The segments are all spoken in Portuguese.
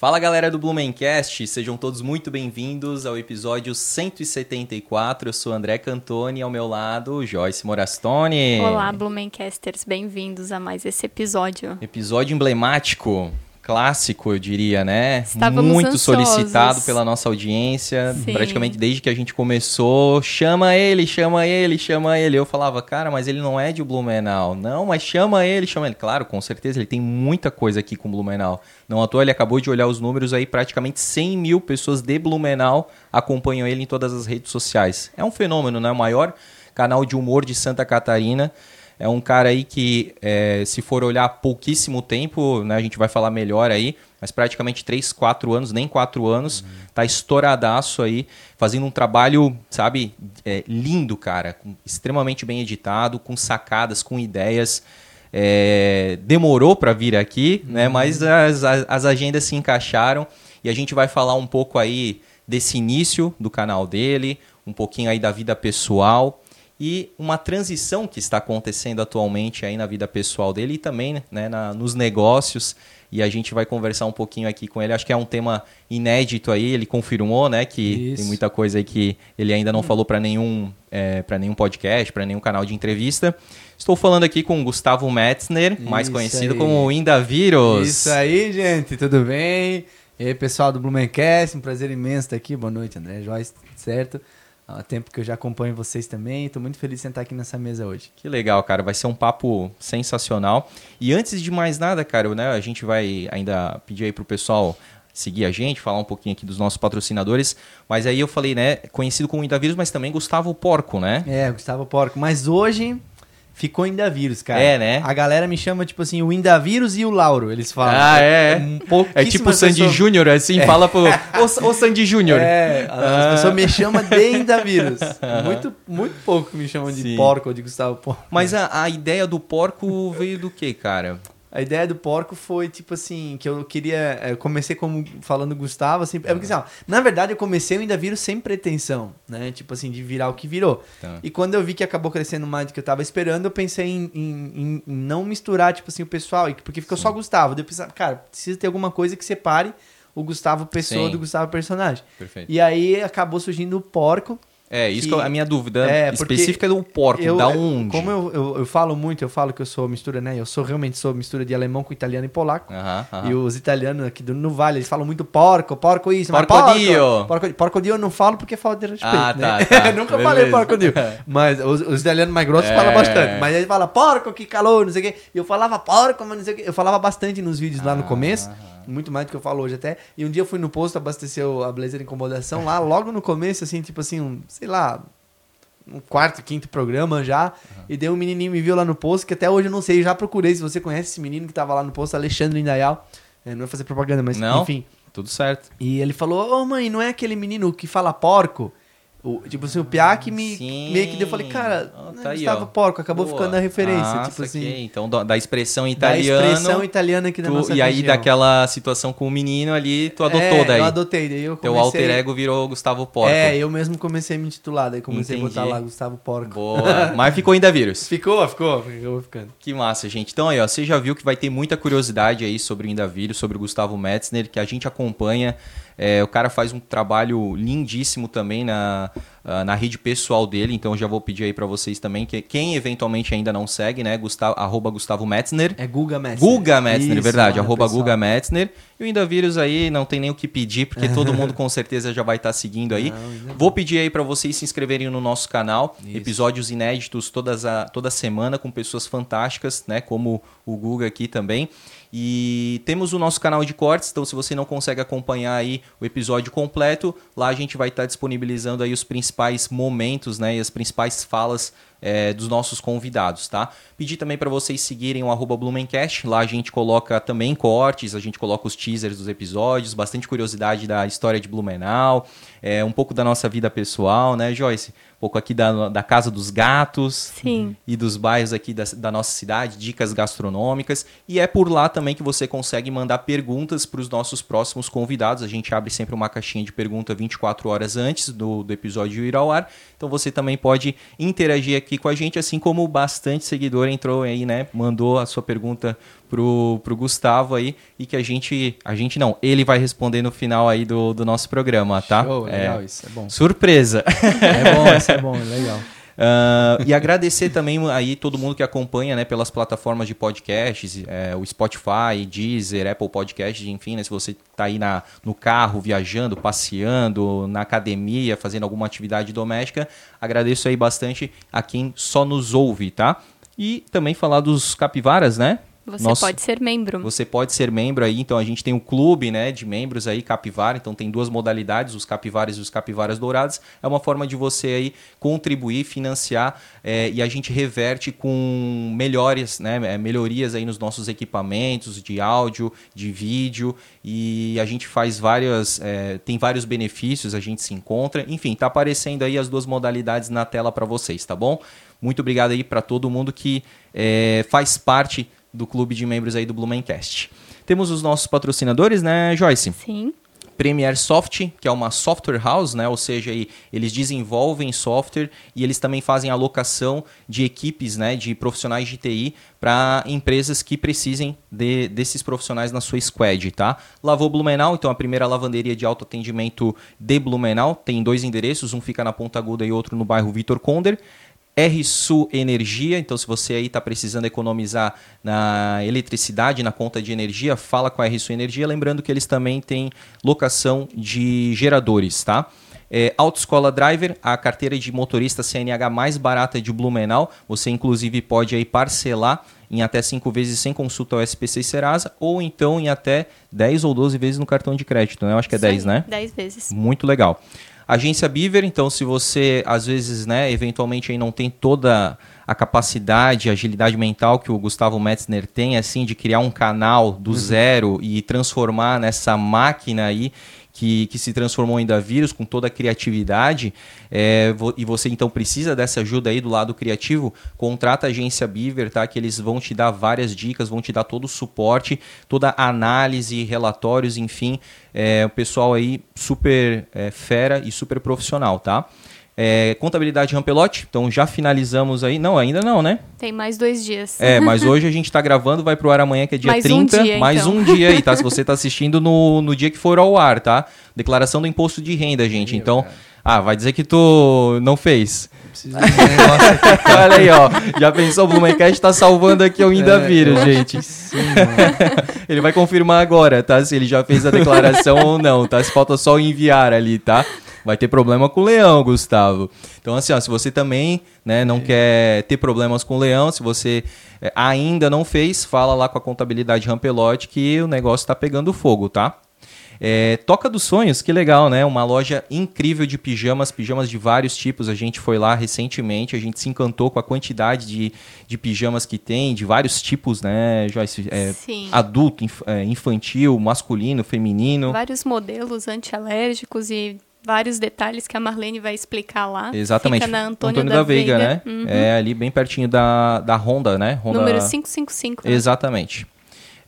Fala galera do Blumencast, sejam todos muito bem-vindos ao episódio 174. Eu sou André Cantoni, ao meu lado, Joyce Morastone. Olá, Blumencasters, bem-vindos a mais esse episódio. Episódio emblemático clássico, eu diria, né? Estávamos Muito ansiosos. solicitado pela nossa audiência, Sim. praticamente desde que a gente começou. Chama ele, chama ele, chama ele. Eu falava, cara, mas ele não é de Blumenau. Não, mas chama ele, chama ele. Claro, com certeza, ele tem muita coisa aqui com Blumenau. Não à toa, ele acabou de olhar os números aí, praticamente 100 mil pessoas de Blumenau acompanham ele em todas as redes sociais. É um fenômeno, né? O maior canal de humor de Santa Catarina. É um cara aí que, é, se for olhar pouquíssimo tempo, né, a gente vai falar melhor aí, mas praticamente 3, 4 anos, nem 4 anos, tá estouradaço aí, fazendo um trabalho, sabe, é, lindo, cara, com- extremamente bem editado, com sacadas, com ideias. É, demorou para vir aqui, né, mas as, as, as agendas se encaixaram. E a gente vai falar um pouco aí desse início do canal dele, um pouquinho aí da vida pessoal e uma transição que está acontecendo atualmente aí na vida pessoal dele e também né, na- nos negócios. E a gente vai conversar um pouquinho aqui com ele. Acho que é um tema inédito aí. Ele confirmou, né, que Isso. tem muita coisa aí que ele ainda não falou para nenhum, para nenhum podcast, para nenhum canal de entrevista. Estou falando aqui com o Gustavo Metzner, mais Isso conhecido aí. como Indavírus. Isso aí, gente, tudo bem? E aí, pessoal do Blumencast, um prazer imenso estar aqui. Boa noite, André Joyce, certo? Há tempo que eu já acompanho vocês também. Estou muito feliz de sentar aqui nessa mesa hoje. Que legal, cara. Vai ser um papo sensacional. E antes de mais nada, cara, né, a gente vai ainda pedir aí pro pessoal seguir a gente, falar um pouquinho aqui dos nossos patrocinadores. Mas aí eu falei, né, conhecido como Indavírus, mas também Gustavo Porco, né? É, Gustavo Porco. Mas hoje ficou Indavírus, cara. É, né? A galera me chama, tipo assim, o Indavírus e o Lauro, eles falam. Ah, é. Um É pouquíssimas tipo o Sandy pessoas- Júnior, assim, fala pro... Ô, ô Sandy Júnior. É, as Ah. pessoas me chamam de Indavírus. Muito, muito pouco me chamam de Sim. Porco ou de Gustavo Porco. Mas a, a ideia do porco veio do quê, cara? A ideia do porco foi, tipo assim, que eu queria. Eu comecei como falando Gustavo, assim. É porque assim, ó, na verdade eu comecei eu ainda viro sem pretensão, né? Tipo assim, de virar o que virou. Tá. E quando eu vi que acabou crescendo mais do que eu tava esperando, eu pensei em, em- em- não misturar, tipo assim, o pessoal, e- porque ficou só Gustavo. Daí eu pensava, cara, precisa ter alguma coisa que separe o Gustavo pessoa Sim. do Gustavo personagem. Perfeito. E aí acabou surgindo o porco. É, isso que- que é a minha dúvida É, específica do porco. Eu, da onde? Como eu, eu, eu falo muito, eu falo que eu sou mistura, né? Eu sou realmente sou mistura de alemão com italiano e polaco. Aham, aham. E os italianos aqui do, no Vale, eles falam muito porco, porco isso, mas Porco porco dio. Porco, porco dio eu não falo porque é falta de respeito, Ah, né? tá, tá. Nunca Beleza. falei porco dio. Mas os, os italianos mais grossos É. falam bastante. Mas ele fala porco, que calor, não sei o quê. E eu falava porco, mas não sei o quê. Eu falava bastante nos vídeos lá no Ah, começo. aham. Muito mais do que eu falo hoje até. E um dia eu fui no posto abastecer a Blazer Incomodação lá, logo no começo, assim, tipo assim, um, sei lá, um quarto, quinto programa já. E daí um menininho me viu lá no posto, que até hoje eu não sei, já procurei se você conhece esse menino que tava lá no posto, Alexandre Indaial. É, não vai fazer propaganda, mas Não? enfim. Tudo certo. E ele falou, ô mãe, não é aquele menino que fala porco? O, tipo assim, o que me Sim. meio que deu, eu falei, cara, Ah, não tá porco, acabou Boa. ficando a referência. Ah, tipo assim. Então, da, da expressão da italiana. expressão italiana aqui da tu- nossa e aí, região. daquela situação com o menino ali, tu adotou é, daí. eu adotei, daí eu Teu comecei... alter ego virou Gustavo Porco. É, eu mesmo comecei a me titular, daí comecei Entendi. a botar lá Gustavo Porco. Boa. Mas ficou ainda vírus. Ficou, ficou, ficou ficando. Que massa, gente. Então aí, ó, você já viu que vai ter muita curiosidade aí sobre o Indavírus, sobre o Gustavo Metzner, que a gente acompanha. É, o cara faz um trabalho lindíssimo também na, ah, na rede pessoal dele, então eu já vou pedir aí pra vocês também, que quem eventualmente ainda não segue, né, Gustavo, arroba Gustavo Metzner. É Guga Metzner. Guga Metzner, Isso, verdade, mano, arroba pessoal. Guga Metzner. E o Indavírus aí não tem nem o que pedir, porque todo mundo com certeza já vai estar seguindo aí. Não, Vou pedir aí pra vocês se inscreverem no nosso canal, Isso. episódios inéditos todas a, toda semana com pessoas fantásticas, né, como o Guga aqui também. E temos o nosso canal de cortes, então se você não consegue acompanhar aí o episódio completo, lá a gente vai estar disponibilizando aí os principais momentos, né, e as principais falas é, dos nossos convidados, tá? Pedir também para vocês seguirem o arroba Blumencast, lá a gente coloca também cortes, a gente coloca os teasers dos episódios, bastante curiosidade da história de Blumenau, é, um pouco da nossa vida pessoal, né, Joyce? Um pouco aqui da, da Casa dos Gatos Sim. e dos bairros aqui da, da nossa cidade, dicas gastronômicas. E é por lá também que você consegue mandar perguntas para os nossos próximos convidados. A gente abre sempre uma caixinha de pergunta 24 horas antes do, do episódio ir ao ar. Então você também pode interagir aqui com a gente, assim como bastante seguidor entrou aí, né? Mandou a sua pergunta pro, pro Gustavo aí e que a gente, a gente não, ele vai responder no final aí do, do nosso programa, tá? Show, legal, isso é bom. Surpresa! É bom, isso é bom, legal. Uh, e agradecer também aí todo mundo que acompanha né, pelas plataformas de podcasts, é, o Spotify, Deezer, Apple Podcasts, enfim, né, se você está aí na, no carro, viajando, passeando, na academia, fazendo alguma atividade doméstica, agradeço aí bastante a quem só nos ouve, tá? E também falar dos capivaras, né? Você Nosso, pode ser membro. Você pode ser membro aí, então a gente tem um clube né, de membros aí, Capivara, então tem duas modalidades, os capivaras e os capivaras dourados. É uma forma de você aí contribuir, financiar é, e a gente reverte com melhores, né, é, melhorias aí nos nossos equipamentos de áudio, de vídeo e a gente faz várias, é, tem vários benefícios, a gente se encontra. Enfim, tá aparecendo aí as duas modalidades na tela para vocês, tá bom? Muito obrigado aí para todo mundo que é, faz parte do clube de membros aí do Blumencast. Temos os nossos patrocinadores, né, Joyce? Sim. Premier Soft, que é uma software house, né? ou seja, aí, eles desenvolvem software e eles também fazem alocação de equipes né? de profissionais de TI para empresas que precisem de, desses profissionais na sua squad. Tá? Lavou Blumenau, então a primeira lavanderia de autoatendimento de Blumenau, tem dois endereços, um fica na Ponta Aguda e outro no bairro Vitor Conder. RSU Energia, então se você aí está precisando economizar na eletricidade, na conta de energia, fala com a RSU Energia, lembrando que eles também têm locação de geradores, tá? É, Autoescola Driver, a carteira de motorista CNH mais barata de Blumenau, você inclusive pode aí parcelar em até 5 vezes sem consulta ao SPC e Serasa, ou então em até 10 ou 12 vezes no cartão de crédito, né? Eu acho que é 10, né? 10 vezes. Muito legal. Agência Beaver, então se você às vezes, né, eventualmente aí não tem toda a capacidade, a agilidade mental que o Gustavo Metzner tem, assim, de criar um canal do uhum. zero e transformar nessa máquina aí que, que se transformou em vírus com toda a criatividade, é, e você então precisa dessa ajuda aí do lado criativo, contrata a agência Beaver, tá? Que eles vão te dar várias dicas, vão te dar todo o suporte, toda a análise, relatórios, enfim. É, o pessoal aí super é, fera e super profissional, tá? É, contabilidade Rampelote, então já finalizamos aí. Não, ainda não, né? Tem mais dois dias. É, mas hoje a gente está gravando, vai pro ar amanhã, que é dia mais 30. Um dia, mais então. um dia aí, tá? Se você está assistindo no, no dia que for ao ar, tá? Declaração do imposto de renda, gente. Então, ah, vai dizer que tu não fez. Olha aí, ó. Já pensou, o Blumencast tá salvando aqui o Inda é, gente. Sim, ele vai confirmar agora, tá? Se ele já fez a declaração ou não, tá? Se falta só enviar ali, tá? Vai ter problema com o leão, Gustavo. Então, assim, ó, se você também né, não é. quer ter problemas com o leão, se você é, ainda não fez, fala lá com a contabilidade Rampelote que o negócio está pegando fogo, tá? É, Toca dos Sonhos, que legal, né? Uma loja incrível de pijamas, pijamas de vários tipos. A gente foi lá recentemente, a gente se encantou com a quantidade de, de pijamas que tem, de vários tipos, né, Joyce? É, Sim. Adulto, inf, é, infantil, masculino, feminino. Vários modelos antialérgicos e vários detalhes que a Marlene vai explicar lá. Exatamente. Fica na Antônio, Antônio da, da, Veiga, Veiga né? Uhum. É ali bem pertinho da, da Honda, né? Honda... Número 555. Né? Exatamente.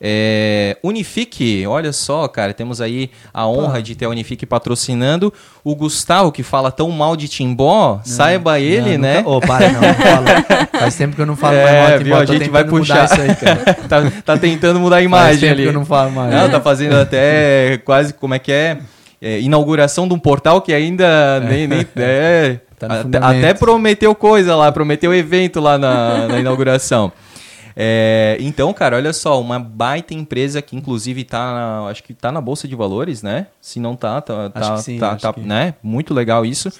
É, Unifique, olha só, cara, temos aí a honra de ter a Unifique patrocinando. O Gustavo, que fala tão mal de Timbó, não, saiba ele, não, né? Nunca... Oh, para, não, não fala. Faz tempo que eu não falo é, mais mal de Timbó. A gente vai puxar isso aí, cara. tá, tá, tentando mudar a imagem Faz tempo ali. que eu não falo mais. Não, tá fazendo até quase, como é que é? É, inauguração de um portal que ainda é. nem. nem é, tá até, até, prometeu coisa lá, prometeu evento lá na, na inauguração. É, então, cara, olha só, uma baita empresa que inclusive tá, na, acho que tá na bolsa de valores, né? Se não tá, tá, tá, sim, tá, tá né? Muito legal isso.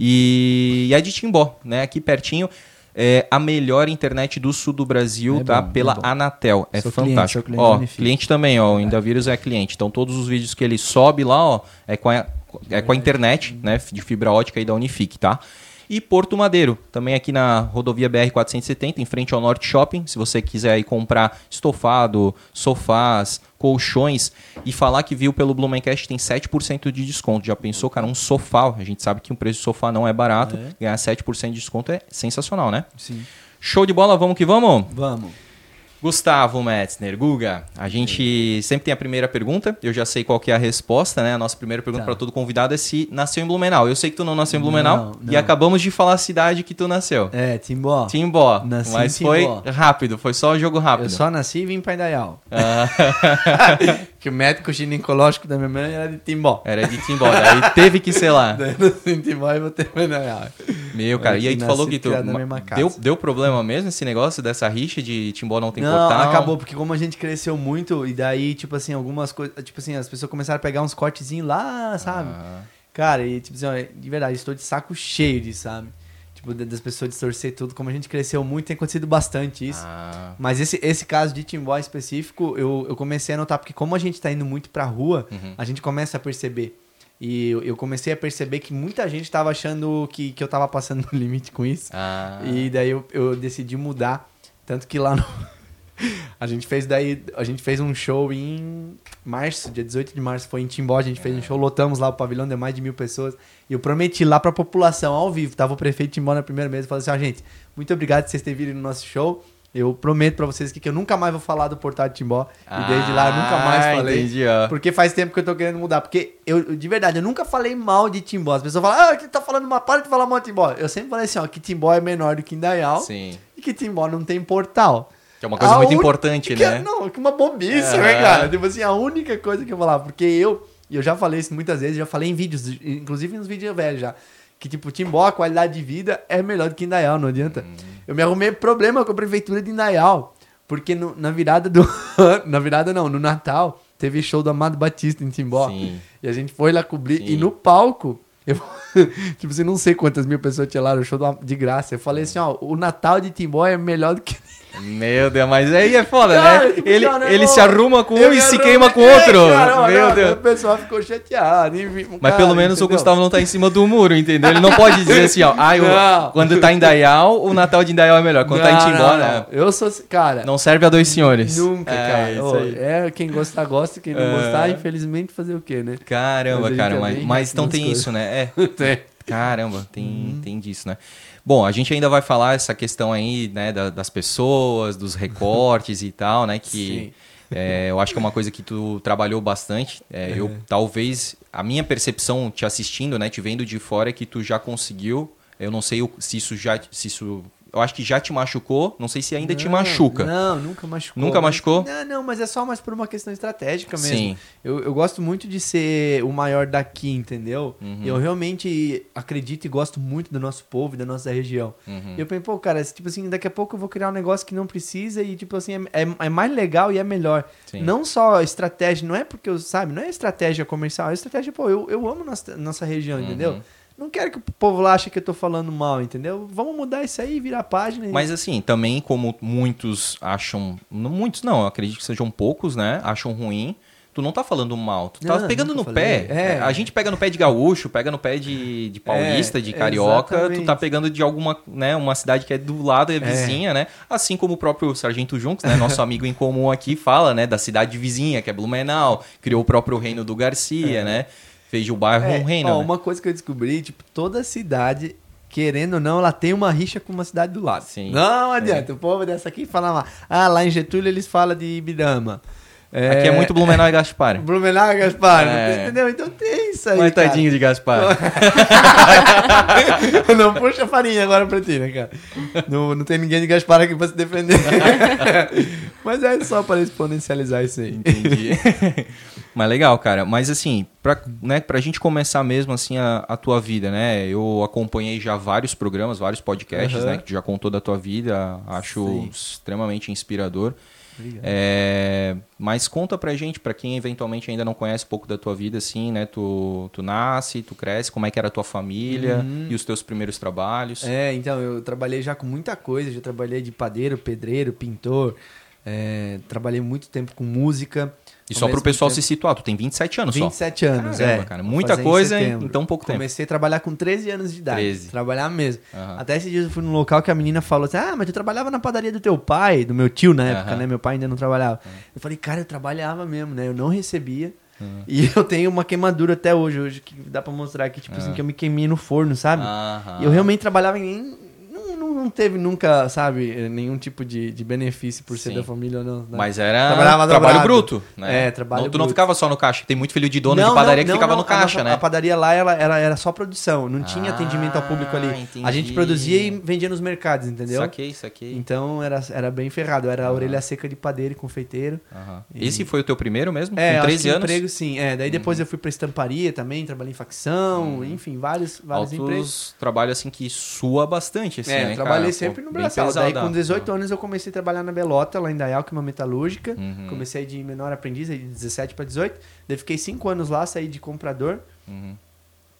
E, e é de Timbó, né? Aqui pertinho é a melhor internet do sul do Brasil, é tá? Bom, Pela é Anatel. É sou fantástico. Cliente, ó, cliente também, ó. O Indavírus é cliente. Então todos os vídeos que ele sobe lá, ó, é com a, é com a internet, né? De fibra ótica aí da Unifique, tá? E Porto Madeiro, também aqui na rodovia BR-470, em frente ao Norte Shopping. Se você quiser aí comprar estofado, sofás, colchões e falar que viu pelo Blumencast tem 7% de desconto. Já pensou, cara, um sofá? A gente sabe que um preço de sofá não é barato. É. Ganhar 7% de desconto é sensacional, né? Sim. Show de bola, vamos que vamos? Vamos. Gustavo Metzner, Guga, a gente sempre tem a primeira pergunta, eu já sei qual que é a resposta, né? A nossa primeira pergunta Tá. para todo convidado é se nasceu em Blumenau. Eu sei que tu não nasceu em Blumenau Não, e não. acabamos de falar a cidade que tu nasceu. É, Timbó. Timbó. Nasci mas em foi Timbó. rápido, foi só jogo rápido. Eu só nasci e vim pra Indaial. Ah, que o médico ginecológico da minha mãe era de Timbó. era de Timbó, daí teve que ser lá. Daí nasci em Timbó e voltei pra Indaial. Meu, cara, e aí tu falou que tu. Deu, deu problema mesmo esse negócio dessa rixa de Timbó não tem Não, portal? acabou, porque como a gente cresceu muito, e daí, tipo assim, algumas coisas. Tipo assim, as pessoas começaram a pegar uns cortezinhos lá, sabe? Ah, Cara, e tipo assim, ó, de verdade, estou de saco cheio disso, sabe? Tipo, das pessoas distorcer tudo. Como a gente cresceu muito, tem acontecido bastante isso. ah, Mas esse, esse caso de Timbó em específico, eu, eu comecei a notar, porque como a gente tá indo muito pra rua, Uhum. a gente começa a perceber. E eu, eu comecei a perceber que muita gente tava achando que, que eu tava passando no limite com isso. ah. E daí eu, eu decidi mudar. Tanto que lá no. A gente fez daí. A gente fez um show em março, dia 18 de março, foi em Timbó, a gente fez um show, lotamos lá o pavilhão de mais de mil pessoas. E eu prometi lá pra população, ao vivo. Tava o prefeito de Timbó na primeira mesa e falou assim: ó, gente, muito obrigado por vocês terem vindo no nosso show. Eu prometo pra vocês aqui que eu nunca mais vou falar do portal de Timbó. e desde lá eu nunca mais Ah, falei. Entendi. Porque faz tempo que eu tô querendo mudar. Porque eu, de verdade, eu nunca falei mal de Timbó. As pessoas falam, ah, que tá falando mal, para de falar mal de Timbó. Eu sempre falei assim, ó, que Timbó é menor do que Indaial Sim. e que Timbó não tem portal. Que é uma coisa A muito un- importante, que né? É, não, que uma bobice, Aham. né, cara? Tipo assim, a única coisa que eu falava, porque eu, e eu já falei isso muitas vezes, já falei em vídeos, inclusive nos vídeos velhos já, que tipo, Timbó, a qualidade de vida é melhor do que Indaial, não adianta. Uhum. Eu me arrumei problema com a prefeitura de Indaial, porque no- na virada do... na virada não, no Natal, teve show do Amado Batista em Timbó. Sim. E a gente foi lá cobrir. Sim. E no palco, eu, tipo, você não sei quantas mil pessoas tinha lá no show de graça. Eu falei assim, ó, o Natal de Timbó é melhor do que. Meu Deus, mas aí é foda, Cara, né? Ele, cara, ele eu- se arruma com um e se queima com É, outro. cara, ó, Meu não, Deus. O pessoal ficou chateado. Mas cara, pelo menos o entendeu? Gustavo não tá em cima do muro, entendeu? Ele não pode dizer assim, ó, ah, eu- Não. quando tá em Dayal, o Natal de Dayal é melhor. Quando tá em Não, Timbó, não, né? não. Eu sou. Cara. Não serve a dois senhores. Nunca, é, cara. Isso aí. é, quem gostar, gosta. Quem não É. gostar, infelizmente, fazer o quê, né? Caramba, Mas cara, é mas, mas então nas tem coisas. isso, né? É. Tem. Caramba, tem, Uhum. tem disso, né? Bom, a gente ainda vai falar essa questão aí, né, da- das pessoas, dos recortes e tal, né? Que é, eu acho que é uma coisa que tu trabalhou bastante. É, Eu talvez a minha percepção te assistindo, né, te vendo de fora é que tu já conseguiu. Eu não sei o- se isso já, se isso, eu acho que já te machucou. Não sei se ainda te Não, machuca. Não, nunca machucou. Nunca machucou? Não, não, mas é só mais por uma questão estratégica mesmo. Sim. Eu, eu gosto muito de ser o maior daqui, entendeu? Uhum. Eu realmente acredito e gosto muito do nosso povo e da nossa região. Uhum. E eu pensei, pô, cara, tipo assim, daqui a pouco eu vou criar um negócio que não precisa e, tipo assim, é, é- é mais legal e é melhor. Sim. Não só estratégia, não é porque eu, sabe, não é estratégia comercial, é estratégia, pô, eu, eu amo nossa, nossa região, Uhum. entendeu? Não quero que o povo lá ache que eu tô falando mal, entendeu? Vamos mudar isso aí, virar a página. e- Mas assim, também como muitos acham, não muitos não, eu acredito que sejam poucos, né? Acham ruim. Tu não tá falando mal, tu tá Não, pegando no nunca pé. falei. É. A gente pega no pé de gaúcho, pega no pé de, de paulista, É, de carioca, tu exatamente. tá pegando de alguma, né, uma cidade que é do lado, é vizinha, né? Assim como o próprio Sargento Junks, né, nosso amigo em comum aqui, fala, né, da cidade vizinha, que é Blumenau, criou o próprio reino do Garcia, né? Fez o bairro É, um reino, ó, né? uma coisa que eu descobri, tipo, toda cidade, querendo ou não, ela tem uma rixa com uma cidade do lado. Sim. Não adianta, o povo dessa aqui fala lá, ah, lá em Getúlio eles falam de Ibirama. Aqui é muito Blumenau e Gaspar. Blumenau, Gaspar, É. entendeu? Então tem isso aí, Mas cara. tadinho de Gaspar. não puxa farinha agora pra ti, né, cara? Não, não tem ninguém de Gaspar aqui pra se defender. Mas é só para exponencializar isso aí. Entendi. Mas legal, cara. Mas assim, pra, né, pra gente começar mesmo assim a, a tua vida, né? Eu acompanhei já vários programas, vários podcasts, Aham. né? Que tu já contou da tua vida. Acho Sim. extremamente inspirador. É, mas conta pra gente, pra quem eventualmente ainda não conhece um pouco da tua vida, assim, né? Tu, tu nasce, tu cresce, como é que era a tua família e os teus primeiros trabalhos. Uhum. É, então, eu trabalhei já com muita coisa. Já trabalhei de padeiro, pedreiro, pintor. é, trabalhei muito tempo com música. E só pro mesmo pessoal tempo- se situar, tu tem 27 anos só. 27 anos, Caramba, é. cara, muita coisa em, em tão pouco tempo. Comecei a trabalhar com 13 anos de idade. 13. Trabalhar mesmo. Aham. Até esses dias eu fui num local que a menina falou assim: Ah, mas tu trabalhava na padaria do teu pai, do meu tio na época, Aham. né? Meu pai ainda não trabalhava. Eu falei, cara, eu trabalhava mesmo, né? Eu não recebia. Uhum. E eu tenho uma queimadura até hoje, hoje que dá pra mostrar aqui, tipo assim, que eu me queimei no forno, sabe? E eu realmente trabalhava em. Não, não, teve nunca, sabe, nenhum tipo de, de benefício por ser Sim. da família ou não. né? Mas era Trabalhava trabalho dobrado. bruto, né? É, trabalho não, Tu não bruto. ficava só no caixa. Tem muito filho de dono de padaria que ficava no caixa, a, né? A padaria lá, ela, ela era só produção, não tinha Ah, atendimento ao público ali. A entendi. gente produzia e vendia nos mercados, entendeu? Saquei, saquei. Então era, era bem ferrado, era a orelha seca de padeiro e confeiteiro. Aham. Esse foi o teu primeiro mesmo? É, Com acho 13 que anos? Uhum. emprego sim. É, daí depois eu fui pra estamparia também, trabalhei em facção, enfim, vários, vários Altos empregos. trabalho assim que sua bastante, assim, É, né, trabalhei sempre no braçal. Daí com 18 anos eu comecei a trabalhar na Belota, lá em Dayal, que é uma metalúrgica. Uhum. Comecei de menor aprendiz, aí de 17 para 18. Daí fiquei 5 anos lá, saí de comprador. Uhum.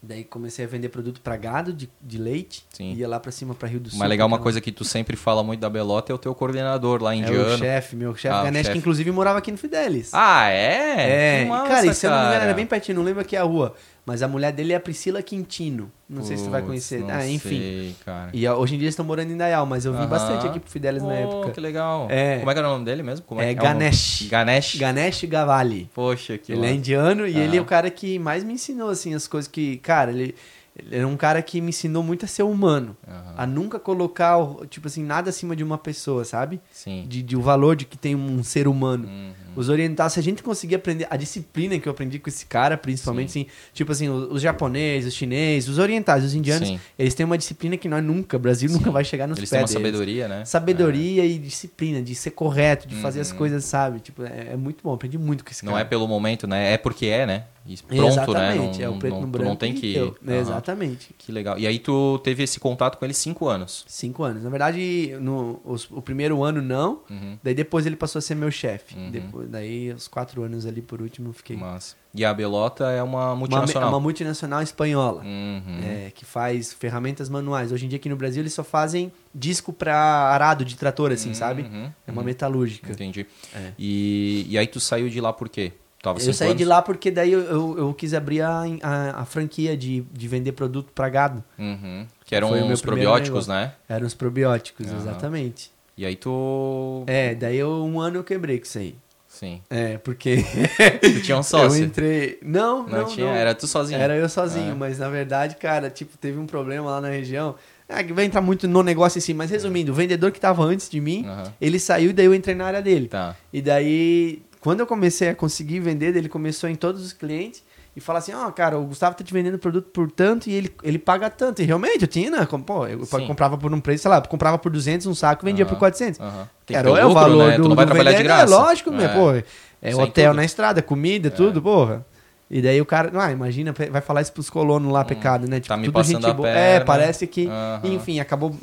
Daí comecei a vender produto para gado de, de leite. Sim. Ia lá para cima para Rio do Sul. Mas legal, uma coisa que tu sempre fala muito da Belota é o teu coordenador lá é indiano. o chefe, meu chefe Ah, Ganesh, que inclusive morava aqui no Fidelis. Ah, é? É, Que massa, cara, e se eu não me engano, era bem pertinho, não lembro aqui a rua. Mas a mulher dele é a Priscila Quintino. Não sei se tu vai conhecer. Ah, enfim. sei, cara. E hoje em dia eles estão morando em Dayal, mas eu vi Aham. bastante aqui pro Fidelis na Oh, época. que legal. É. Como é que era o nome dele mesmo? Como É que o nome? Ganesh. Ganesh? Ganesh Gavali. Poxa, que Ele é massa. indiano e Ah. ele é o cara que mais me ensinou, assim, as coisas que... Cara, ele, ele era um cara que me ensinou muito a ser humano. Aham. A nunca colocar, tipo assim, nada acima de uma pessoa, sabe? Sim. De, de o valor de que tem um ser humano. Uhum. Os orientais, se a gente conseguir aprender a disciplina que eu aprendi com esse cara, principalmente, assim, tipo assim, os, os japoneses, os chineses, os orientais, os indianos, Sim. eles têm uma disciplina que nós nunca, o Brasil nunca vai chegar nos Eles pés têm uma deles. sabedoria, né? Sabedoria e disciplina, de ser correto, de fazer as Uhum. coisas, sabe? Tipo, é, é muito bom, aprendi muito com esse Não cara. é pelo momento, né? É porque é, né? E pronto, Exatamente, né? é o preto não, no branco. não tem que. Aham. Exatamente. Que legal. E aí tu teve esse contato com ele cinco anos. Cinco anos. Na verdade, no, os- o primeiro ano não, Uhum. daí depois ele passou a ser meu chefe. Uhum. Depois, daí, os quatro anos ali por último, eu fiquei. Massa. E a Belota é uma Uma, multinacional. uma multinacional espanhola. Uhum. é, que faz ferramentas manuais. Hoje em dia aqui no Brasil eles só fazem disco pra arado de trator, assim, sabe? Uhum. É uma Uhum. metalúrgica. Entendi. É. E, e aí tu saiu de lá por quê? Tava Eu saí de anos? lá porque daí eu, eu, eu quis abrir a, a, a franquia de, de vender produto pra gado. Uhum. Que eram Foi os probióticos, né? Eram os probióticos, exatamente. E aí tu. É, daí eu, um ano eu quebrei com isso aí. Sim. É, porque Tu tinha um eu sócio. entrei... Não, Não, não, tinha, não. era tu sozinho. Era eu sozinho, Ah. mas na verdade, cara, tipo, teve um problema lá na região. Ah, que vai entrar muito no negócio em si, mas resumindo, o vendedor que tava antes de mim, Aham. ele saiu e daí eu entrei na área dele. Tá. E daí, quando eu comecei a conseguir vender, ele começou em todos os clientes e falar assim: Ó, cara, o Gustavo tá te vendendo produto por tanto e ele, ele paga tanto. E realmente, eu tinha, né? Pô, eu Sim. comprava por um preço, sei lá, comprava por 200 um saco e vendia Aham. por 400. Aham. Tem que Era é o lucro, valor né? do, Tu não vai do trabalhar de vendedor, graça. É lógico, meu, É. pô. É Sem hotel tudo. na estrada, comida, tudo, porra. E daí o cara, ah, imagina, vai falar isso pros colonos lá, pecado, né? Tipo, tá me tudo passando gente a boa. É, parece que, Aham. enfim, acabou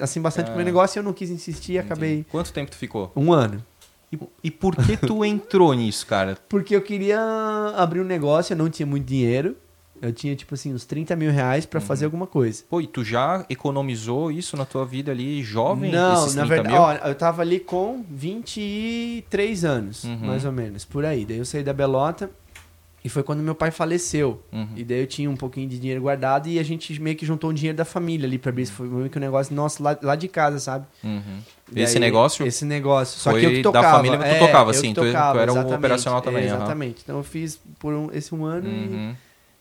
assim bastante com o É. meu negócio e eu não quis insistir e acabei. Quanto tempo tu ficou? um ano. E, e por que tu entrou nisso, cara? Porque eu queria abrir um negócio, eu não tinha muito dinheiro. Eu tinha, tipo assim, uns 30 mil reais pra fazer alguma coisa. Pô, e tu já economizou isso na tua vida ali, jovem? não, na 30 verdade, ó, eu tava ali com 23 anos, Uhum. mais ou menos, por aí. Daí eu saí da Belota e foi quando meu pai faleceu. Uhum. E daí eu tinha um pouquinho de dinheiro guardado e a gente meio que juntou o dinheiro da família ali pra abrir. Isso foi meio que um negócio nosso lá, lá de casa, sabe? Uhum. E Esse negócio Esse negócio. Só foi que eu que da tocava. família que tu É, tocava, que tu- tu era o exatamente, operacional também, é. Exatamente. Então eu fiz por um- esse um ano e, Uhum.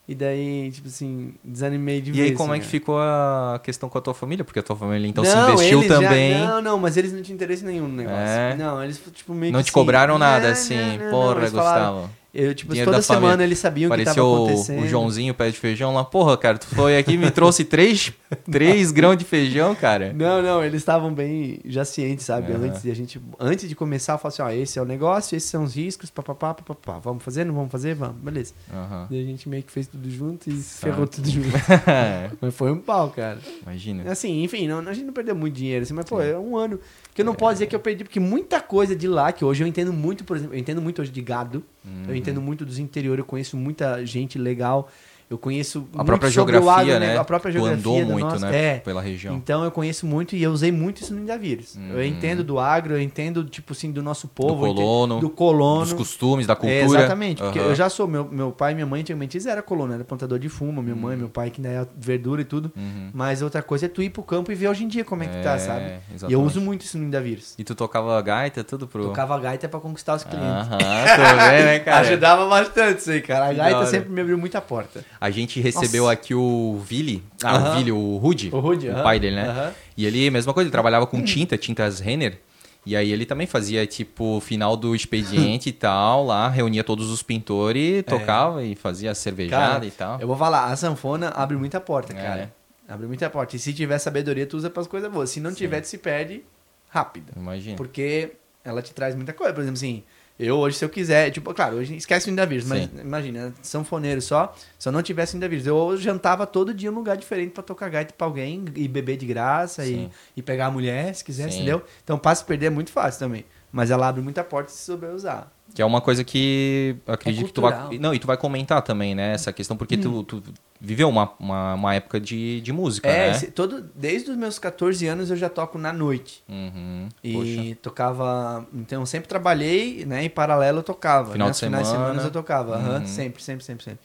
e daí, tipo assim, desanimei de E vez. aí, como é assim, que né? ficou a questão com a tua família? Porque a tua família então se Não, investiu eles já- também. não, não, mas eles não tinham interesse nenhum no negócio. É? Não, eles tipo meio Não te assim, cobraram nada, assim. não, não, Porra, eles falaram- Gustavo. Eu, tipo, Dinheiro toda da família. semana eles sabiam o que Pareceu tava o, acontecendo. o Joãozinho, pé de feijão lá. Porra, cara, tu foi aqui e me trouxe três, três grãos de feijão, cara. Não, não, eles estavam bem já cientes, sabe? Aham. Antes de a gente, antes de começar, eu falei assim, ó, esse é o negócio, esses são os riscos, papapá, papapá. Vamos fazer, não vamos fazer? Vamos, beleza. Aham. Daí a gente meio que fez tudo junto e Saca. ferrou tudo junto. Mas foi um pau, cara. Imagina. Assim, enfim, não, a gente não perdeu muito dinheiro, assim, mas, pô, é um ano que eu não posso dizer que eu perdi, porque muita coisa de lá, que hoje eu entendo muito, por exemplo, eu entendo muito hoje de gado, Uhum. eu entendo muito dos interiores, eu conheço muita gente legal, eu conheço A muito própria sobre o geografia, agro, né? A própria tu geografia andou do muito, nosso- né? É, Pela região. então eu conheço muito e eu usei muito isso no Indavírus. Eu Uhum. entendo do agro, eu entendo, tipo assim, do nosso povo. do eu entendo- colono, do colono. dos costumes, da É, cultura. exatamente, porque Aham. eu já sou, meu, meu pai e minha mãe antigamente eles eram colono, era plantador de fumo, minha mãe, meu pai que ainda é verdura e tudo. Uhum. Mas outra coisa é tu ir pro campo e ver hoje em dia como é que tá, É, sabe? E eu exatamente. uso muito isso no Indavírus. E tu tocava gaita, tudo pro... Tocava gaita pra conquistar os clientes. Aham, tô vendo, né, cara? Ajudava bastante isso aí, cara. A gaita sempre me abriu muita porta. A gente recebeu Nossa. aqui o Vili, ah, Aham. o Vili, o Rude, O Rude, o aham. pai dele, né? Aham. E ele, mesma coisa, ele trabalhava com tinta, tintas Renner. E aí ele também fazia, tipo, final do expediente e tal, lá, reunia todos os pintores, tocava e fazia cervejada É. Cara, e tal. Eu vou falar, a sanfona abre muita porta, É, cara. né? Abre muita porta. E se tiver sabedoria, tu usa pras coisas boas. Se não tiver, tu se perde rápido. Imagina. Porque ela te traz muita coisa. Por exemplo, assim, eu hoje, se eu quiser, tipo, claro, hoje esquece o Indavírus, mas Sim. imagina, sanfoneiro só, se eu não tivesse Indavírus, eu jantava todo dia num lugar diferente pra tocar gaita pra alguém e beber de graça e, e pegar a mulher, se quiser, Sim. entendeu? Então, passe perder é muito fácil também. Mas ela abre muita porta se souber usar. Que é uma coisa que acredito que tu vai. Não, e tu vai comentar também, né? Essa questão, porque tu, tu viveu uma, uma, uma época de, de música, É, né? esse- todo, desde os meus 14 anos eu já toco na noite. Uhum. E Poxa. tocava. Então, sempre trabalhei, né? Em paralelo eu tocava. Final né? de Os finais de semana. semana eu tocava. aham, Uhum. sempre, sempre, sempre, sempre.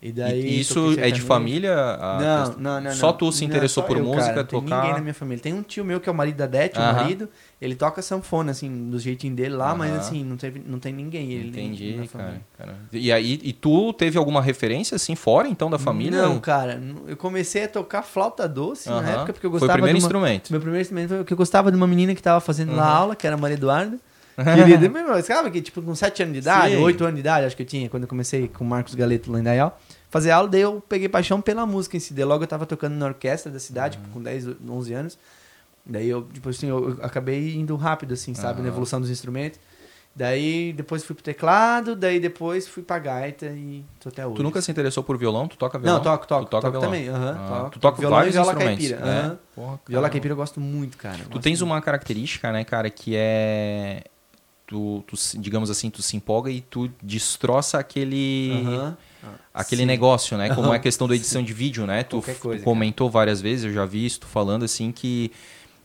E E daí. isso toquei é de família? Não, não, não. Só tu se interessou por eu, música, cara, não tem tocar? ninguém na minha família. Tem um tio meu que é o marido da Dete, o Aham. marido. Ele toca sanfona, assim, do jeitinho dele lá, mas Aham. assim, não, teve, não tem ninguém. Ele Entendi, na cara, cara. E aí, e tu teve alguma referência, assim, fora, então, da família? Não, cara. Eu comecei a tocar flauta doce na Aham. época, porque eu Foi o gostava primeiro de uma... instrumento. Meu primeiro instrumento foi que eu gostava de uma menina que tava fazendo lá Uhum. aula, que era a Maria Eduarda. Querida, meu, sabe que tipo com 7 anos de idade, Sim. 8 anos de idade, acho que eu tinha, quando eu comecei com o Marcos Galeto lá em Dayal, fazer aula, daí eu peguei paixão pela música em si. Daí logo eu tava tocando na orquestra da cidade, Uhum. com 10, 11 anos. Daí eu, tipo assim, eu, acabei indo rápido, assim, sabe, Aham. na evolução dos instrumentos. Daí depois fui pro teclado, daí depois fui pra gaita e tô até hoje. Tu nunca se interessou por violão? Tu toca violão? Não, toco, toco, Tu toca toco violão? também, aham, Ah, toco. Tu toca Violão e viola instrumentos. caipira, né? Porra, Viola caipira eu gosto muito, cara. Tu tens muito. uma característica, né, cara, que é... Tu, tu digamos assim, tu se empolga e tu destroça aquele... Aham. Aquele Sim. negócio, né? Como é a questão da edição de vídeo, né? Tu, Qualquer tu coisa, comentou várias vezes, eu já vi isso, tu falando assim que...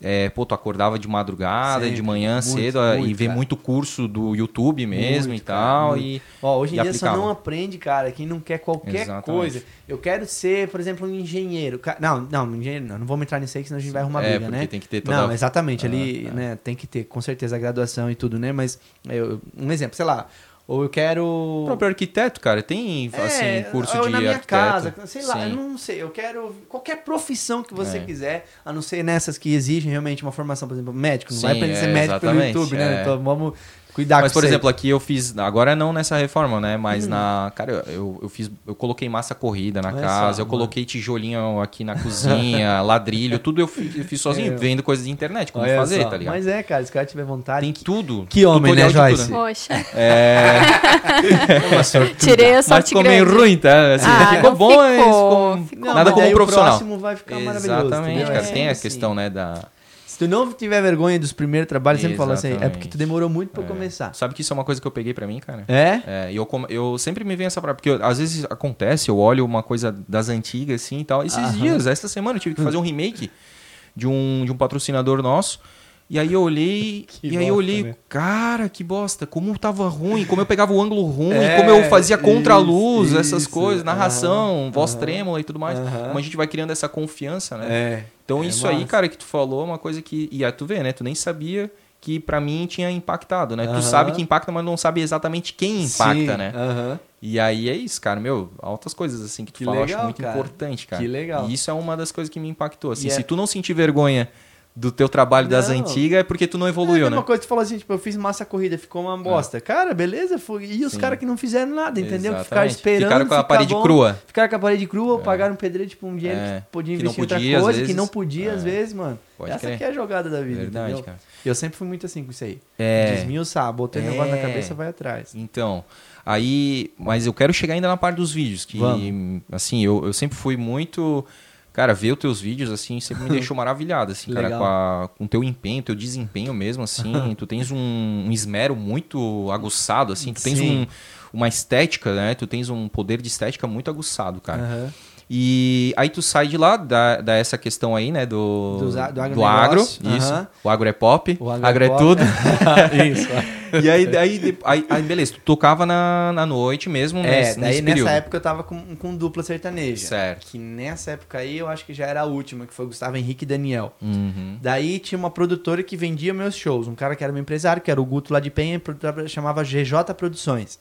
É, pô, tu acordava de madrugada, Sempre, de manhã muito, cedo a- e muito, vê cara. muito curso do YouTube mesmo Muito, e cara, tal. muito. e Ó, hoje em e dia só aplicava. não aprende, cara, quem não quer qualquer Exatamente. coisa. Eu quero ser, por exemplo, um engenheiro. Não, não, engenheiro não, não vou entrar nisso aí, que senão a gente vai arrumar É, briga, né? tem que ter toda- Não, exatamente, Ah, ali, é. né, tem que ter, com certeza, a graduação e tudo, né? Mas, eu- um exemplo, sei lá, ou eu quero... O próprio arquiteto, cara, tem assim, É, curso ou de na minha arquiteto. casa, sei lá, Sim. eu não sei, eu quero qualquer profissão que você É. quiser, a não ser nessas que exigem realmente uma formação, por exemplo, médico, não Sim, vai aprender a ser é, médico pelo YouTube, né? é. Então vamos cuidar Mas, com por exemplo, aqui eu fiz. Agora não nessa reforma, né? Mas Hum. na. Cara, eu, eu fiz. Eu coloquei massa corrida na Olha casa, só, eu mano. coloquei tijolinho aqui na cozinha, ladrilho, tudo eu fiz, eu fiz sozinho, É. vendo coisas de internet, como Olha fazer, só, tá ligado? Mas é, cara, se o cara tiver vontade. Tem tudo. Que homem, né, Joyce? tudo, né? Poxa, É, tirei a mas sorte ficou grande. meio ruim, tá? Assim, Ah, ficou não bom, ficou, mas ficou, ficou Não, nada mas como daí profissional. O próximo vai ficar maravilhoso. Exatamente, cara. É tem a assim. questão, né, da... Se tu não tiver vergonha dos primeiros trabalhos, sempre fala assim, é porque tu demorou muito pra É. começar. Sabe que isso é uma coisa que eu peguei pra mim, cara? É? É, e eu, eu sempre me venho essa prática, porque eu- às vezes acontece, eu olho uma coisa das antigas assim e tal. Esses Aham. dias, essa semana, eu tive que fazer um remake de um, de um patrocinador nosso. E aí eu olhei, Que e aí eu bosta, olhei, né? cara, que bosta, como tava ruim, como eu pegava o ângulo ruim, É, como eu fazia contra-luz, isso, essas coisas, narração, aham, voz aham, trêmula e tudo mais. aham. Como a gente vai criando essa confiança, né? É. Então É isso aí, massa. cara, que tu falou, é uma coisa que. E aí tu vê, né? Tu nem sabia que pra mim tinha impactado, né? Tu sabe que impacta, mas não sabe exatamente quem impacta, Sim, né? aham. E aí é isso, cara, meu, altas coisas assim que tu Que fala, eu acho legal, muito cara. importante, cara. Que legal. E isso é uma das coisas que me impactou, assim, é- se tu não sentir vergonha do teu trabalho das Não. antigas, é porque tu não é evoluiu, a mesma né? coisa que tu falou assim, tipo, eu fiz massa corrida, ficou uma bosta. Cara, beleza? Foi... E os caras que não fizeram nada, entendeu? Que Exatamente. ficaram esperando. Ficaram com a parede bom, crua. Ficaram com a parede crua, ou pagaram um pedreiro, tipo, um dinheiro É, que podia que investir em podia, outra às coisa, que não podia, às É. vezes, mano. Pode Essa crer. que é a jogada da vida, Verdade, entendeu? cara. Eu sempre fui muito assim com isso aí. É. Desmiuçar, botei o negócio na É. cabeça, vai atrás. Então, aí, mas eu quero chegar ainda na parte dos vídeos, que Vamos. assim, eu, eu sempre fui muito, cara, ver os teus vídeos assim, sempre me deixou maravilhado assim, cara, com, a- com o teu empenho, teu desempenho mesmo assim, tu tens um, um esmero muito aguçado assim, tu tens um, uma estética, né? Tu tens um poder de estética muito aguçado, cara. Aham. E aí tu sai de lá, dá, dá essa questão aí, né, do, Do za- do agro, isso. aham. O agro é pop, O agro, agro é é tudo. Isso. E aí, de- aí, aí, beleza, tu tocava na, na noite mesmo É, nesse, daí nesse nessa período. época eu tava com, com dupla sertaneja. Certo. Que nessa época aí eu acho que já era a última, que foi Gustavo Henrique e Daniel. Uhum. Daí tinha uma produtora que vendia meus shows. Um cara que era meu empresário, que era o Guto lá de Penha, produtora chamava GJ Produções.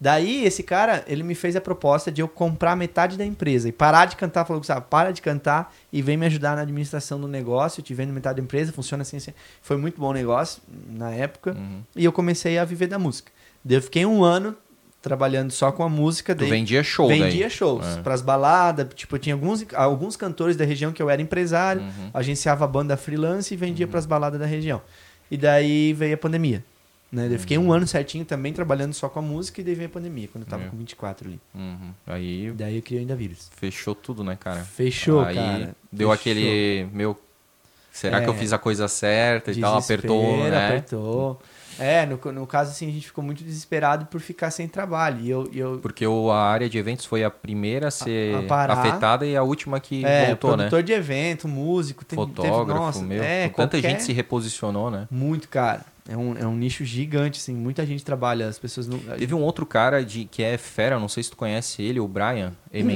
Daí, esse cara, ele me fez a proposta de eu comprar metade da empresa e parar de cantar. Falou, Gustavo, para de cantar e vem me ajudar na administração do negócio. Eu te vendo metade da empresa, funciona assim, assim. Foi muito bom o negócio na época. Uhum. E eu comecei a viver da música. Daí eu fiquei um ano trabalhando só com a música. Tu daí vendia show vendia daí. shows É. pras baladas. Tipo, eu tinha alguns, alguns cantores da região que eu era empresário, Uhum. agenciava a banda freelance e vendia pras baladas da região. E daí veio a pandemia. Né? Eu fiquei um ano certinho também trabalhando só com a música e daí veio a pandemia, quando eu tava É. com 24 ali. Uhum. Aí Daí eu criei ainda vírus. fechou tudo, né, cara? Fechou, Aí cara. deu Fechou. aquele, meu, será que eu É. fiz a coisa certa e tal? Apertou, né? Apertou. É, no, no caso, assim, a gente ficou muito desesperado por ficar sem trabalho. E eu, e eu Porque o- a área de eventos foi a primeira a ser a parar. afetada e a última que é, voltou, né? produtor de evento, músico, tem, Fotógrafo, teve, nossa, meu. é, tanta qualquer- gente se reposicionou, né? Muito, cara. É um, é um nicho gigante, assim. Muita gente trabalha, as pessoas não... Teve um outro cara de, que é fera, não sei se tu conhece ele, o Brian Hum.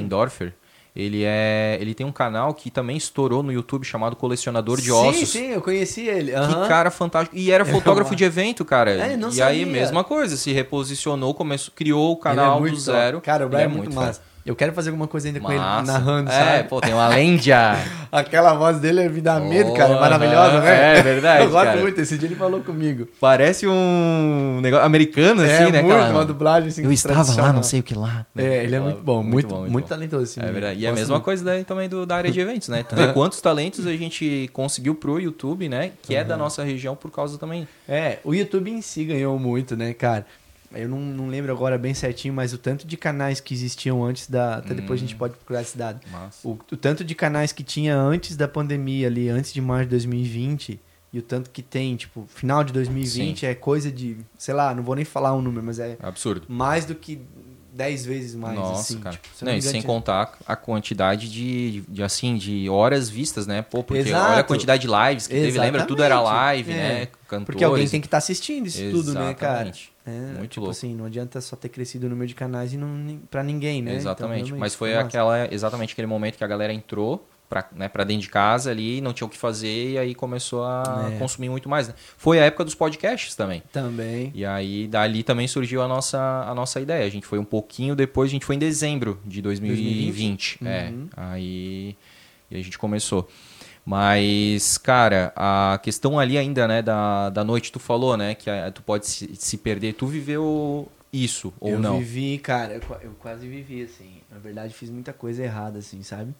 Ele é, ele tem um canal que também estourou no YouTube chamado Colecionador de sim, Ossos. Sim, eu conheci ele. Que aham. cara fantástico. E era fotógrafo de evento, cara. É, não e aí, sabia. mesma coisa, se reposicionou, começou, criou o é canal muito do zero. Cara, o Brian é muito fera. massa. Eu quero fazer alguma coisa ainda com Massa. ele narrando, É, sabe? pô, tem uma lenda. Aquela voz dele é dá medo, cara. É maravilhosa, né? é verdade, Eu gosto cara. muito. Esse dia ele falou comigo. Parece um negócio americano, assim, é né? muito, aquela- uma dublagem assim, Eu estava lá, não sei o que lá. É, ele é muito bom. Muito, muito, bom. talentoso. Esse É verdade. E a mesma muito. coisa daí também do, da área de eventos, né? Tu vê quantos talentos a gente conseguiu pro YouTube, né? Que é da nossa região por causa também. É, o YouTube em si ganhou muito, né, cara? Eu não, não lembro agora bem certinho, mas o tanto de canais que existiam antes da. Até depois a Hum. gente pode procurar esse dado. O, o tanto de canais que tinha antes da pandemia ali, antes de março de 2020, e o tanto que tem, tipo, final de 2020 é coisa de, sei lá, não vou nem falar um número, mas é Absurdo. mais do que 10 vezes mais, Nossa, assim. cara. Tipo, se Não, e sem contar a quantidade de, de, assim, de horas vistas, né? Pô, porque Exato. olha a quantidade de lives que teve, lembra? Tudo era Exatamente. live, É. né? Cantores. Porque alguém tem que estar assistindo isso tudo, né, cara? Exatamente. É, Muito tipo louco. assim, não adianta só ter crescido o número de canais e não pra ninguém, né? Então, Exatamente. realmente, Mas foi massa. aquela, exatamente aquele momento que a galera entrou pra, né, pra dentro de casa ali, não tinha o que fazer, e aí começou a É. consumir muito mais. Né? Foi a época dos podcasts também. Também. E aí, dali também surgiu a nossa, a nossa ideia. A gente foi um pouquinho depois, a gente foi em dezembro de 2020. 2020? É. Uhum. Aí e a gente começou. Mas, cara, a questão ali ainda, né, da, da noite, tu falou, né, que ah, tu pode se, se perder. Tu viveu isso, ou eu não? vivi, cara, eu, eu quase vivi, assim. Na verdade, fiz muita coisa errada, assim, sabe?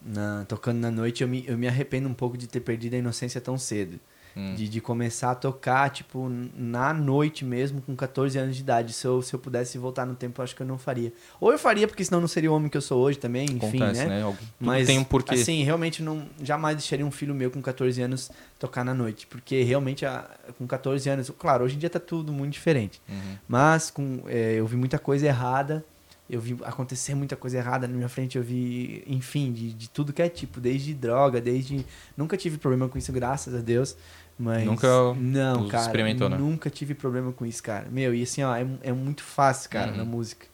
Na, tocando na noite, eu me, eu me arrependo um pouco de ter perdido a inocência tão cedo. Hum. De, de começar a tocar, tipo, na noite mesmo, com 14 anos de idade. Se eu, se eu pudesse voltar no tempo, eu acho que eu não faria. Ou eu faria, porque senão não seria o homem que eu sou hoje também, enfim, Acontece, né? né? Mas, tem um porquê. assim, realmente não, jamais deixaria um filho meu com 14 anos tocar na noite. Porque realmente, a- com 14 anos, claro, hoje em dia tá tudo muito diferente. Uhum. Mas com, é, eu vi muita coisa errada. Eu vi acontecer muita coisa errada na minha frente. Eu vi, enfim, de, de tudo que é tipo, desde droga, desde. Nunca tive problema com isso, graças a Deus. Mas. Nunca Não, cara. experimentou, né? Nunca tive problema com isso, cara. Meu, e assim, ó, é, é muito fácil, cara, Uhum. na música.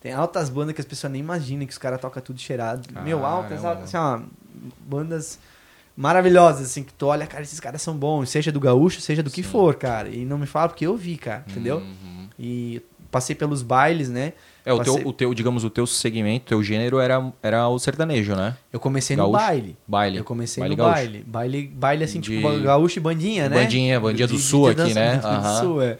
Tem altas bandas que as pessoas nem imaginam que os caras tocam tudo cheirado. Meu, Caramba. altas, altas, assim, ó, bandas maravilhosas, assim, que tu olha, cara, esses caras são bons, seja do gaúcho, seja do que Sim. for, cara. E não me fala porque eu vi, cara, entendeu? Uhum. E passei pelos bailes, né? É, o Passei- teu, o teu, digamos, o teu segmento, teu gênero era, era o sertanejo, né? Eu comecei Gaúcho? no baile. Baile. Eu comecei baile no gaúcho. baile. Baile, baile assim, De- tipo gaúcho e bandinha, né? Bandinha, bandinha do De- sul de aqui, né? do Aham. sul, é.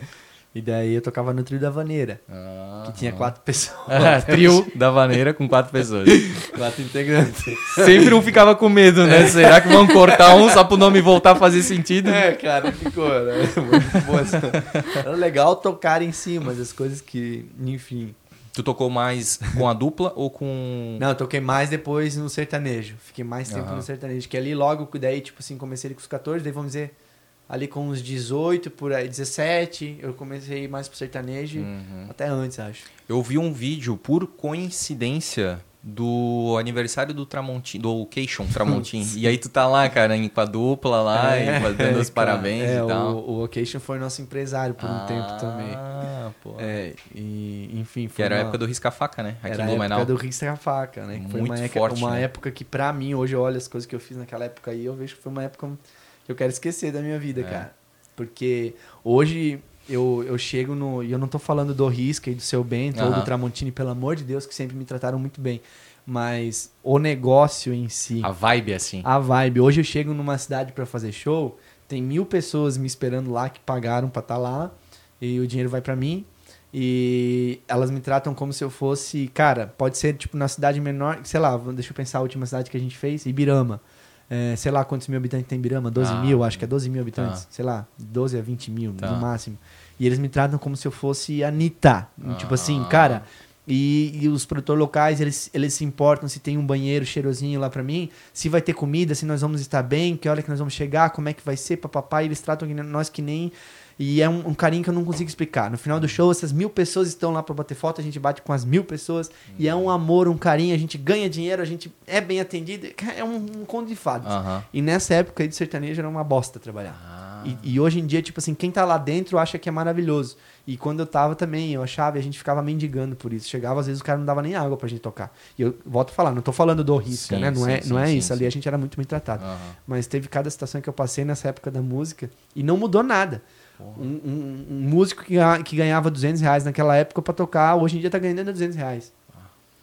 E daí eu tocava no trio da vaneira, Ah, que tinha ah. quatro pessoas. É, trio da vaneira com quatro pessoas. quatro integrantes. Sempre um ficava com medo, né? Será que vão cortar um só pro nome voltar a fazer sentido? É, cara, ficou, né? Muito boa Era legal tocar em si, mas as coisas que, enfim. Tu tocou mais com a dupla ou com. Não, eu toquei mais depois no sertanejo. Fiquei mais tempo Aham. no sertanejo. Que ali logo, daí, tipo assim, comecei ali com os 14, daí vamos dizer, ali com uns 18, por aí, 17, eu comecei mais pro sertanejo. Uhum. Até antes, acho. Eu vi um vídeo, por coincidência, do aniversário do Tramontim, do Cation Tramontim. e aí tu tá lá, cara, em- com a dupla lá, e dando os parabéns é, e tal. O, o Occasion foi nosso empresário por um tempo também. Ah, pô. É, e, enfim, Que foi era a uma- época do Risca-Faca, né? Aqui Era em a Blumenau. época do Risca a Faca, né? Que foi Muito uma, forte, uma né? época que, pra mim, hoje eu olho as coisas que eu fiz naquela época aí, eu vejo que foi uma época que eu quero esquecer da minha vida, É. cara. Porque hoje, eu, eu chego no. E eu não tô falando do Risca e do seu Bento ou Aham. do Tramontini, pelo amor de Deus, que sempre me trataram muito bem. Mas o negócio em si, A vibe, assim. a vibe. Hoje eu chego numa cidade pra fazer show, tem mil pessoas me esperando lá que pagaram pra estar lá, e o dinheiro vai pra mim. E elas me tratam como se eu fosse. Cara, pode ser tipo na cidade menor, sei lá, deixa eu pensar a última cidade que a gente fez, Ibirama. É, sei lá quantos mil habitantes tem Ibirama? 12 Ah, mil, acho que é 12 mil habitantes. tá. Sei lá, 12 a 20 mil Tá. no máximo. E eles me tratam como se eu fosse a Anitta. Tipo assim, Ah. cara. E, e os produtores locais, eles, eles se importam se tem um banheiro cheirosinho lá pra mim, se vai ter comida, se nós vamos estar bem, que hora que nós vamos chegar, como é que vai ser, papapá. E eles tratam nós que nem. E é um, um carinho que eu não consigo explicar. No final do show, essas mil pessoas estão lá pra bater foto, a gente bate com as mil pessoas. E é um amor, um carinho, a gente ganha dinheiro, a gente é bem atendido. É um, um conto de fadas. Aham. E nessa época aí de sertanejo era uma bosta trabalhar. Ah. E, e hoje em dia, tipo assim, quem tá lá dentro acha que é maravilhoso. E quando eu tava também, eu achava e a gente ficava mendigando por isso. Chegava, às vezes, o cara não dava nem água pra gente tocar. E eu volto a falar, não tô falando do risca, Sim, né? Não sim, é, sim, não é isso. Ali a gente era muito bem tratado. Aham. Mas teve cada situação que eu passei nessa época da música e não mudou nada. Um, um- um músico que, que ganhava 200 reais naquela época pra tocar, hoje em dia tá ganhando 200 reais.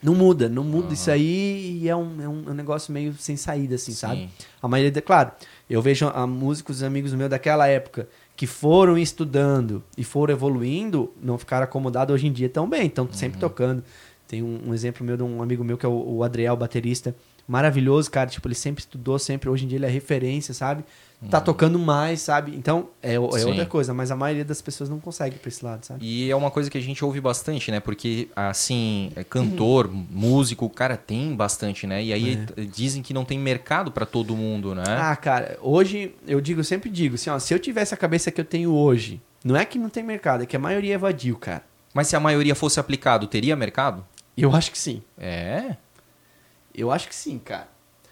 Não muda, não muda isso aí e é um, é um, é um negócio meio sem saída, assim, Sim. sabe? A maioria, claro, eu vejo a músicos amigos meus daquela época que foram estudando e foram evoluindo, não ficaram acomodados hoje em dia tão bem, estão sempre tocando. Tem um, um exemplo meu de um amigo meu que é o, o Adriel, baterista, maravilhoso, cara. Tipo, ele sempre estudou, sempre, hoje em dia ele é referência, sabe? Tá tocando mais, sabe? Então, é, é outra coisa, mas a maioria das pessoas não consegue pra esse lado, sabe? E é uma coisa que a gente ouve bastante, né? Porque, assim, é cantor, músico, o cara tem bastante, né? E aí t- dizem que não tem mercado pra todo mundo, né? É. Ah, cara, hoje eu digo, eu sempre digo, assim, ó, se eu tivesse a cabeça que eu tenho hoje, não é que não tem mercado, é que a maioria é vadio, cara. Mas se a maioria fosse aplicado, teria mercado? Eu acho que sim. É. Eu acho que sim, cara.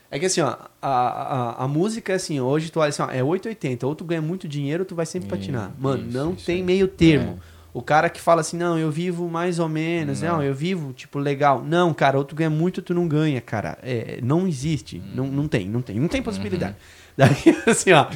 É que assim, ó, a, a, a música, assim, hoje tu olha assim, ó, é 880, ou tu ganha muito dinheiro tu vai sempre Isso, patinar. Mano, isso, não isso tem meio termo. É. O cara que fala assim, não, eu vivo mais ou menos, não, Não. eu vivo, tipo, legal. Não, cara, ou tu ganha muito tu não ganha, cara. É, não existe. Hum. Não, não tem, não tem. Não tem possibilidade. Uhum. Daí, assim, ó.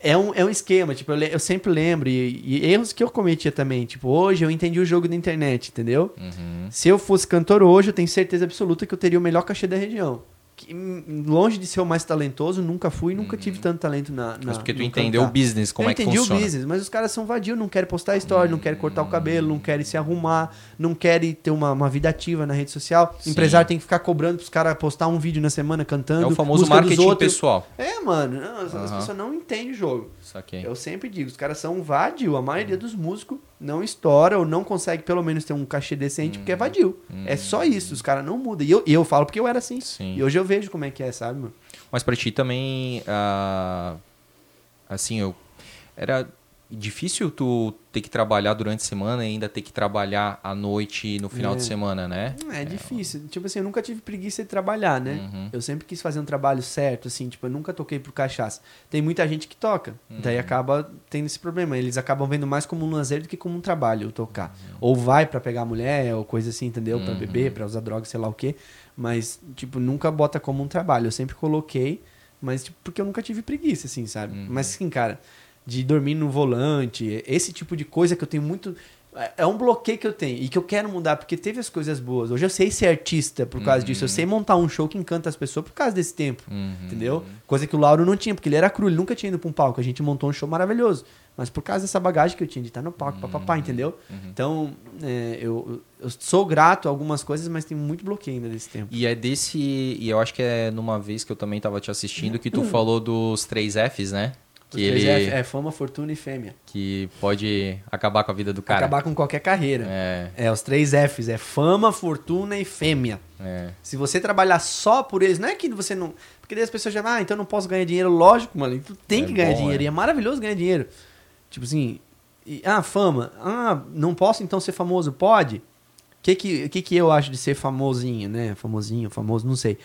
É um, é um esquema, tipo, eu, eu sempre lembro, e, e erros que eu cometia também. Tipo, hoje eu entendi o jogo da internet, entendeu? Uhum. Se eu fosse cantor hoje, eu tenho certeza absoluta que eu teria o melhor cachê da região. Hum, longe de ser o mais talentoso, nunca fui, nunca tive tanto talento na, na. Mas porque tu entendeu cantar. o business, como eu é que entendi funciona. o business, mas os caras são vadios, não querem postar história, não querem cortar o cabelo, não querem se arrumar, não querem ter uma, uma vida ativa na rede social. Sim. empresário tem que ficar cobrando pros caras postar um vídeo na semana cantando. É o famoso marketing pessoal. É, mano, não, as, pessoas não entendem o jogo. Saquei. Eu sempre digo, os caras são vadio. A maioria dos músicos não estoura ou não consegue pelo menos ter um cachê decente porque é vadio. É só isso, os caras não mudam. E eu, eu falo porque eu era assim. Sim. E hoje eu vejo como é que é, sabe, mano? Mas pra ti também, ah, assim, eu era difícil tu ter que trabalhar durante a semana e ainda ter que trabalhar à noite no final É. de semana, né? É, difícil. Tipo assim, eu nunca tive preguiça de trabalhar, né? Uhum. Eu sempre quis fazer um trabalho certo, assim, tipo, eu nunca toquei por cachaça. Tem muita gente que toca, Uhum. daí acaba tendo esse problema. Eles acabam vendo mais como um lazer do que como um trabalho, tocar. Uhum. Ou vai pra pegar mulher, ou coisa assim, entendeu? Pra beber, pra usar droga, sei lá o quê. Mas, tipo, nunca bota como um trabalho. Eu sempre coloquei, mas, tipo, porque eu nunca tive preguiça, assim, sabe? Uhum. Mas, assim, cara, de dormir no volante, esse tipo de coisa que eu tenho muito. é- É um bloqueio que eu tenho e que eu quero mudar, porque teve as coisas boas. Hoje eu sei ser artista por causa disso. Eu sei montar um show que encanta as pessoas por causa desse tempo. Uhum. Entendeu? Coisa que o Lauro não tinha, porque ele era cru, ele nunca tinha ido pra um palco. A gente montou um show maravilhoso. Mas por causa dessa bagagem que eu tinha de estar no palco, papapá, entendeu? Então, é, eu, eu sou grato a algumas coisas, mas tem muito bloqueio ainda desse tempo. E é desse. E eu acho que é numa vez que eu também tava te assistindo que tu Uhum. falou dos três Fs, né? Que três ele. F é fama, fortuna e fêmea. Que pode acabar com a vida do cara. Acabar com qualquer carreira. É, É, os três Fs. É fama, fortuna e fêmea. é. Se você trabalhar só por eles, não é que você não. Porque daí as pessoas já, ah, então eu não posso ganhar dinheiro. Lógico, mano. Tu tem É que ganhar bom, dinheiro. é. E é maravilhoso ganhar dinheiro. Tipo assim. e- ah, fama. Ah, não posso então ser famoso? Pode. O que que, que que eu acho de ser famosinho, né? Famosinho, famoso, não sei.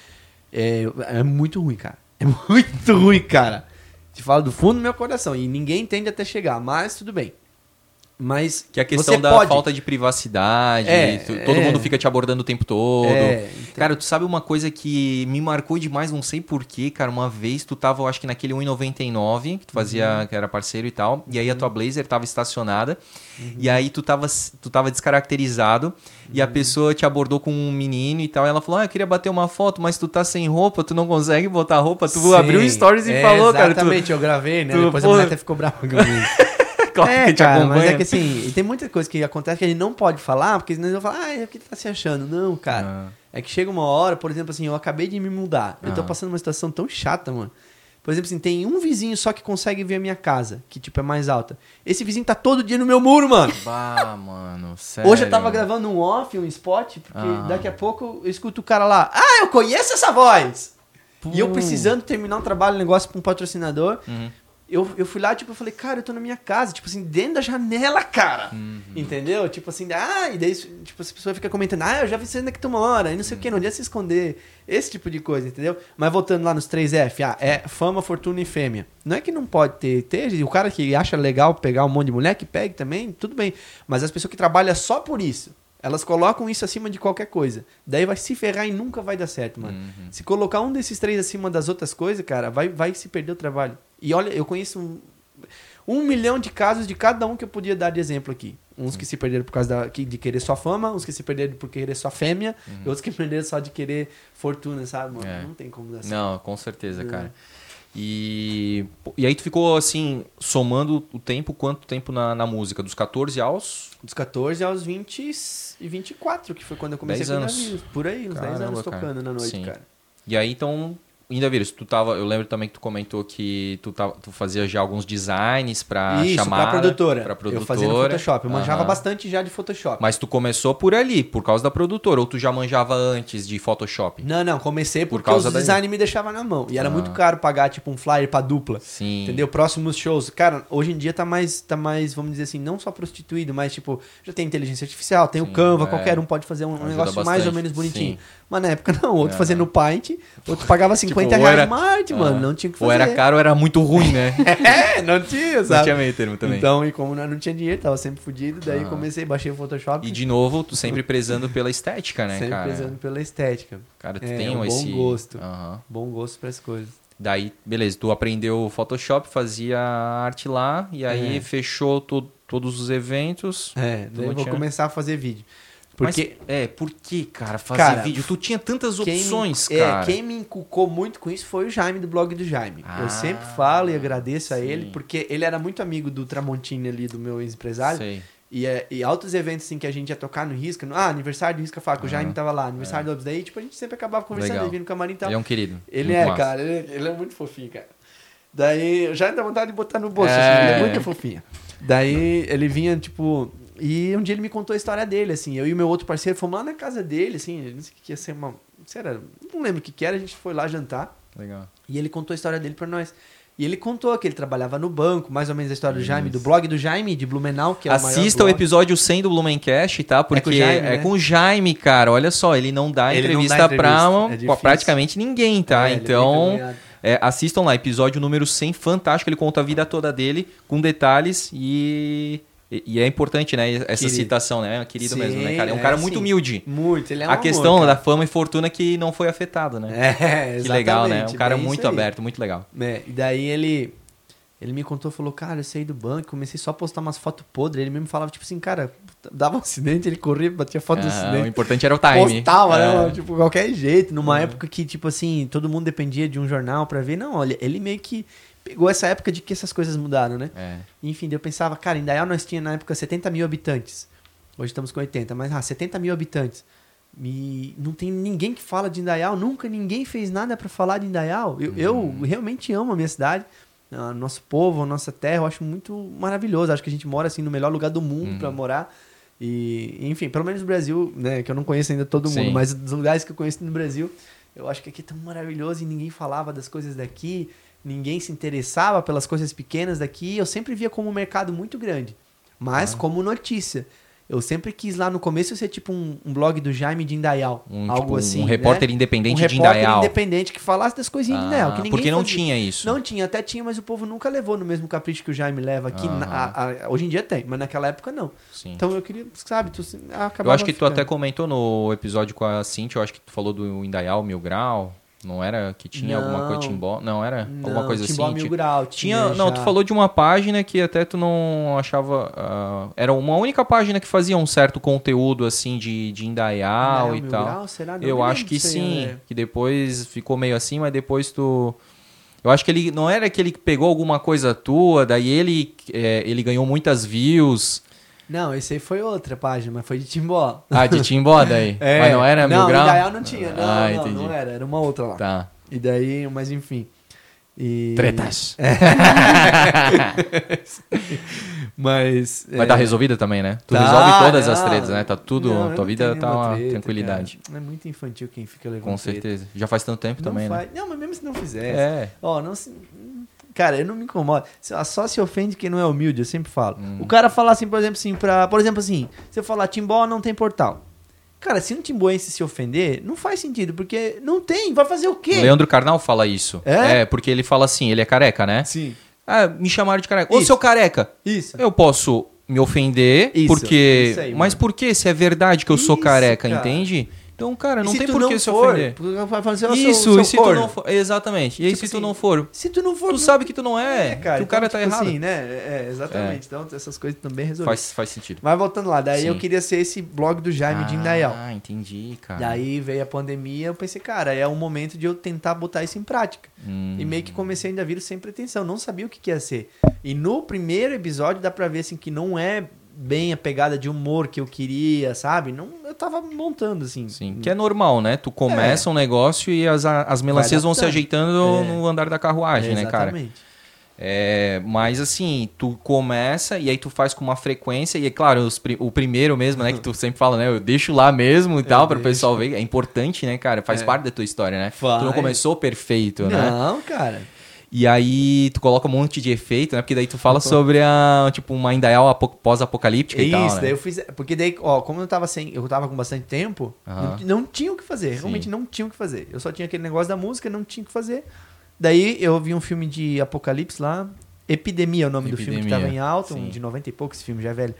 É, é muito ruim, cara. É muito ruim, cara. Te falo do fundo do meu coração. E ninguém entende até chegar, mas tudo bem. Mas Que a questão da pode. falta de privacidade, É, tu- todo é. mundo fica te abordando o tempo todo. É, então- Cara, tu sabe uma coisa que me marcou demais, não sei porquê, cara. Uma vez tu tava, eu acho que naquele 1,99, que tu fazia, Uhum. que era parceiro e tal, e aí a tua Blazer tava estacionada, e aí tu tava, tu tava descaracterizado, e Uhum. a pessoa te abordou com um menino e tal, e ela falou, ah, eu queria bater uma foto, mas tu tá sem roupa, tu não consegue botar roupa. Tu Sim. abriu stories e É, falou, cara. Tu, Exatamente, eu gravei, né? tu- Depois a pô- mulher até ficou brava comigo. claro é, que te cara, mas acompanha. é que assim, tem muita coisa que acontece que a gente não pode falar, porque senão eu vou falar, ah, é porque tu tá se achando. Não, cara. Ah. É que chega uma hora, por exemplo, assim, eu acabei de me mudar. Eu tô Ah. passando uma situação tão chata, mano. Por exemplo, assim, tem um vizinho só que consegue ver a minha casa, que tipo é mais alta. Esse vizinho tá todo dia no meu muro, mano. Bah, mano, sério. Hoje eu tava gravando um off, um spot, porque Ah. daqui a pouco eu escuto o cara lá. Ah, eu conheço essa voz! E eu precisando terminar um trabalho, um negócio pra um patrocinador. Uhum. Eu, eu fui lá, tipo, eu falei, cara, eu tô na minha casa, tipo assim, dentro da janela, cara. Uhum. Entendeu? Tipo assim, ah, e daí, tipo, as pessoas ficam comentando, ah, eu já vi você é que tu mora, e não sei o que, não adianta se esconder. Esse tipo de coisa, entendeu? Mas voltando lá nos 3F, ah, é fama, fortuna e fêmea. Não é que não pode ter, ter, o cara que acha legal pegar um monte de mulher, que pegue também, tudo bem. Mas as pessoas que trabalham só por isso, elas colocam isso acima de qualquer coisa. Daí vai se ferrar e nunca vai dar certo, mano. Uhum. Se colocar um desses três acima das outras coisas, cara, vai, vai se perder o trabalho. E olha, eu conheço um, um milhão de casos de cada um que eu podia dar de exemplo aqui. Uns que se perderam por causa da, de querer só fama, uns que se perderam por querer só fêmea, e outros que perderam só de querer fortuna, sabe, mano? Uhum. É. Não tem como dar certo. Não, com certeza, É. cara. E, e aí tu ficou assim, somando o tempo, quanto tempo na, na música? Dos 14 aos. Dos 14 aos 20 e 24, que foi quando eu comecei 10 com anos. navios. Por aí, uns 10 Caramba, anos cara. tocando na noite, Sim. cara. E aí então. Ainda vira, tu tava. Eu lembro também que tu comentou que tu, tava, tu fazia já alguns designs pra Isso, chamar. pra produtora. Pra produtora. Eu fazia no Photoshop. Eu manjava Aham. bastante já de Photoshop. Mas tu começou por ali, por causa da produtora, ou tu já manjava antes de Photoshop? Não, não, comecei Por causa os design me deixava na mão. E era Ah. muito caro pagar, tipo, um flyer pra dupla. Sim. Entendeu? Próximos shows. Cara, hoje em dia tá mais, tá mais, vamos dizer assim, não só prostituído, mas tipo, já tem inteligência artificial, tem Sim, o Canva, é. qualquer um pode fazer um Ajuda negócio mais bastante, ou menos bonitinho. sim. Mas na época não, outro fazendo no Paint, outro pagava 50 Tipo, ou reais era- uma arte, mano, Ah. não tinha que fazer. Ou era caro ou era muito ruim, né? É, não tinha, Não sabe? tinha meio termo também. Então, e como não tinha dinheiro, tava sempre fudido, daí Aham. comecei, baixei o Photoshop, E de novo, tu sempre prezando pela estética, né, sempre cara? prezando pela estética. Cara, tu É, tem um bom esse. gosto. Aham. Bom gosto para as coisas. Daí, beleza, tu aprendeu Photoshop, fazia arte lá, e aí É. fechou to- todos os eventos. É, Tu daí não eu vou tinha- começar a fazer vídeo. Porque Mas, é, por que, cara, fazer Cara, vídeo? Tu tinha tantas Quem me- opções, é, cara. quem me inculcou muito com isso foi o Jaime do blog do Jaime. Ah, eu sempre falo e agradeço a sim. ele, porque ele era muito amigo do Tramontini ali, do meu ex-empresário. Sei. E, é, e altos eventos assim que a gente ia tocar no Risca. No, ah, aniversário do Risca Faca, o Jaime Aham. tava lá. Aniversário do Ops daí, tipo, a gente sempre acabava conversando, Legal. ele vinha no camarim e tal. Ele é um querido. Ele é, massa. cara, ele, ele é muito fofinho, cara. Daí, já dá vontade de botar no bolso, É. assim, ele é muito fofinho. Daí, ele vinha, tipo... E um dia ele me contou a história dele, assim. Eu e o meu outro parceiro fomos lá na casa dele, assim, não sei o que ia ser uma... Era, não lembro o que que era, a gente foi lá jantar. Legal. E ele contou a história dele pra nós. E ele contou que ele trabalhava no banco, mais ou menos a história do Jaime, do Isso. blog do Jaime, de Blumenau, que é o maior Assista o blog. episódio 100 do Blumencast, tá? Porque com o Jaime, é né? com o Jaime, cara. Olha só, ele não dá Ele não dá entrevista, pra, entrevista, é praticamente ninguém, tá? É, é então, é, assistam lá, episódio número 100, fantástico. Ele conta a vida toda dele, com detalhes e... E é importante, né? Essa Querido. citação, né? Querido Sim, mesmo, né, cara? É um é, cara muito sim. humilde. Muito, ele é um a amor, questão cara. da fama e fortuna que não foi afetado, né? É, que legal, né? Um cara muito aberto, muito legal. É, e daí ele ele me contou, falou, cara, eu saí do banco, comecei só a postar umas fotos podres. Ele mesmo falava, tipo assim, cara, dava um acidente, ele corria, batia foto do Ah, o acidente. importante era o time. Postava, É. né? Tipo, qualquer jeito. Numa É. época que, tipo assim, todo mundo dependia de um jornal pra ver. Não, olha, ele meio que pegou essa época de que essas coisas mudaram, né? É. Enfim, eu pensava, cara, em Dayal nós tinha na época 70 mil habitantes. Hoje estamos com 80, mas ah, 70 mil habitantes. E não tem ninguém que fala de Indaial, nunca ninguém fez nada pra falar de Indaial. Eu, eu realmente amo a minha cidade, a nosso povo, a nossa terra, eu acho muito maravilhoso. Acho que a gente mora assim no melhor lugar do mundo Uhum. pra morar. E, enfim, pelo menos no Brasil, né, que eu não conheço ainda todo mundo, Sim. mas dos lugares que eu conheço no Brasil, eu acho que aqui é tão maravilhoso e ninguém falava das coisas daqui, ninguém se interessava pelas coisas pequenas daqui. Eu sempre via como um mercado muito grande, mas Ah. como notícia. Eu sempre quis lá no começo ser tipo um, um blog do Jaime de Indaial. Um, algo tipo, assim. um repórter né? independente um de repórter Indaial. independente que falasse das coisinhas de Indaial. Que Ah, ninguém porque não fazia. tinha isso. Não tinha, até tinha, mas o povo nunca levou no mesmo capricho que o Jaime leva aqui. Na- a- a- hoje em dia tem, mas naquela época não. Sim. Então eu queria, sabe, tu se- eu acabava acho que tu ficando. até comentou no episódio com a Cintia, eu acho que tu falou do Indaial Mil Grau. Não era que tinha alguma Não. coisa Timbó? Não era? alguma Não, coisa Timbó assim? Mil Grau, Tinha, tinha não, já. tu falou de uma página que até tu não achava. ah, era uma única página que fazia um certo conteúdo assim de, de Indaial e tal. Grau, será? Não eu acho que sim. né? Que depois ficou meio assim, mas depois tu. Eu acho que ele não era que ele pegou alguma coisa tua, daí ele, é, ele ganhou muitas views. Não, esse aí foi outra página, mas foi de Timbó. Ah, de Timbó daí. Mas não era Mil É. não, Grau? Indaial não tinha, não, ah, não, entendi. não era, era uma outra lá. Tá. E daí, mas enfim. E... Tretas. Mas. Vai estar resolvida também, né? Tu Tá, resolve todas as não. tretas, né? Tá tudo. Não, tua não vida tá uma treta, tranquilidade. cara. É muito infantil quem fica levando Com treta. certeza. Já faz tanto tempo Não também, né? faz- Não, mas mesmo se não fizesse. É. Ó, não se. Cara, eu não me incomodo. Só- se ofende quem não é humilde, eu sempre falo. Hum. O cara falar assim, por exemplo, assim, pra. Por exemplo, assim, se eu falar Timbó não tem portal. Cara, se um timboense se ofender, não faz sentido, porque não tem, vai fazer o quê? O Leandro Carnal fala isso. É? porque ele fala assim, ele é careca, né? Sim. Ah, me chamaram de careca. Ô, Isso. seu careca, Isso. eu posso me ofender, Isso, porque. isso aí, mas por que? Se é verdade que eu sou Isso, careca, cara. entende? Então, cara, não tem tu por que se for, ofender. vai assim, ó, seu- Isso, seu e se corno. tu não for. Exatamente. E aí, Tipo se tu assim, não for, Se tu não for. tu sabe que tu não é, É, cara. que o cara então, tá tipo errado. Assim, né? É, exatamente. Então, essas coisas também resolvidas. faz, faz sentido. Mas voltando lá, daí Sim. eu queria ser esse blog do Jaime de Indaial. Ah, entendi, cara. Daí veio a pandemia, eu pensei, cara, é o momento de eu tentar botar isso em prática. Hum. E meio que comecei ainda a vir sem pretensão, não sabia o que, que ia ser. E no primeiro episódio dá pra ver assim que não é bem a pegada de humor que eu queria, sabe? Não, eu tava montando assim. Sim, que é normal, né? Tu começa um negócio e as, as melancias vão se ajeitando É. no andar da carruagem, né, cara? Exatamente. É, mas assim, tu começa e aí tu faz com uma frequência, e é claro, os pri- o primeiro mesmo, né, que tu sempre fala, né, eu deixo lá mesmo e tal, para o pessoal ver, é importante, né, cara, faz É. parte da tua história, né? Tu não Faz. começou perfeito, né? Não, cara. E aí tu coloca um monte de efeito, né, porque daí tu fala sobre a, tipo, uma Indaial apo- pós-apocalíptica e tal, Isso, né? daí eu fiz. Porque daí, ó, como eu tava sem. Eu tava com bastante tempo, Aham. não, não tinha o que fazer. Sim. Realmente não tinha o que fazer. Eu só tinha aquele negócio da música, não tinha o que fazer. Daí eu vi um filme de apocalipse lá. Epidemia é o nome do filme que Epidemia, tava em alta, um de 90 e pouco, esse filme já é velho.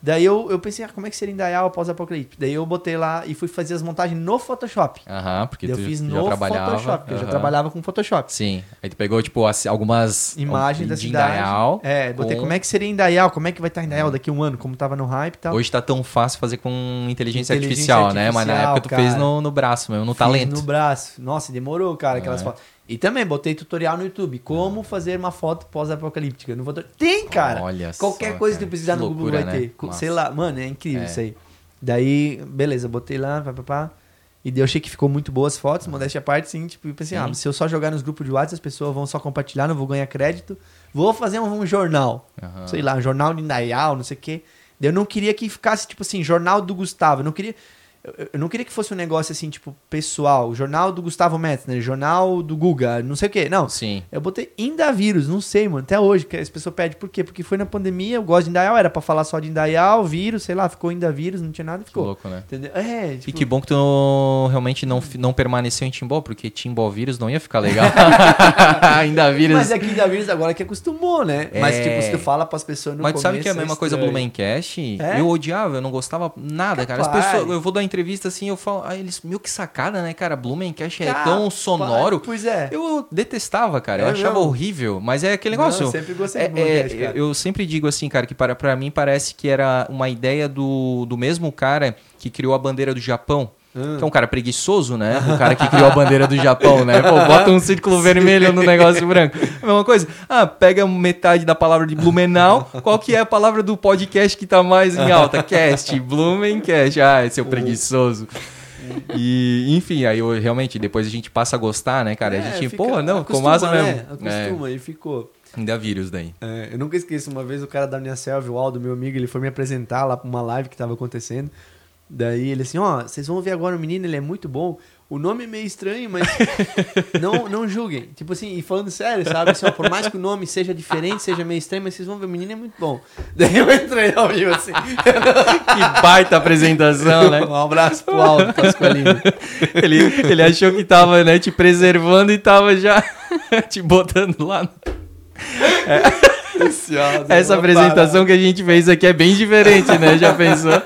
Daí eu, eu pensei, ah, como é que seria Indaial pós-apocalipse? Daí eu botei lá e fui fazer as montagens no Photoshop. Aham, porque Daí tu eu fiz já no trabalhava. Photoshop, porque eu já trabalhava com Photoshop. Sim, aí tu pegou, tipo, as- algumas Imagem da de cidade. Indaial. É, botei com- como é que seria Indaial, como é que vai estar Indaial daqui a um ano, como tava no hype e tal. Hoje tá tão fácil fazer com inteligência, Inteligência artificial, né? Mas na artificial, época tu fez no, no braço mesmo, no talento. no braço. Nossa, demorou, cara, aquelas É. fotos. E também botei tutorial no YouTube. Como fazer uma foto pós-apocalíptica. No foto... Tem, cara! Olha Qualquer só, coisa cara. que precisar Que no Google vai né? ter. Massa. Sei lá, mano, é incrível É. isso aí. Daí, beleza, botei lá, pá, pá, pá. E daí eu achei que ficou muito boas as fotos, modéstia à parte, sim. Tipo, pensei, Sim. ah, se eu só jogar nos grupos de WhatsApp, as pessoas vão só compartilhar, não vou ganhar crédito. Vou fazer um, um jornal. Aham. Sei lá, um jornal de Indaial, não sei o quê. Eu não queria que ficasse, tipo assim, jornal do Gustavo. Eu não queria. Eu- Eu não queria que fosse um negócio assim, tipo, pessoal. Jornal do Gustavo Metzner, jornal do Guga, não sei o quê. Não. Sim. Eu botei Indavírus, não sei, mano. Até hoje, que as pessoas pedem por quê? Porque foi na pandemia, eu gosto de Indaial, era pra falar só de Indaial, vírus, sei lá, ficou Indavírus, não tinha nada, Que ficou. louco, né? Entendeu? É, tipo, E que bom que tu realmente não, não permaneceu em Timbó, porque Timbó vírus não ia ficar legal. Ainda vírus. Mas é que Indavírus agora que acostumou, né? Mas, É. tipo, se tu fala pras pessoas no Mas tu sabe começo, que é a mesma coisa estranho. Blumencast? É? Eu odiava, eu não gostava nada, cara. As Capaz. pessoas, eu vou dar entrevista assim, eu falo, ah, eles, meu que sacada, né, cara? Blumencast é tão sonoro. Pois é. Eu detestava, cara. Eu É achava mesmo? horrível. Mas é aquele Não, negócio. eu sempre gostei é, Blumencast, é, cara. eu sempre digo assim, cara, que para, pra mim parece que era uma ideia do, do mesmo cara que criou a bandeira do Japão. Que é um cara preguiçoso, né? O cara que criou a bandeira do Japão, né? Pô, bota um círculo vermelho no negócio branco. A mesma coisa. Ah, pega metade da palavra de Blumenau. Qual que é a palavra do podcast que tá mais em alta? Cast, Blumencast. Ah, seu preguiçoso. E, enfim, aí eu realmente, depois a gente passa a gostar, né, cara? a É, gente, fica- pô, não, ficou massa né? mesmo. Acostuma, e ficou. É, ainda vírus daí. É, eu nunca esqueço, uma vez o cara da minha selva, o Aldo, meu amigo, ele foi me apresentar lá pra uma live que tava acontecendo. Daí ele assim, ó, vocês vão ver agora o menino, ele é muito bom. O nome é meio estranho, mas não, não julguem. Tipo assim, e falando sério, sabe? Assim, ó, por mais que o nome seja diferente, seja meio estranho, mas vocês vão ver, o menino é muito bom. Daí eu entrei ao vivo assim. Que baita apresentação, né? Um abraço pro Aldo Pasqualino. Ele, ele achou que tava, né, te preservando e tava já te botando lá. No- Essa apresentação que a gente fez aqui é bem diferente, né? Já pensou?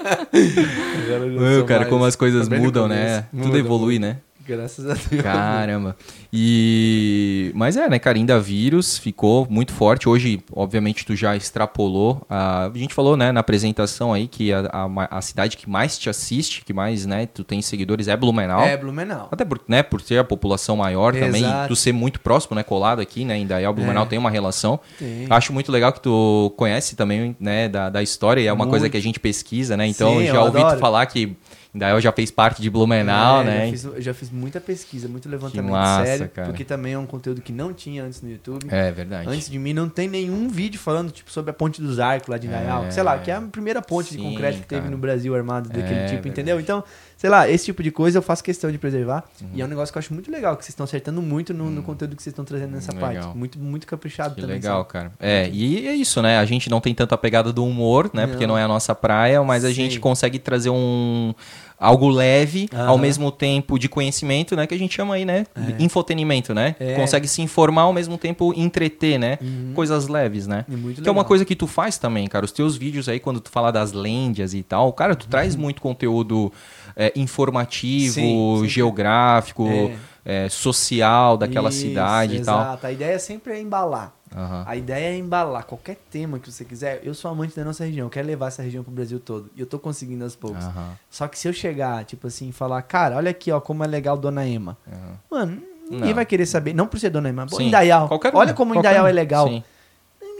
Meu, cara, como as coisas mudam, né? Tudo evolui, né? Graças a Deus. Caramba. E mas é, né, cara, ainda vírus ficou muito forte. Hoje, obviamente, tu já extrapolou. A, a gente falou, né, na apresentação aí que a, a, a cidade que mais te assiste, que mais, né, tu tem seguidores é Blumenau. É, Blumenau. Até por, né, por ter a população maior também, Exato. e tu ser muito próximo, né, colado aqui, né, em Indaial, Blumenau É. tem uma relação. Tem. Acho muito legal que tu conhece também, né, da, da história, e é uma Muito. coisa que a gente pesquisa, né, então Sim, já ouvi tu falar que Indaial já fez parte de Blumenau, É, né. Já fiz, eu já fiz muita pesquisa, muito levantamento massa, sério, cara. porque também é um conteúdo que não tinha antes no YouTube. É verdade. Antes de mim não tem nenhum vídeo falando tipo sobre a ponte dos arcos lá de Indaial, É. sei lá, que é a primeira ponte Sim, de concreto que teve cara. no Brasil armado daquele É, tipo, verdade. entendeu? Então, sei lá, esse tipo de coisa eu faço questão de preservar Uhum. e é um negócio que eu acho muito legal, que vocês estão acertando muito no, no conteúdo que vocês estão trazendo nessa Hum, legal. parte. Muito muito caprichado Que também. legal, sabe? cara. É, e é isso, né? A gente não tem tanta pegada do humor, né? Porque Não. não é a nossa praia, mas a Sim. gente consegue trazer um algo leve, ao mesmo tempo de conhecimento, né? Que a gente chama aí, né? Infotenimento, né? É. Consegue se informar ao mesmo tempo entreter, né? Coisas leves, né? É que é uma legal. coisa que tu faz também, cara. Os teus vídeos aí, quando tu fala das lendas e tal, cara, tu traz muito conteúdo é, informativo, Sim, sempre. geográfico, É. é, social daquela Isso, cidade e tal. Exato. A ideia sempre é embalar. Aham. A ideia é embalar qualquer tema que você quiser. Eu sou amante da nossa região, eu quero levar essa região pro Brasil todo. E eu tô conseguindo aos poucos. Aham. Só que se eu chegar, tipo assim, e falar, cara, olha aqui, ó, como é legal Dona Ema. Aham. Mano, ninguém Não. vai querer saber. Não por ser Dona Ema, Sim, Indaial. qualquer um, olha como Indaial um. é legal. Sim.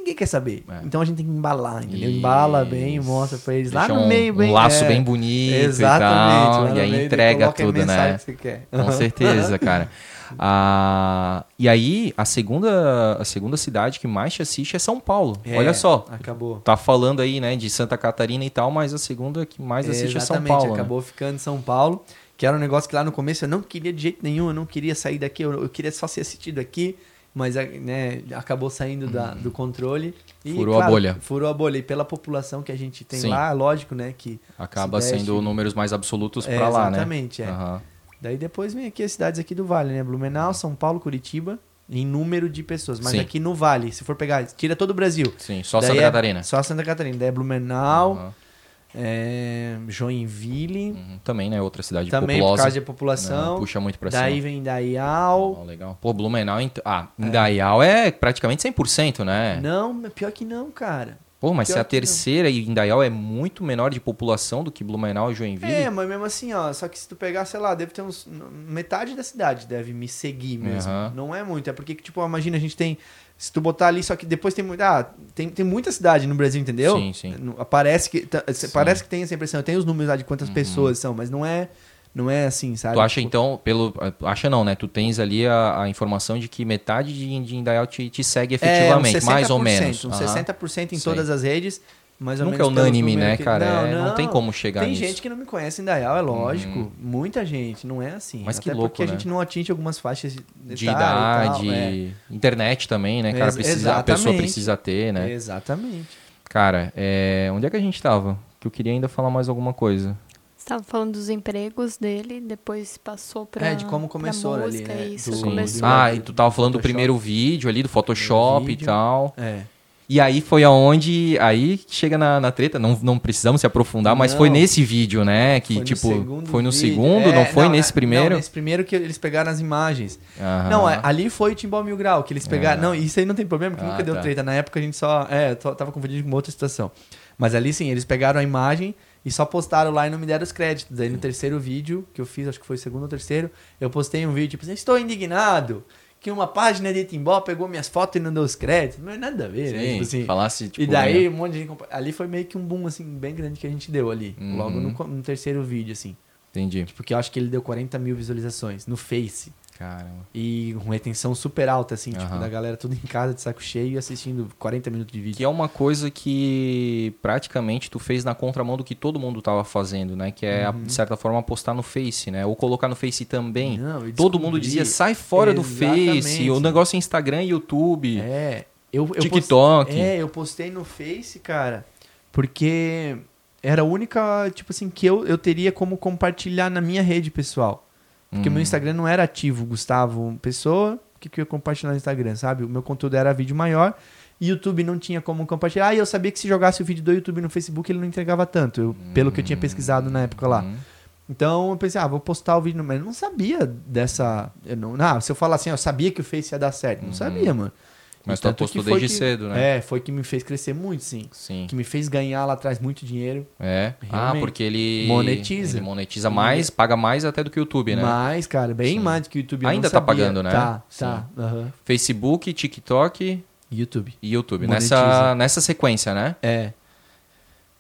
Ninguém quer saber. É. Então a gente tem que embalar, entendeu? Isso. Embala bem, mostra pra eles. Lá Deixa no um, meio, bem. um laço é, bem bonito Exatamente. e tal. lá E aí meio, entrega tudo, né? Com certeza, cara. Ah, e aí, a segunda, a segunda cidade que mais te assiste é São Paulo. É, Olha só. Acabou. Tá falando aí, né, de Santa Catarina e tal, mas a segunda que mais assiste é São Paulo. né? acabou ficando em São Paulo, que era um negócio que lá no começo eu não queria de jeito nenhum, eu não queria sair daqui, eu, eu queria só ser assistido aqui, mas né, acabou saindo da- do controle. E, Uhum. Furou a bolha. Furou a bolha. E pela população que a gente tem Sim. lá, lógico, né, que... Acaba Sudeste- sendo números mais absolutos É, pra lá, né? exatamente, é. Aham. Daí depois vem aqui as cidades aqui do Vale, né, Blumenau, São Paulo, Curitiba, em número de pessoas. Mas Sim. aqui no Vale, se for pegar, tira todo o Brasil. Sim, só Daí Santa é Catarina. Só Santa Catarina. Daí é Blumenau, Aham. É, Joinville, Uhum. Também, né? Outra cidade também por populosa. causa da população. Né, Puxa muito pra Daí cima. vem Dayal. Ó, legal. Pô, Blumenau... Ah, Indaial é praticamente 100%, né? Não, pior que não, cara. Pô, mas Pior se a que não. terceira e Indaial é muito menor de população do que Blumenau e Joinville. É, mas mesmo assim, ó, só que se tu pegar, sei lá, deve ter uns. Metade da cidade deve me seguir mesmo. Aham. Não é muito. É porque, tipo, imagina, a gente tem. Se tu botar ali, só que depois tem muita. Ah, tem, tem muita cidade no Brasil, entendeu? Sim, sim. Parece que. Sim. Uhum. Parece que tem essa impressão. Eu tenho os números lá de quantas pessoas são, mas não é. Não é assim, sabe? Tu acha Tipo, então, pelo. Acha não, né? Tu tens ali a, a informação de que metade de, de Indaial te, te segue é, efetivamente, uns mais ou 60%, menos. Uns Aham. 60% em todas as redes. Mais ou Nunca é menos pelos unânime, né, que- cara? É, não tem como chegar Tem nisso. gente que não me conhece em Dayal, é lógico. Muita gente, não é assim. Mas que Até louco, porque a né? gente não atinge algumas faixas de, De etária e tal, idade, é. internet também, né, cara? Ex- Precisa, a pessoa precisa ter, né? Exatamente. Cara, é, onde é que a gente tava? Que eu queria ainda falar mais alguma coisa. Você estava falando dos empregos dele, depois passou para É, de como começou ali, música, né? Isso, Do- começou. Ah, e tu tava falando do Photoshop. primeiro vídeo ali, do Photoshop e tal. É. E aí foi aonde. Aí chega na, na treta, não, não precisamos se aprofundar, mas Não. foi nesse vídeo, né? Que Foi no tipo. segundo foi no vídeo. segundo, É, não foi nesse é, primeiro? Não, nesse primeiro que eles pegaram as imagens. Aham. Não, é, ali foi o Timbal Mil Grau, que eles pegaram. Ah. Não, isso aí não tem problema, que Ah, nunca deu tá. treta. Na época a gente só. É, tava confundindo com uma outra situação. Mas ali sim, eles pegaram a imagem e só postaram lá e não me deram os créditos. Aí no terceiro vídeo que eu fiz, acho que foi o segundo ou terceiro, eu postei um vídeo, tipo assim, estou indignado que uma página de Timbó pegou minhas fotos e não deu os créditos. Mas nada a ver, né? Sim, Tipo assim, falasse, tipo. e daí né? um monte de gente. Ali foi meio que um boom, assim, bem grande que a gente deu ali. Logo Uhum. no, co- no terceiro vídeo, assim. Entendi. Porque eu acho que ele deu 40 mil visualizações no Face. Caramba. E com retenção super alta, assim, tipo, Aham. da galera tudo em casa, de saco cheio, assistindo 40 minutos de vídeo. Que é uma coisa que praticamente tu fez na contramão do que todo mundo tava fazendo, né? Que é, Uhum. de certa forma, postar no Face, né? Ou colocar no Face também. Não, todo mundo dizia, sai fora do Face. Exatamente. O negócio é Instagram e YouTube. É, eu, eu TikTok. Postei, é, eu postei no Face, cara, porque era a única, tipo assim, que eu, eu teria como compartilhar na minha rede pessoal. Porque Hum. meu Instagram não era ativo, Gustavo Pessoa, o que, que eu ia compartilhar no Instagram, sabe? O meu conteúdo era vídeo maior e YouTube não tinha como compartilhar. E eu sabia que se jogasse o vídeo do YouTube no Facebook, ele não entregava tanto, eu- pelo que eu tinha pesquisado na época lá. Hum. Então eu pensei, ah, vou postar o vídeo, no- mas eu não sabia dessa. Eu não, não, se eu falar assim, eu sabia que o Face ia dar certo. Não sabia, mano. Uhum. Mas tu apostou desde que- cedo, né? É, foi que me fez crescer muito, sim. Sim. Que me fez ganhar lá atrás muito dinheiro. É. Ah, Realmente. porque ele Monetiza. Ele monetiza mais, paga mais até do que o YouTube, né? Mais, cara, bem Sim. mais do que o YouTube. Ainda tá sabia. pagando, né? Tá, Sim. tá. aham. Facebook, TikTok YouTube. e YouTube. Monetiza. Nessa, nessa sequência, né? É.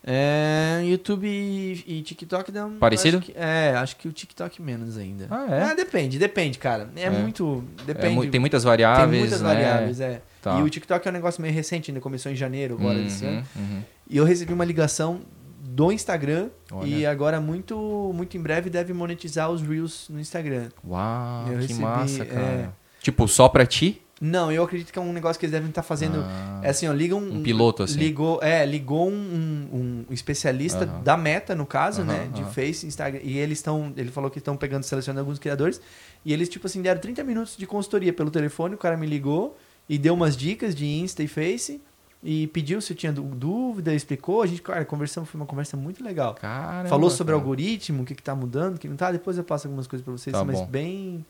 É, YouTube e, e TikTok dá um. Parecido? acho que- é, acho que o TikTok menos ainda. Ah, é? depende, depende, cara. É, É. muito. É Depende. mu- tem muitas variáveis, Tem muitas né? variáveis, é. Tá. E o TikTok é um negócio meio recente, ainda começou em janeiro agora desse ano. Uhum, uhum. E eu recebi uma ligação do Instagram Olha. e agora muito muito em breve deve monetizar os Reels no Instagram. Uau, Eu que recebi, massa, é. cara. Tipo, só pra ti? Não, eu acredito que é um negócio que eles devem estar fazendo. Ah. É assim, ó, liga um, Um piloto, assim. Ligou, é, ligou um, um- especialista Aham. da Meta, no caso, Aham, né? De aham. Face, Instagram. E eles estão. Ele falou que estão pegando, selecionando alguns criadores. E eles, tipo assim, deram 30 minutos de consultoria pelo telefone. O cara me ligou e deu umas dicas de Insta e Face. E pediu se eu tinha dú- dúvida, explicou. A gente, cara, conversamos, foi uma conversa muito legal. Caramba, Falou sobre cara. algoritmo, o que, que tá mudando, o que não tá. Depois eu passo algumas coisas pra vocês, Tá mas bom. bem,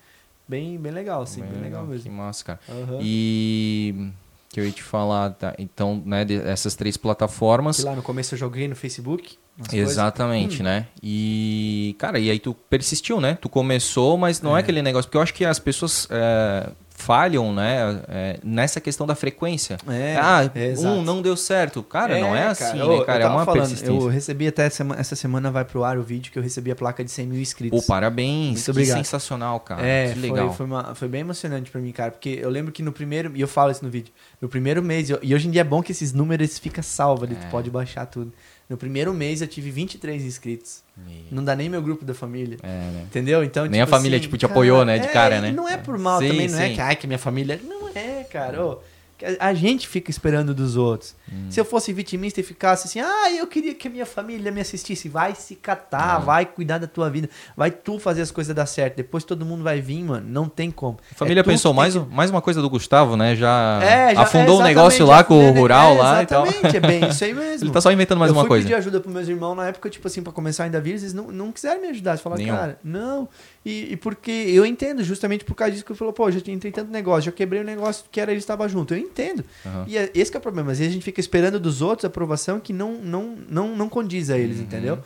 bem, bem legal, assim, bem, legal Que mesmo. massa, cara. Aham. E que eu ia te falar, tá? Então, né, dessas três plataformas. Que lá no começo eu joguei no Facebook. Exatamente, Hum. né? E, cara, e aí tu persistiu, né? Tu começou, mas não é, É. aquele negócio. Porque eu acho que as pessoas é, falham, né? é, nessa questão da frequência. É, ah, é, um não deu certo. Cara, não é assim, Ô, né, cara? eu É tava uma falando, persistência. Eu recebi até essa semana vai pro ar o vídeo que eu recebi a placa de 100 mil inscritos. Pô, parabéns. Muito obrigado. sensacional, cara. é, que legal. Foi, foi, uma- foi bem emocionante pra mim, cara, porque eu lembro que no primeiro, e eu falo isso no vídeo, no primeiro mês, eu- e hoje em dia é bom que esses números ficam salvos ali, É. tu pode baixar tudo. No primeiro mês eu tive 23 inscritos. Não dá nem meu grupo da família. É, né? Entendeu? Então, Nem a família, tipo, te apoiou, né, de cara, né? e Não é por mal Sim, também, não é sim. que, ai, que minha família. Não é, cara. ô, a- a gente fica esperando dos outros. Hum. Se eu fosse vitimista e ficasse assim, ah, eu queria que a minha família me assistisse, vai se catar, É. vai cuidar da tua vida, vai tu fazer as coisas dar certo. Depois todo mundo vai vir, mano. Não tem como. A família É pensou mais, que- mais uma coisa do Gustavo, né? Já, É, já- afundou é, o negócio lá com o afundou, rural é, lá e tal. Exatamente, é bem isso aí mesmo. Ele tá só inventando mais eu uma coisa. pedir ajuda pros meus irmãos na época, tipo assim, pra começar ainda vírus, eles não, não quiseram me ajudar. Eles falaram, Nenhum. cara, não. E, e porque eu entendo, justamente por causa disso que eu falou, pô, já entrei tanto negócio, já quebrei o negócio que era ele estava junto. Eu entendo. Aham. E é, esse que é o problema. Às vezes a gente fica esperando dos outros aprovação que não, não, não, não condiz a eles, Uhum. entendeu?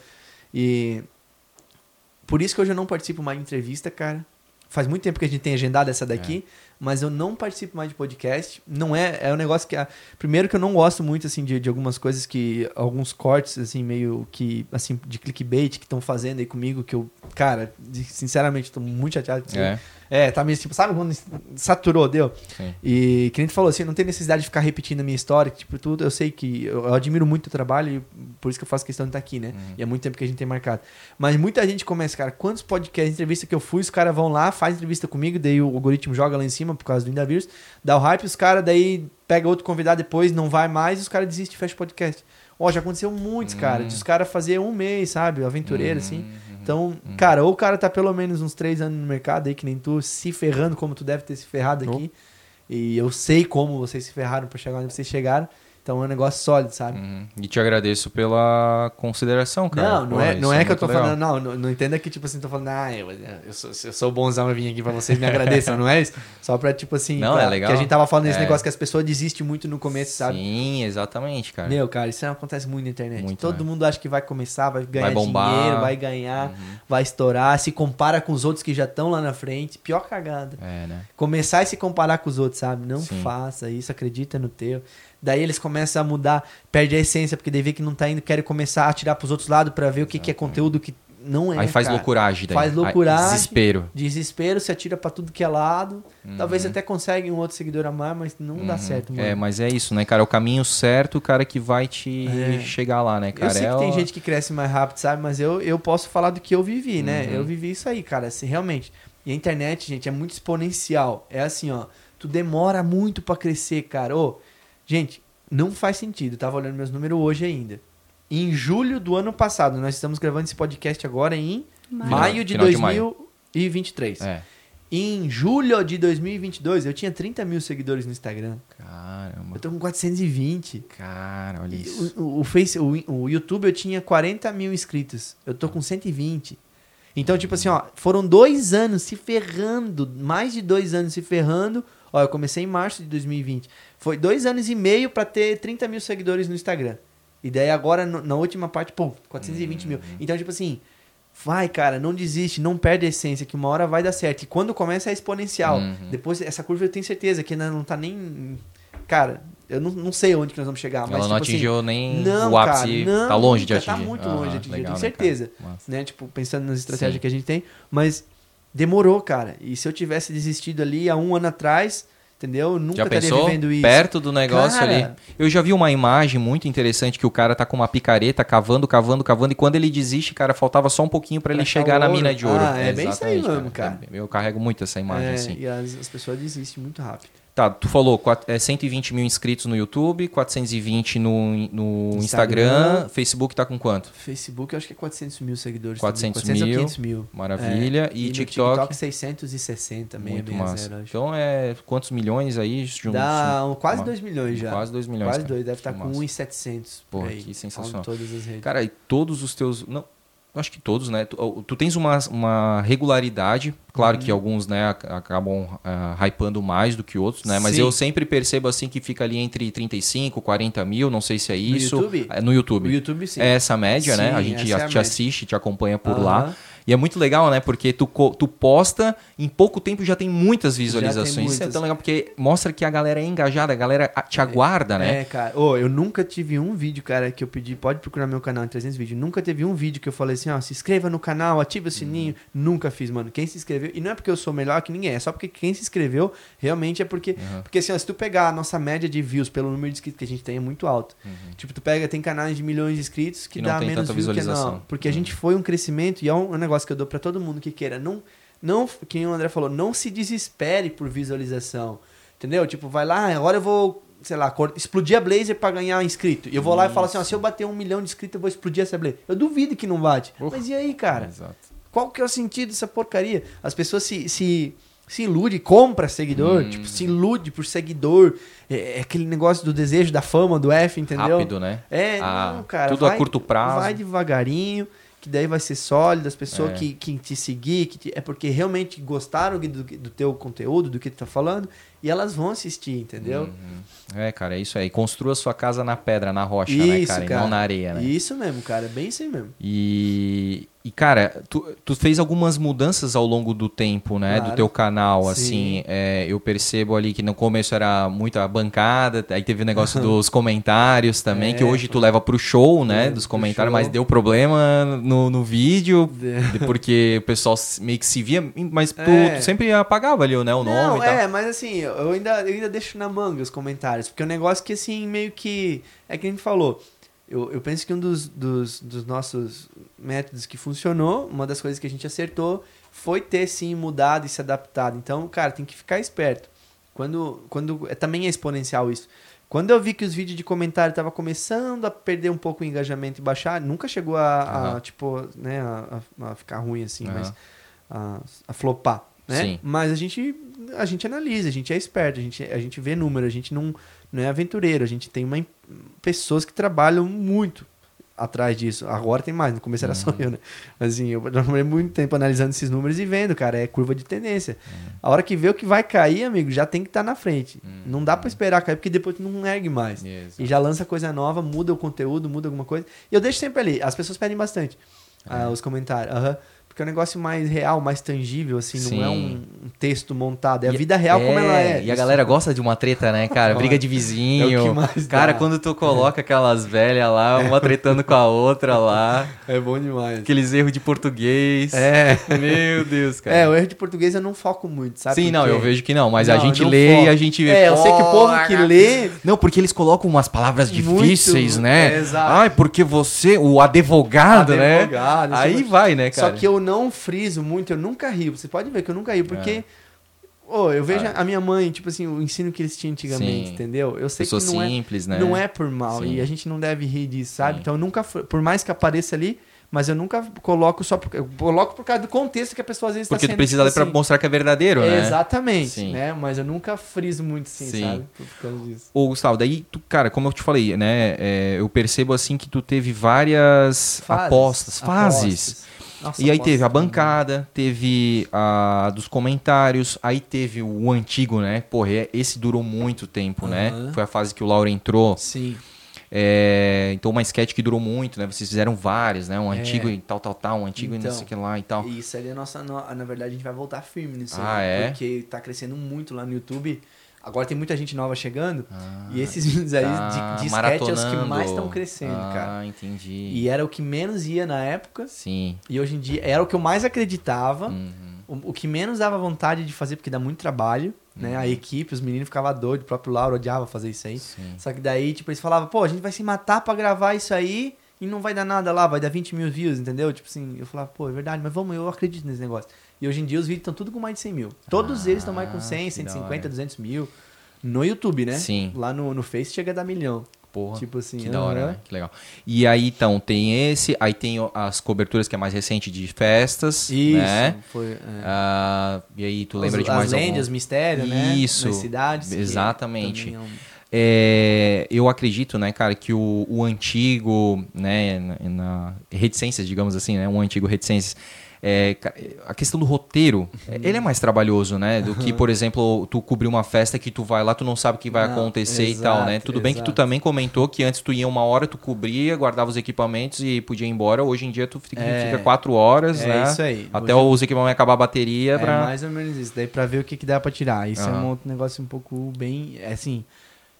E por isso que hoje eu não participo mais de entrevista, cara. Faz muito tempo que a gente tem agendado essa daqui, mas eu não participo mais de podcast. Não é, é um negócio que a- primeiro que eu não gosto muito assim de, de algumas coisas que alguns cortes assim meio que assim de clickbait que estão fazendo aí comigo que eu, cara, sinceramente tô muito chateado isso. É, É, tá meio tipo, sabe quando saturou, deu? sim. E que nem tu falou assim, não tem necessidade de ficar repetindo a minha história, tipo, tudo, eu sei que eu, eu admiro muito o trabalho e por isso que eu faço questão de estar aqui, né? Uhum. E é muito tempo que a gente tem marcado. Mas muita gente começa, cara, quantos podcasts, entrevista que eu fui, os caras vão lá, faz entrevista comigo, daí o algoritmo joga lá em cima por causa do Indavírus, dá o hype, os caras daí pega outro convidado depois, não vai mais, e os caras desistem e fecham o podcast. Ó, já aconteceu muitos, cara, Hum. de os caras fazer um mês, sabe? Aventureiro, assim. Então, cara, ou o cara tá pelo menos uns três anos no mercado aí, que nem tu, se ferrando como tu deve ter se ferrado aqui. E eu sei como vocês se ferraram pra chegar onde vocês chegaram. Então é um negócio sólido, sabe? Uhum. E te agradeço pela consideração, cara. Não, não Pô, é, não isso é que eu tô legal. falando, não, não, não entenda que, tipo assim, tô falando, ah, eu, eu, sou, eu sou bonzão, eu vim aqui pra vocês me agradeçam, não é isso? Só pra, tipo assim, Não, pra- é legal. que a gente tava falando desse É. negócio que as pessoas desistem muito no começo, sabe? Sim, exatamente, cara. Meu, cara, isso acontece muito na internet. Muito, Todo né? mundo acha que vai começar, vai ganhar bombar. dinheiro, vai ganhar, Uhum. vai estourar, se compara com os outros que já estão lá na frente. Pior cagada. É, né? Começar e se comparar com os outros, sabe? Não Sim. faça isso, acredita no teu. Daí eles começam a mudar, perde a essência, porque daí vê que não tá indo, querem começar a tirar pros outros lados pra ver o que, que é conteúdo que não é. Aí faz cara. loucuragem daí. Faz loucuragem. Desespero. Desespero, se atira pra tudo que é lado. Talvez Uhum. você até consegue um outro seguidor a mais, mas não dá certo, mano. É, mas é isso, né, cara? É o caminho certo, o cara que vai te É. chegar lá, né, cara? eu sei É que tem o- gente que cresce mais rápido, sabe? Mas eu, eu posso falar do que eu vivi, né? Uhum. Eu vivi isso aí, cara. Assim, realmente. E a internet, gente, é muito exponencial. É assim, ó. Tu demora muito pra crescer, cara. Ô, gente, não faz sentido. Eu tava olhando meus números hoje ainda. Em julho do ano passado, nós estamos gravando esse podcast agora em Maio. maio de Final de maio. 2023. É. Em julho de 2022, eu tinha 30 mil seguidores no Instagram. Caramba. Eu tô com 420. Cara, olha isso. O, o, o Face, o, o YouTube eu tinha 40 mil inscritos. Eu tô com 120. Então, tipo assim, ó, foram dois anos se ferrando, mais de dois anos se ferrando. Ó, eu comecei em março de 2020. Foi dois anos e meio pra ter 30 mil seguidores no Instagram. E daí agora, no- na última parte, pô, 420 mil. Então, tipo assim, vai, cara, não desiste, não perde a essência, que uma hora vai dar certo. E quando começa é exponencial. Uhum. Depois, essa curva eu tenho certeza que ainda não tá nem. Cara, eu não, não sei onde que nós vamos chegar. Mas, Ela não tipo assim, atingiu nem não, o ápice. cara, não, tá longe de atingir. Tá muito longe de atingir, legal, eu tenho né, certeza. Massa. Né? Tipo, pensando nas estratégias Sim. que a gente tem. Mas demorou, cara. E se eu tivesse desistido ali há um ano atrás, entendeu? Eu nunca Já estaria pensou? vivendo isso. Perto do negócio Cara. ali. Eu já vi uma imagem muito interessante que o cara tá com uma picareta cavando, cavando, cavando. E quando ele desiste, cara, faltava só um pouquinho pra ele chegar na mina de ouro. Ah, é bem isso aí mesmo, cara. Eu carrego muito essa imagem, É, assim. E as, as pessoas desistem muito rápido. Tá, tu falou quat- é, 120 mil inscritos no YouTube, 420 no, no Instagram. Instagram. Facebook tá com quanto? Facebook eu acho que é 400 mil seguidores. 400 também. 400 ou mil. 500 mil. Maravilha. É, E, no TikTok? TikTok 660, meio, muito massa. zero. Então é quantos milhões aí? juntos? Dá um- quase Uma- 2 milhões já. Quase 2 milhões. Quase cara. 2, deve estar Que com massa. 1,700. por Porra, aí, que sensacional. Todas as redes. Cara, e todos os teus. Não, acho que todos, né? Tu, tu tens uma, uma regularidade. Claro Uhum. que alguns, né, ac- acabam ah, hypando mais do que outros, né? Mas Sim. eu sempre percebo assim que fica ali entre 35, 40 mil, não sei se é No isso. YouTube? É, no YouTube. O YouTube sim. É essa média, né? A Sim, gente essa é a te assiste, te acompanha por Aham. lá. E é muito legal, né? Porque tu, tu posta, em pouco tempo já tem muitas tem visualizações. Isso é muitas. tão legal, porque mostra que a galera é engajada, a galera te aguarda, né? É, cara. Ô, eu nunca tive um vídeo, cara, que eu pedi. Pode procurar meu canal em 300 vídeos. Nunca teve um vídeo que eu falei assim, ó, se inscreva no canal, ative o sininho. Uhum. Nunca fiz, mano. Quem se inscreveu. E não é porque eu sou melhor que ninguém, é só porque quem se inscreveu realmente é porque. Uhum. Porque assim, ó, se tu pegar a nossa média de views pelo número de inscritos que a gente tem, é muito alto. Tipo, Tipo, tu pega, tem canais de milhões de inscritos que não dá tem menos views que não. Porque a Uhum. gente foi um crescimento e é um, um negócio que eu dou pra todo mundo que queira. Não, não, que nem o André falou, não se desespere por visualização. Entendeu? Tipo, vai lá, agora eu vou, sei lá, explodir a Blazer pra ganhar inscrito. E eu vou lá e falo assim, ó, se eu bater um milhão de inscritos, eu vou explodir essa Blazer. Eu duvido que não bate. Uf. Mas e aí, cara? Exato. Qual que é o sentido dessa porcaria? As pessoas se, se, se iludem, compra seguidor, Hum. tipo, se ilude por seguidor. É, é aquele negócio do desejo da fama, do F, entendeu? Rápido, né? É, Ah, não, cara. tudo a vai- curto prazo. Vai devagarinho, que daí vai ser sólido, as pessoas É. que, que te seguir, que te- é porque realmente gostaram do, do teu conteúdo, do que tu tá falando, e elas vão assistir, entendeu? Uhum. É, cara, é isso aí. Construa sua casa na pedra, na rocha, né, Isso, cara? E cara. não na areia, né? Isso mesmo, cara, bem isso aí mesmo. E, e cara, tu, tu fez algumas mudanças ao longo do tempo, né? Claro. Do teu canal, Sim. assim. é, eu percebo ali que no começo era muita bancada, aí teve o negócio dos comentários também, que É, hoje tu leva pro show, né? Leva Dos comentários, mas deu problema no, no vídeo, porque o pessoal meio que se via, mas tu, É. tu sempre apagava ali né, o nome Não, e tal. é, mas assim, eu ainda, eu ainda deixo na manga os comentários, porque é um negócio que, assim, meio que. É que a gente falou. Eu, eu penso que um dos, dos, dos nossos métodos que funcionou, uma das coisas que a gente acertou, foi ter, sim, mudado e se adaptado. Então, cara, tem que ficar esperto. Quando, quando é, também é exponencial isso. Quando eu vi que os vídeos de comentário estavam começando a perder um pouco o engajamento e baixar, nunca chegou a, a, Aham. tipo, né, a, a- a ficar ruim assim, Aham. mas a, a flopar, né? Sim. Mas a gente, a gente analisa, a gente é esperto, a gente, a gente vê número, a gente não, não é aventureiro, a gente tem uma, pessoas que trabalham muito atrás disso. Agora tem mais, no começo era só Uhum. eu, né? Mas assim, eu demorei muito tempo analisando esses números e vendo, cara, é curva de tendência. Uhum. A hora que vê o que vai cair, amigo, já tem que estar na frente. Não dá pra esperar cair, porque depois tu não ergue mais. Exato. E já lança coisa nova, muda o conteúdo, muda alguma coisa. E eu deixo sempre ali. As pessoas pedem bastante É. ah, os comentários. Aham. Porque é um negócio mais real, mais tangível, assim, não é Sim. um, um texto montado. É a E- vida real como ela é. E a galera gosta de uma treta, né, cara? Briga de É vizinho. mais cara, dá. quando tu coloca aquelas velhas lá, uma tretando com a outra lá, É bom demais. aqueles erros de português. É. Meu Deus, cara. É, o erro de português eu não foco muito, sabe? Sim, não, eu vejo que não, mas a Não, gente não lê foco. e a gente vê. É, eu sei que o povo que lê Não, porque eles colocam umas palavras Muito- difíceis, né? é, exato. Ai, porque você, o advogado, Advogado, né? isso Aí é- vai, né, cara? Só que eu não friso muito, eu nunca rio. Você pode ver que eu nunca rio, porque. Ô, eu vejo É. a minha mãe, tipo assim, o ensino que eles tinham antigamente, Sim. entendeu? Eu sei Pessoa que não é, simples, né? não é por mal. Sim. E a gente não deve rir disso, sabe? Sim. Então eu nunca. Por mais que apareça ali, mas eu nunca coloco só. Por, eu coloco por causa do contexto que a pessoa às vezes Porque tá tu precisa ler tipo pra assim, mostrar que é verdadeiro, né? Exatamente, Sim. né? Mas eu nunca friso muito assim, Sim. sabe? Por causa disso. Ô, Gustavo, daí, tu, cara, como eu te falei, né? é, eu percebo assim que tu teve várias Fases, apostas, fases. apostas. Nossa, E aí teve a bancada, teve a dos comentários, aí teve o antigo, né? Porra, é- esse durou muito tempo, né? Aham. Foi a fase que o Laura entrou. Sim. É, então uma sketch que durou muito, né? Vocês fizeram várias, né? Um É. antigo e tal, tal, tal, um antigo e Então. não sei o que lá e tal. E Isso ali é nossa. no- Na verdade, a gente vai voltar firme nisso. Ah, aí, é? Porque tá crescendo muito lá no YouTube. Agora tem muita gente nova chegando. Ah, e esses vídeos aí tá de, de sketch é os que mais estão crescendo, ah, cara. entendi. E era o que menos ia na época. Sim. E hoje em dia era o que eu mais acreditava. Uhum. O, o que menos dava vontade de fazer, porque dá muito trabalho. Né? Uhum. A equipe, os meninos ficavam doidos. O próprio Lauro odiava fazer isso aí. Sim. Só que daí, tipo, eles falavam, pô, a gente vai se matar pra gravar isso aí e não vai dar nada lá, vai dar 20 mil views, entendeu? Tipo assim, eu falava, pô, é verdade, mas vamos, eu acredito nesse negócio. E hoje em dia os vídeos estão tudo com mais de 100 mil. Todos Ah, eles estão mais com 100, que da 150, hora. 200 mil. No YouTube, né? Sim. Lá no, no Face chega a dar milhão. Porra. Tipo assim, Que da hora, né? Que legal. E aí, então, tem esse, aí tem as coberturas que é mais recente de festas, Isso, né? foi... é. Ah, e aí, tu lembra As- de mais As lendas, algum? os mistérios, né? Isso, Nas cidades. exatamente. é um- É, eu acredito, né, cara, que o, o antigo, né, na, na reticências, digamos assim, né, um antigo reticências, é, a questão do roteiro, Uhum. ele é mais trabalhoso, né, do que, por exemplo, tu cobrir uma festa que tu vai lá, tu não sabe o que vai Não, acontecer e tal, né? exato, Tudo bem que tu exato. também comentou que antes tu ia uma hora, tu cobria, guardava os equipamentos e podia ir embora. Hoje em dia tu fica, É. fica quatro horas, É né? isso aí. Até Hoje- os equipamentos acabar a bateria É pra... mais ou menos isso. Daí pra ver o que, que dá pra tirar. Isso é Aham. um outro negócio um pouco bem. é Assim,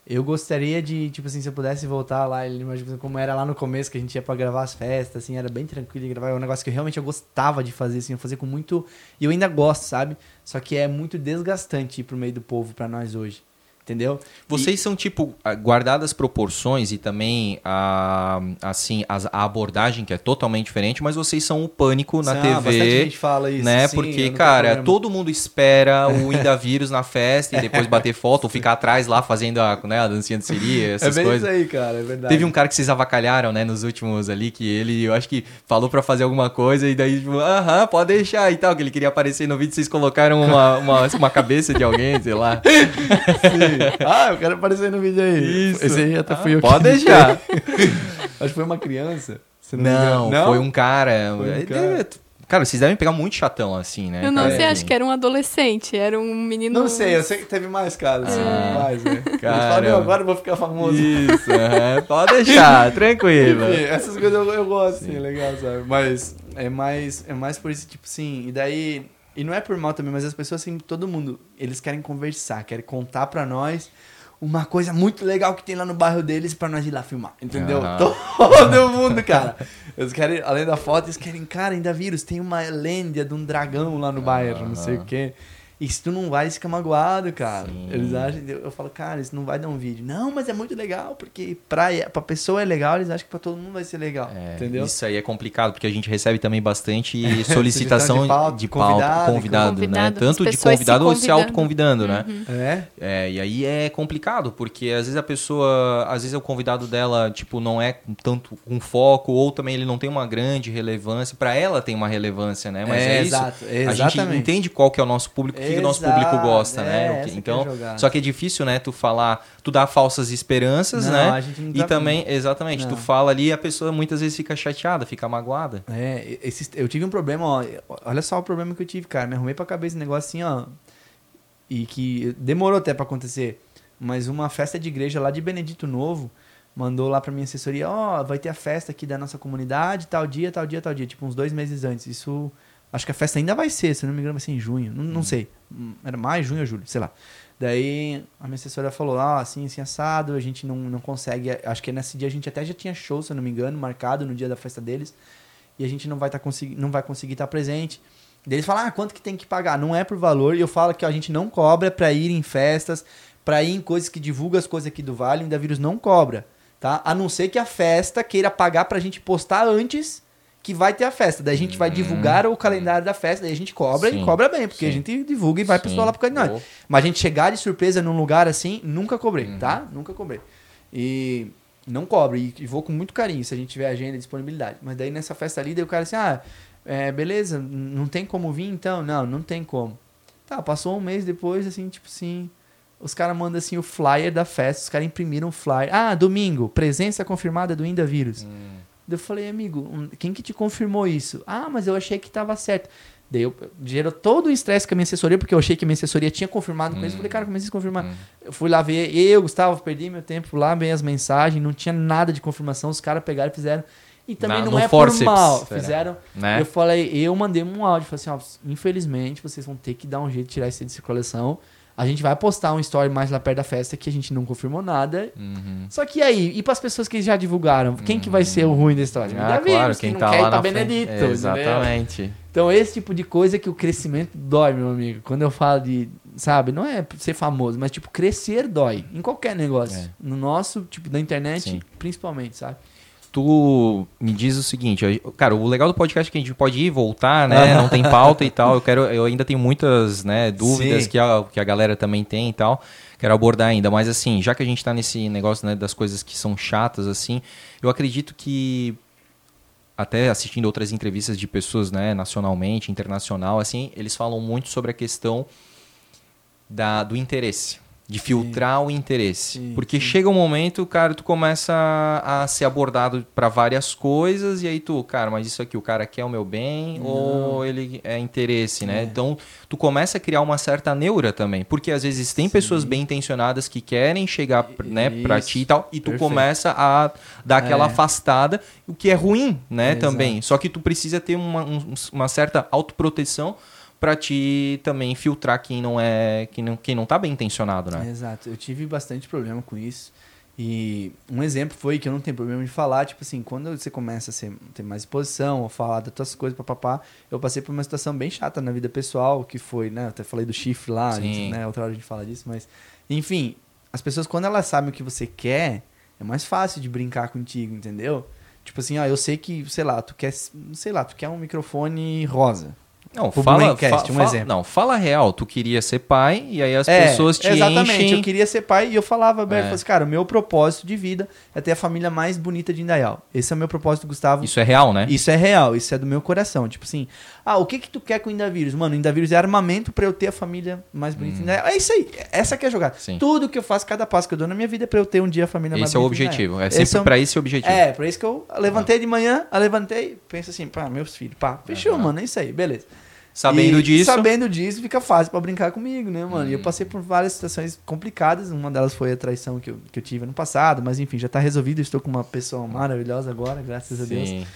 eu gostaria de, tipo assim, se eu pudesse voltar lá, imagina como era lá no começo, que a gente ia pra gravar as festas, assim, era bem tranquilo de gravar. É um negócio que eu realmente eu gostava de fazer, assim, eu fazia com muito. E eu ainda gosto, sabe? Só que é muito desgastante ir pro meio do povo pra nós hoje. Entendeu? Vocês são, tipo, ah, guardadas proporções e também a, assim, as- a abordagem que é totalmente diferente, mas vocês são o pânico na Ah, bastante TV. gente fala isso. Né? sim, Porque, cara, todo mundo espera o Inda vírus na festa e depois bater foto ou ficar atrás lá fazendo a, né, a dancinha de Siri, É essas bem coisas. isso aí, cara, é verdade. Teve um cara que vocês avacalharam, né, nos últimos ali, que ele, eu acho que falou pra fazer alguma coisa e daí, tipo, aham, pode deixar e tal, que ele queria aparecer no vídeo, vocês colocaram uma, uma, uma cabeça de alguém, sei lá. Sim. Ah, eu quero aparecer no vídeo aí. Isso. Esse aí até Ah, fui eu pode que deixar. Acho que foi uma criança. me Não, engano. foi um cara. Foi um É, cara. é, Cara, vocês devem pegar muito chatão assim, né? Eu não cara? sei, Assim. acho que era um adolescente, era um menino. Não sei, eu sei que teve mais casos. assim, Ah, mais, né? "Meu, agora eu vou ficar famoso. Isso, aham, pode deixar, tranquilo. Enfim, essas coisas eu, eu gosto, assim, é legal, sabe? Mas é mais, é mais por isso, tipo assim, e daí... E não é por mal também, mas as pessoas, assim, todo mundo, eles querem conversar, querem contar pra nós uma coisa muito legal que tem lá no bairro deles pra nós ir lá filmar, entendeu? Aham. Todo mundo, cara. Eles querem, além da foto, eles querem, cara, ainda vírus, tem uma lêndia de um dragão lá no bairro, não sei o quê. E se tu não vai, eles ficam magoados, cara. Sim. Eles acham, eu, eu falo, cara, isso não vai dar um vídeo. Não, mas é muito legal, porque pra, pra pessoa é legal, eles acham que pra todo mundo vai ser legal. É, entendeu? Isso aí é complicado, porque a gente recebe também bastante Solicitação de pauta, de pauta, convidado, convidado, né? convidado, Tanto as de pessoas se convidado ou se convidando. autoconvidando, né? É? É, e aí é complicado, porque às vezes a pessoa, às vezes o convidado dela, tipo, não é com tanto um foco, ou também ele não tem uma grande relevância. Pra ela tem uma relevância, né? Mas é, É, isso. exato, A gente exatamente. entende qual que é o nosso público, que, que o nosso público gosta, é, né? O essa que- é então, só que é difícil, né? Tu falar, tu dá falsas esperanças, Não, né? E também, exatamente, tu Não. fala ali e a pessoa muitas vezes fica chateada, fica magoada. É, esse, eu tive um problema, ó. Olha só o problema que eu tive, cara. Me arrumei pra cabeça esse negócio assim, ó. E que demorou até pra acontecer. Mas uma festa de igreja lá de Benedito Novo mandou lá pra minha assessoria: Ó, vai ter a festa aqui da nossa comunidade, tal dia, tal dia, tal dia. Tipo, uns dois meses antes. Isso Acho que a festa ainda vai ser, se não me engano, vai ser em junho. Não, não sei. Hum, Era maio, junho ou julho, sei lá. Daí a minha assessora falou: ah, assim, assim, assado, a gente não, não consegue. Acho que nesse dia a gente até já tinha show, se eu não me engano, marcado no dia da festa deles. E a gente não vai, tá consegui não vai conseguir estar presente. Daí eles falam: ah, quanto que tem que pagar? Não é por valor. E eu falo que ó, a gente não cobra pra ir em festas, pra ir em coisas que divulgam as coisas aqui do Vale. O Indavírus não cobra, tá? A não ser que a festa queira pagar pra gente postar antes que vai ter a festa. Daí a gente vai divulgar o calendário da festa, daí a gente cobra Sim, e cobra bem, porque sim. a gente divulga e vai Sim. pessoa lá nós. Boa. Mas a gente chegar de surpresa num lugar assim, nunca cobrei, Uhum. tá? Nunca cobrei. E não cobre, e, e vou com muito carinho se a gente tiver agenda e disponibilidade. Mas daí nessa festa ali, daí o cara assim, ah, é, beleza, não tem como vir então? Não, não tem como. Tá, passou um mês depois, assim, tipo assim, os caras mandam assim o flyer da festa, os caras imprimiram o flyer. Ah, domingo, presença confirmada do Inda Vírus. Eu falei, amigo, quem que te confirmou isso? Ah, mas eu achei que tava certo. Daí eu gerou todo o estresse com a minha assessoria, porque eu achei que a minha assessoria tinha confirmado com isso. Eu falei, cara, como é que vocês confirmaram? Eu fui lá ver, eu, Gustavo, perdi meu tempo lá, bem as mensagens, não tinha nada de confirmação, os caras pegaram e fizeram. E também não no é forceps, por mal, fizeram. Né? Eu falei, eu mandei um áudio, falei assim, ó, infelizmente vocês vão ter que dar um jeito de tirar isso de circulação. A gente vai postar um story mais lá perto da festa que a gente não confirmou nada. Uhum. Só que aí, e pras pessoas que já divulgaram, quem que vai ser o ruim da história? Ah, claro, quem não tá quer ir lá pra na frente. Benedito. entendeu? Exatamente. Então, esse tipo de coisa que o crescimento dói, meu amigo. Quando eu falo de, sabe, não é ser famoso, mas tipo, crescer dói. Em qualquer negócio. É. No nosso, tipo, da internet, Sim. principalmente, sabe? Tu me diz o seguinte, cara, o legal do podcast é que a gente pode ir e voltar, né? Não tem pauta e tal. Eu quero, eu ainda tenho muitas, né, dúvidas Sim. que a, que a galera também tem e tal. Quero abordar ainda, mas assim, já que a gente tá nesse negócio, né, das coisas que são chatas assim, eu acredito que até assistindo outras entrevistas de pessoas, né, nacionalmente, internacional, assim, eles falam muito sobre a questão da, do interesse, de filtrar o interesse. Sim, Porque sim. chega um momento, cara, tu começa a ser abordado para várias coisas e aí tu, cara, mas isso aqui o cara quer o meu bem ou ele é interesse, né? É. Então, tu começa a criar uma certa neura também, porque às vezes tem pessoas bem intencionadas que querem chegar, né, para ti e tal, e tu perfeito. começa a dar aquela É. afastada, o que é ruim, né, Exato. também. Só que tu precisa ter uma, um- uma certa autoproteção para te também filtrar quem não é, quem não, quem não tá bem intencionado, né? Exato. Eu tive bastante problema com isso. E um exemplo foi que eu não tenho problema de falar, tipo assim, quando você começa a ser, ter mais exposição, ou falar das tuas coisas, papapá, eu passei por uma situação bem chata na vida pessoal, que foi, né, eu até falei do chifre lá, gente, né, outra hora a gente fala disso, mas, enfim, as pessoas, quando elas sabem o que você quer, é mais fácil de brincar contigo, entendeu? Tipo assim, ah, eu sei que, sei lá, tu quer, sei lá, tu quer um microfone rosa. Não, Pro fala, Braincast, fa- um fa- exemplo. Não, fala real. Tu queria ser pai e aí as É, pessoas te exatamente. enchem. Eu queria ser pai e eu falava, Alberto, É. assim, cara, o meu propósito de vida é ter a família mais bonita de Indaial. Esse é o meu propósito, Gustavo. Isso é real, né? Isso é real, isso é do meu coração. Tipo assim, ah, o que que tu quer com o Indavírus? Mano, o Indavírus é armamento pra eu ter a família mais bonita de Indaial. É isso aí, essa que é a jogada. Hum. Sim. Tudo que eu faço, cada passo que eu dou na minha vida é pra eu ter um dia a família mais Esse é o bonita objetivo. É sempre Esse é pra esse objetivo. É, pra isso que eu levantei de manhã, eu levantei, penso assim, pá, meus filhos, pá, fechou, Aham. mano, é isso aí, beleza. Sabendo E disso. Hum. Sabendo disso, fica fácil pra brincar comigo, né, mano? E eu passei por várias situações complicadas. Uma delas foi a traição que eu, que eu tive ano passado, mas enfim, já tá resolvido. Estou com uma pessoa maravilhosa agora, graças a Deus. Sim.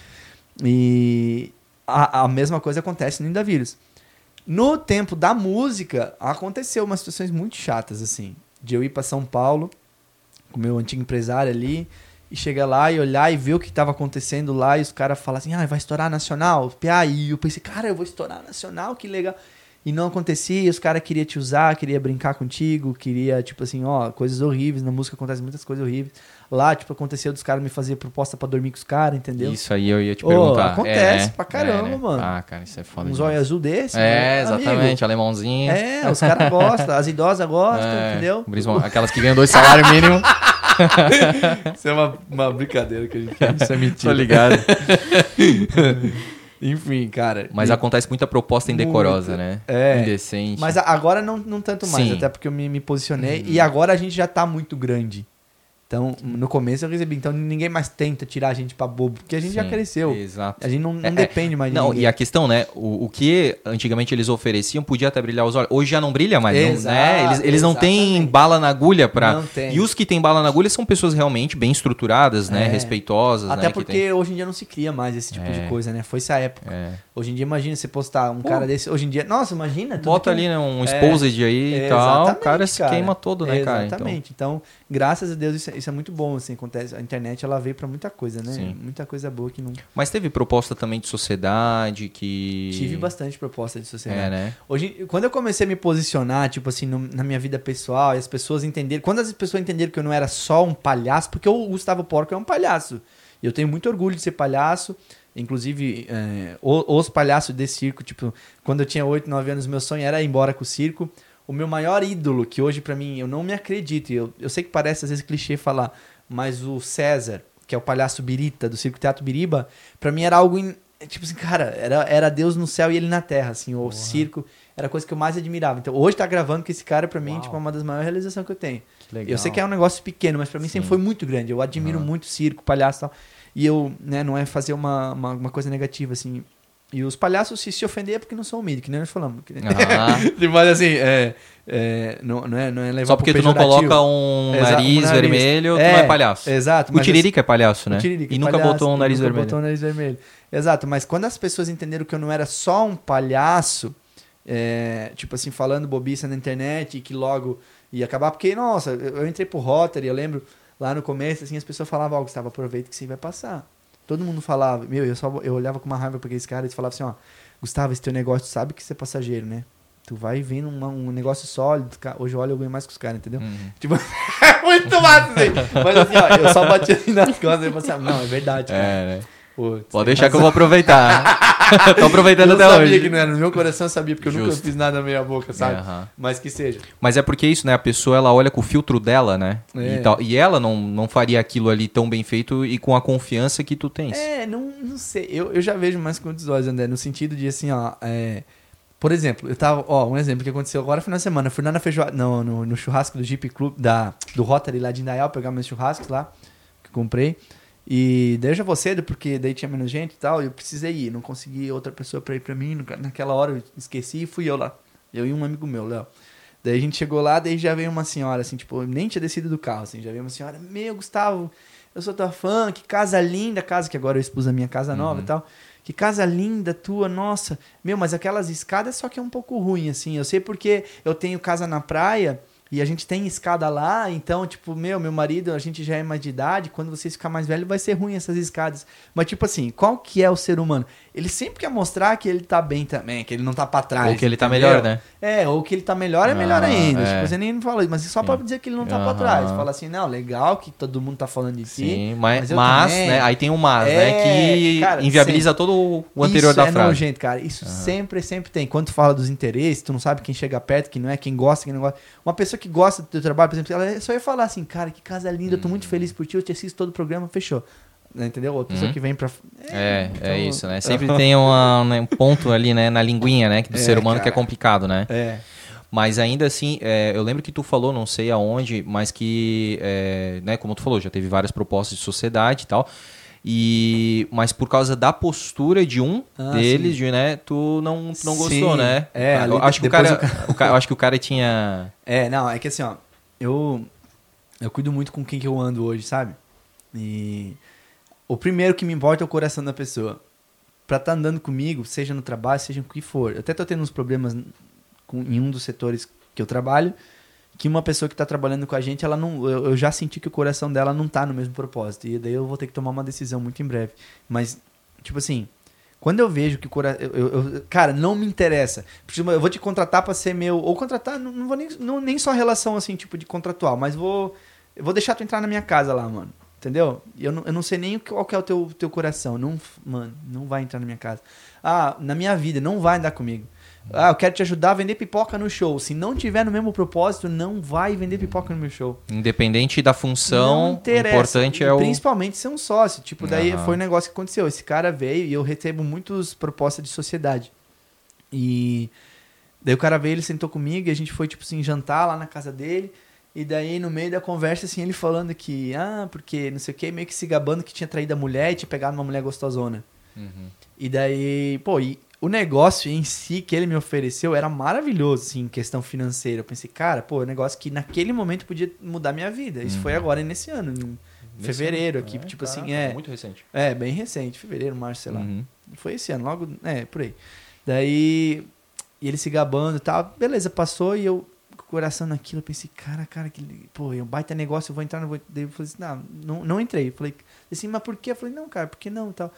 E a, a mesma coisa acontece no Indavírus. No tempo da música, aconteceu umas situações muito chatas, assim. De eu ir pra São Paulo, com meu antigo empresário ali, e chegar lá e olhar e ver o que tava acontecendo lá, e os caras falam assim, ah, vai estourar nacional? Aí eu pensei, cara, eu vou estourar nacional, que legal. E não acontecia, os caras queriam te usar, queria brincar contigo, queria, tipo assim, ó, coisas horríveis, na música acontecem muitas coisas horríveis. Lá, tipo, aconteceu dos caras me fazer proposta pra dormir com os caras, entendeu? Isso aí eu ia te perguntar. acontece É, pra caramba, É, né? mano. Ah, cara, isso é foda. um zóio azul desse. É, né? exatamente. Amigo, Alemãozinho. É, os caras gostam, as idosas gostam, É, entendeu? Aquelas que ganham dois salários mínimos. Isso é uma, uma brincadeira que a gente faz, isso é Tô mentira. ligado. Enfim, cara. Mas e- acontece muita proposta indecorosa, Muito. né? É. Indecente. Mas agora não, não tanto mais, Sim. até porque eu me, me posicionei. E agora a gente já tá muito grande. Então, no começo eu recebi. Então ninguém mais tenta tirar a gente pra bobo, porque a gente já Sim, cresceu. Exato. A gente não, não É, é. depende mais de Não, ninguém. e a questão, né? O, o que antigamente eles ofereciam podia até brilhar os olhos. Hoje já não brilha mais, não, Exato, né? Eles, eles não têm bala na agulha pra. Não tem. E os que têm bala na agulha são pessoas realmente bem estruturadas, né? É. Respeitosas, Até né? que porque tem- hoje em dia não se cria mais esse tipo É. de coisa, né? Foi essa época. É. Hoje em dia, imagina você postar um Pô. cara desse. Hoje em dia, nossa, imagina. Bota ali, né, um É, exposed aí e tal, o cara se cara. queima todo, né, cara? Então, Exatamente. Então, graças a Deus, isso, é- isso é muito bom, assim, acontece. A internet, ela veio pra muita coisa, né? Sim. Muita coisa boa que não... mas teve proposta também de sociedade que... Tive bastante proposta de sociedade. É, né? Hoje, quando eu comecei a me posicionar, tipo assim, no- na minha vida pessoal, e as pessoas entenderam. Quando as pessoas entenderam que eu não era só um palhaço, porque o Gustavo Porco é um palhaço. E eu tenho muito orgulho de ser palhaço. Inclusive, é, os palhaços desse circo, tipo, quando eu tinha 8, 9 anos, meu sonho era ir embora com o circo. O meu maior ídolo, que hoje pra mim eu não me acredito, eu, eu sei que parece às vezes clichê falar, mas o César, que é o palhaço Birita do Circo Teatro Biriba, pra mim era algo in- tipo assim, cara, era, era Deus no céu e ele na terra, assim, o circo era a coisa que eu mais admirava. Então, hoje tá gravando com esse cara pra mim, Uau. tipo, é uma das maiores realizações que eu tenho. Que. Eu sei que é um negócio pequeno, mas pra mim sempre Sim. foi muito grande. Eu admiro Aham. muito circo, palhaço e tal. E eu, né, não é fazer uma, uma, uma coisa negativa, assim. E os palhaços, se se ofender, é porque não são humildes, que nem nós falamos. Que- Ah, Mas assim, é, é, não, não, é, não é só porque tu não coloca um Exa- um nariz, nariz. vermelho, tu É, não é palhaço. Exato. O Tiririca é palhaço, né? e é nunca palhaço, botou um nariz nunca vermelho. botou um nariz vermelho. Exato, mas quando as pessoas entenderam que eu não era só um palhaço, é, tipo assim, falando bobiça na internet e que logo ia acabar, porque, nossa, eu eu entrei pro Rotary, eu lembro lá no começo, assim, as pessoas falavam, ó, Gustavo, aproveita que você vai passar. Todo mundo falava, meu, eu, só, eu olhava com uma raiva pra aqueles caras e eles falavam assim, ó, Gustavo, esse teu negócio, sabe que você é passageiro, né? Tu vai vendo uma- um negócio sólido, hoje olha eu ganho mais que os caras, entendeu? Uhum. Tipo, muito massa, assim. Mas assim, ó, eu só bati assim nas costas e falei assim, não, é verdade, cara. É, né? Putz, Pode deixar que eu vou aproveitar. Tô aproveitando eu até sabia hoje. que não era, no meu coração eu sabia, porque eu nunca fiz nada meia boca, sabe? É. Mas que seja. Mas é porque isso, né? A pessoa ela olha com o filtro dela, né? É. E, tal, e ela não, não faria aquilo ali tão bem feito e com a confiança que tu tens. É, não, não sei. Eu, eu já vejo mais com outros olhos, André, no sentido de assim, ó. é, Por exemplo, eu tava. Ó, um exemplo que aconteceu agora final de semana. Eu fui lá na feijoada. Não, no, no churrasco do Jeep Club, da, do Rotary lá de Indaial, pegar meus churrascos lá, que eu comprei. E daí eu já vou cedo, porque daí tinha menos gente e tal, e eu precisei ir. Não consegui outra pessoa pra ir pra mim. Naquela hora eu esqueci e fui eu lá. Eu e um amigo meu, Léo. Daí a gente chegou lá, daí já veio uma senhora, assim, tipo, nem tinha descido do carro, assim, já veio uma senhora, meu, Gustavo, eu sou tua fã, que casa linda, casa que agora eu expus a minha casa nova Uhum. e tal. Que casa linda tua, nossa. Meu, mas aquelas escadas só que é um pouco ruim, assim. Eu sei porque eu tenho casa na praia e a gente tem escada lá, então, tipo, meu, meu marido, a gente já é mais de idade, quando vocês ficar mais velho vai ser ruim essas escadas. Mas, tipo assim, qual que é o ser humano? Ele sempre quer mostrar que ele tá bem também, que ele não tá pra trás. Ou que ele tá entendeu? melhor, né? É, ou que ele tá melhor é melhor Ah, ainda. é. Tipo, você nem falou isso, mas só pra dizer que ele não tá pra Aham. trás. Fala assim, não, legal que todo mundo tá falando de ti. Sim, mas, mas mas, também. né? Aí tem um mas, É, né? Que cara, inviabiliza todo o anterior isso da é frase. nojento, cara. Isso sempre, sempre tem. Quando tu fala dos interesses, tu não sabe quem chega perto, quem não é, quem gosta, quem não gosta. Uma pessoa que gosta do teu trabalho, por exemplo, ela só ia falar assim, cara, que casa linda, eu tô Uhum. muito feliz por ti, eu te assisto todo o programa, fechou. Né, Entendeu? Outra pessoa Uhum. que vem pra... É, então- é isso, né? Sempre tem uma- né, um ponto ali, né, na linguinha, né, do É, ser humano que é cara. complicado, né? É. Mas ainda assim, é, eu lembro que tu falou, não sei aonde, mas que, é, né, como tu falou, já teve várias propostas de sociedade e tal. E, mas por causa da postura de um Ah, deles, de, né, tu não, tu não gostou, Sim. né? É, ali eu acho que o cara, o o ca- eu acho que o cara tinha É, não, é que assim, ó, eu eu cuido muito com quem que eu ando hoje, sabe? E o primeiro que me importa é o coração da pessoa. Pra estar andando comigo, seja no trabalho, seja o que for. Eu até tô tendo uns problemas com, em um dos setores que eu trabalho, que uma pessoa que tá trabalhando com a gente, ela não, eu, eu já senti que o coração dela não tá no mesmo propósito. E daí eu vou ter que tomar uma decisão muito em breve. Mas, tipo assim, quando eu vejo que o coração. Cara, não me interessa. Exemplo, Eu vou te contratar pra ser meu. Ou contratar, não, não vou nem, não, nem só relação assim, tipo de contratual, mas vou. Eu vou deixar tu entrar na minha casa lá, mano. Entendeu? Eu não, eu não sei nem qual que é o teu, teu coração. Não, mano, não vai entrar na minha casa. Ah, na minha vida, não vai andar comigo. Ah, eu quero te ajudar a vender pipoca no show. Se não tiver no mesmo propósito, não vai vender pipoca no meu show. independente da função, o importante é o Principalmente ser um sócio. Tipo, daí Aham. foi um negócio que aconteceu. Esse cara veio e eu recebo muitas propostas de sociedade. E daí o cara veio, ele sentou comigo e a gente foi, tipo assim, jantar lá na casa dele. E daí, no meio da conversa, assim, ele falando que, ah, porque não sei o que, meio que se gabando que tinha traído a mulher e tinha pegado uma mulher gostosona. Uhum. E daí, pô, e o negócio em si que ele me ofereceu era maravilhoso, assim, em questão financeira. Eu pensei, cara, pô, é um negócio que naquele momento podia mudar minha vida. Isso Uhum. foi agora nesse ano. Em fevereiro aqui, É, tipo caraca, assim, é. Muito recente. É, bem recente, fevereiro, março, sei lá. Uhum. Foi esse ano, logo, é, por aí. Daí, e ele se gabando e tal. Beleza, passou e eu, coração naquilo, eu pensei, cara, cara, que, pô, é um baita negócio, eu vou entrar, não vou. Daí eu falei assim, não, não, não entrei. Eu falei assim, mas por quê? Eu falei, não, cara, por que não e tal.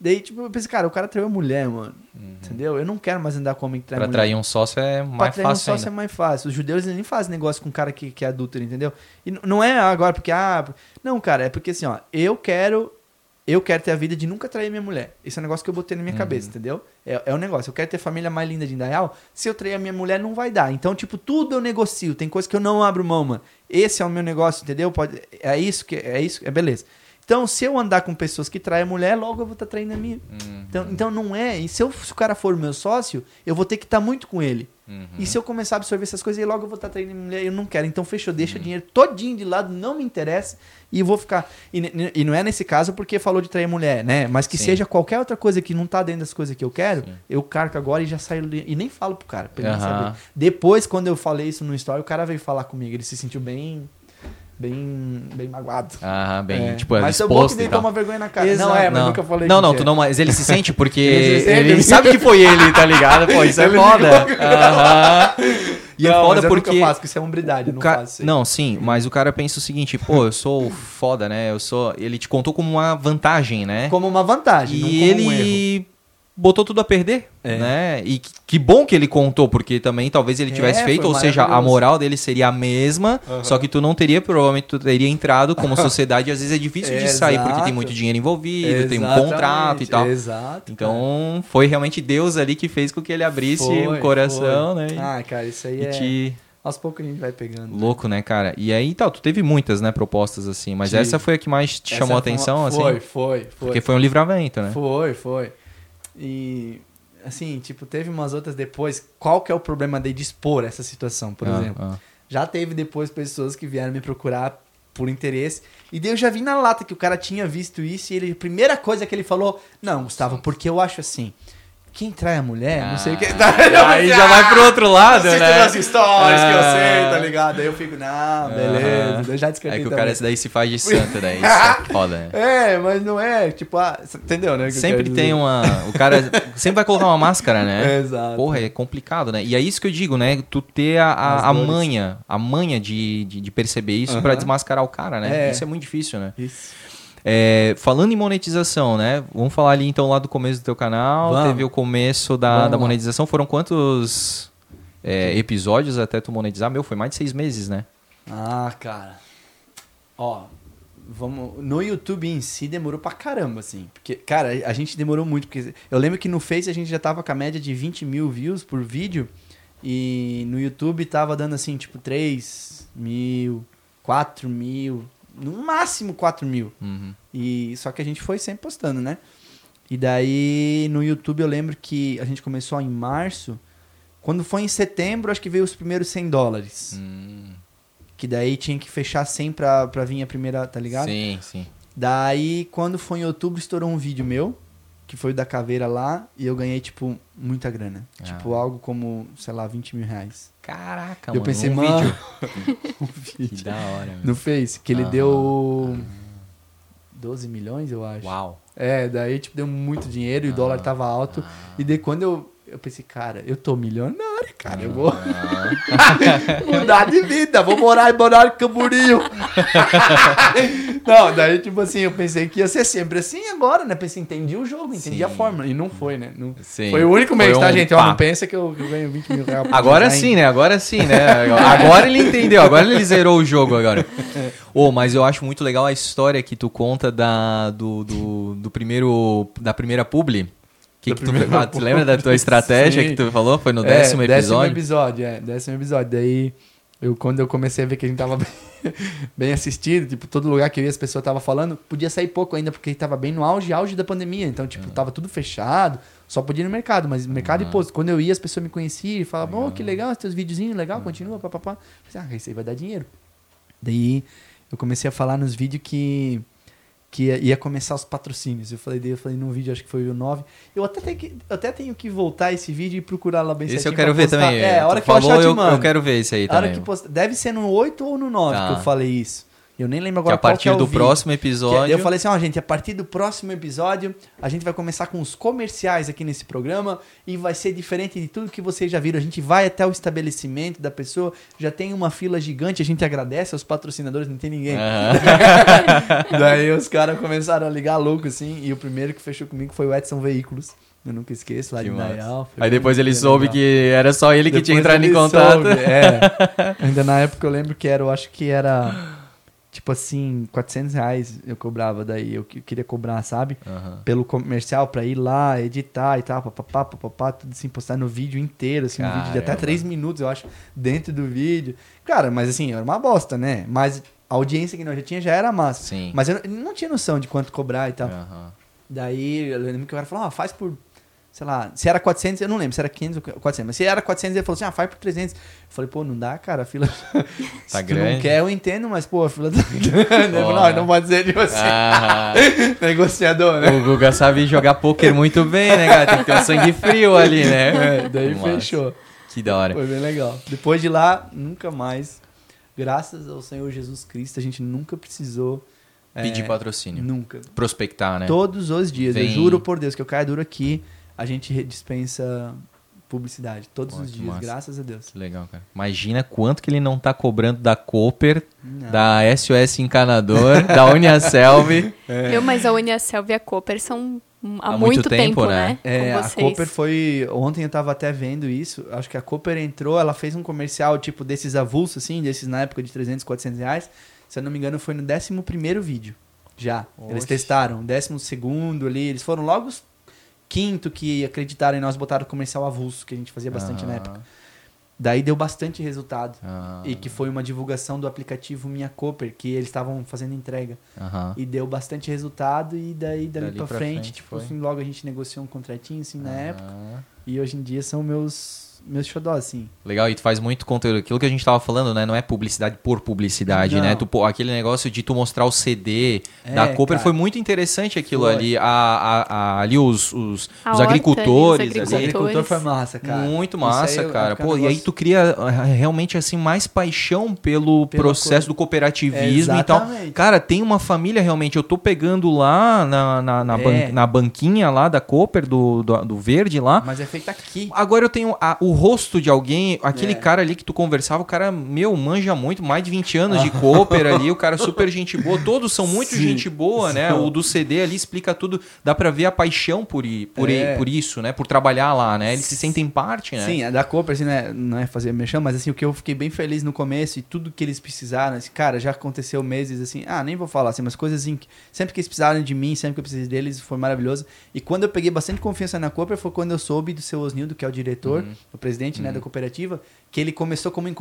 Daí, tipo, eu pensei, cara, o cara traiu a mulher, mano. Entendeu? Eu não quero mais andar com homem que trai Pra mulher. atrair um sócio é Pra mais trair um fácil sócio ainda. é mais fácil. Os judeus eles nem fazem negócio com um cara que, que é adúltero, entendeu? E não é agora porque, ah. Não, cara, é porque assim, ó, eu quero. Eu quero ter a vida de nunca trair minha mulher. Esse é um negócio que eu botei na minha Uhum. cabeça, entendeu? É, é um negócio. Eu quero ter a família mais linda de Indaial. Se eu trair a minha mulher, não vai dar. Então, tipo, tudo eu negocio. Tem coisa que eu não abro mão, mano. Esse é o meu negócio, entendeu? Pode, é isso que é isso, é beleza. Então, se eu andar com pessoas que traem a mulher, logo eu vou estar traindo a minha. Uhum. Então, então não é. E se, eu, se o cara for meu sócio, eu vou ter que estar muito com ele. Uhum. E se eu começar a absorver essas coisas, aí logo eu vou estar traindo minha mulher, eu não quero. Então fechou, deixa Uhum. o dinheiro todinho de lado, não me interessa, e vou ficar. E, e não é nesse caso porque falou de trair mulher, né? Mas que Sim. seja qualquer outra coisa que não tá dentro das coisas que eu quero, Sim. eu carco agora e já saio. E nem falo pro cara, pra ele Aham. saber. Depois, quando eu falei isso no story, o cara veio falar comigo, ele se sentiu bem. Bem, bem magoado. Ah, bem, É. tipo, é mas é bom que e tal. toma vergonha na cara. Exato. Não é, mas nunca falei Não, não, tu é. não, mas ele se sente porque Ele se sente, ele ele- sabe que foi ele, tá ligado? Pô, isso é Ele foda. Aham. E é Não, foda mas eu porque nunca faço, porque isso é hombridade, não ca- faço. Não, sim, mas o cara pensa o seguinte, pô, eu sou foda, né? Eu sou, ele te contou como uma vantagem, né? Como uma vantagem, não E como um erro. ele botou tudo a perder, É. né? E que, que bom que ele contou, porque também talvez ele tivesse É, feito, foi ou seja, a moral dele seria a mesma, só que tu não teria, provavelmente tu teria entrado como sociedade, e às vezes é difícil de sair porque tem muito dinheiro envolvido, tem um Exatamente, contrato e tal. Exato. Então, foi realmente Deus ali que fez com que ele abrisse Foi, o coração, foi. né? E, Ah, cara, isso aí é. te Aos poucos a gente vai pegando. louco, né, cara? E aí, tal, tu teve muitas, né, propostas assim, mas Tive. essa foi a que mais te Essa chamou a foi uma- atenção, assim? Foi, foi, foi. Porque foi um livramento, né? Foi, foi. E assim, tipo, teve umas outras depois. Qual que é o problema de expor essa situação, por Ah, exemplo? ah. Já teve depois pessoas que vieram me procurar por interesse. E daí eu já vi na lata que o cara tinha visto isso e ele, a primeira coisa que ele falou, não, Gustavo, porque eu acho assim. Quem trai a mulher, não sei o que. Ah, aí já vai pro outro lado, né? tem as histórias que eu Ah. sei, tá ligado? Aí eu fico, não, beleza. Eu já descartei É que o cara esse daí se faz de santo, daí. Isso é foda, né? É, mas não é, tipo, ah, entendeu, né? Sempre tem uma. O cara sempre vai colocar uma máscara, né? Exato. Porra, é complicado, né? E é isso que eu digo, né? Tu ter a, a, a manha, a manha de, de, de perceber isso pra Aham. desmascarar o cara, né? É. Isso é muito difícil, né? Isso. É, falando em monetização, né? Vamos falar ali então lá do começo do teu canal. Vamos. Teve o começo da, Vamos da lá. monetização. Foram quantos é, episódios até tu monetizar? Meu, foi mais de seis meses, né? Ah, cara. Ó, vamos. No YouTube em si demorou pra caramba, assim. Porque, cara, a gente demorou muito. Porque eu lembro que no Face a gente já tava com a média de 20 mil views por vídeo. E no YouTube tava dando assim, tipo, 3 mil, 4 mil. No máximo 4 mil. Uhum. E só que a gente foi sempre postando, né? E daí no YouTube eu lembro que a gente começou em março. Quando foi em setembro, acho que veio os primeiros 100 dólares. Hum, Que daí tinha que fechar 100 pra, pra vir a primeira, tá ligado? sim, sim. Daí, quando foi em outubro, estourou um vídeo meu, que foi o da caveira lá, e eu ganhei, tipo, muita grana. Ah. Tipo, algo como, sei lá, 20 mil reais. Caraca, eu mano. pensei, um mano, vídeo. um Que vídeo. da hora, meu. No Face, que ele Aham. deu 12 milhões, eu acho. Uau. É, daí, tipo, deu muito dinheiro e o dólar tava alto. E daí, quando eu, eu pensei, cara, eu tô milionário, cara, eu vou mudar de vida, vou morar em Balneário Camboriú. não, daí, tipo assim, eu pensei que ia ser sempre assim agora, né? Pensei, entendi o jogo, entendi a Sim. fórmula. E não foi, né? Não- Sim. Foi o único mês, tá, um gente? Ó, não pensa que eu, eu ganho 20 mil reais por Agora sim, né? Agora sim, né? Agora ele entendeu, agora ele zerou o jogo agora. Ô, mas eu acho muito legal a história que tu conta da, do, do, do primeiro, da primeira publi. Que que tu, ah, tu lembra da tua estratégia Sim. que tu falou? Foi no É, décimo Décimo episódio? episódio, é. Décimo episódio. Daí, eu, quando eu comecei a ver que a gente tava bem, bem assistido, tipo, todo lugar que eu ia as pessoas estavam falando, podia sair pouco ainda, porque tava bem no auge, auge da pandemia. Então, tipo, tava tudo fechado, só podia ir no mercado, mas mercado Uhum. e posto. Quando eu ia, as pessoas me conheciam e falavam, oh, que legal, teus videozinhos, legal, continua, papapá. Falei, ah, isso aí vai dar dinheiro. Daí, eu comecei a falar nos vídeos que que ia, ia começar os patrocínios. Eu falei, eu falei num vídeo, acho que foi o 9. Eu até tenho que, eu até tenho que voltar esse vídeo e procurar lá bem Esse eu certinho quero pra ver também. É, a hora que eu achar, falou, eu te eu, eu quero ver esse aí A hora também. que posta... Deve ser no 8 ou no 9 Tá. que eu falei isso. Eu nem lembro Que agora a partir qual que é do vídeo. próximo Que- episódio. Eu falei assim, ó, gente, a partir do próximo episódio, a gente vai começar com os comerciais aqui nesse programa e vai ser diferente de tudo que vocês já viram. A gente vai até o estabelecimento da pessoa, já tem uma fila gigante, a gente agradece aos patrocinadores, não tem ninguém. Aham. Daí os caras começaram a ligar louco, assim, e o primeiro que fechou comigo foi o Edson Veículos. Eu nunca esqueço, lá Que de. Foi Aí depois ele soube legal. que era só ele que tinha Depois entrado em contato. soube, é. Ainda na época eu lembro que era, eu acho que era, tipo assim, 400 reais eu cobrava daí. Eu que- queria cobrar, sabe? Aham. Pelo comercial pra ir lá, editar e tal, papapá, papapá, tudo assim, postar no vídeo inteiro, assim, um vídeo de até Caramba. 3 minutos, eu acho, dentro do vídeo. Cara, mas assim, era uma bosta, né? Mas a audiência que nós já tinha já era massa. Sim. Mas eu não, tinha noção de quanto cobrar e tal. Aham. Daí eu lembro que o cara falou, ah, faz por, sei lá, se era 400, eu não lembro se era 500 ou 400, mas se era 400, ele falou assim, ah, faz por 300. Eu falei, pô, não dá, cara, a fila... Tá grande. não quer, eu entendo, mas, pô, a fila tá grande. Ele falou, não, não pode ser de você. Ah, Negociador, né? o Guga sabe jogar poker muito bem, né, cara? Tem que ter um sangue frio ali, né? É, daí Massa. fechou. Que da hora. Foi bem legal. Depois de lá, nunca mais, graças ao Senhor Jesus Cristo, a gente nunca precisou... é, Pedir patrocínio. Nunca. Prospectar, né? Todos os dias, eu Vem- juro por Deus que eu caio duro aqui, a gente dispensa publicidade. Todos Pô, os dias, massa. graças a Deus. Que legal, cara. Imagina quanto que ele não tá cobrando da Cooper, Não. da SOS Encanador, da Uniaselv. Eu, mas a Uniaselv e a Cooper são hum, há, Há muito, muito tempo, tempo, né? né? É, Com a. Cooper foi. Ontem eu tava até vendo isso. Acho que a Cooper entrou, ela fez um comercial tipo desses avulsos, assim, desses na época de 300, 400 reais. Se eu não me engano, foi no 11 vídeo. Já. Eles testaram. Décimo segundo ali. Eles foram logo os quinto que acreditaram em nós, botaram o comercial avulso, que a gente fazia bastante na Ah, época. Daí deu bastante resultado. ah, E que foi uma divulgação do aplicativo Minha Cooper, que eles estavam fazendo entrega. E deu bastante resultado, e daí dali, Dali pra, pra frente, frente tipo assim, logo a gente negociou um contratinho assim na Ah, época. E hoje em dia são meus meus xodós, assim. Legal, e tu faz muito conteúdo. Aquilo que a gente tava falando, né? Não é publicidade por publicidade, Não. né? Tu, pô, aquele negócio de tu mostrar o CD É, da Cooper cara. foi muito interessante aquilo Foi. ali. A, a- a- ali os, os, A os horta, agricultores. os agricultores. agricultor foi massa, cara. Muito aí massa, é- cara. é Pô, e aí negócio- tu cria ah, realmente assim mais paixão pelo Pela processo co- do cooperativismo e tal. Cara, tem uma família realmente. Eu tô pegando lá na, na, na, É. ban- na banquinha lá da Cooper, do, do, do verde lá. Mas é feito aqui. Agora eu tenho a- o rosto de alguém, aquele É. cara ali que tu conversava, o cara, meu, manja muito, mais de 20 anos de Cooper ali, o cara super gente boa, todos são muito Sim, gente boa, né? são. O do CD ali explica tudo, dá pra ver a paixão por, por, É. por isso, né? Por trabalhar lá, né? Eles se sentem parte, né? Sim, a da Cooper, assim, né, não é fazer mexão, mas assim, o que eu fiquei bem feliz no começo e tudo que eles precisaram, assim, cara, já aconteceu meses, assim, ah, nem vou falar, assim, mas coisas assim, sempre que eles precisaram de mim, sempre que eu precisei deles, foi maravilhoso. E quando eu peguei bastante confiança na Cooper, foi quando eu soube do seu Osnildo, que é o diretor, Uhum. O presidente, né, da cooperativa, que ele começou como, eh,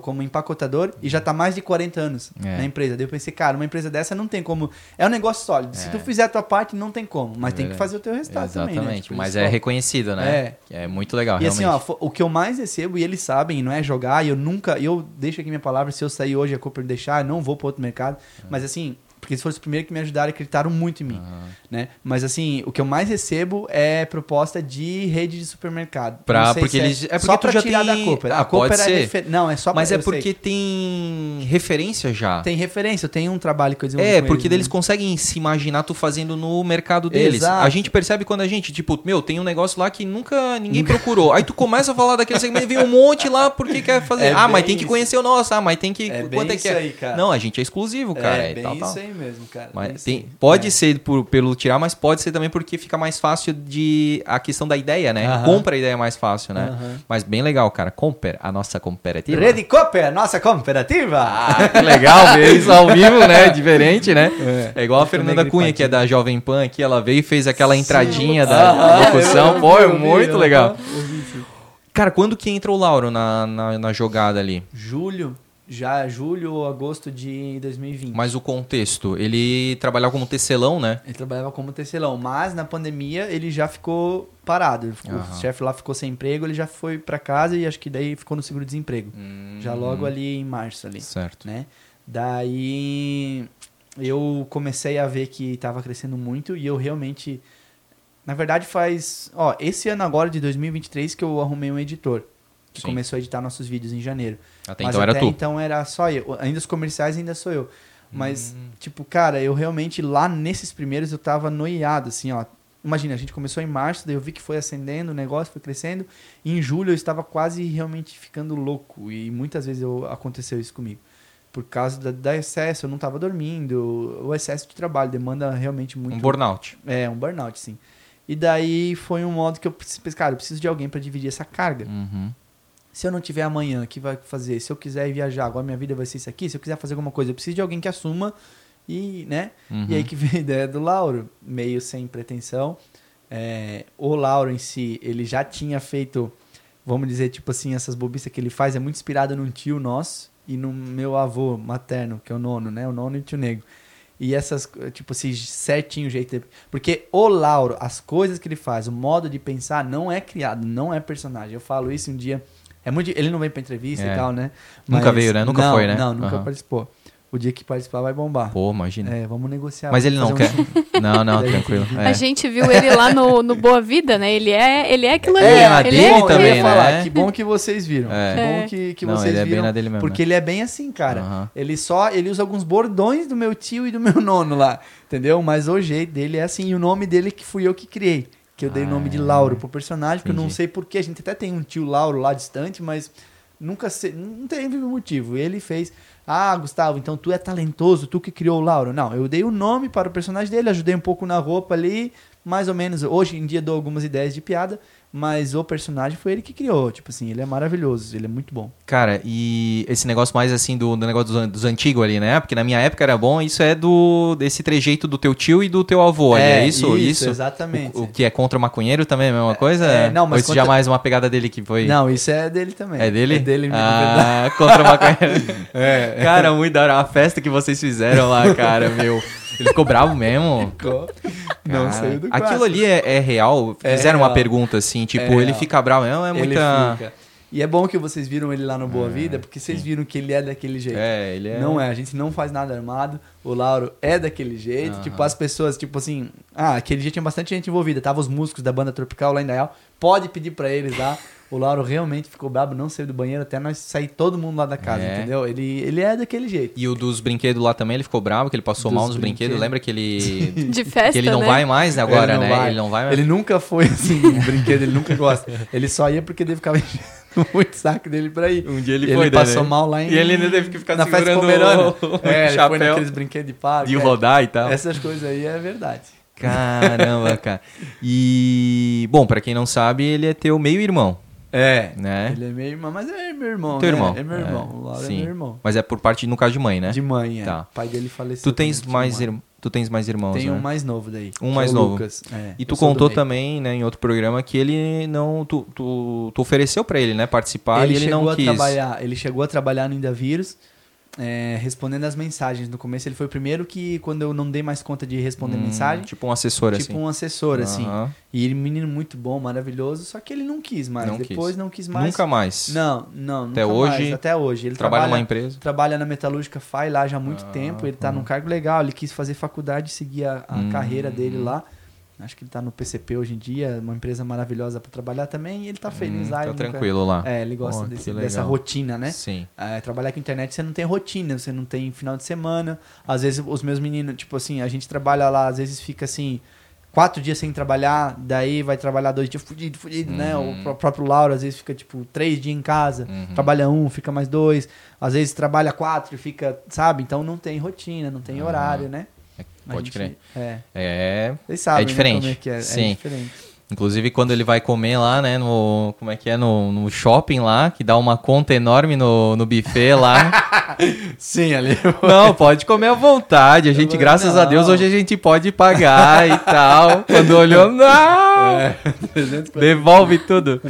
como empacotador e já tá mais de 40 anos É. na empresa. Daí eu pensei, cara, uma empresa dessa não tem como, é um negócio sólido, se É. tu fizer a tua parte, não tem como, mas É tem que fazer o teu resultado Exatamente, também, né? Tipo, mas é reconhecido, né? É. muito legal, e assim, realmente. ó, fo- o que eu mais recebo, e eles sabem, não é jogar, e eu nunca, eu deixo aqui minha palavra, se eu sair hoje a Cooper deixar, eu não vou para outro mercado, mas assim, porque eles foram os primeiros que me ajudaram e acreditaram muito em mim, Aham. né? Mas assim, o que eu mais recebo é proposta de rede de supermercado. Pra- porque se eles- é porque só pra já tirar tem- da Cooper. Ah, a Cooper pode é ser. refer- Não, é só Mas pra, é eu sei. porque tem referência já. tem referência, eu tenho um trabalho que eu desenvolvi É, porque eles, eles né? conseguem se imaginar tu fazendo no mercado deles. Exato. A gente percebe quando a gente, tipo, meu, tem um negócio lá que nunca ninguém procurou. Aí tu começa a falar daquele segmento, vem um monte lá porque quer fazer. É ah, mas tem que isso. conhecer o nosso. Ah, mas tem que. É quanto é que isso é? aí, cara. Não, a gente é exclusivo, cara. É, e bem tal, tal. isso aí mesmo, cara. Mas tem, pode É. ser por, pelo tirar, mas pode ser também porque fica mais fácil de. A questão da ideia, né? Aham. Compra a ideia mais fácil, né? Aham. Mas bem legal, cara. Comper, a nossa cooperativa. Rede Cooper, nossa cooperativa! Ah, que legal ver isso ao vivo, né? Diferente, né? É. É, igual a Fernanda Cunha, que é da Jovem Pan aqui, ela veio e fez aquela entradinha Aham, da locução. é eu vi, muito legal. sim. Cara, quando que entra o Lauro na, na, na jogada ali? Julho, já julho ou agosto de 2020. Mas o contexto, ele trabalhava como tecelão, né? Ele trabalhava como tecelão, mas na pandemia ele já ficou parado. Ficou-. O chefe lá ficou sem emprego, ele já foi pra casa e acho que daí ficou no seguro-desemprego. Já logo ali em março ali, Certo. né? Daí eu comecei a ver que tava crescendo muito e eu realmente na verdade faz, ó, esse ano agora de 2023 que eu arrumei um editor que Sim. começou a editar nossos vídeos em janeiro. Até Mas então era até tu. então era só eu. Ainda os comerciais ainda sou eu. Mas, tipo, cara, eu realmente lá nesses primeiros eu tava noiado, assim, ó. Imagina, a gente começou em março, daí eu vi que foi acendendo, o negócio foi crescendo. E em julho eu estava quase realmente ficando louco. E muitas vezes eu, aconteceu isso comigo. Por causa da, da excesso, eu não estava dormindo. O excesso de trabalho demanda realmente muito. Um burnout. É, um burnout, sim. E daí foi um modo que eu pensei, cara, eu preciso de alguém para dividir essa carga. Uhum. Se eu não tiver amanhã, o que vai fazer? Se eu quiser viajar, agora minha vida vai ser isso aqui. Se eu quiser fazer alguma coisa, eu preciso de alguém que assuma e, né? Uhum. E aí que veio a ideia do Lauro, meio sem pretensão. É, o Lauro em si, ele já tinha feito, vamos dizer, tipo assim, essas bobiças que ele faz é muito inspirado num tio nosso e no meu avô materno, que é o nono, né? O nono e o tio negro. E essas, tipo assim, certinho o jeito dele. Porque o Lauro, as coisas que ele faz, o modo de pensar não é criado, não é personagem. Eu falo isso um dia. É muito, ele não vem pra entrevista É. e tal, né? Nunca veio, né? Nunca não, foi, né? Não, nunca Aham. participou. O dia que participar vai bombar. Pô, imagina. É, vamos negociar. Mas ele não quer. um- Não, não, Daí tranquilo. É. A gente viu ele lá no, no Boa Vida, né? Ele é, ele é aquilo ali. É, na ele dele é, bom, também, né? falar, que bom que vocês viram. É. Que bom É. que, que Não, vocês ele é bem viram. na dele mesmo, Porque ele é bem assim, cara. Aham. Ele só, ele usa alguns bordões do meu tio e do meu nono lá, entendeu? Mas o jeito dele é assim, e o nome dele que fui eu que criei. Que eu dei o nome de Ah, Lauro pro personagem, porque eu não sei porquê. A gente até tem um tio Lauro lá distante, mas nunca sei, não teve motivo. Ele fez, ah, Gustavo, então tu é talentoso, tu que criou o Lauro. Não, eu dei o nome para o personagem dele, ajudei um pouco na roupa ali, mais ou menos. Hoje em dia dou algumas ideias de piada, mas o personagem foi ele que criou. Tipo assim, ele é maravilhoso, ele é muito bom. Cara, e esse negócio mais assim do, do negócio dos, dos antigos ali, né? Porque na minha época era bom, isso é do desse trejeito do teu tio e do teu avô ali, é isso? Isso, exatamente. O, o que é contra o maconheiro também é a mesma coisa? é, não, mas Ou isso contra- já mais uma pegada dele que foi... Não, isso é dele também. É dele? É dele, verdade. ah, contra o maconheiro. é. Cara, muito da hora. A festa que vocês fizeram lá, cara, meu. Ele ficou bravo mesmo. Ficou. Não Cara, saiu do Aquilo quarto. ali é, é real? É Fizeram uma real. pergunta assim, tipo, É ele fica bravo mesmo? É muita... E é bom que vocês viram ele lá no Boa Vida, porque vocês viram que ele é daquele jeito. É, ele é... Não é, a gente não faz nada armado. O Lauro é daquele jeito. Aham. Tipo, as pessoas, tipo assim. Ah, aquele dia tinha bastante gente envolvida. Tava os músicos da banda Tropical lá em Dayal. Pode pedir pra eles lá. O Lauro realmente ficou brabo, não saiu do banheiro até nós sair todo mundo lá da casa, É. entendeu? Ele, ele é daquele jeito. E o dos brinquedos lá também, ele ficou bravo, que ele passou Dos mal nos brinquedos. brinquedos. Lembra que ele... De festa, que ele não né? vai mais agora, Ele não né? vai. Ele não vai mais. Ele nunca foi assim, um brinquedo, ele nunca gosta. Ele só ia porque ele ficava enchendo muito saco dele pra ir. Um dia ele ele foi, né, passou né? mal lá em. E ele ainda teve que ficar na festa pomerana. o- é, ele chapéu foi naqueles brinquedos de parque. de é. rodar e tal. Essas coisas aí é verdade. Caramba, cara. E, bom, pra quem não sabe, ele é teu meio-irmão, É. né? Ele é meu irmão, mas é meu irmão. Teu né? irmão. É meu irmão. O Lauro sim. é meu irmão. Mas é por parte, no caso, de mãe, né? De mãe, é. Tá. O pai dele faleceu. Tu tens mais, tinha um ir... tu tens mais irmãos, Tem né? um mais novo daí. Um que mais é novo. Lucas. É, E tu contou também, né, em outro programa, que ele não... Tu, tu, tu ofereceu pra ele, né, participar ele e ele não quis. trabalhar, ele chegou a trabalhar no Ainda Vírus, é, respondendo as mensagens. No começo ele foi o primeiro que, quando eu não dei mais conta de responder Hum, mensagem, Tipo um assessor, tipo assim. um assessor, assim. Aham. E ele, menino muito bom, maravilhoso, só que ele não quis mais. Não quis. Depois não quis mais. Nunca mais. Não, não, Até hoje, mais, até hoje. Ele Trabalha trabalha, numa empresa. trabalha na Metalúrgica FAI lá já há muito Ah, tempo. Ele tá uhum. num cargo legal, ele quis fazer faculdade, seguir a, a Hum. carreira dele lá. Acho que ele tá no PCP hoje em dia, uma empresa maravilhosa para trabalhar também, e ele tá feliz Hum, lá. tá nunca- tranquilo lá. É, ele gosta que desse- dessa rotina, né? Sim. É, trabalhar com internet você não tem rotina, você não tem final de semana. Às vezes os meus meninos, tipo assim, a gente trabalha lá, às vezes fica assim, quatro dias sem trabalhar, daí vai trabalhar dois dias fudido, fudido, né? Uhum. O pró- próprio Lauro às vezes fica tipo três dias em casa, Uhum. trabalha um, fica mais dois, às vezes trabalha quatro e fica, sabe? Então não tem rotina, não tem Ah, horário, né? A Pode gente- crer. É. É. Vocês sabem, É diferente. Né, como é que é. Sim. É diferente. Inclusive, quando ele vai comer lá, né, no... Como é que é? No, no shopping lá, que dá uma conta enorme no, no buffet lá. Sim, ali. Não, pode comer à vontade. A gente, graças a não. Deus, hoje a gente pode pagar e tal. Quando olhou, não! É, 340. Devolve tudo.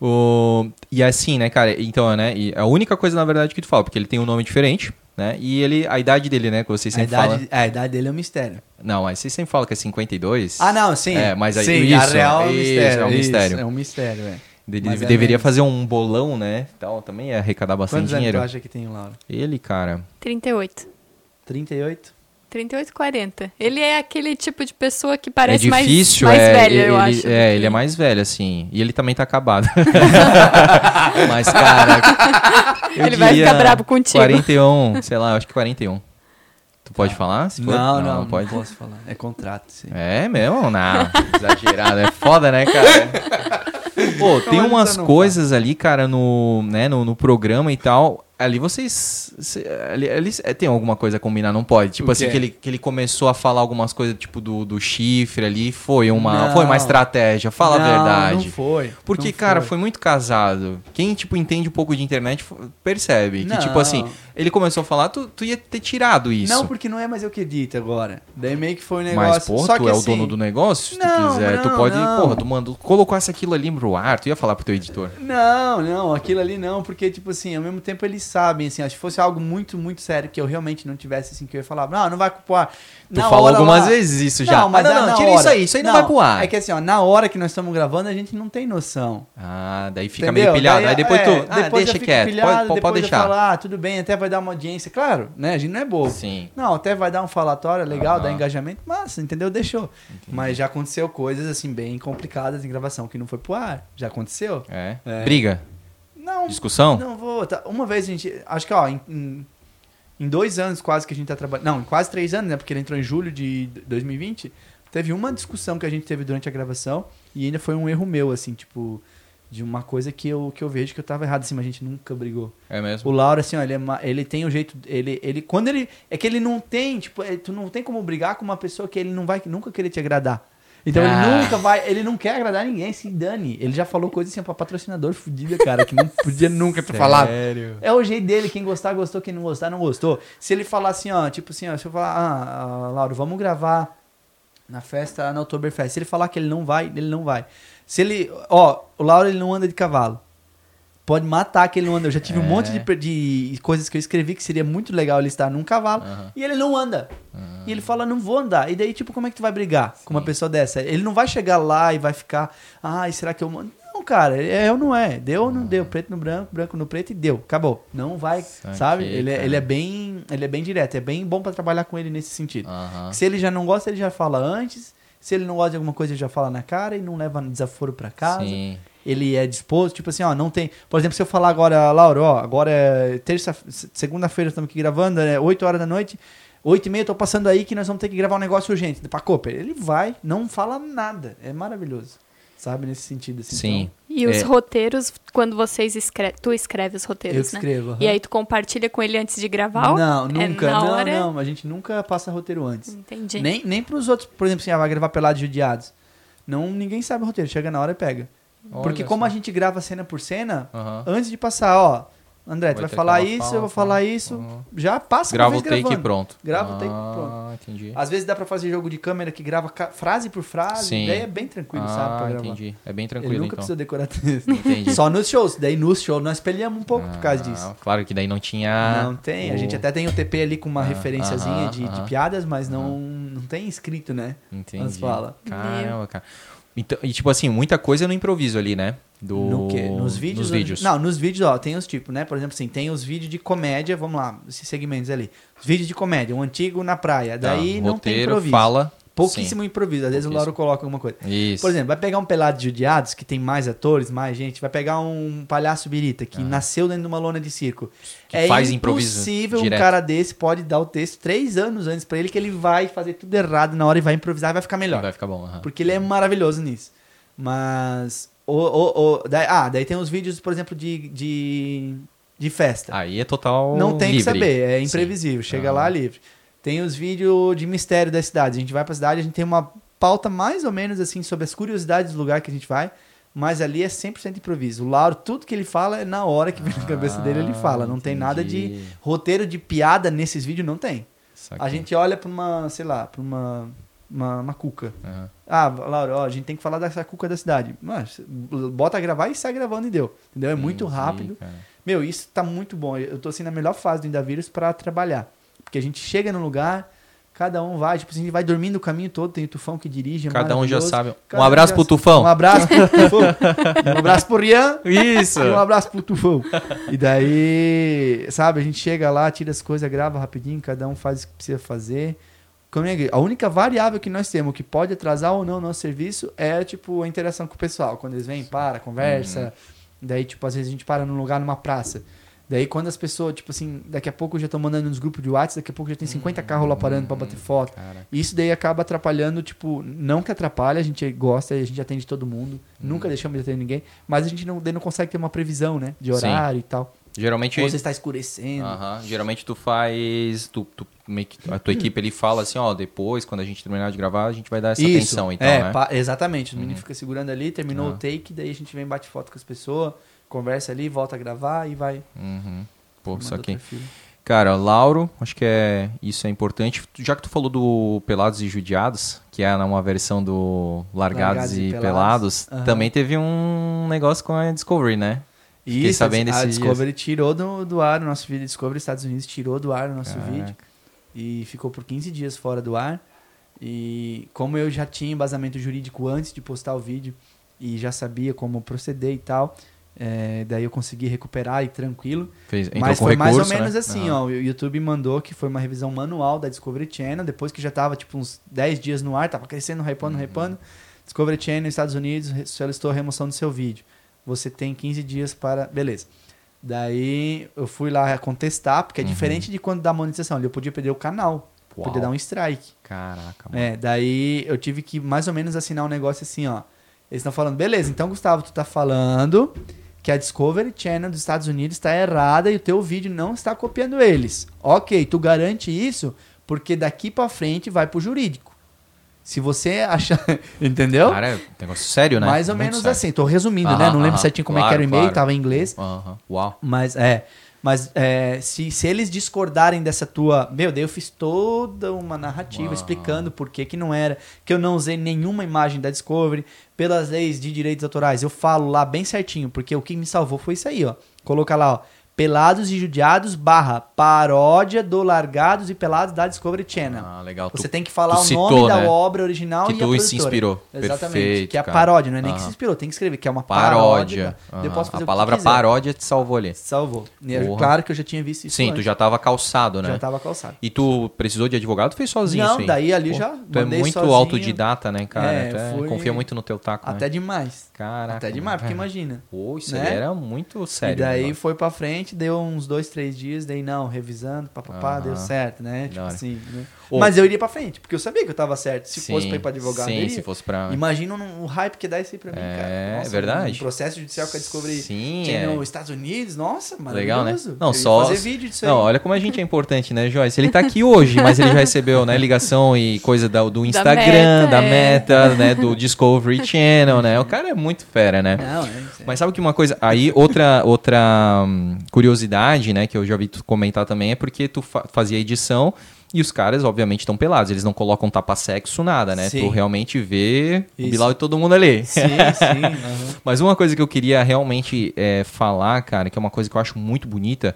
O... E assim, né, cara? Então, né? E a única coisa, na verdade, que tu fala, porque ele tem um nome diferente, né? E ele, a idade dele, né? Que vocês A sempre idade, falam. a idade dele é um mistério. Não, mas vocês sempre falam que é 52. Ah, não, sim. É, mas aí- sim, a isso, real é um isso, mistério. é um mistério. é um mistério, é. Ele Mas é deveria menos. fazer um bolão, né? Tal, também ia arrecadar bastante Quantos anos dinheiro. tu acha que tem o Lauro? Ele, cara. 38. 38? 38, 40. Ele é aquele tipo de pessoa que parece é mais, difícil, mais é, velho, ele, eu acho. É, que- ele é mais velho, assim. E ele também tá acabado. Mas, cara. eu Ele vai ficar brabo contigo. 41, sei lá, eu acho que 41. Pode falar? Se for? Não, não, não, pode. posso falar. É contrato, sim. É mesmo? Não, exagerado. É foda, né, cara? Pô, tem Não, umas não coisas ali, cara, no, né, no, no programa e tal. Ali vocês. cê- ali, ali é, tem alguma coisa a combinar, não pode? Tipo O assim, que ele, que ele começou a falar algumas coisas, tipo, do, do chifre ali. Foi uma, Não. foi uma estratégia, fala a Não, verdade. Não foi. Porque, não cara, foi muito casado. Quem, tipo, entende um pouco de internet percebe. Que, tipo assim, ele começou a falar, tu, tu ia ter tirado isso. Não, porque não é mais eu que edito agora. Daí meio que foi um Mas, negócio. porra, Só tu que é o assim, dono do negócio, se tu Não, quiser. tu pode, não. porra, tu mandou, colocasse aquilo ali pro ar, tu ia falar pro teu editor. Não, não, aquilo ali não, porque, tipo assim, ao mesmo tempo eles sabem, assim, ó, se fosse algo muito, muito sério que eu realmente não tivesse, assim, que eu ia falar, não, não vai pro ar. Tu Na falou algumas lá- vezes isso já. Não, mas ah, não, não, na tira hora. isso aí, isso aí não, vai pro ar. É que assim, ó, na hora que nós estamos gravando, a gente não tem noção. Ah, daí fica Entendeu? meio pilhado. Daí, aí depois é, tu, ah, depois eu deixa quieto, pilhado, pode, pode, depois pode deixar. falo, ah, tudo bem, até vai dar uma audiência. Claro, né? A gente não é bobo. Sim. Não, até vai dar um falatório legal, dá engajamento, massa, entendeu? Deixou. Mas já aconteceu coisas, assim, bem complicadas em gravação, que não foi pro ar. Já aconteceu? É. É. Briga, Não, discussão? não vou. tá. Uma vez a gente. Acho que, ó, em, em, dois anos quase que a gente tá trabalhando. Não, em quase três anos, né? Porque ele entrou em julho de 2020. Teve uma discussão que a gente teve durante a gravação e ainda foi um erro meu, assim, tipo, de uma coisa que eu, que eu vejo que eu tava errado, assim, mas a gente nunca brigou. É mesmo? O Lauro, assim, ó, ele, é ma- ele tem o jeito. Ele, ele. Quando ele. É que ele não tem, tipo, é, tu não tem como brigar com uma pessoa que ele não vai nunca querer te agradar. Então Ah. ele nunca vai. Ele não quer agradar ninguém, se dane. Ele já falou coisa assim pra patrocinador fudida, cara, que não podia nunca ter falado. Sério? É o jeito dele, quem gostar, gostou, quem não gostar, não gostou. Se ele falar assim, ó, tipo assim, ó, se eu falar, ah, ah, Lauro, vamos gravar na festa na Oktoberfest. Se ele falar que ele não vai, ele não vai. Se ele, ó, o Lauro ele não anda de cavalo. Pode matar que ele não anda. Eu já tive um É. monte de, de coisas que eu escrevi que seria muito legal ele estar num cavalo Aham. e ele não anda. E ele fala, não vou andar. E daí, tipo, como é que tu vai brigar com uma Sim. pessoa dessa? Ele não vai chegar lá e vai ficar, ai, será que eu mando? Não, cara, é ou não é. Deu ou não deu. Preto no branco, branco no preto e deu. Acabou. Não vai, sabe? Ele, é- ele é bem ele é bem direto. É bem bom pra trabalhar com ele nesse sentido. Se ele já não gosta, ele já fala antes. Se ele não gosta de alguma coisa, ele já fala na cara e não leva desaforo pra casa. Sim. Ele é disposto, tipo assim, ó, não tem. Por exemplo, se eu falar agora, Laura, ó, agora é terça, segunda-feira estamos aqui gravando, é 8 horas da noite, 8 e meia, tô passando aí que nós vamos ter que gravar um negócio urgente pra Cooper. Ele vai, não fala nada. É maravilhoso. Sabe, nesse sentido, assim. Sim. E os É. roteiros, quando vocês escrevem, tu escreve os Então, eu roteiros, né? escrevo. aham. E aí tu compartilha com ele antes de gravar? Não, É nunca. na não, hora? não. A gente nunca passa roteiro antes. Entendi. Nem, nem pros outros, por exemplo, assim, ah, vai gravar Pelados Judiados. Não, ninguém sabe o roteiro. Chega na hora e pega. Porque como só. a gente grava cena por cena, Aham. antes de passar, ó, André, tu Vai falar isso, fala, eu vou fala. falar isso, Uhum. já passa Grava o take e gravando. pronto. Grava o take e ah, pronto. entendi. Às vezes dá pra fazer jogo de câmera que grava frase por frase, Sim. daí é bem tranquilo, ah, sabe, pra gravar. entendi. É bem Ele tranquilo, nunca então. precisa decorar texto. Entendi. Só nos shows, daí nos shows nós espelhamos um pouco por causa Ah, disso. Claro que daí não tinha... Não tem, a o- gente até tem o TP ali com uma Ah, referenciazinha de, de piadas, mas não, não tem escrito, né? Entendi. Nós fala. Caramba, cara. Então, e tipo assim, muita coisa no improviso ali, né? Do... No quê? Nos vídeos? Nos ou- vídeos. Não, nos vídeos, ó, tem os tipos, né? Por exemplo, assim, tem os vídeos de comédia, vamos lá, esses segmentos ali. Os vídeos de comédia, um antigo na praia. Tá, Daí não tem roteiro, improviso. fala. Pouquíssimo improviso. Às vezes o. Lauro coloca alguma coisa. Sim. Isso. Por exemplo, vai pegar um pelado de judiados, que tem mais atores, mais gente, vai pegar um palhaço birita, que nasceu dentro de uma lona de circo. Que é faz impossível um cara desse pode dar o texto três anos antes pra ele que ele vai fazer tudo errado na hora e vai improvisar e vai ficar melhor. Vai ficar bom. Porque ele é maravilhoso nisso. Mas. O, o, o, daí, ah, daí tem os vídeos, por exemplo, de, de, de festa. Aí é total Não tem que livre. saber, é Sim. imprevisível. Chega Ah. lá livre. Tem os vídeos de mistério da cidade. A gente vai pra cidade, a gente tem uma pauta mais ou menos assim sobre as curiosidades do lugar que a gente vai. Mas ali é 100% improviso. O Lauro, tudo que ele fala é na hora que vem na cabeça dele, ele fala. Não tem nada de Ah, entendi. roteiro de piada nesses vídeos, não tem. Saquei. A gente olha pra uma, sei lá, pra uma, uma, uma cuca. Aham. Ah, Laura, ó, a gente tem que falar dessa cuca da cidade. Mas bota a gravar e sai gravando e deu. Entendeu? É muito Entendi, rápido. cara. Meu, isso tá muito bom. Eu tô assim na melhor fase do Indavírus pra trabalhar. Porque a gente chega no lugar, cada um vai, tipo assim, a gente vai dormindo o caminho todo, tem o Tufão que dirige, é Cada um já sabe. Cada Um abraço já pro. Tufão. Um abraço pro Tufão. um abraço pro Rian. Isso! E um abraço pro Tufão. E daí, sabe, a gente chega lá, tira as coisas, grava rapidinho, cada um faz o que precisa fazer. É A única variável que nós temos que pode atrasar ou não o nosso serviço é, tipo, a interação com o pessoal. Quando eles vêm, para, conversa. Uhum. Daí, tipo, às vezes a gente para num lugar, numa praça. Daí quando as pessoas, tipo assim, daqui a pouco já tô mandando nos grupos de WhatsApp, daqui a pouco já tem 50 carros lá parando pra bater foto. Cara, Isso daí acaba atrapalhando, tipo, não que atrapalha, a gente gosta, a gente atende todo mundo, nunca deixamos de atender ninguém, mas a gente não, daí não consegue ter uma previsão, né, de Sim. horário e tal. geralmente. Ou você está escurecendo. Aham, Geralmente tu faz. Tu, tu, a tua equipe ele fala assim, ó, depois, quando a gente terminar de gravar, a gente vai dar essa atenção então, é, né? exatamente. O menino Uhum. fica segurando ali, terminou o take, daí a gente vem, bate foto com as pessoas, conversa ali, volta a gravar e vai. Uhum. Pô, outra fila. Cara, Lauro, acho que é isso é importante. Já que tu falou do Pelados e Judiados, que é uma versão do Largados, Largados e e, Pelados. Pelados, Aham. também teve um negócio com a Discovery, né? Fiquei Isso, sabendo a esses Discovery tirou do, do ar o nosso vídeo, Discovery Estados Unidos tirou do ar o nosso Caraca. vídeo e ficou por 15 dias fora do ar. E como eu já tinha embasamento jurídico antes de postar o vídeo e já sabia como proceder e tal, é, daí eu consegui recuperar e tranquilo. Fez, Mas foi mais ou recurso, menos né? assim, Aham. ó. O YouTube mandou que foi uma revisão manual da Discovery Channel, depois que já tava tipo uns 10 dias no ar, tava crescendo, hypando, Uhum. hypando. Discovery Channel nos Estados Unidos solicitou a remoção do seu vídeo. Você tem 15 dias para. Beleza. Daí eu fui lá contestar, porque é Uhum. diferente de quando dá monetização. Ali eu podia perder o canal, Uau. podia dar um strike. Caraca, mano. É, daí eu tive que mais ou menos assinar um negócio assim, ó. Eles estão falando, beleza, então Gustavo, tu tá falando que a Discovery Channel dos Estados Unidos está errada e o teu vídeo não está copiando eles. Ok, tu garante isso porque daqui pra frente vai pro jurídico. Se você achar. Entendeu? Cara, é um negócio sério, né? mais ou Muito menos sério. assim, tô resumindo, né? Aham, Não lembro aham, certinho como é que claro, era o e-mail, claro. tava em inglês. Aham. Uau. Mas é. Mas é, se, se eles discordarem dessa tua. Meu, daí eu fiz toda uma narrativa Uau. explicando por que, que não era. Que eu não usei nenhuma imagem da Discovery pelas leis de direitos autorais. Eu falo lá bem certinho, porque o que me salvou foi isso aí, ó. Coloca lá, ó. Pelados e Judiados barra paródia do Largados e Pelados da Discovery Channel. Ah, legal. Você Tu- tem que falar o citou, nome da né? obra original Que e a tu produtora. se inspirou. Exatamente. Perfeito, que é a paródia, não é nem que Aham. se inspirou, tem que escrever, que é uma paródia. Paródia. Posso fazer A que palavra paródia te salvou ali. Salvou. É Porra. claro que eu já tinha visto isso Sim, antes. tu já tava calçado, né? Já tava calçado. E tu precisou de advogado ou fez sozinho Não, isso aí? daí ali Pô, já Tu é muito sozinho. autodidata, né, cara? É, tu é- fui- confia muito no teu taco, Até né? demais. Caraca. Até demais, porque imagina. Pô, isso né? era muito sério. e daí né? foi pra frente, deu uns dois, três dias, daí não, revisando, papapá, Aham. deu certo, né? Tipo hora. assim, né? Ô. Mas eu iria pra frente, porque eu sabia que eu tava certo. Se Sim, fosse pra ir pra advogado, Sim, iria. se fosse pra... Imagina um- o hype que dá isso aí pra mim, É, cara. é verdade. Um processo judicial que eu descobri Sim, tinha é. nos Estados Unidos, nossa, Legal, né? Não, Eu ia só... fazer vídeo disso Não, aí. olha como a gente é importante, né, Joyce? Ele tá aqui hoje, mas ele já recebeu, né, ligação e coisa da- do Instagram, Meta, da é. Meta, né, do Discovery Channel, né? O cara é muito fera, né? Não, é, isso é. Mas sabe que uma coisa, aí outra outra hum, curiosidade, né, que eu já vi tu comentar também é porque tu fa- fazia edição e os caras obviamente estão pelados, eles não colocam tapa-sexo nada, né? Sim. Tu realmente vê o Isso. Bilal e todo mundo ali. Sim, sim. aham. Mas uma coisa que eu queria realmente é, falar, cara, que é uma coisa que eu acho muito bonita,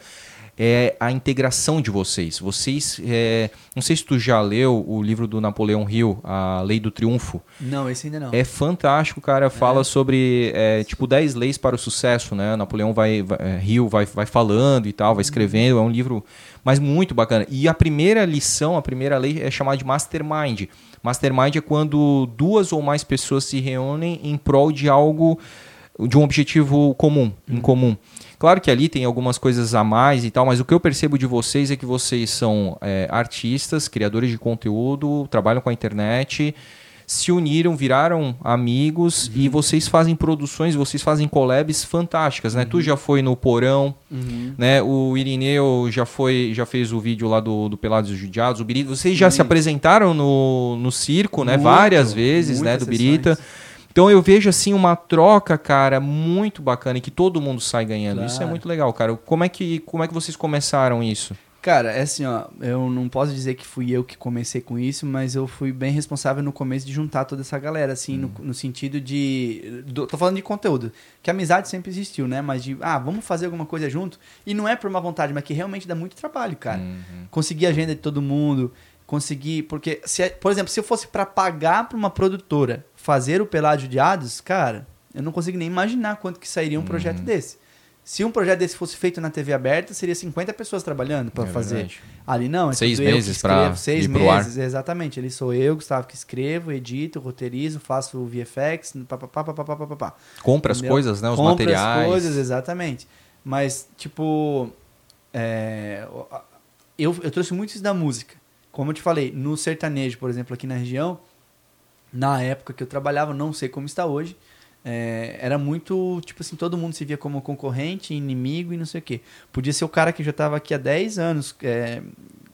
é a integração de vocês. Vocês, é, não sei se tu já leu o livro do Napoleão Hill, A Lei do Triunfo. Não, esse ainda não. É fantástico, cara. Fala sobre, é, tipo, 10 leis para o sucesso, né? Napoleão vai, vai é, Hill vai, vai falando e tal, vai escrevendo. É um livro, mas muito bacana. E a primeira lição, a primeira lei é chamada de Mastermind. Mastermind é quando duas ou mais pessoas se reúnem em prol de algo, de um objetivo comum, em comum. Claro que ali tem algumas coisas a mais e tal, mas o que eu percebo de vocês é que vocês são é, artistas, criadores de conteúdo, trabalham com a internet, se uniram, viraram amigos e vocês fazem produções, vocês fazem collabs fantásticas, né? Tu já foi no Porão, Uhum. né? O Irineu já foi, já fez o vídeo lá do, do Pelados e Judiados, o Birita. Vocês já se apresentaram no, no circo, né? Muito, Várias vezes, né? Do Birita. sessões. Então eu vejo assim uma troca, cara, muito bacana e que todo mundo sai ganhando. Isso é Claro. muito legal, cara. Como é que como é que vocês começaram isso? Cara, é assim, ó, eu não posso dizer que fui eu que comecei com isso, mas eu fui bem responsável no começo de juntar toda essa galera, assim, no, no sentido de. do- tô falando de conteúdo. Que amizade sempre existiu, né? Mas de, ah, vamos fazer alguma coisa junto. E não é por uma vontade, mas que realmente dá muito trabalho, cara. Uhum. Conseguir a agenda de todo mundo, conseguir. Porque, se, por exemplo, se eu fosse pra pagar pra uma produtora fazer o Pelágio de Ados, cara, eu não consigo nem imaginar quanto que sairia um projeto Uhum. desse. Se um projeto desse fosse feito na TV aberta, seria 50 pessoas trabalhando pra É fazer. verdade. Ali não, é Seis meses escrevo, seis meses, exatamente. Ali sou eu, Gustavo, que escrevo, edito, roteirizo, faço o VFX, papapá, papapá, papapá. Compra as coisas, né? Os Compra materiais. as coisas, exatamente. Mas, tipo, é, eu, eu trouxe muito isso da música. Como eu te falei, no sertanejo, por exemplo, aqui na região, na época que eu trabalhava, não sei como está hoje, é, era muito, tipo assim, todo mundo se via como concorrente, inimigo e não sei o quê. Podia ser o cara que já estava aqui há 10 anos é,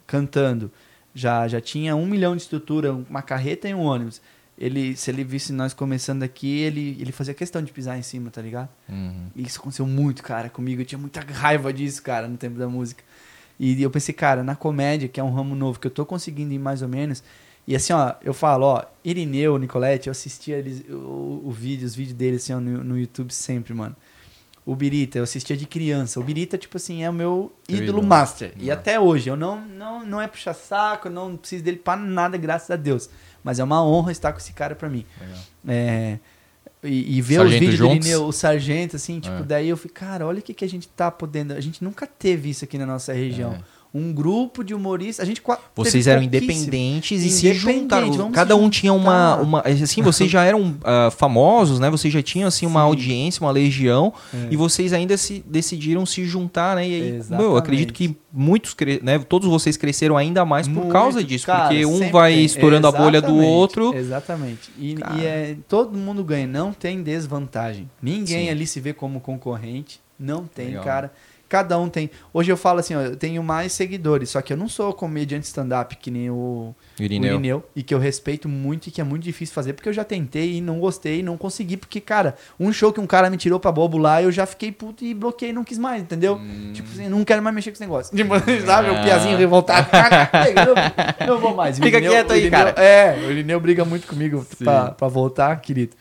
cantando, já, já tinha um milhão de estrutura, uma carreta e um ônibus. Ele, se ele visse nós começando aqui, ele, ele fazia questão de pisar em cima, tá ligado? Uhum. E isso aconteceu muito, cara, comigo. Eu tinha muita raiva disso, cara, no tempo da música. E eu pensei, cara, na comédia, que é um ramo novo, que eu tô conseguindo ir mais ou menos. E assim, ó, eu falo, ó, Irineu, Nicolete, eu assistia eles, o, o vídeo, os vídeos deles assim, ó, no, no YouTube sempre, mano. O Birita, eu assistia de criança. O Birita, tipo assim, é o meu ídolo ídolo. master. E Ah. até hoje, eu não, não, não é puxar saco, eu não preciso dele pra nada, graças a Deus. Mas é uma honra estar com esse cara pra mim. Legal. É, e, e ver Sargento os vídeos do Irineu, o sargento, assim, tipo, É. daí eu falei, cara, olha o que, que a gente tá podendo. A gente nunca teve isso aqui na nossa região. É. Um grupo de humoristas. A gente Vocês eram independentes e se juntaram. Cada um tinha uma, uma. Assim, vocês já eram ah, famosos, né? Vocês já tinham assim uma Sim. audiência, uma legião. É. E vocês ainda se decidiram se juntar, né? E aí, Exatamente. meu, eu acredito que muitos, né? Todos vocês cresceram ainda mais por Muito, causa disso. cara, porque um vai estourando a bolha do Exatamente, outro. Exatamente. E, e é, todo mundo ganha, não tem desvantagem. Ninguém Sim. ali se vê como concorrente. Não tem, Legal. cara. Cada um tem. Hoje eu falo assim, ó, eu tenho mais seguidores, só que eu não sou comediante stand-up que nem o o Irineu. Irineu, e que eu respeito muito e que é muito difícil fazer, porque eu já tentei e não gostei, não consegui, porque, cara, um show que um cara me tirou pra bobo lá, eu já fiquei puto e bloqueei, não quis mais, entendeu? Hum. Tipo assim, não quero mais mexer com esse negócio. Tipo, sabe, Ah. o piazinho revoltado. não, não vou mais. Fica Irineu- quieto aí, Irineu- cara. É, o Irineu briga muito comigo pra, pra voltar, querido.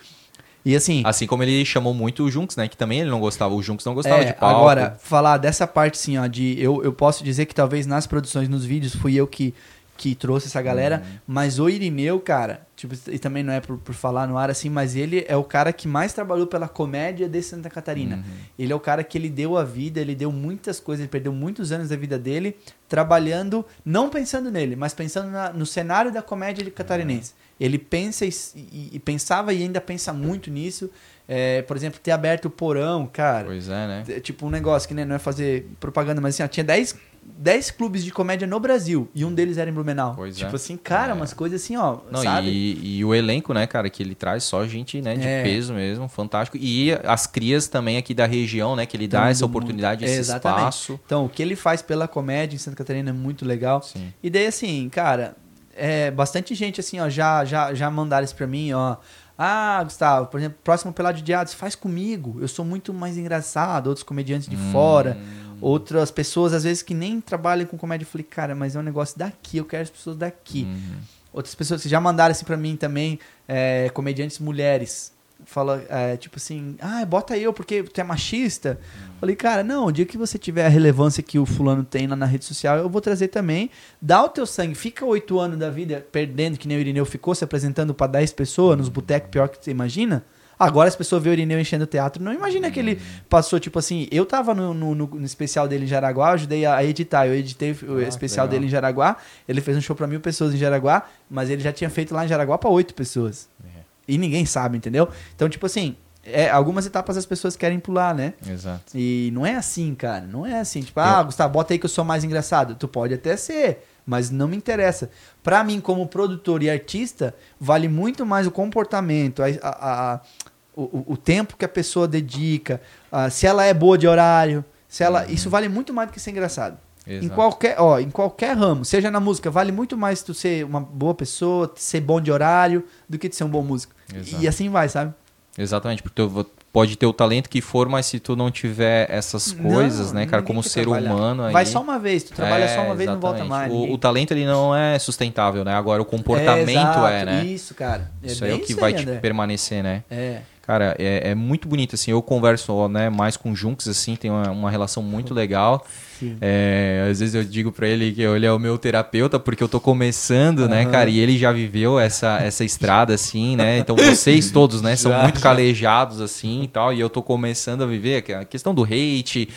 E assim, Assim como ele chamou muito o Junks, né? Que também ele não gostava. O Junks não gostava É, de palco. Agora, falar dessa parte assim, ó, de eu, eu posso dizer que talvez nas produções, nos vídeos, fui eu que, que trouxe essa galera, Uhum. mas o Irineu, cara, tipo, e também não é por, por falar no ar assim, mas ele é o cara que mais trabalhou pela comédia de Santa Catarina. Uhum. Ele é o cara que ele deu a vida, ele deu muitas coisas, ele perdeu muitos anos da vida dele trabalhando, não pensando nele, mas pensando na- no cenário da comédia de catarinense. Ele pensa e, e- e pensava e ainda pensa muito nisso. É, por exemplo, ter aberto o porão, cara. Pois é, né? É, Tipo, um negócio que né, não é fazer propaganda, mas assim, ó, tinha 10, 10 clubes de comédia no Brasil e um deles era em Blumenau. Pois tipo é. assim, cara, É. umas coisas assim, ó, Não, sabe? e, e o elenco, né, cara, que ele traz só gente, né, de É. peso mesmo, fantástico. E as crias também aqui da região, né, que ele dá Todo essa mundo. oportunidade, esse Exatamente. espaço. Então, o que ele faz pela comédia em Santa Catarina é muito legal. Sim. E daí, assim, cara, é, bastante gente, assim, ó, já, já, já mandaram isso pra mim, ó. Ah, Gustavo, por exemplo, próximo Pelado de Ados, faz comigo. Eu sou muito mais engraçado. Outros comediantes de Hum. fora. Outras pessoas, às vezes, que nem trabalham com comédia. Eu falei, cara, mas é um negócio daqui. Eu quero as pessoas daqui. Uhum. Outras pessoas que já mandaram assim pra mim também, é, comediantes mulheres. Fala, é, tipo assim, ah, bota eu porque tu é machista. Falei, cara, não, o dia que você tiver a relevância que o fulano tem lá na rede social, eu vou trazer também. Dá o teu sangue, fica oito anos da vida perdendo, que nem o Irineu ficou, se apresentando pra 10 pessoas nos botecos, pior que você imagina. Agora as pessoas veem o Irineu enchendo o teatro, não imagina que ele passou, tipo assim, eu tava no, no, no- especial dele em Jaraguá, eu ajudei a, editar, eu editei o Ah, especial dele em Jaraguá, ele fez um show pra mil pessoas em Jaraguá, mas ele já tinha feito lá em Jaraguá pra oito pessoas. É. E ninguém sabe, entendeu? Então, tipo assim, é, algumas etapas as pessoas querem pular, né? Exato. E não é assim, cara. Não é assim. Tipo, ah, Gustavo, bota aí que eu sou mais engraçado. Tu pode até ser, mas não me interessa. Pra mim, como produtor e artista, vale muito mais o comportamento, a, a- a- o, o- tempo que a pessoa dedica, ah, se ela é boa de horário, se ela. Isso vale muito mais do que ser engraçado. Em Uhum. Exato. qualquer, ó, em qualquer ramo, seja na música, vale muito mais tu ser uma boa pessoa, ser bom de horário, do que tu ser um bom músico. Exato. E assim vai, sabe? Exatamente, porque tu pode ter o talento que for, mas se tu não tiver essas coisas, Não, né, cara, como ser trabalhar. humano aí... Vai só uma vez, tu trabalha É, só uma vez e não volta exatamente. mais. O, o talento ele não é sustentável, né? Agora o comportamento exato, é, né? Isso, cara. Isso é aí é o que isso vai aí, te André. permanecer, né? É. Cara, é, é muito bonito, assim, eu converso né, mais com Junks, assim, tem uma, uma relação muito legal. É, às vezes eu digo pra ele que ele é o meu terapeuta, porque eu tô começando, né, Aham. cara, e ele já viveu essa, essa estrada, assim, né, então vocês todos, né, são Já, muito já. calejados, assim, e tal, e eu tô começando a viver a questão do hate,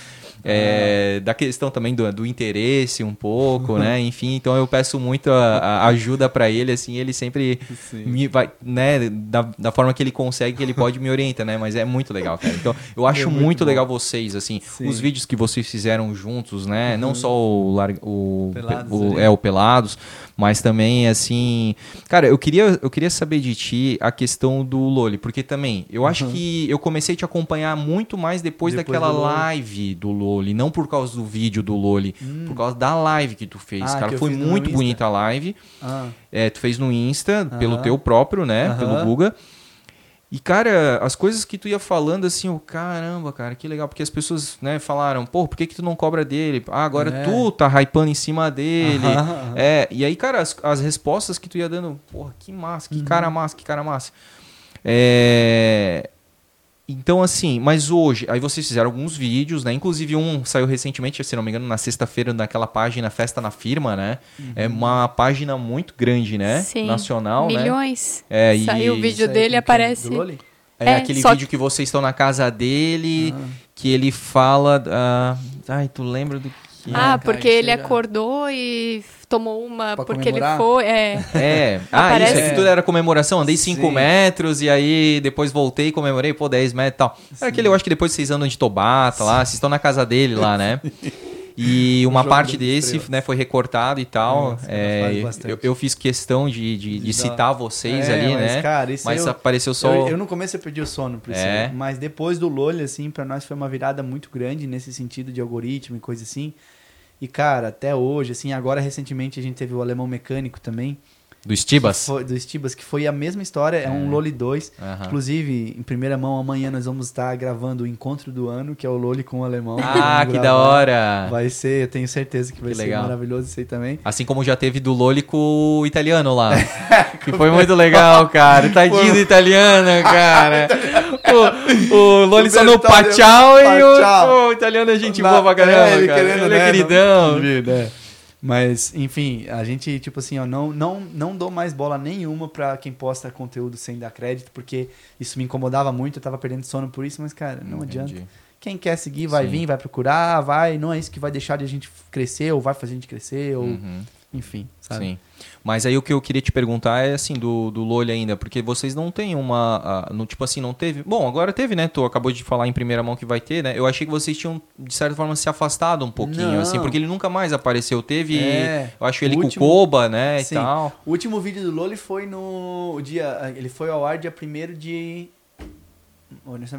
é, da questão também do, do interesse um pouco, né? Enfim, então eu peço muito a, a ajuda para ele, assim, ele sempre Sim. me vai, né, da, da forma que ele consegue, que ele pode me orienta, né? Mas é muito legal, cara. Então, eu acho É muito muito, legal vocês, assim, Sim. os vídeos que vocês fizeram juntos, né? Não só o, o, Pelados o- é o Pelados, mas também assim, cara, eu queria eu queria saber de ti a questão do Loli, porque também eu acho que eu comecei a te acompanhar muito mais depois, Depois daquela do live do Loli, não por causa do vídeo do Loli, por causa da live que tu fez, Ah, cara, foi muito bonita a live. Ah, É, tu fez no Insta, pelo teu próprio, né? Pelo Guga. E, cara, as coisas que tu ia falando, assim, o caramba, cara, que legal. Porque as pessoas, né, falaram, pô, por que, que tu não cobra dele? Ah, agora É. tu tá hypando em cima dele. Aham. É, e aí, cara, as, as respostas que tu ia dando, porra, que massa, Uhum. que cara massa, que cara massa. É... Então, assim, mas hoje, aí vocês fizeram alguns vídeos, né? Inclusive um saiu recentemente, se não me engano, na sexta-feira, naquela página Festa na Firma, né? É uma página muito grande, né? Sim. Nacional, né? Milhões. É, e- Saiu o vídeo dele aparece. É, É, aquele vídeo que... vocês estão na casa dele, Ah. que ele fala. ah, ai, tu lembra do que? Ah, cara, porque isso ele já- acordou e tomou uma Pra porque comemorar? ele foi. É. É. Ah, Aparece- isso, é que tudo era comemoração. Andei 5 Sim. metros e aí depois voltei e comemorei, pô, 10 metros e tal. Era aquele, eu acho que depois vocês andam de Tobata lá, vocês estão na casa dele lá, né? E uma parte desse, né, foi recortado e tal. É, faz bastante. eu, eu fiz questão de, de, de citar vocês É, ali, mas, né? cara, isso mas eu- apareceu só. Eu, eu no começo eu perdi o sono por isso, É. mas depois do Loli, assim, pra nós foi uma virada muito grande nesse sentido de algoritmo e coisa assim. E, cara, até hoje, assim, agora recentemente a gente teve o Alemão Mecânico também, Do Stibas. que foi- do Stibas, que foi a mesma história, é, um Loli 2. Aham. Inclusive, em primeira mão, amanhã nós vamos estar gravando o encontro do ano, que é o Loli com o Alemão. Ah, que da hora! Vai ser, eu tenho certeza que vai Que ser legal. maravilhoso isso aí também. Assim como já teve do Loli com o italiano lá. que foi muito legal, cara. Tadinho do italiano, cara. O, o Loli só no Pachau e o, o italiano é gente Na- boa pra caramba. é, ele cara. querendo, ele é né, queridão. não-. Mas, enfim, a gente, tipo assim, ó, não, não, não dou mais bola nenhuma pra quem posta conteúdo sem dar crédito, porque isso me incomodava muito, eu tava perdendo sono por isso, mas, cara, não adianta. Entendi. Quem quer seguir vai Sim. vir, vai procurar, vai, não é isso que vai deixar de a gente crescer, ou vai fazer a gente crescer, ou, Uhum. Enfim, sabe? Sim. Mas aí o que eu queria te perguntar é assim, do, do Loli ainda, porque vocês não têm uma. ah, no, tipo assim, não teve. Bom, agora teve, né? Tu acabou de falar em primeira mão que vai ter, né? Eu achei que vocês tinham, de certa forma, se afastado um pouquinho, Não. assim, porque ele nunca mais apareceu. Teve. É, eu acho ele o com último- o Koba, né? Sim. E tal. O último vídeo do Loli foi no dia. Ele foi ao ar dia 1 de.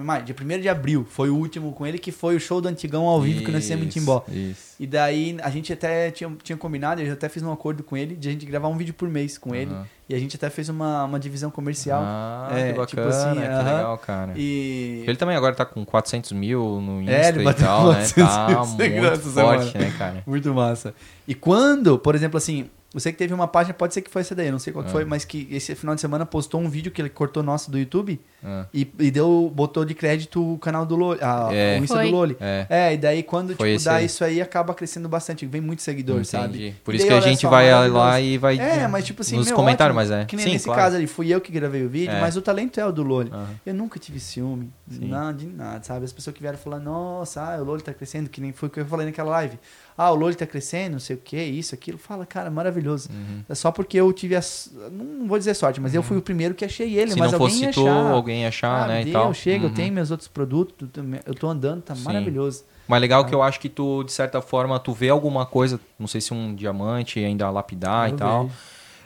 Mais, dia 1 de abril. Foi o último com ele, que foi o show do Antigão ao vivo que nós fizemos em Timbó. Isso. E daí a gente até tinha, tinha combinado, eu até fiz um acordo com ele de a gente gravar um vídeo por mês com ele. Aham. E a gente até fez uma, uma divisão comercial. Ah, É, que tipo bacana, assim, que aham. legal, cara. E. Ele também agora tá com 400 mil no Insta É, ele e bateu tal, né? 400 Tá mil seguidores muito forte, né, cara? Muito massa. E quando, por exemplo, assim, eu sei que teve uma página, pode ser que foi essa daí, não sei qual que Ah. foi, mas que esse final de semana postou um vídeo que ele cortou nosso do YouTube Ah, e, e deu, botou de crédito o canal do Loli, a, É. o Insta Foi. do Loli. é. É, e daí quando Foi tipo, dá aí. isso aí, acaba crescendo bastante, vem muito seguidor, Entendi. sabe? Por E isso daí, que a gente só, vai lá e vai É, mas tipo assim, nos meu, comentários, ótimo. mas é. Que nem Sim, nesse claro. caso ali, fui eu que gravei o vídeo, É. mas o talento é o do Loli. Aham. Eu nunca tive ciúme, Sim. nada de nada, sabe? As pessoas que vieram falar, nossa, ah, o Loli tá crescendo, que nem foi o que eu falei naquela live. Ah, o Loli tá crescendo, não sei o que, isso, aquilo. Fala, cara, maravilhoso. Uhum. É só porque eu tive a. Não vou dizer sorte, mas eu fui o primeiro que achei ele. Se mas não alguém fosse tu, achar. alguém achar, Ah, né, e deu, tal. chega, eu Uhum. tenho meus outros produtos, eu tô andando, tá Sim. maravilhoso. Mas legal que eu acho que tu, de certa forma, tu vê alguma coisa, não sei se um diamante ainda lapidar Eu e tal.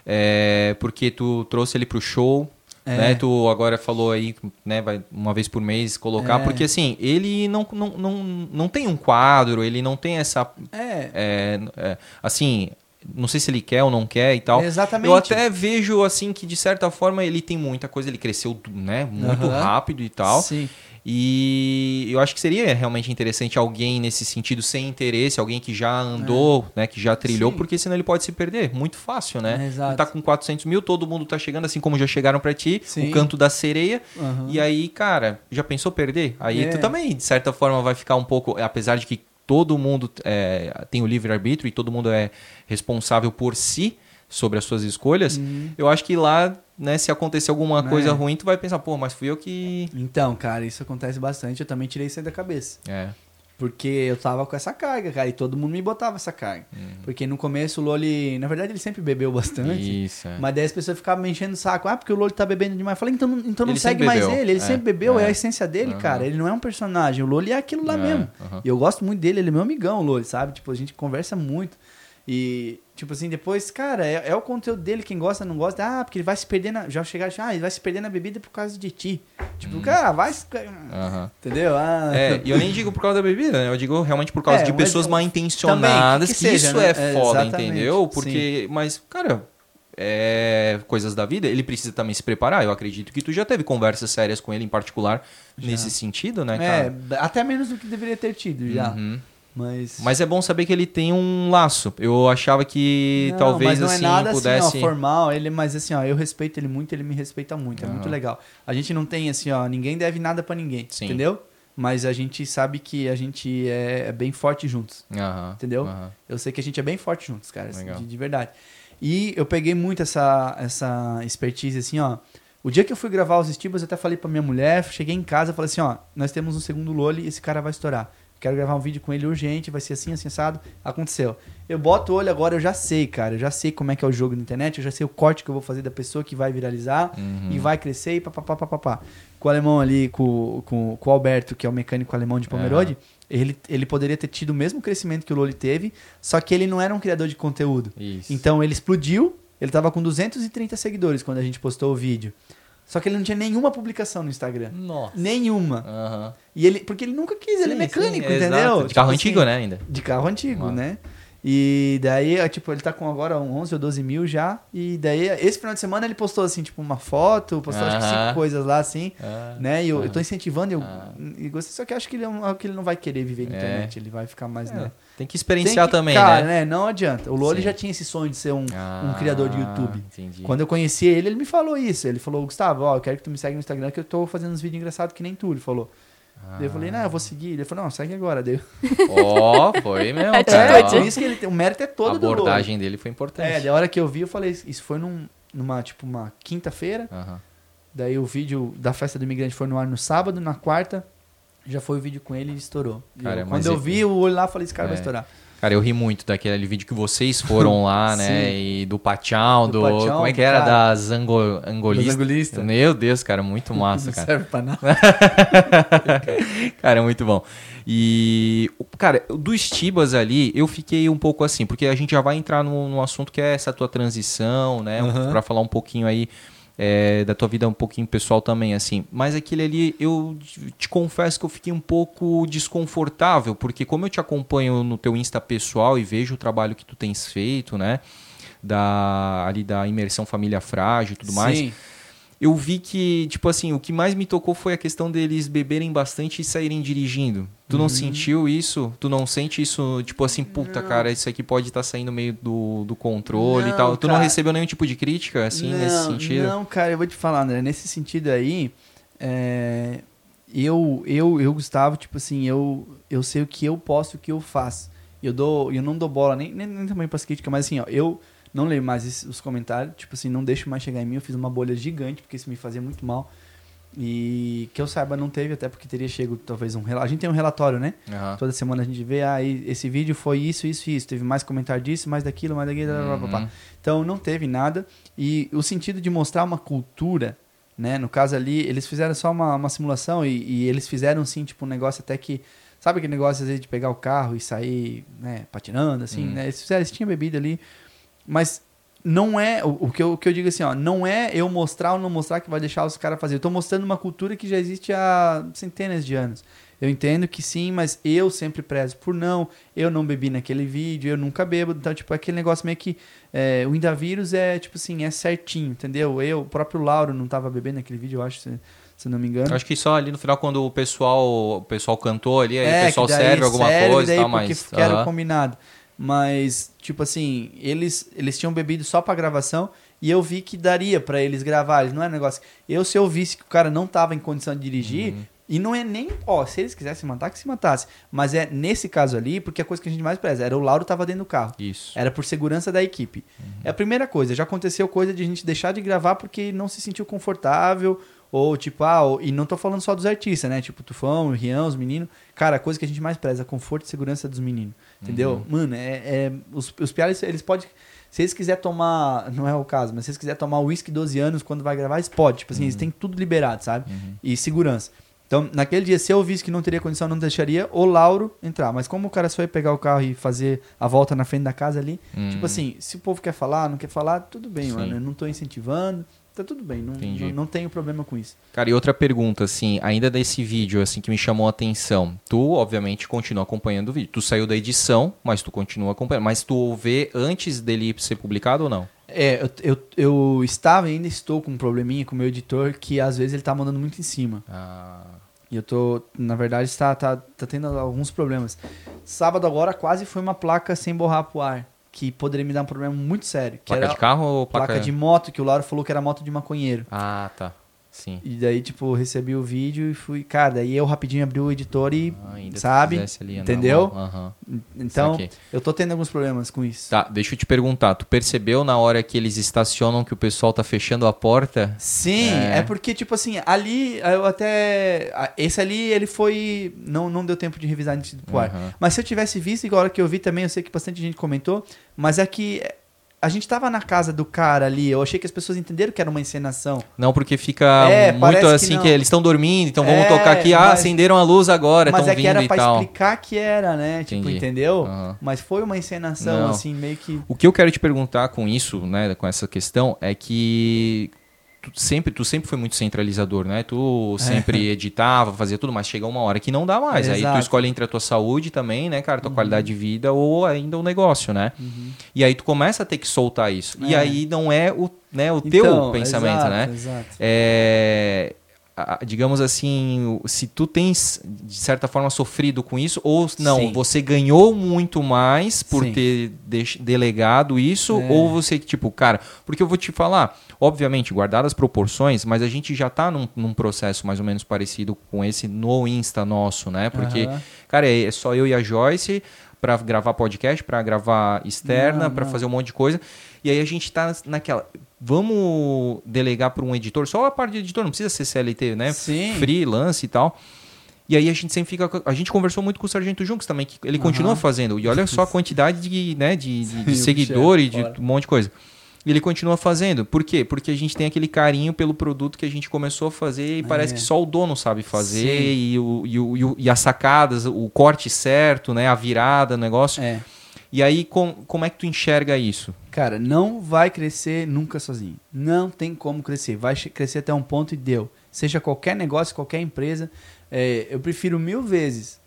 É, porque tu trouxe ele pro show, É. né? Tu agora falou aí, né, vai uma vez por mês colocar, É. porque assim, ele não, não, não, não tem um quadro, ele não tem essa. É, é, é, assim, não sei se ele quer ou não quer e tal. exatamente. Eu até vejo assim que de certa forma ele tem muita coisa, ele cresceu, né, muito Aham. rápido e tal. Sim. E eu acho que seria realmente interessante alguém nesse sentido sem interesse, alguém que já andou, né, que já trilhou, Sim. porque senão ele pode se perder. Muito fácil, né? É, exato. Ele tá com 400 mil, todo mundo tá chegando, assim como já chegaram pra ti, Sim. o canto da sereia. Aham. E aí, cara, já pensou perder? Aí É. tu também, de certa forma, vai ficar um pouco, apesar de que todo mundo é, tem o livre-arbítrio e todo mundo é responsável por si sobre as suas escolhas, Uhum. eu acho que lá, né, se acontecer alguma É. coisa ruim, tu vai pensar, pô, mas fui eu que... Então, cara, isso acontece bastante. Eu também tirei isso aí da cabeça. É. Porque eu tava com essa carga, cara, e todo mundo me botava essa carga. Porque no começo o Loli, na verdade, ele sempre bebeu bastante. Isso, é. Mas daí as pessoas ficavam me enchendo o saco. Ah, porque o Loli tá bebendo demais. Eu falei, então, não- então não Ele segue mais ele. Ele É, sempre bebeu, é. é. a essência dele, Aham. cara. Ele não é um personagem. O Loli é aquilo lá É, mesmo. aham. E eu gosto muito dele, ele é meu amigão, o Loli, sabe? Tipo, a gente conversa muito. E, tipo assim, depois, cara, é, é o conteúdo dele, quem gosta, não gosta. Ah, porque ele vai se perder na. Já chegaram, ah, ele vai se perder na bebida por causa de ti. Tipo, cara, vai se. Aham. Entendeu? Ah, É, e eu nem digo por causa da bebida, né? Eu digo realmente por causa É, de pessoas eu- mal intencionadas, que, que que seja, isso né? é É, foda, entendeu? Porque, mas, cara, é coisas da vida, ele precisa também se preparar. Eu acredito que tu já teve conversas sérias com ele em particular nesse sentido, né, é, cara? até menos do que deveria ter tido já. Uhum. Mas. Mas é bom saber que ele tem um laço. Eu achava que Não, talvez mas não assim é nada pudesse. assim, ó, formal, ele, mas assim, ó, eu respeito ele muito, ele me respeita muito, é muito legal. A gente não tem assim, ó, ninguém deve nada pra ninguém, Sim. entendeu? Mas a gente sabe que a gente é, é bem forte juntos, Aham, entendeu? aham. Eu sei que a gente é bem forte juntos, cara, assim, de, de verdade. E eu peguei muito essa essa expertise assim, ó. O dia que eu fui gravar os estibas, eu até falei pra minha mulher, cheguei em casa, falei assim, ó, nós temos um segundo Loli e esse cara vai estourar. Quero gravar um vídeo com ele urgente, vai ser assim, assim, assado. Aconteceu. Eu boto o olho agora, eu já sei, cara. Eu já sei como é que é o jogo na internet, eu já sei o corte que eu vou fazer da pessoa que vai viralizar Uhum. e vai crescer e papapá, papapá. Com o alemão ali, com, com, com o Alberto, que é o mecânico alemão de Pomerode, ele, ele poderia ter tido o mesmo crescimento que o Loli teve, só que ele não era um criador de conteúdo. Isso. Então ele explodiu, ele tava com 230 seguidores quando a gente postou o vídeo. Só que ele não tinha nenhuma publicação no Instagram. Nossa. Nenhuma. Aham. E ele, porque ele nunca quis, ele é Sim, mecânico, sim, entendeu? De carro Tipo antigo, assim, né, ainda? De carro antigo, Ah. né? E daí, é, tipo, ele tá com agora 11 ou 12 mil já. E daí, esse final de semana ele postou, assim, tipo, uma foto, postou acho que cinco coisas lá, assim. Ah. Né? E eu, eu tô incentivando, eu, Ah. e gostei, só que eu acho que ele, é um- que ele não vai querer viver na É. internet, ele vai ficar mais, É, né? Tem que experienciar Tem que- também, cara, né? Não adianta. O Loli já tinha esse sonho de ser um, um Ah, criador de YouTube. Entendi. Quando eu conheci ele, ele me falou isso. Ele falou, Gustavo, ó, eu quero que tu me segue no Instagram que eu tô fazendo uns vídeos engraçados que nem tu. Ele falou. Daí eu falei, não, eu vou seguir. Ele falou, não, segue agora. Daí eu... Ó, foi mesmo, cara. É, por isso que ele tem, o mérito é A todo do Loli. abordagem dele foi importante. É, da hora que eu vi, eu falei, isso foi num, numa, tipo, uma quinta-feira. Aham. Daí o vídeo da festa do imigrante foi no ar no sábado, na quarta, já foi o vídeo com ele e estourou. Cara, eu- quando eu e- vi o olho lá, eu falei, esse cara vai É. estourar. Cara, eu ri muito daquele vídeo que vocês foram lá, né? E do Pachão, do. Do Pachão, como é que era? cara. Das ango, angolistas. Meu Deus, cara, muito massa, Não cara. serve pra nada. cara, muito bom. E, o- cara, do Stibas ali, eu fiquei um pouco assim, porque a gente já vai entrar num, num assunto que é essa tua transição, né? Aham. Pra falar um pouquinho aí é, da tua vida um pouquinho pessoal também, assim. Mas aquele ali, eu te confesso que eu fiquei um pouco desconfortável, porque como eu te acompanho no teu Insta pessoal e vejo o trabalho que tu tens feito, né? Da, ali da imersão família frágil e tudo mais Sim. Eu vi que, tipo assim, o que mais me tocou foi a questão deles beberem bastante e saírem dirigindo. Tu Uhum. não sentiu isso? Tu não sente isso, tipo assim, puta, cara, isso aqui pode estar saindo meio do, do controle e Não, tal. Tu não cara. recebeu nenhum tipo de crítica, assim, nesse Não, sentido? Não, cara, eu vou te falar, André. Nesse sentido aí, é, eu, eu, eu, Gustavo, tipo assim, eu, eu sei o que eu posso e o que eu faço. Eu, dou, eu não dou bola nem, nem, nem também pras críticas, mas assim, ó, eu não leio mais os comentários, tipo assim, não deixo mais chegar em mim. Eu fiz uma bolha gigante, porque isso me fazia muito mal. E que eu saiba, não teve, até porque teria chego talvez um relatório. A gente tem um relatório, né? Aham. Toda semana a gente vê, ah, esse vídeo foi isso, isso, isso. Teve mais comentário disso, mais daquilo, mais daquilo, blá, blá, blá, blá. Uhum. Então não teve nada. E o sentido de mostrar uma cultura, né? No caso ali, eles fizeram só uma, uma simulação e, e eles fizeram sim, tipo, um negócio até que. Sabe aquele negócio às vezes de pegar o carro e sair, né, patinando, assim, Hum. né? Eles fizeram, eles tinham bebida ali. Mas não é. O, o que eu, o que eu digo assim, ó, não é eu mostrar ou não mostrar que vai deixar os caras fazer. Eu tô mostrando uma cultura que já existe há centenas de anos. Eu entendo que sim, mas eu sempre prezo por não. Eu não bebi naquele vídeo, eu nunca bebo. Então, tipo, aquele negócio meio que. É, o Indavírus é, tipo assim, é certinho, entendeu? Eu, o próprio Lauro não tava bebendo naquele vídeo, eu acho, se, se não me engano. Acho que só ali no final, quando o pessoal, o pessoal cantou ali, aí É, o pessoal serve alguma serve, coisa e tal, porque mas. que era combinado. Mas, tipo assim, eles, eles tinham bebido só pra gravação e eu vi que daria pra eles gravar. Eles não é negócio. Eu, se eu visse que o cara não tava em condição de dirigir, Uhum. e não é nem, ó, se eles quisessem matar, que se matasse. Mas é nesse caso ali, porque a coisa que a gente mais preza era o Lauro tava dentro do carro. Isso. Era por segurança da equipe. É a primeira coisa. Já aconteceu coisa de a gente deixar de gravar porque não se sentiu confortável Ou tipo, ah, e não tô falando só dos artistas, né? Tipo, Tufão, Rian, os meninos. Cara, a coisa que a gente mais preza, conforto e segurança dos meninos. Entendeu? Mano, é, é- os, os piares, eles podem. Se eles quiserem tomar. Não é o caso, mas se eles quiserem tomar uísque 12 anos quando vai gravar, eles podem. Tipo assim, eles têm tudo liberado, sabe? E segurança. Então, naquele dia, se eu visse que não teria condição, não deixaria o Lauro entrar. Mas como o cara só ia pegar o carro e fazer a volta na frente da casa ali, tipo assim, se o povo quer falar, não quer falar, tudo bem, Sim. mano. Eu não tô incentivando, tá tudo bem. Não, não, não tenho problema com isso. Cara, e outra pergunta, assim, ainda desse vídeo, assim, que me chamou a atenção. Tu, obviamente, continua acompanhando o vídeo. Tu saiu da edição, mas tu continua acompanhando. Mas tu vê antes dele ser publicado ou não? É, eu, eu, eu estava e ainda estou com um probleminha com o meu editor que às vezes ele tá mandando muito em cima. Ah, E eu tô, na verdade, está tá, tá tendo alguns problemas. Sábado agora quase foi uma placa sem borrar pro ar, que poderia me dar um problema muito sério. Que placa era de carro ou placa... placa de moto, que o Lauro falou que era moto de maconheiro. Ah, tá. Sim. E daí, tipo, recebi o vídeo e fui. Cara, daí eu rapidinho abri o editor e. Ah, ainda sabe? ali, Entendeu? Aham. Então, eu tô tendo alguns problemas com isso. Tá, deixa eu te perguntar. Tu percebeu na hora que eles estacionam que o pessoal tá fechando a porta? Sim, É. é. porque, tipo assim, ali eu até. Esse ali, ele foi. Não, não deu tempo de revisar antes do ar. Aham. Mas se eu tivesse visto, igual a hora que eu vi também, eu sei que bastante gente comentou, mas é que a gente tava na casa do cara ali, eu achei que as pessoas entenderam que era uma encenação. Não, porque fica É, muito que assim que, não. eles estão dormindo, então vamos É, tocar aqui. Ah, mas- acenderam a luz agora, mas estão é que vindo era e pra tal. explicar que era, né? Tipo, Entendi. entendeu? Aham. Mas foi uma encenação, Não. assim, meio que. O que eu quero te perguntar com isso, né, com essa questão, é que tu sempre, tu sempre foi muito centralizador, né? Tu sempre editava, fazia tudo, mas chega uma hora que não dá mais. Aí tu Exato. escolhe entre a tua saúde também, né, cara, tua qualidade de vida ou ainda o negócio, né? E aí tu começa a ter que soltar isso. E É. aí não é o, né, o teu Então, pensamento, exato, né? Exato. É, digamos assim, se tu tens de certa forma sofrido com isso ou não, Sim. você ganhou muito mais por Sim. ter delegado isso É. ou você tipo, cara, porque eu vou te falar, obviamente, guardadas as proporções, mas a gente já tá num, num processo mais ou menos parecido com esse no Insta nosso, né? Porque, Aham. cara, é é só eu e a Joyce pra gravar podcast, pra gravar externa, não. fazer um monte de coisa. E aí a gente tá naquela. Vamos delegar para um editor, só a parte de editor, não precisa ser CLT, né? Sim. Freelance e tal. E aí a gente sempre fica. A gente conversou muito com o Sargento Junks também, que ele continua Aham. fazendo. E olha só a quantidade de, né, de, de- de o seguidores, é de um monte de coisa. E ele continua fazendo. Por quê? Porque a gente tem aquele carinho pelo produto que a gente começou a fazer e parece É. que só o dono sabe fazer. E, o, e, o, e, o- e as sacadas, o corte certo, né? A virada, o negócio. É. E aí, com, como é que tu enxerga isso? Cara, não vai crescer nunca sozinho. Não tem como crescer. Vai crescer até um ponto e deu. Seja qualquer negócio, qualquer empresa. É, eu prefiro mil vezes,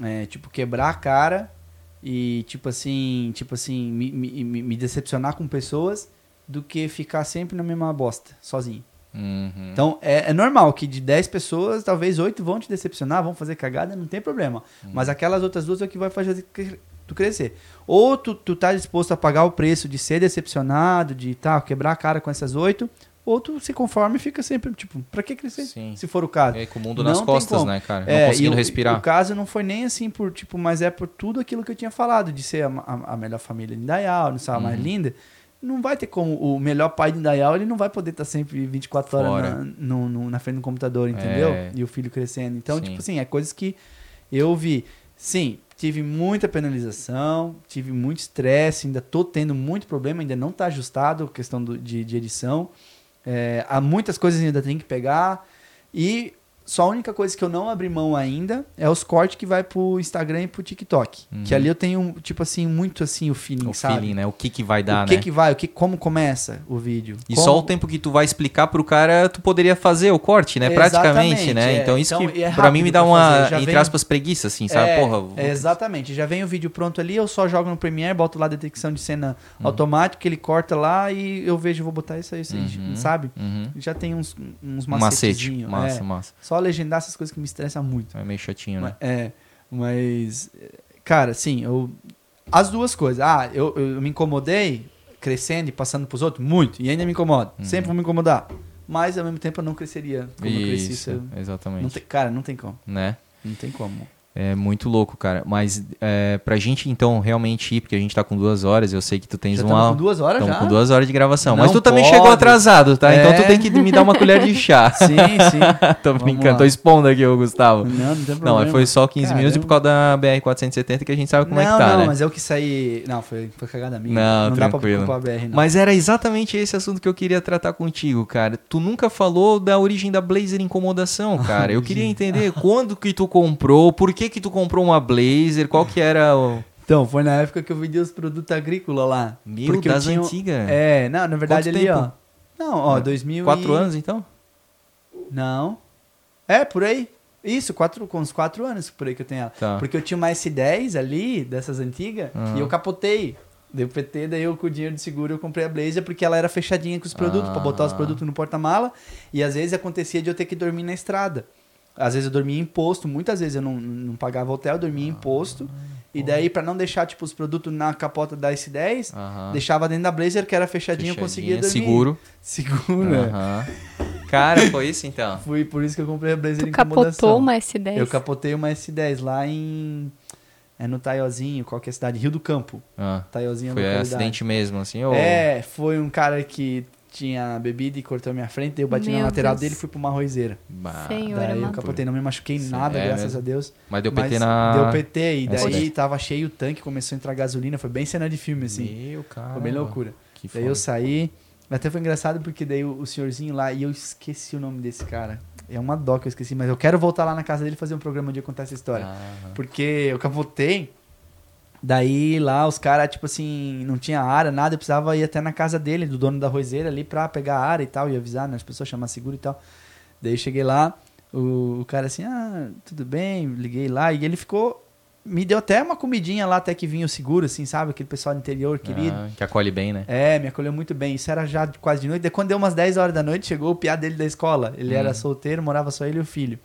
é, tipo, quebrar a cara e, tipo assim, tipo assim, me, me, me- decepcionar com pessoas do que ficar sempre na mesma bosta, sozinho. Uhum. Então, é, é normal que de 10 pessoas, talvez 8 vão te decepcionar, vão fazer cagada, não tem problema. Mas aquelas outras duas é o que vai fazer tu crescer. Ou tu, tu tá disposto a pagar o preço de ser decepcionado, de tá, quebrar a cara com essas oito, ou tu se conforma e fica sempre, tipo, pra que crescer? Sim. Se for o caso. Aí, com o mundo Não nas costas, como. né, cara? Não É, conseguindo e o- respirar. O caso não foi nem assim por, tipo, mas é por tudo aquilo que eu tinha falado, de ser a, a- a melhor família de Indaial, não sei, a Uhum. mais linda. Não vai ter como, o melhor pai de Indaial, ele não vai poder estar sempre 24 horas Fora. na, no- no- na frente do computador, entendeu? É. E o filho crescendo. Então, Sim. tipo assim, é coisas que eu vi. Sim, tive muita penalização, tive muito estresse, ainda tô tendo muito problema, ainda não tá ajustado a questão do- de, de edição. É, há muitas coisas ainda tem que pegar. E só a única coisa que eu não abri mão ainda é os cortes que vai pro Instagram e pro TikTok. Que ali eu tenho, tipo assim, muito assim o feeling, Uhum. O sabe? feeling, né? O que que vai dar, o que né? que vai, o que, como começa o vídeo. E Como- só o tempo que tu vai explicar pro cara, tu poderia fazer o corte, né? Praticamente, né? é. Então isso Então, que é pra mim me dá uma, entre vem- aspas, preguiça, assim, sabe? É, Porra, vou- é, exatamente. Já vem o vídeo pronto ali, eu só jogo no Premiere, boto lá a detecção de cena Uhum. automática, ele corta lá e eu vejo, vou botar isso aí, isso aí, Uhum. sabe? Uhum. Já tem uns, uns macete. Massa, é. massa. Só legendar essas coisas que me estressam muito. É meio chatinho, né? É, mas, cara, sim, eu, as duas coisas. Ah, eu, eu me incomodei crescendo e passando pros outros? Muito, e ainda me incomodo. Sempre vou me incomodar. Mas, ao mesmo tempo, eu não cresceria como eu cresci. Isso, eu- exatamente. Não cara, não tem como. Né? Não tem como. É muito louco, cara. Mas é, pra gente, então, realmente ir, porque a gente tá com duas horas, eu sei que tu tens Já uma. com duas horas Tamo já? com duas horas de gravação. Não Mas tu também pode. chegou atrasado, tá? Então É. tu tem que me dar uma colher de chá. Sim, sim. tô Vamos brincando, lá. tô expondo aqui o Gustavo. Não, não tem Não, problema. mas foi só 15 minutos e por Caramba. causa da BR-470 que a gente sabe como não, é que tá, não, né? mas eu que saí. Não, foi, foi cagada minha. Não, dá pra tranquilo. culpar a BR, não. Mas era exatamente esse assunto que eu queria tratar contigo, cara. Tu nunca falou da origem da Blazer Incomodação, cara. Eu queria entender quando que tu comprou, por que que tu comprou uma Blazer, qual que era o... Então, foi na época que eu vendia os produtos agrícolas lá. Meu, Porque das tinha- antigas. É, não, na verdade Quanto ali, tempo? ó. Não, ó, 2000 Quatro e... anos, então? Não. É, por aí. Isso, quatro, com uns quatro anos por aí que eu tenho ela. Tá. Porque eu tinha uma S10 ali, dessas antigas, Aham. e eu capotei. Deu PT, daí eu com o dinheiro de seguro eu comprei a Blazer porque ela era fechadinha com os produtos, pra botar os Ah. produtos no porta-mala. E às vezes acontecia de eu ter que dormir na estrada. Às vezes eu dormia em posto, muitas vezes eu não, não pagava hotel, eu dormia em posto. E daí, pra não deixar, tipo, os produtos na capota da S10, Aham. deixava dentro da Blazer, que era fechadinha, eu conseguia dormir. Seguro. Seguro, né? Aham. Cara, foi isso então. Fui por isso que eu comprei a Blazer Tu Incomodação. capotou uma S10? Eu capotei uma S10 lá em. É no Taiozinho, qual que é a cidade? Rio do Campo. Ah, Taiozinho é foi localidade. acidente mesmo, assim? Ou... É, foi um cara que tinha bebido e cortou minha frente, daí eu bati na Meu lateral Deus. dele e fui pra uma roizeira. Bah, Senhor daí eu capotei, não me machuquei Sim, nada, é graças mesmo. a Deus. Mas deu Mas PT na... Deu PT, e daí tava cheio o tanque, começou a entrar gasolina, foi bem cena de filme, assim. Meu, cara. Foi bem loucura. Que Daí eu saí, até foi engraçado porque daí o, o senhorzinho lá, e eu esqueci o nome desse cara. É uma dó que eu esqueci, mas eu quero voltar lá na casa dele e fazer um programa onde eu contar essa história. Aham. Porque eu capotei. Daí lá os caras, tipo assim, não tinha área, nada, eu precisava ir até na casa dele, do dono da roseira ali, pra pegar a área e tal, e avisar, né? As pessoas chamar seguro e tal. Daí eu cheguei lá, o, o cara assim, ah, tudo bem, liguei lá, e ele ficou. Me deu até uma comidinha lá, até que vinha o seguro, assim, sabe? Aquele pessoal do interior querido. Ah, que acolhe bem, né? É, me acolheu muito bem. Isso era já quase de noite. Daí quando deu umas 10 horas da noite, chegou o piá dele da escola. Ele Hum. era solteiro, morava só ele e o filho.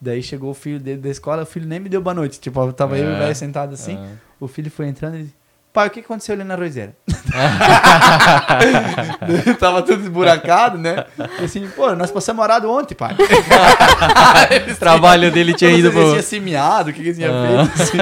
Daí chegou o filho dele da escola, o filho nem me deu boa noite. Tipo, tava eu e o É. velho sentado assim. Ah. O filho foi entrando e disse, pai, o que aconteceu ali na roseira? tava tudo esburacado, né? E assim, pô, nós passamos horado ontem, pai. O trabalho dele tinha ido pro... tinha semeado, o que, que ele tinha Ah. feito. Assim.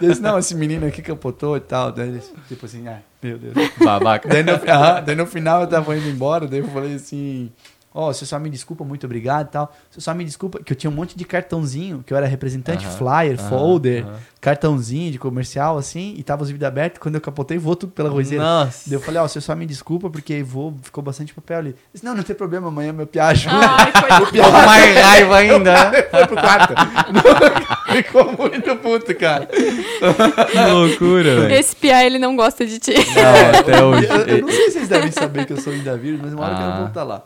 Ele disse, não, esse menino aqui capotou e tal. Daí ele, tipo assim, ai, meu Deus. Babaca. Daí no, aham, daí no final eu tava indo embora, daí eu falei assim, ó, você só me desculpa, muito obrigado e tal. Você só me desculpa, que eu tinha um monte de cartãozinho, que eu era representante, Aham, flyer, aham, folder, aham. cartãozinho de comercial, assim, e tava os vídeos abertos, quando eu capotei, voou tudo pela roseira. Nossa. Daí eu falei, ó, você só me desculpa, porque voou, ficou bastante papel ali. Disse, não, não tem problema, amanhã meu piá ajuda. Ai, coitado. Com mais raiva ainda. Foi pro quarto. Ficou muito puto, cara. que loucura, velho. Esse piá, ele não gosta de ti. Não, até hoje. Eu, eu não sei se vocês devem saber que eu sou ainda vírus, mas uma hora eu Ah. quero voltar lá.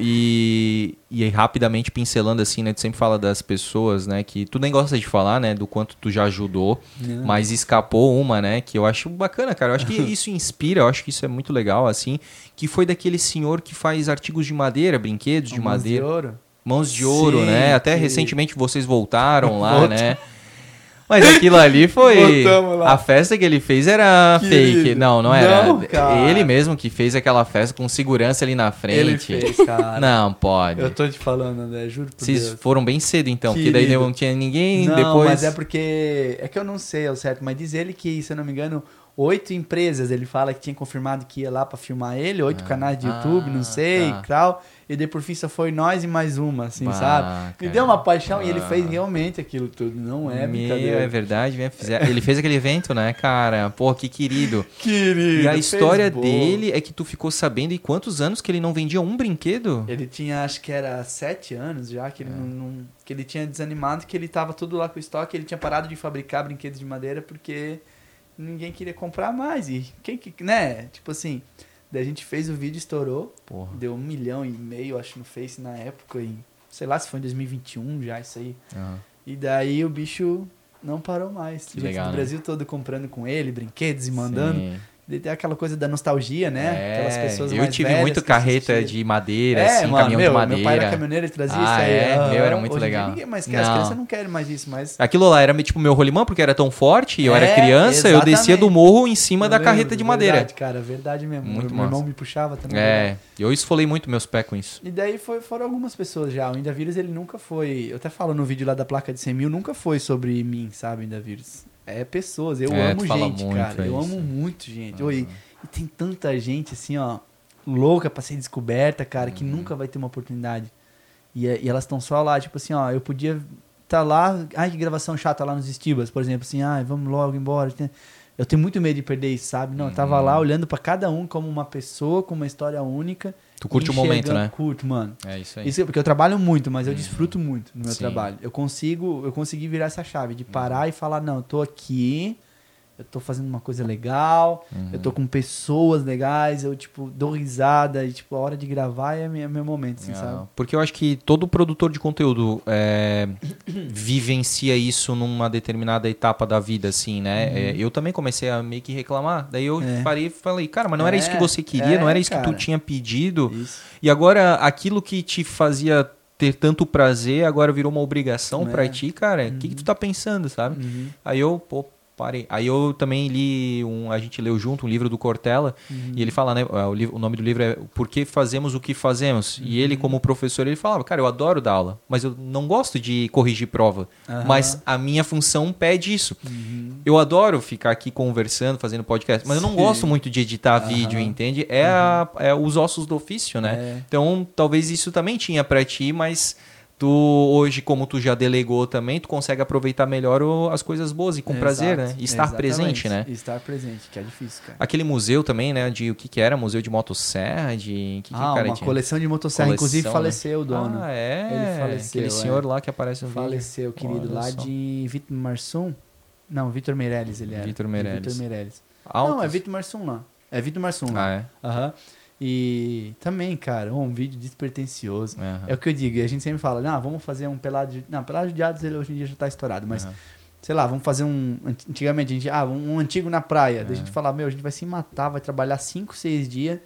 E, e aí, rapidamente pincelando assim, né? Tu sempre fala das pessoas, né? Que tu nem gosta de falar, né? Do quanto tu já ajudou, Não. mas escapou uma, né? Que eu acho bacana, cara. Eu acho que isso inspira, eu acho que isso é muito legal, assim. Que foi daquele senhor que faz artigos de madeira, brinquedos de Mãos madeira. ouro. Mãos de ouro, Sim, né? Até que- recentemente vocês voltaram lá, né? Mas aquilo ali foi. A festa que ele fez era Querido. fake. Não, não era. Não. Ele mesmo que fez aquela festa com segurança ali na frente. Ele fez, cara. Não, pode. Eu tô te falando, André, juro por Vocês Deus. foram bem cedo então, porque daí Querido. não tinha ninguém Não, depois. mas é porque... É que eu não sei ao certo, mas diz ele que, se eu não me engano, oito empresas, ele fala que tinha confirmado que ia lá pra filmar ele, oito Ah. canais de YouTube, Ah, não sei, tá. tal. E daí por fim só foi nós e mais uma, assim, Bah, sabe? Me deu uma paixão e ele fez realmente aquilo tudo. Não é Meu, brincadeira. é verdade, né? Ele fez aquele evento, né, cara? Pô, que querido. Querido. E a história dele é que tu ficou sabendo e quantos anos que ele não vendia um brinquedo? Ele tinha, acho que era sete anos já, que ele, É. não, não- que ele tinha desanimado, que ele tava tudo lá com o estoque, ele tinha parado de fabricar brinquedos de madeira porque ninguém queria comprar mais. E quem que, né? Tipo assim, daí a gente fez o vídeo, estourou, Porra. deu um milhão e meio, acho, no Face na época, e sei lá se foi em 2021 já, isso aí. Aham. E daí o bicho não parou mais. Que Gente legal, do né? Brasil todo comprando com ele, brinquedos e mandando. Sim. Tem aquela coisa da nostalgia, né? Aquelas pessoas eu tive muito carreta assistiam. de madeira, É, assim, mano, caminhão meu, de madeira. meu pai era caminhoneiro, ele trazia Ah, isso aí. é? aham. Meu, era muito legal. ninguém mais quer, as Não. crianças não querem mais isso, mas... Aquilo lá era tipo meu rolimã, porque era tão forte, e eu era É, criança, eu descia do exatamente. morro em cima Eu da lembro, carreta de madeira. Verdade, cara, verdade mesmo. Muito meu irmão massa. me puxava também. É, eu esfolei muito meus pés com isso. E daí foi, foram algumas pessoas já. O Indavírus, ele nunca foi. Eu até falo no vídeo lá da placa de 100 mil, nunca foi sobre mim, sabe, Indavírus? É pessoas. Eu É, amo gente, cara. Eu isso. amo muito gente. Oi, e tem tanta gente, assim, ó, louca pra ser descoberta, cara, Uhum. que nunca vai ter uma oportunidade. E, e elas estão só lá, tipo assim, ó, eu podia tá lá. Ai, que gravação chata lá nos Estibas, por exemplo, assim, ai, vamos logo embora. Eu tenho muito medo de perder isso, sabe? Não, eu tava Uhum. lá olhando pra cada um como uma pessoa, com uma história única. Tu curte o momento, né? Curto, mano. É isso aí. Isso porque eu trabalho muito, mas eu desfruto muito no meu Sim. trabalho. Eu consigo, eu consegui virar essa chave de parar e falar, não, eu tô aqui, eu tô fazendo uma coisa legal, eu tô com pessoas legais, eu tipo dou risada e tipo a hora de gravar é meu, meu momento, assim, Ah, sabe? Porque eu acho que todo produtor de conteúdo é, vivencia isso numa determinada etapa da vida, assim, né? É, eu também comecei a meio que reclamar. Daí eu Uhum. É. parei e falei, cara, mas não era É, isso que você queria, não é, era isso que cara. tu tinha pedido. Isso. E agora, aquilo que te fazia ter tanto prazer, agora virou uma obrigação É. pra ti, cara. O que, que tu tá pensando, sabe? Uhum. Aí eu, pô, Aí eu também li, um, a gente leu junto um livro do Cortella, Uhum. e ele fala, né, o, livro- o nome do livro é Por que fazemos o que fazemos? E Uhum. ele, como professor, ele falava, cara, eu adoro dar aula, mas eu não gosto de corrigir prova. Aham. Mas a minha função pede isso. Uhum. Eu adoro ficar aqui conversando, fazendo podcast, mas eu não Sim. gosto muito de editar vídeo, entende? É, a- é os ossos do ofício, né? É. Então, talvez isso também tinha pra ti, mas tu hoje, como tu já delegou também, tu consegue aproveitar melhor o- as coisas boas e com prazer, né? E estar presente, né? Estar presente, que é difícil, cara. Aquele museu também, né? De o que que era? Museu de motosserra? De que que ah, cara uma tinha? coleção de motosserra, Coleção, inclusive né? faleceu o dono. Ah, é. Ele faleceu, Aquele é. senhor lá que aparece no vídeo. Faleceu, querido, Olha lá só. de Vitor Marsum. Não, Vitor Meirelles ele era. Vitor Meirelles. Vitor Meirelles. Altos. Não, é Vitor Marsum lá. É Vitor Marsum lá. Ah, é? Aham. E também, cara, um vídeo despretensioso. Aham. É o que eu digo, e a gente sempre fala, não, vamos fazer um pelado de... Não, pelado de ele hoje em dia já tá estourado, mas, Aham. sei lá, vamos fazer um... Antigamente a gente, ah, um antigo na praia. Daí a É. gente fala, meu, a gente vai se matar, vai trabalhar 5, 6 dias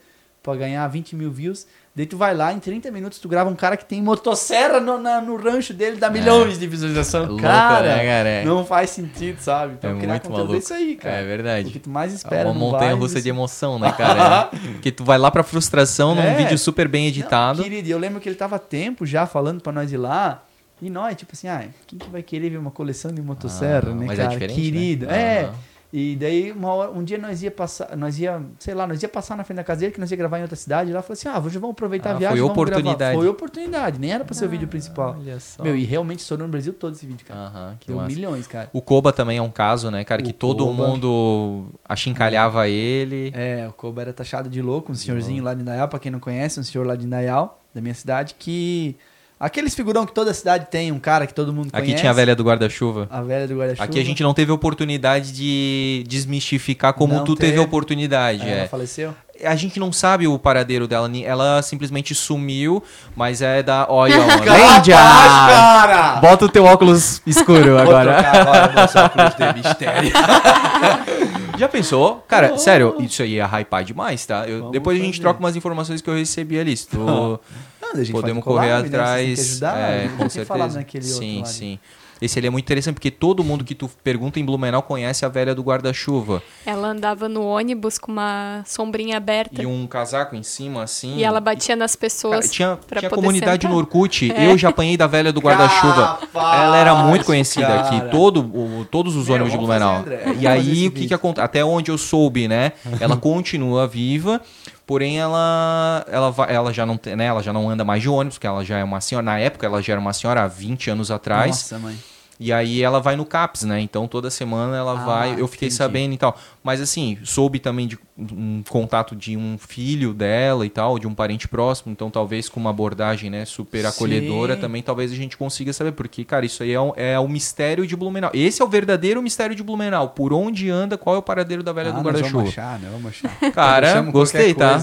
pra ganhar 20 mil views. Daí tu vai lá, em 30 minutos tu grava um cara que tem motosserra no, na- no rancho dele, dá milhões de visualização. É louco, cara, né, cara? É. não faz sentido, sabe? Então É criar muito conteúdo maluco. é isso aí, cara. É O verdade. que tu mais É espera uma não montanha russa isso- de emoção, né, cara? Porque tu vai lá pra frustração num É. vídeo super bem editado. Não, querido, e eu lembro que ele tava tempo já falando pra nós ir lá. E nós, tipo assim, ah, quem que vai querer ver uma coleção de motosserra, Ah, né, mas é cara? diferente, né? querido. É. Aham. E daí, uma hora, um dia nós ia passar, nós ia, sei lá, nós ia passar na frente da casa dele, que nós ia gravar em outra cidade. Lá falou assim, ah, hoje vamos aproveitar Ah, a viagem, foi vamos oportunidade. gravar. Foi oportunidade, nem era pra ser o vídeo principal. Olha só. Meu, e realmente estourou no Brasil todo esse vídeo, cara. Aham, que Deu massa. milhões, cara. O Koba também é um caso, né, cara? O que todo Koba. mundo achincalhava ele. É, o Koba era taxado de louco, um senhorzinho lá de Indaial, pra quem não conhece, um senhor lá de Indaial, da minha cidade, que... Aqueles figurão que toda cidade tem, um cara que todo mundo Aqui conhece. tinha a velha do guarda-chuva. A velha do guarda-chuva. Aqui a gente não teve oportunidade de desmistificar como Não tu teve oportunidade. Ela É. faleceu? A gente não sabe o paradeiro dela. Ela simplesmente sumiu, mas é da. Olha, ó. Lândia! cara! Bota o teu óculos escuro agora. mistério. Já pensou? Cara, sério, isso aí ia hypar demais, tá? Eu- depois a gente fazer. troca umas informações que eu recebi ali. Se tu- Não, a gente podemos um correr collab, né? Atrás. que ajudar, é, com tinha certeza. naquele outro sim, né? sim. Esse ali é muito interessante porque todo mundo que tu pergunta em Blumenau conhece a velha do guarda-chuva. Ela andava no ônibus com uma sombrinha aberta E e, um casaco em cima, assim. ela batia nas Cara, pessoas tinha pra tinha poder comunidade sentar. no Orkut. É. Eu já apanhei da velha do guarda-chuva. Ela era muito conhecida cara. aqui. Todo, o- todos os Meu, ônibus de Blumenau. fazer, e aí, o que, que acontece? Até onde eu soube, né? Ela continua viva. Porém, ela, ela, ela, já não, né? ela já não anda mais de ônibus, porque ela já é uma senhora. Na época, ela já era uma senhora há 20 anos atrás. Nossa, mãe. E aí ela vai no CAPS, né? Então toda semana ela Ah, vai. Eu fiquei entendi. sabendo e tal. Mas assim, soube também de um contato de um filho dela e tal, de um parente próximo. Então talvez com uma abordagem, né, super acolhedora Sim. também, talvez a gente consiga saber. Porque, cara, isso aí é, um, é o mistério de Blumenau. Esse é o verdadeiro mistério de Blumenau. Por onde anda, qual é o paradeiro da velha Ah, do guarda-chuva. Vamos achar, né? Vamos achar. Cara, gostei, tá?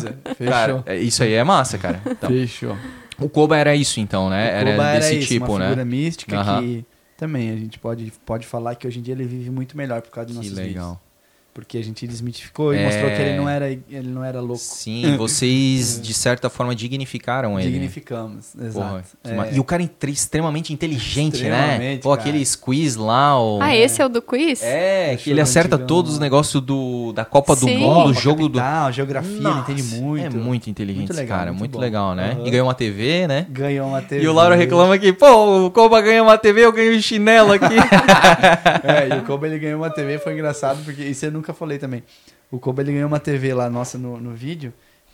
Cara, é- isso aí é massa, cara. Então, Fechou. o Koba era isso, então, né? O Era Koba desse isso, tipo, uma né? figura mística que também a gente pode, pode falar que hoje em dia ele vive muito melhor por causa Que nossos legal. vídeos. Porque a gente desmitificou e É. mostrou que ele não era, ele não era louco. Sim, vocês de certa forma dignificaram ele. Dignificamos, Porra, exato. ma- É. E o cara é extremamente inteligente, né? Extremamente, Pô, cara. aquele squeeze lá, o... Ah, esse é o do quiz? É, que ele acerta antigão, todos os né? negócios do, da Copa do Sim. Mundo, do Copa, jogo do... capital, geografia, ele Nossa, entende muito. É muito inteligente Muito esse legal, cara, muito muito, legal, né? Aham. E ganhou uma TV, né? Ganhou uma TV. E o Lauro reclama que, pô, o Coba ganha uma TV, eu ganho um chinelo aqui. É, e o Kobe ele ganhou uma TV, foi engraçado, porque isso eu nunca falei também. O Kobe ele ganhou uma TV lá, nossa, no, no vídeo,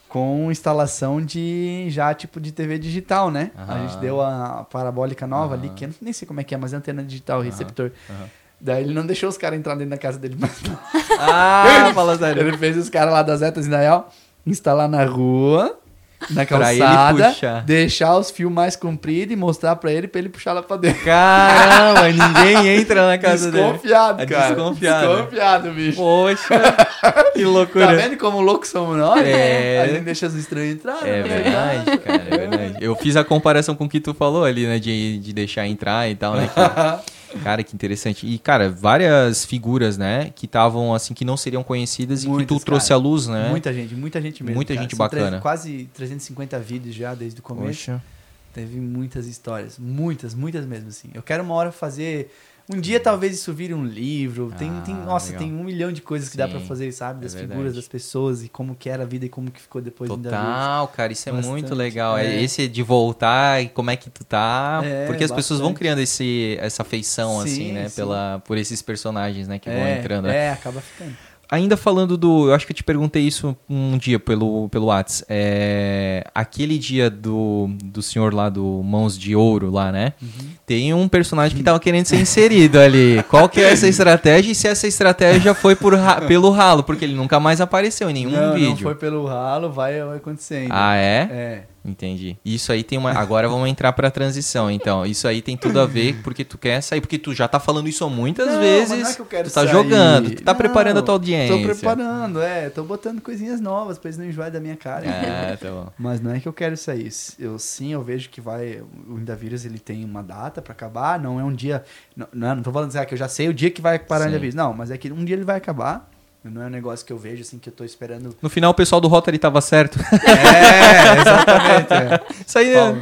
com instalação de já tipo de TV digital, né? A gente deu a parabólica nova ali, Aham. que eu nem sei como é que é, mas é antena digital, receptor. aham. Daí ele não deixou os caras entrar dentro da casa dele, mas ah, fala sério. Ele fez os caras lá das Zetas Indaial instalar na rua, na Pra ele calçada, puxar. deixar os fios mais compridos e mostrar pra ele, pra ele puxar lá pra dentro. Caramba, ninguém entra na casa dele. Desconfiado, É cara. desconfiado. Desconfiado, bicho. Poxa, que Tá loucura. vendo como loucos somos nós? É. A gente deixa os estranhos entrar. É né? verdade, cara, é verdade. Eu fiz a comparação com o que tu falou ali, né? De, de deixar entrar e tal, né? que- cara, que interessante. E, cara, várias figuras, né? Que estavam, assim, que não seriam conhecidas e que Muitas, tu trouxe cara. à luz, né? Muita gente, muita gente mesmo. Muita cara. gente São bacana. quase 350 vídeos já desde o começo. Poxa. Teve muitas histórias. Muitas, muitas mesmo, assim. Eu quero uma hora fazer. Um dia talvez isso vire um livro. Tem, Ah, tem, nossa, legal. tem um milhão de coisas que dá pra Sim, fazer, sabe? é Das verdade. figuras das pessoas e como que era a vida e como que ficou depois ainda vivo. Total, cara, isso é Bastante. muito legal. É. É. Esse de voltar e como é que tu tá. É, porque as pessoas vão bastante. criando esse, essa afeição, assim, Sim, né? sim. Pela, por esses personagens, né? Que vão é, entrando, né? É, acaba ficando. Ainda falando do. Eu acho que eu te perguntei isso um dia pelo, pelo Whats. É, aquele dia do, do senhor lá do Mãos de Ouro lá, né? Uhum. Tem um personagem que tava querendo ser inserido ali. Qual que é essa estratégia e se essa estratégia foi por ra- pelo ralo? Porque ele nunca mais apareceu em nenhum não, vídeo. não foi pelo ralo, vai, vai acontecer ainda. Ah, é? É. Entendi. Isso aí tem uma. Agora vamos entrar pra transição, então. Isso aí tem tudo a ver porque tu quer sair, porque tu já tá falando isso muitas Não, vezes. mas não é que eu quero tu tá sair. jogando, tu tá Não, preparando a tua audiência. Tô preparando, é. Tô botando coisinhas novas pra eles não enjoarem da minha cara. É, tá bom. Mas não é que eu quero sair. Eu sim, eu vejo que vai. O Indavírus ele tem uma data pra acabar. Não é um dia. Não, não, não tô falando assim, ah, que eu já sei o dia que vai parar o Sim. Indavírus. Não, mas é que um dia ele vai acabar. Não é um negócio que eu vejo assim que eu tô esperando. No final o pessoal do Rotary tava certo. É, exatamente. é. Isso aí é.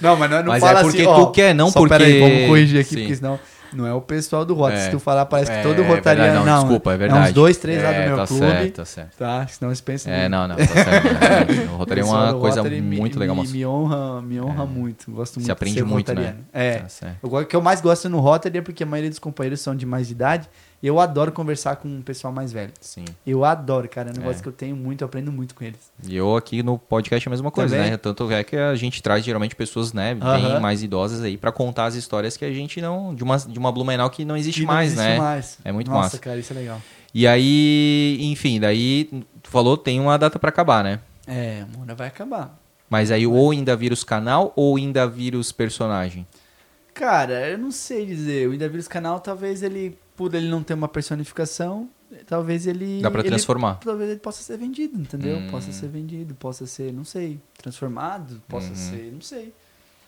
não, mas não, é- não Mas fala é porque assim, tu ó, quer, não só porque- Peraí, vamos corrigir aqui, Sim. porque senão não é o pessoal do Rota. É. Se tu falar, parece É, que todo é rotariano. verdade, não, desculpa, é verdade. uns dois, três lá do É, meu tá clube. Certo, tá certo. Tá, senão eles pensam. É, não, não, tá certo. O Rotary é uma coisa Rotary me- muito legal, me, me honra, me honra muito. Gosto muito Se aprende muito, né? rotariano. É. Tá. Eu O que eu mais gosto no Rotary é porque a maioria dos companheiros são de mais idade. Eu adoro conversar com o pessoal mais velho. Sim. Eu adoro, cara. É um negócio É. que eu tenho muito, eu aprendo muito com eles. E eu aqui no podcast é a mesma coisa, Também. né? Tanto é que a gente traz geralmente pessoas, né, bem Aham. mais idosas aí pra contar as histórias que a gente não de uma de uma Blumenau que não existe Que não mais, existe né? mais. É muito Nossa, massa. cara, isso é legal. E aí, enfim, daí tu falou tem uma data pra acabar, né? É, a Mona vai acabar. Mas aí ou ainda vírus canal ou ainda vírus personagem. Cara, eu não sei dizer. O Indavírus Canal, talvez ele, por ele não ter uma personificação, talvez ele. Dá pra ele- transformar. talvez ele possa ser vendido, entendeu? Hum. Possa ser vendido, possa ser, não sei, transformado, possa Uhum. ser, não sei.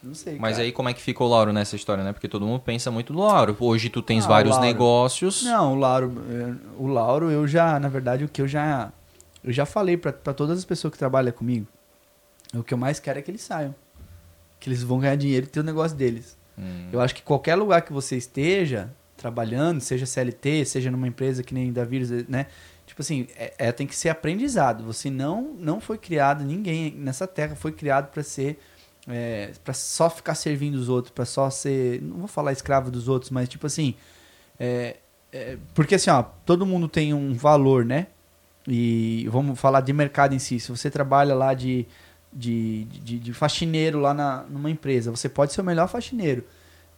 Não sei. Mas cara. aí como é que ficou o Lauro nessa história, né? Porque todo mundo pensa muito no Lauro. Hoje tu tens Ah, vários Lauro. negócios. Não, o Lauro, eh, o Lauro, eu já, na verdade, o que eu já. Eu já falei pra pra todas as pessoas que trabalham comigo. O que eu mais quero é que eles saiam. Que eles vão ganhar dinheiro e ter o negócio deles. Hum, Eu acho que qualquer lugar que você esteja trabalhando, seja CLT, seja numa empresa que nem da Vírus, né? Tipo assim, é, é- tem que ser aprendizado. Você não não foi criado, ninguém nessa terra foi criado para ser é, para só ficar servindo os outros, para só ser, não vou falar escravo dos outros, mas tipo assim, é, é, porque assim, ó, todo mundo tem um valor, né? E vamos falar de mercado em si. Se você trabalha lá de, de, de, de faxineiro lá na, numa empresa, você pode ser o melhor faxineiro.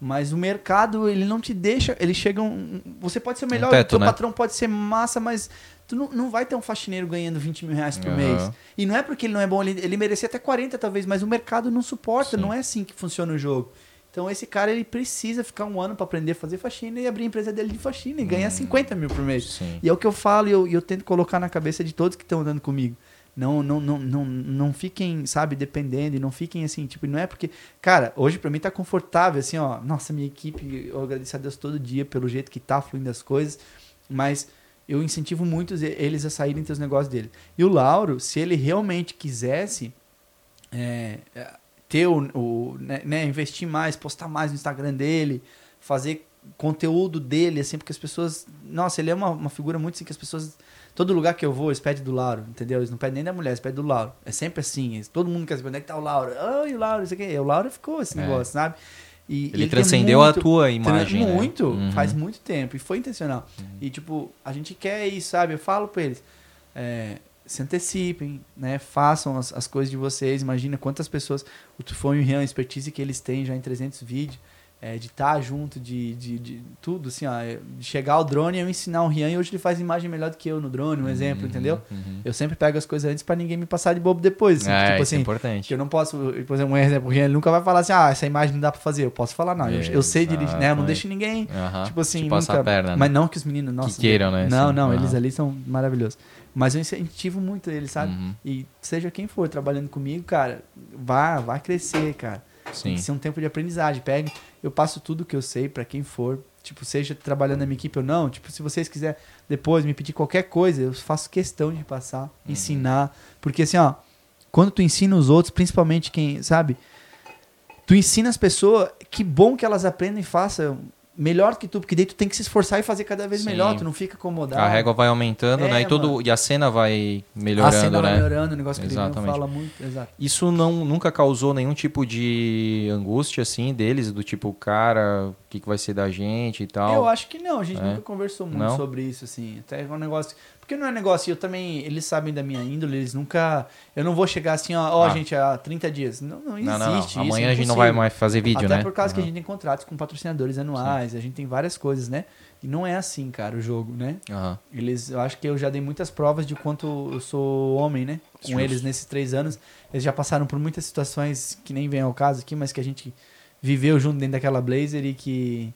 Mas o mercado, ele não te deixa. Ele chega. Um, você pode ser o melhor, teto, o teu né? patrão pode ser massa, mas tu não, não vai ter um faxineiro ganhando 20 mil reais por Aham. mês. E não é porque ele não é bom, ele, ele merecia até 40 talvez, mas o mercado não suporta, Sim. não é assim que funciona o jogo. Então esse cara ele precisa ficar um ano para aprender a fazer faxina e abrir a empresa dele de faxina e ganhar 50 mil por mês. Sim. E é o que eu falo e eu, e eu tento colocar na cabeça de todos que estão andando comigo. Não, não, não, não, não fiquem, sabe, dependendo e não fiquem assim, tipo, não é porque. Cara, hoje pra mim tá confortável, assim, ó. Nossa, minha equipe, eu agradeço a Deus todo dia pelo jeito que tá fluindo as coisas, mas eu incentivo muito eles a saírem dos negócios dele. E o Lauro, se ele realmente quisesse é, ter o, o né, né, investir mais, postar mais no Instagram dele, fazer conteúdo dele, assim, porque as pessoas. Nossa, ele é uma, uma figura muito assim que as pessoas. Todo lugar que eu vou, eles pedem do Lauro, entendeu? Eles não pedem nem da mulher, eles pedem do Lauro. É sempre assim. Todo mundo quer saber onde é que tá o Lauro. Oi, o Lauro, isso aqui. O Lauro ficou esse é. negócio, sabe? E, ele, ele transcendeu muito, a tua imagem. Né? Muito, né? uhum. faz muito tempo. E foi intencional. Uhum. E, tipo, a gente quer isso, sabe? Eu falo pra eles. É, se antecipem, né? Façam as, as coisas de vocês. Imagina quantas pessoas. O Tufão e o Rian, a expertise que eles têm já em 300 vídeos é, de estar tá junto, de, de, de, tudo, assim, ó, é, de chegar ao drone e eu ensinar o Rian e hoje ele faz imagem melhor do que eu no drone, um uhum, exemplo, entendeu? Uhum. Eu sempre pego as coisas antes para ninguém me passar de bobo depois, assim, é, tipo assim, é importante. eu não posso, por exemplo, um exemplo, o Rian nunca vai falar assim, ah, essa imagem não dá para fazer, eu posso falar, não, eu, eu sei dirigir, né, eu não deixo ninguém, uhum. tipo assim, nunca, perna, né? mas não que os meninos, nossa, que queiram, né? Não, assim, não, eles ali são maravilhosos. Mas eu incentivo muito eles, sabe? Uhum. E seja quem for trabalhando comigo, cara, vá, vá crescer, cara. Sim. Tem que ser um tempo de aprendizagem. Pegue, eu passo tudo que eu sei para quem for. Tipo, seja trabalhando na minha equipe ou não. Tipo, se vocês quiserem depois me pedir qualquer coisa, eu faço questão de passar, uhum. ensinar. Porque assim, ó, quando tu ensina os outros, principalmente quem, sabe? Tu ensina as pessoas, que bom que elas aprendem e façam melhor que tu, porque daí tu tem que se esforçar e fazer cada vez Sim. melhor, tu não fica acomodado. A régua vai aumentando, é, né? E, todo, e a cena vai melhorando, a cena né? vai melhorando, o negócio que Exatamente. ele fala muito. Exato. Isso não, nunca causou nenhum tipo de angústia, assim, deles, do tipo, cara, que, que vai ser da gente e tal? Eu acho que não, a gente é. nunca conversou muito não? sobre isso, assim. Até é um negócio... Porque não é negócio, eu também, eles sabem da minha índole, eles nunca. Eu não vou chegar assim, ó, ó ah. gente, há 30 dias. Não, não existe. Não, não, não. Amanhã é a gente não vai mais fazer vídeo, Até né? por causa uhum. que a gente tem contratos com patrocinadores anuais, Sim. a gente tem várias coisas, né? E não é assim, cara, o jogo, né? Uhum. Eles, eu acho que eu já dei muitas provas de quanto eu sou homem, né? Com eles nesses três anos. Eles já passaram por muitas situações que nem vem ao caso aqui, mas que a gente viveu junto dentro daquela Blazer e que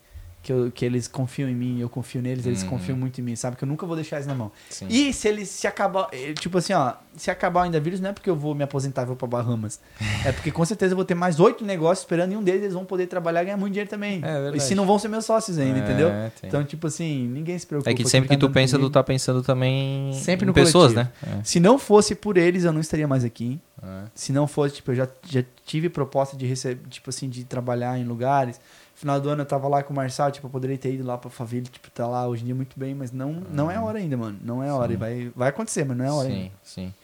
que, eu, que eles confiam em mim, eu confio neles, eles uhum. confiam muito em mim, sabe? Que eu nunca vou deixar eles na mão. Sim. E se eles se acabar, eh, tipo assim, ó, se acabar o ainda vírus, não é porque eu vou me aposentar e vou pra Bahamas. é porque com certeza eu vou ter mais oito negócios esperando e um deles eles vão poder trabalhar e ganhar muito dinheiro também. É e se não vão ser meus sócios ainda, é, entendeu? Tem. Então, tipo assim, ninguém se preocupa. É que sempre que, tá tu pensa, comigo. tu tá pensando também sempre em no pessoas, coletivo. né? É. Se não fosse por eles, eu não estaria mais aqui. É. Se não fosse, tipo, eu já, já tive proposta de receber, tipo assim, de trabalhar em lugares final do ano eu tava lá com o Marçal, tipo, eu poderia ter ido lá pra família, tipo, tá lá hoje em dia muito bem, mas não, uhum. não é a hora ainda, mano. Não é a hora. E vai, vai acontecer, mas não é hora sim, ainda. Sim, sim.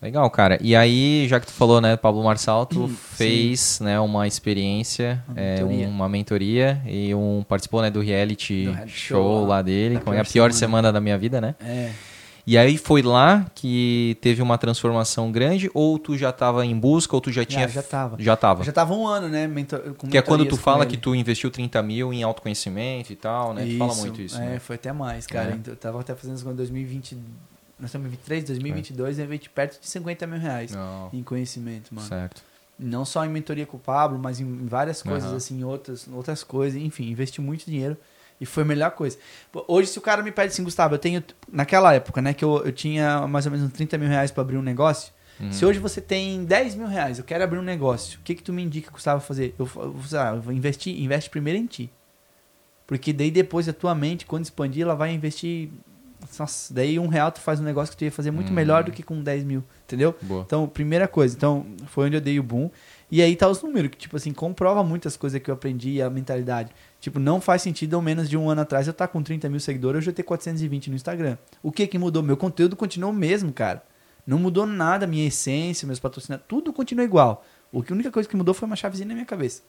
Legal, cara. E aí, já que tu falou, né, Pablo Marçal, tu fez, né, uma experiência, uma, é, mentoria. uma mentoria e um participou, né, do reality, do reality show, show, lá dele, com a pior semana. semana da minha vida, né? É. E aí foi lá que teve uma transformação grande, ou tu já estava em busca, ou tu já tinha. Já, já tava. Já tava. Já tava um ano, né? Mentor, que é quando tu fala que tu investiu 30 mil em autoconhecimento e tal, né? Isso, tu fala muito isso. É, né? foi até mais, cara. É. Então, eu tava até fazendo isso em 2020. Nós estamos em 23, 2022, é. eu investi perto de 50 mil reais Não. em conhecimento, mano. Certo. Não só em mentoria com o Pablo, mas em várias coisas, uhum. assim, outras, outras coisas. Enfim, investi muito dinheiro. E foi a melhor coisa. Hoje, se o cara me pede assim, Gustavo, eu tenho. Naquela época, né, que eu, eu tinha mais ou menos 30 mil reais para abrir um negócio. Uhum. Se hoje você tem 10 mil reais, eu quero abrir um negócio, o que, que tu me indica, Gustavo, fazer? Eu, eu, eu vou investir, investe primeiro em ti. Porque daí depois a tua mente, quando expandir, ela vai investir. Nossa, daí um real tu faz um negócio que tu ia fazer muito uhum. melhor do que com 10 mil, entendeu? Boa. Então, primeira coisa. Então, foi onde eu dei o boom. E aí tá os números, que tipo assim, comprova muitas coisas que eu aprendi e a mentalidade. Tipo, não faz sentido ou menos de um ano atrás eu estar tá com 30 mil seguidores, eu já ter 420 no Instagram. O que que mudou? Meu conteúdo continuou o mesmo, cara. Não mudou nada, minha essência, meus patrocinadores, tudo continua igual. O que a única coisa que mudou foi uma chavezinha na minha cabeça.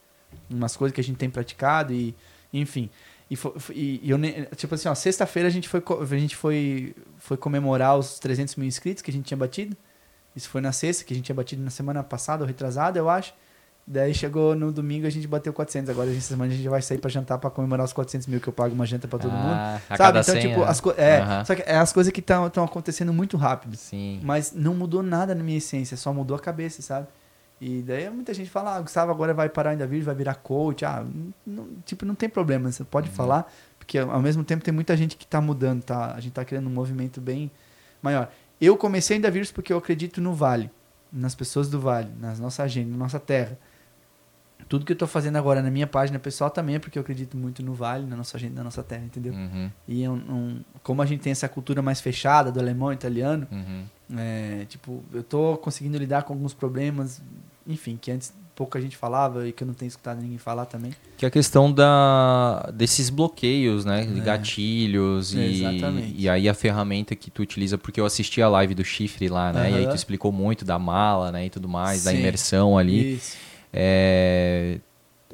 Umas coisas que a gente tem praticado e, enfim. E, e, e eu, tipo assim, ó, sexta-feira a gente, foi, a gente foi, foi comemorar os 300 mil inscritos que a gente tinha batido. Isso foi na sexta, que a gente tinha batido na semana passada, ou retrasada, eu acho. Daí chegou no domingo a gente bateu 400. Agora, essa semana, a gente vai sair pra jantar pra comemorar os 400 mil que eu pago uma janta pra todo ah, mundo. Sabe? Então, 100, tipo, as, é, uhum. só que é as coisas que estão acontecendo muito rápido. Sim. Mas não mudou nada na minha essência, só mudou a cabeça, sabe? E daí muita gente fala, ah, Gustavo agora vai parar ainda vídeo, vai virar coach. Ah, não, tipo, não tem problema, você pode uhum. falar, porque ao mesmo tempo tem muita gente que tá mudando, tá? A gente tá criando um movimento bem maior. Eu comecei ainda vírus porque eu acredito no Vale, nas pessoas do Vale, nas nossa agenda, na nossa terra. Tudo que eu tô fazendo agora na minha página pessoal também é porque eu acredito muito no Vale, na nossa agenda, na nossa terra, entendeu? Uhum, E é um- um- como a gente tem essa cultura mais fechada do alemão e italiano, uhum. é, tipo, eu tô conseguindo lidar com alguns problemas, enfim, que antes pouca gente falava e que eu não tenho escutado ninguém falar também. Que é a questão da, desses bloqueios, né? De É. gatilhos e, Exatamente. e aí a ferramenta que tu utiliza, porque eu assisti a live do chifre lá, né? E aí tu explicou muito da mala, né? E tudo mais, da Sim. imersão ali. Isso. É,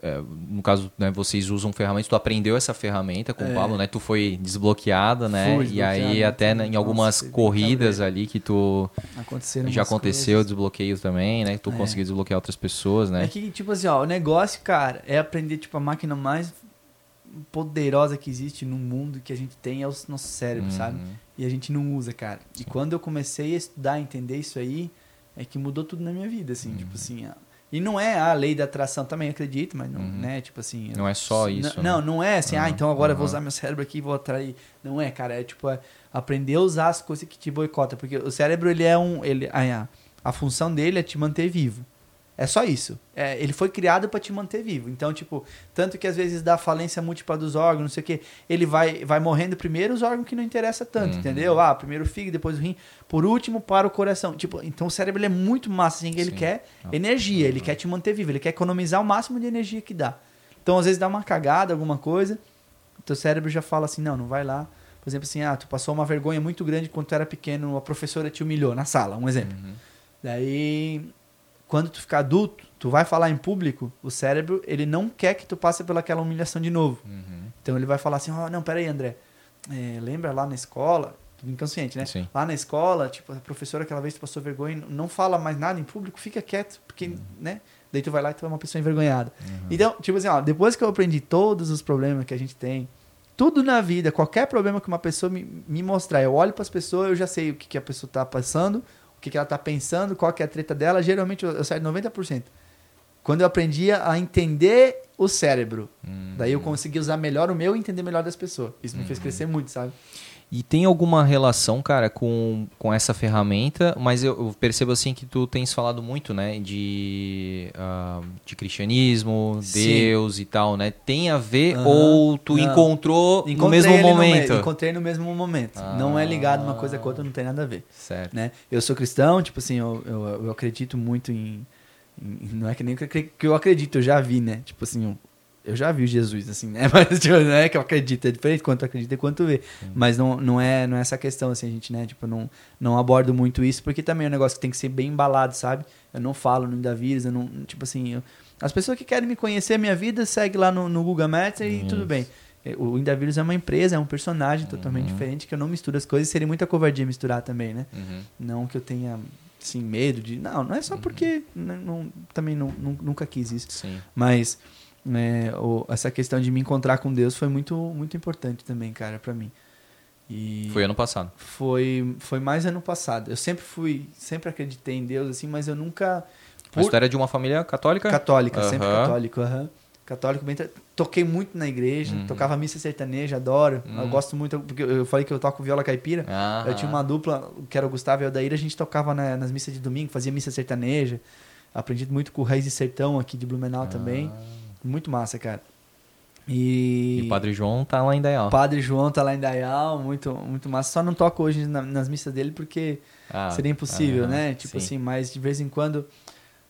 é, no caso, né, vocês usam ferramentas, tu aprendeu essa ferramenta com É. o Pablo, né? Tu foi desbloqueada, né? Fui e aí até né, em nossa, algumas bem corridas ali que tu já aconteceu coisas. desbloqueio também, né? Tu É. conseguiu desbloquear outras pessoas, né? É que, tipo assim, ó, o negócio, cara, é aprender, tipo, a máquina mais poderosa que existe no mundo que a gente tem é o nosso cérebro, sabe? Uhum. E a gente não usa, cara. E quando eu comecei a estudar, entender isso aí, é que mudou tudo na minha vida, assim, Uhum. tipo assim. E não é a lei da atração, também acredito, mas não, Uhum. né, tipo assim. Não é só isso, Não, né? não é assim, ah, Uhum, então agora eu vou uhum. usar meu cérebro aqui e vou atrair. Não é, cara, é tipo é aprender a usar as coisas que te boicotam, porque o cérebro ele é um, ele a, a função dele é te manter vivo. É só isso. É, ele foi criado para te manter vivo. Então, tipo, tanto que às vezes dá falência múltipla dos órgãos, não sei o quê, ele vai, vai morrendo primeiro os órgãos que não interessa tanto, Uhum. entendeu? Ah, primeiro o fígado, depois o rim, por último para o coração. Tipo, então o cérebro é muito massa, assim, ele Sim. quer energia, ele quer te manter vivo, ele quer economizar o máximo de energia que dá. Então, às vezes dá uma cagada, alguma coisa, o teu cérebro já fala assim, não, não vai lá. Por exemplo, assim, ah, tu passou uma vergonha muito grande quando tu era pequeno, a professora te humilhou na sala, um exemplo. Uhum. Daí, quando tu ficar adulto, tu vai falar em público, o cérebro, ele não quer que tu passe pelaquela humilhação de novo. Uhum. Então ele vai falar assim, ó, não, peraí, André, é, lembra lá na escola, tudo inconsciente, né? Sim. Lá na escola, tipo, a professora aquela vez tu passou vergonha, não fala mais nada em público, fica quieto, porque, Uhum. né? Daí tu vai lá e tu é uma pessoa envergonhada. Então, tipo assim, ó, depois que eu aprendi todos os problemas que a gente tem, tudo na vida, qualquer problema que uma pessoa me, me mostrar, eu olho para as pessoas, eu já sei o que, que a pessoa tá passando, que, que ela tá pensando, qual que é a treta dela, geralmente eu, eu saio de 90%. Quando eu aprendi a entender o cérebro, Uhum. daí eu consegui usar melhor o meu e entender melhor das pessoas. Isso me fez crescer muito, sabe? E tem alguma relação, cara, com, com essa ferramenta, mas eu, eu percebo assim que tu tens falado muito, né, de, ah, de cristianismo, Sim. Deus e tal, né? Tem a ver Aham. ou tu Não. encontrou no Encontrei mesmo ele no me- momento? encontrei no mesmo momento. Não é ligado uma coisa Ah. com a outra, não tem nada a ver. Certo. né? Eu sou cristão, tipo assim, eu, eu, eu acredito muito em, em- Não é que nem que eu acredito, eu já vi, né? Tipo assim, eu, já vi Jesus, assim, né? Mas tipo, não é que eu acredito, é diferente quanto acredita e quanto vê. Mas não, não, é, não é essa questão, assim, a gente, né? Tipo, não, não abordo muito isso, porque também é um negócio que tem que ser bem embalado, sabe? Eu não falo no da vírus, eu não. Tipo assim, eu- as pessoas que querem me conhecer a minha vida, segue lá no, no Google Maps e Isso. tudo bem. É, O Indavírus é uma empresa, é um personagem totalmente Uhum. diferente, que eu não misturo as coisas, seria muita covardia misturar também, né? Uhum. Não que eu tenha, assim, medo de... Não, não é só porque n- não, também não, nu- nunca quis isso. Sim. Mas é, o- essa questão de me encontrar com Deus foi muito, muito importante também, cara, pra mim. E Foi ano passado. foi, foi mais ano passado. Eu sempre fui, sempre acreditei em Deus, assim, mas eu nunca... Mas por- tu era de uma família católica? Católica, sempre Aham. católico, aham. Católico bem. Toquei muito na igreja, Uhum. tocava missa sertaneja, adoro. Eu Uhum. gosto muito, porque eu falei que eu toco viola caipira. Ah, Eu tinha uma dupla, que era o Gustavo e o Adair, a gente tocava na- nas missas de domingo, fazia missa sertaneja. Aprendi muito com o Raiz de Sertão aqui de Blumenau também. Muito massa, cara. E, E o Padre João tá lá em Dayal. o Padre João tá lá em Dayal, muito, muito massa. Só não toco hoje na- nas missas dele porque Ah, seria impossível, ah, né? Tipo sim. assim, mas de vez em quando.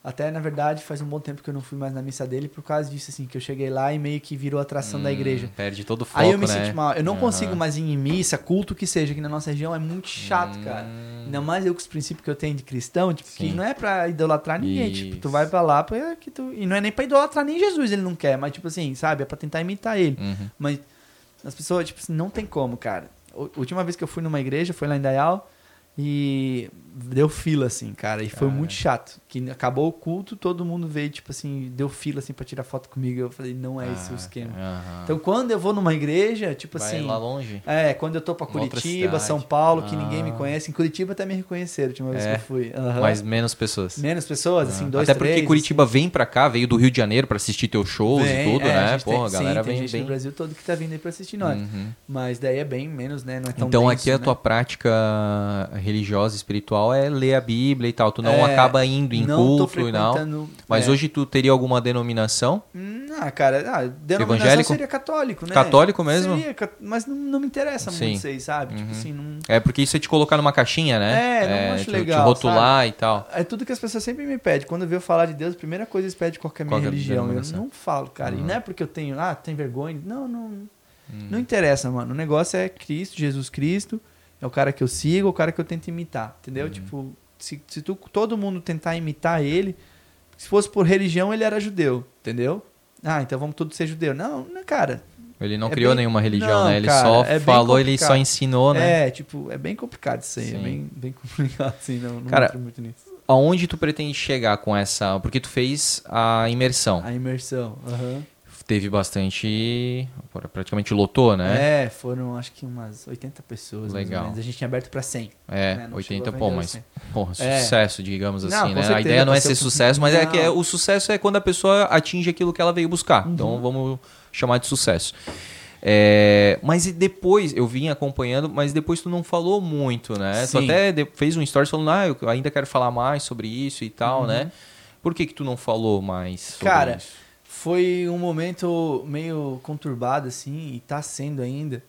Até na verdade faz um bom tempo que eu não fui mais na missa dele por causa disso, assim, que eu cheguei lá e meio que virou atração da Hum, igreja. Perde todo o foco, Aí eu me né? senti mal. Eu não Aham. consigo mais ir em missa, culto que seja, aqui na nossa região é muito chato, cara. Hum. Ainda mais eu com os princípios que eu tenho de cristão, tipo, que Sim. não é pra idolatrar ninguém. Tipo, tu Isso. vai pra lá pra que tu. E não é nem pra idolatrar nem Jesus, ele não quer, mas tipo assim, sabe? É pra tentar imitar ele. Uhum. Mas as pessoas, tipo assim, não tem como, cara. A última vez que eu fui numa igreja foi lá em Dayal e deu fila, assim, cara. E foi Cara. muito chato. Que acabou o culto, todo mundo veio, tipo assim, deu fila, assim, pra tirar foto comigo. Eu falei, não é esse o Ah, esquema. aham. Então, quando eu vou numa igreja, tipo Vai assim. lá longe. É, quando eu tô pra Curitiba. São Paulo, que Ah. ninguém me conhece. Em Curitiba até me reconheceram a última vez É, que eu fui. Aham. Mas menos pessoas. Menos pessoas, assim, Ah. dois, Até porque três, Curitiba vem pra cá, veio do Rio de Janeiro pra assistir teus shows Vem, e tudo, é, né? Pô, tem- a galera sim, tem vem gente bem. do Brasil todo que tá vindo aí pra assistir nós. Uhum. Mas daí é bem menos, né? Não é tão Então denso, aqui a né? tua prática religiosa, espiritual, é ler a Bíblia e tal. Tu não É, acaba indo em não tô culto e frequentando- Mas é. hoje tu teria alguma denominação? Hum, Ah, cara, ah, denominação Evangélico? seria católico, né? Católico mesmo? Seria, mas não, não me interessa Sim. muito aí, sabe? Tipo Uhum. assim, não... É porque isso é te colocar numa caixinha, né? É, não acho te, legal, Te rotular e tal. É tudo que as pessoas sempre me pedem. Quando eu falar de Deus, a primeira coisa eles pedem qual é a minha Qual é religião. Eu não falo, cara. E Uhum. não é porque eu tenho, ah, tem vergonha. Não, não. Hum. Não interessa, mano. O negócio é Cristo, Jesus Cristo. É o cara que eu sigo, o cara que eu tento imitar. Entendeu? Uhum. Tipo, se, se tu, todo mundo tentar imitar ele, se fosse por religião, ele era judeu. Entendeu? Ah, então vamos todos ser judeu. Não, não, cara. Ele não É criou bem- nenhuma religião, Não, né? Ele cara, só é falou, ele só ensinou, né? É, tipo, é bem complicado isso aí. Sim. É bem, bem complicado, assim. Não, não Cara, muito nisso. Aonde tu pretende chegar com essa... Porque tu fez a imersão. A imersão. aham. Teve bastante... Praticamente lotou, né? É, foram acho que umas 80 pessoas. mais ou Legal. menos. A gente tinha aberto pra 100. É, né? Não 80, chegou a pô, mas... os 100. Porra, É. sucesso, digamos Não, assim, com né? a certeza, ideia não é ser sucesso, mas é que é- Não. o sucesso é quando a pessoa atinge aquilo que ela veio buscar. Uhum. Então vamos chamar de sucesso. É, mas e depois, eu vim acompanhando, mas depois tu não falou muito, né? Tu Sim. até de- fez um story falando, ah, eu ainda quero falar mais sobre isso e tal, né? Por que que tu não falou mais sobre Uhum. Cara, isso? Foi um momento meio conturbado, assim, e tá sendo ainda.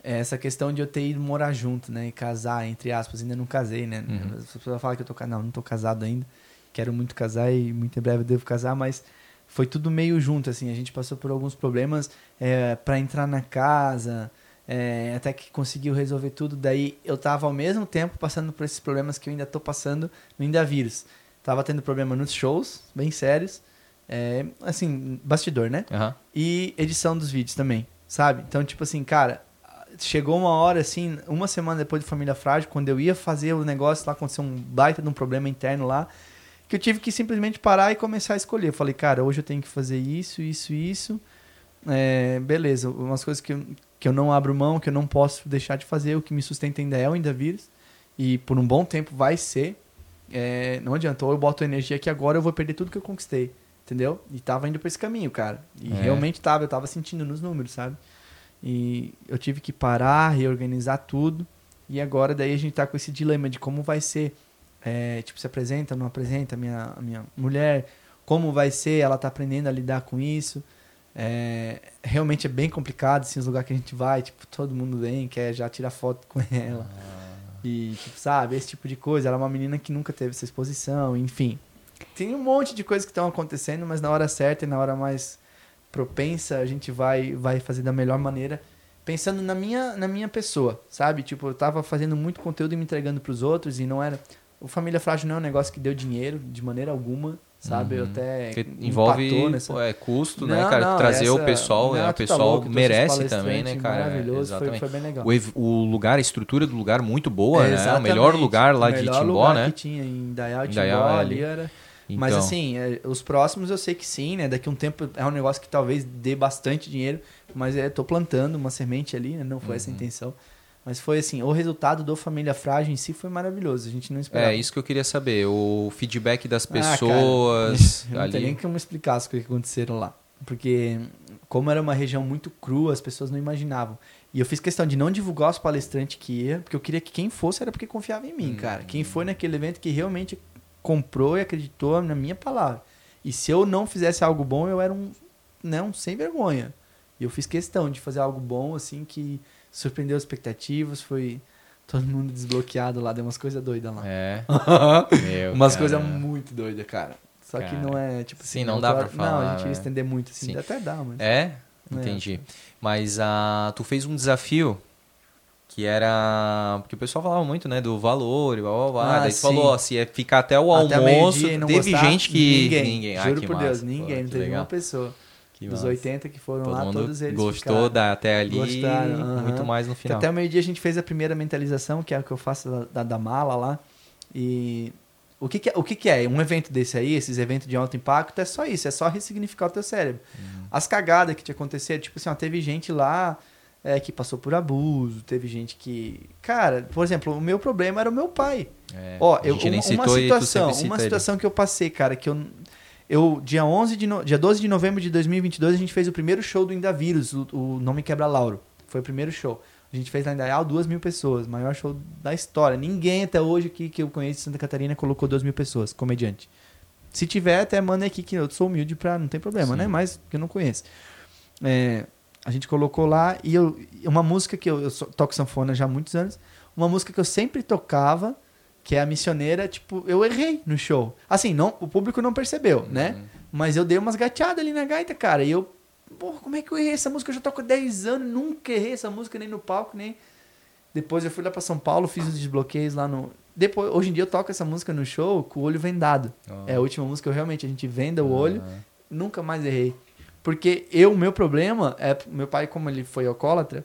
é, Essa questão de eu ter ido morar junto, né? E casar, entre aspas, ainda não casei, né? Uhum. As pessoas falam que eu tô casado. Não, não tô casado ainda. Quero muito casar e muito em breve eu devo casar, mas foi tudo meio junto, assim. A gente passou por alguns problemas é, para entrar na casa, é, até que conseguiu resolver tudo. Daí eu tava ao mesmo tempo passando por esses problemas que eu ainda tô passando no Ainda Vírus. Tava tendo problema nos shows, bem sérios. É, assim, bastidor, né? Aham. E edição dos vídeos também, sabe? Então, tipo assim, cara, chegou uma hora, assim, uma semana depois de Família Frágil, quando eu ia fazer o negócio lá, aconteceu um baita de um problema interno lá, que eu tive que simplesmente parar e começar a escolher. Eu falei, cara, hoje eu tenho que fazer isso, isso, isso. É, beleza, umas coisas que eu, que eu não abro mão, que eu não posso deixar de fazer, o que me sustenta ainda é o Ainda Vírus. E por um bom tempo vai ser. É, não adianta, ou eu boto energia que agora eu vou perder tudo que eu conquistei. Entendeu? E tava indo pra esse caminho, cara. E É. realmente tava, eu tava sentindo nos números, sabe? E eu tive que parar, reorganizar tudo. E agora daí a gente tá com esse dilema de como vai ser. é, tipo, se apresenta, não apresenta a minha, a minha mulher. Como vai ser, ela tá aprendendo a lidar com isso. É, realmente é bem complicado, assim, os lugares que a gente vai, tipo, todo mundo vem, quer já tirar foto com ela. E, tipo, sabe, esse tipo de coisa. Ela é uma menina que nunca teve essa exposição, enfim. Tem um monte de coisas que estão acontecendo, mas na hora certa e na hora mais propensa, a gente vai, vai fazer da melhor maneira, pensando na minha, na minha pessoa, sabe? Tipo, eu tava fazendo muito conteúdo e me entregando pros outros e não era... O Família Frágil não é um negócio que deu dinheiro de maneira alguma, sabe? Eu Uhum. até Porque envolve nessa- pô, é, custo, né, Não, cara? não, Trazer o essa- pessoal, né? Renato o tá pessoal louco, trouxe os merece também, né, cara? Maravilhoso, foi, Exatamente. foi bem legal. O, o lugar, a estrutura do lugar muito boa, né? O melhor lugar lá O de melhor Timbó, lugar né? que tinha em Dayal Em Timbó Dayal, ali ali. era... Então, Mas assim, é, os próximos eu sei que sim, né? Daqui um tempo é um negócio que talvez dê bastante dinheiro, mas é, tô plantando uma semente ali, né? Não foi essa a Uhum. intenção. Mas foi assim, o resultado do Família Frágil em si foi maravilhoso. A gente não esperava. é isso que eu queria saber. O feedback das Ah, cara, pessoas Eu não tem nem ali. como explicar as coisas que aconteceram lá. Porque, como era uma região muito crua, as pessoas não imaginavam. E eu fiz questão de não divulgar os palestrantes que ia, porque eu queria que quem fosse era porque confiava em mim, cara. Quem foi naquele evento que realmente comprou e acreditou na minha palavra. E se eu não fizesse algo bom, eu era um, né, um sem vergonha. E eu fiz questão de fazer algo bom, assim, que surpreendeu as expectativas, foi todo mundo desbloqueado lá, deu umas coisas doidas lá. É. Meu, Umas coisas muito doidas, cara. Só que Cara. não é, tipo Sim, assim, não eu dá tô- pra falar, Não, a gente né? ia estender muito, assim. Sim. Até dá, mas... É? Entendi. Mas ah, tu fez um desafio que era. Porque o pessoal falava muito, né? Do valor e blá blá blá. Ah, Daí sim. falou, ó, se é ficar até o Até almoço. e Teve gostar, gente que. Ninguém. Ah, Juro por massa. Deus, Pô, ninguém. que não teve legal. uma pessoa. Que Dos massa. 80 que foram Todo lá, todos eles gostou ficaram. da, até ali. Gostaram, aham. Muito mais no final. até o meio-dia a gente fez a primeira mentalização, que é o que eu faço da, da, da mala lá. E o que, que é, o que, que é? Um evento desse aí, esses eventos de alto impacto, é só isso, é só ressignificar o teu cérebro. Uhum. As cagadas que te aconteceram, tipo assim, ó, teve gente lá é, que passou por abuso, teve gente que. Cara, por exemplo, o meu problema era o meu pai. É, Ó, eu, uma, uma tu situação, uma ele. situação que eu passei, cara, que eu eu dia 11 de no, dia 12 de novembro de 2022 a gente fez o primeiro show do Indavírus, o, o nome quebra Lauro. Foi o primeiro show. A A gente fez lá em Dayal duas mil pessoas, maior show da história. Ninguém até hoje aqui que eu conheço de Santa Catarina colocou duas mil pessoas, comediante. Se tiver, até manda aqui que eu sou humilde pra. Não tem problema, Sim. né? Mas que eu não conheço. É, a gente colocou lá e eu, uma música que eu, eu toco sanfona já há muitos anos. Uma música que eu sempre tocava, que é a missioneira, tipo, eu errei no show. Assim, não, o público não percebeu, né? Mas eu dei umas gateadas ali na gaita, cara. E eu, porra, como é que eu errei essa música? Eu já toco há 10 anos, nunca errei essa música nem no palco, nem. Depois eu fui lá pra São Paulo, fiz os desbloqueios lá no. Depois, hoje em dia eu toco essa música no show com o olho vendado. Ó. É a última música que eu realmente a gente venda o olho. Nunca mais errei. Porque eu, o meu problema é. Meu pai, como ele foi alcoólatra,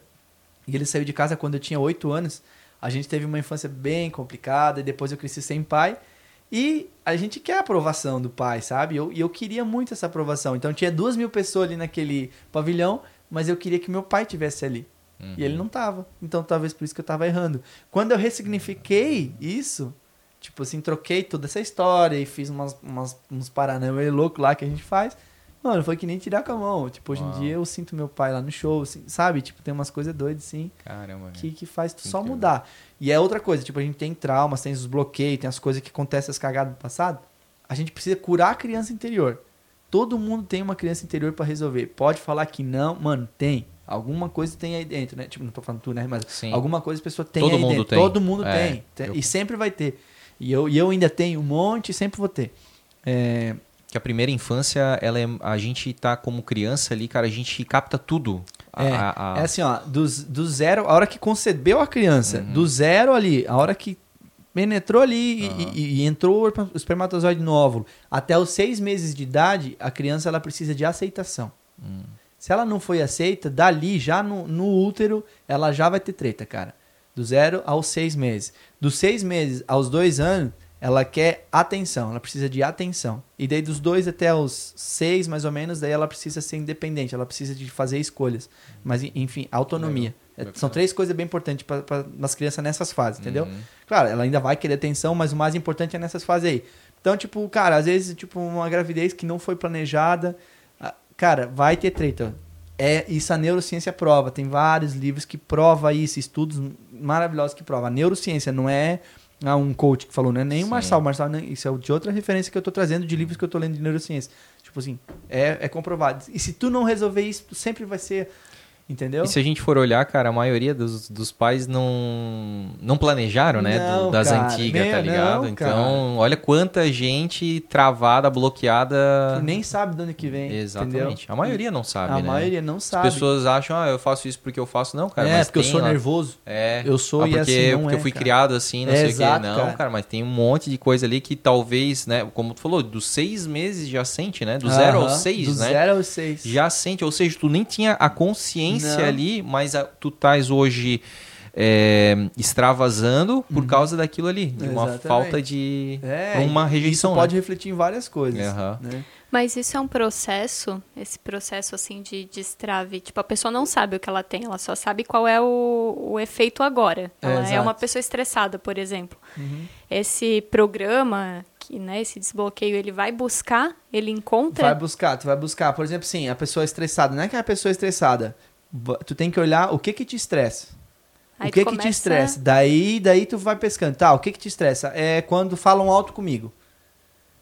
e ele saiu de casa quando eu tinha 8 anos, a gente teve uma infância bem complicada, e depois eu cresci sem pai. E a gente quer a aprovação do pai, sabe? Eu- E eu, queria muito essa aprovação. Então tinha duas mil pessoas ali naquele pavilhão, mas eu queria que meu pai tivesse ali. Uhum. E ele não tava. Então talvez por isso que eu tava errando. Quando eu ressignifiquei isso, tipo assim, troquei toda essa história e fiz umas, umas, uns paranauê louco lá que a gente faz. Mano, foi que nem tirar com a mão. Tipo, hoje Uau. em dia eu sinto meu pai lá no show, assim, sabe? Tipo, tem umas coisas doidas, assim, Caramba. que, que faz tu só mudar. E é outra coisa, tipo, a gente tem traumas, tem os bloqueios, tem as coisas que acontecem, as cagadas do passado. A gente precisa curar a criança interior. Todo mundo tem uma criança interior pra resolver. Pode falar que não, mano, tem. Alguma coisa tem aí dentro, né? Tipo, não tô falando tu, né? Mas Sim. alguma coisa a pessoa tem Todo aí mundo dentro. tem. Todo mundo É, tem. Tem- eu- E sempre vai ter. E eu, e eu ainda tenho um monte e sempre vou ter. É, Que a primeira infância, ela é, a gente tá como criança ali, cara, a gente capta tudo. A- É, a- a- é assim, ó, do, do zero, a hora que concebeu a criança, Uhum. do zero ali, a hora que penetrou ali e- Aham. e, e entrou o espermatozoide no óvulo, até os seis meses de idade, a criança ela precisa de aceitação. Hum. Se ela não foi aceita, dali, já no, no útero, ela já vai ter treta, cara. Do zero aos seis meses. Dos seis meses aos dois anos, ela quer atenção, ela precisa de atenção. E daí dos dois até os seis, mais ou menos, daí ela precisa ser independente, ela precisa de fazer escolhas. Mas, en- enfim, autonomia. Legal. São três coisas bem importantes para as crianças nessas fases, entendeu? Uhum. Claro, ela ainda vai querer atenção, mas o mais importante é nessas fases aí. Então, tipo, cara, às vezes, tipo, uma gravidez que não foi planejada, cara, vai ter treta. É, isso a neurociência prova. Tem vários livros que prova isso, estudos maravilhosos que provam. A neurociência não é ah, um coach que falou, não é nem o Sim. Marçal. O Marçal, não- isso é de outra referência que eu tô trazendo de livros que eu tô lendo de neurociência. Tipo assim, é, é comprovado. E se tu não resolver isso, tu sempre vai ser. Entendeu? E se a gente for olhar, cara, a maioria dos, dos pais não, não planejaram, né? do- Não, das cara. antigas, tá ligado? não, então, olha quanta gente travada, bloqueada. Tu nem sabe de onde que vem. Exatamente. Entendeu? A maioria não sabe, A né? maioria não As sabe. pessoas acham, ah, eu faço isso porque eu faço. Não, cara, é, porque eu sou lá- nervoso. É. Eu sou ah, e porque, assim não porque é, eu fui cara. criado assim, não É, sei exato, o quê. Não, cara. cara. mas tem um monte de coisa ali que talvez, né? Como tu falou, dos seis meses já sente, né? Do Aham, zero aos seis, do né? zero aos seis. Já sente, ou seja, tu nem tinha a consciência Não. ali, mas a- tu estás hoje é, extravasando por causa daquilo ali, de uma Uhum. Exatamente. falta de. É, uma rejeição. Isso né? pode refletir em várias coisas. Aham. né? Mas isso é um processo, esse processo assim de destrave. Tipo, a pessoa não sabe o que ela tem, ela só sabe qual é o, o efeito agora. É, Ela é, exato. uma pessoa estressada, por exemplo. Uhum. Esse programa, que, né, esse desbloqueio, ele vai buscar, ele encontra. Vai buscar, tu vai buscar. Por exemplo, sim, a pessoa estressada. Não é que é a pessoa estressada. Tu tem que olhar o que que te estressa. Aí o que tu que te começa- estressa? Daí, daí tu vai pescando. Tá, o que que te estressa? É quando falam alto comigo.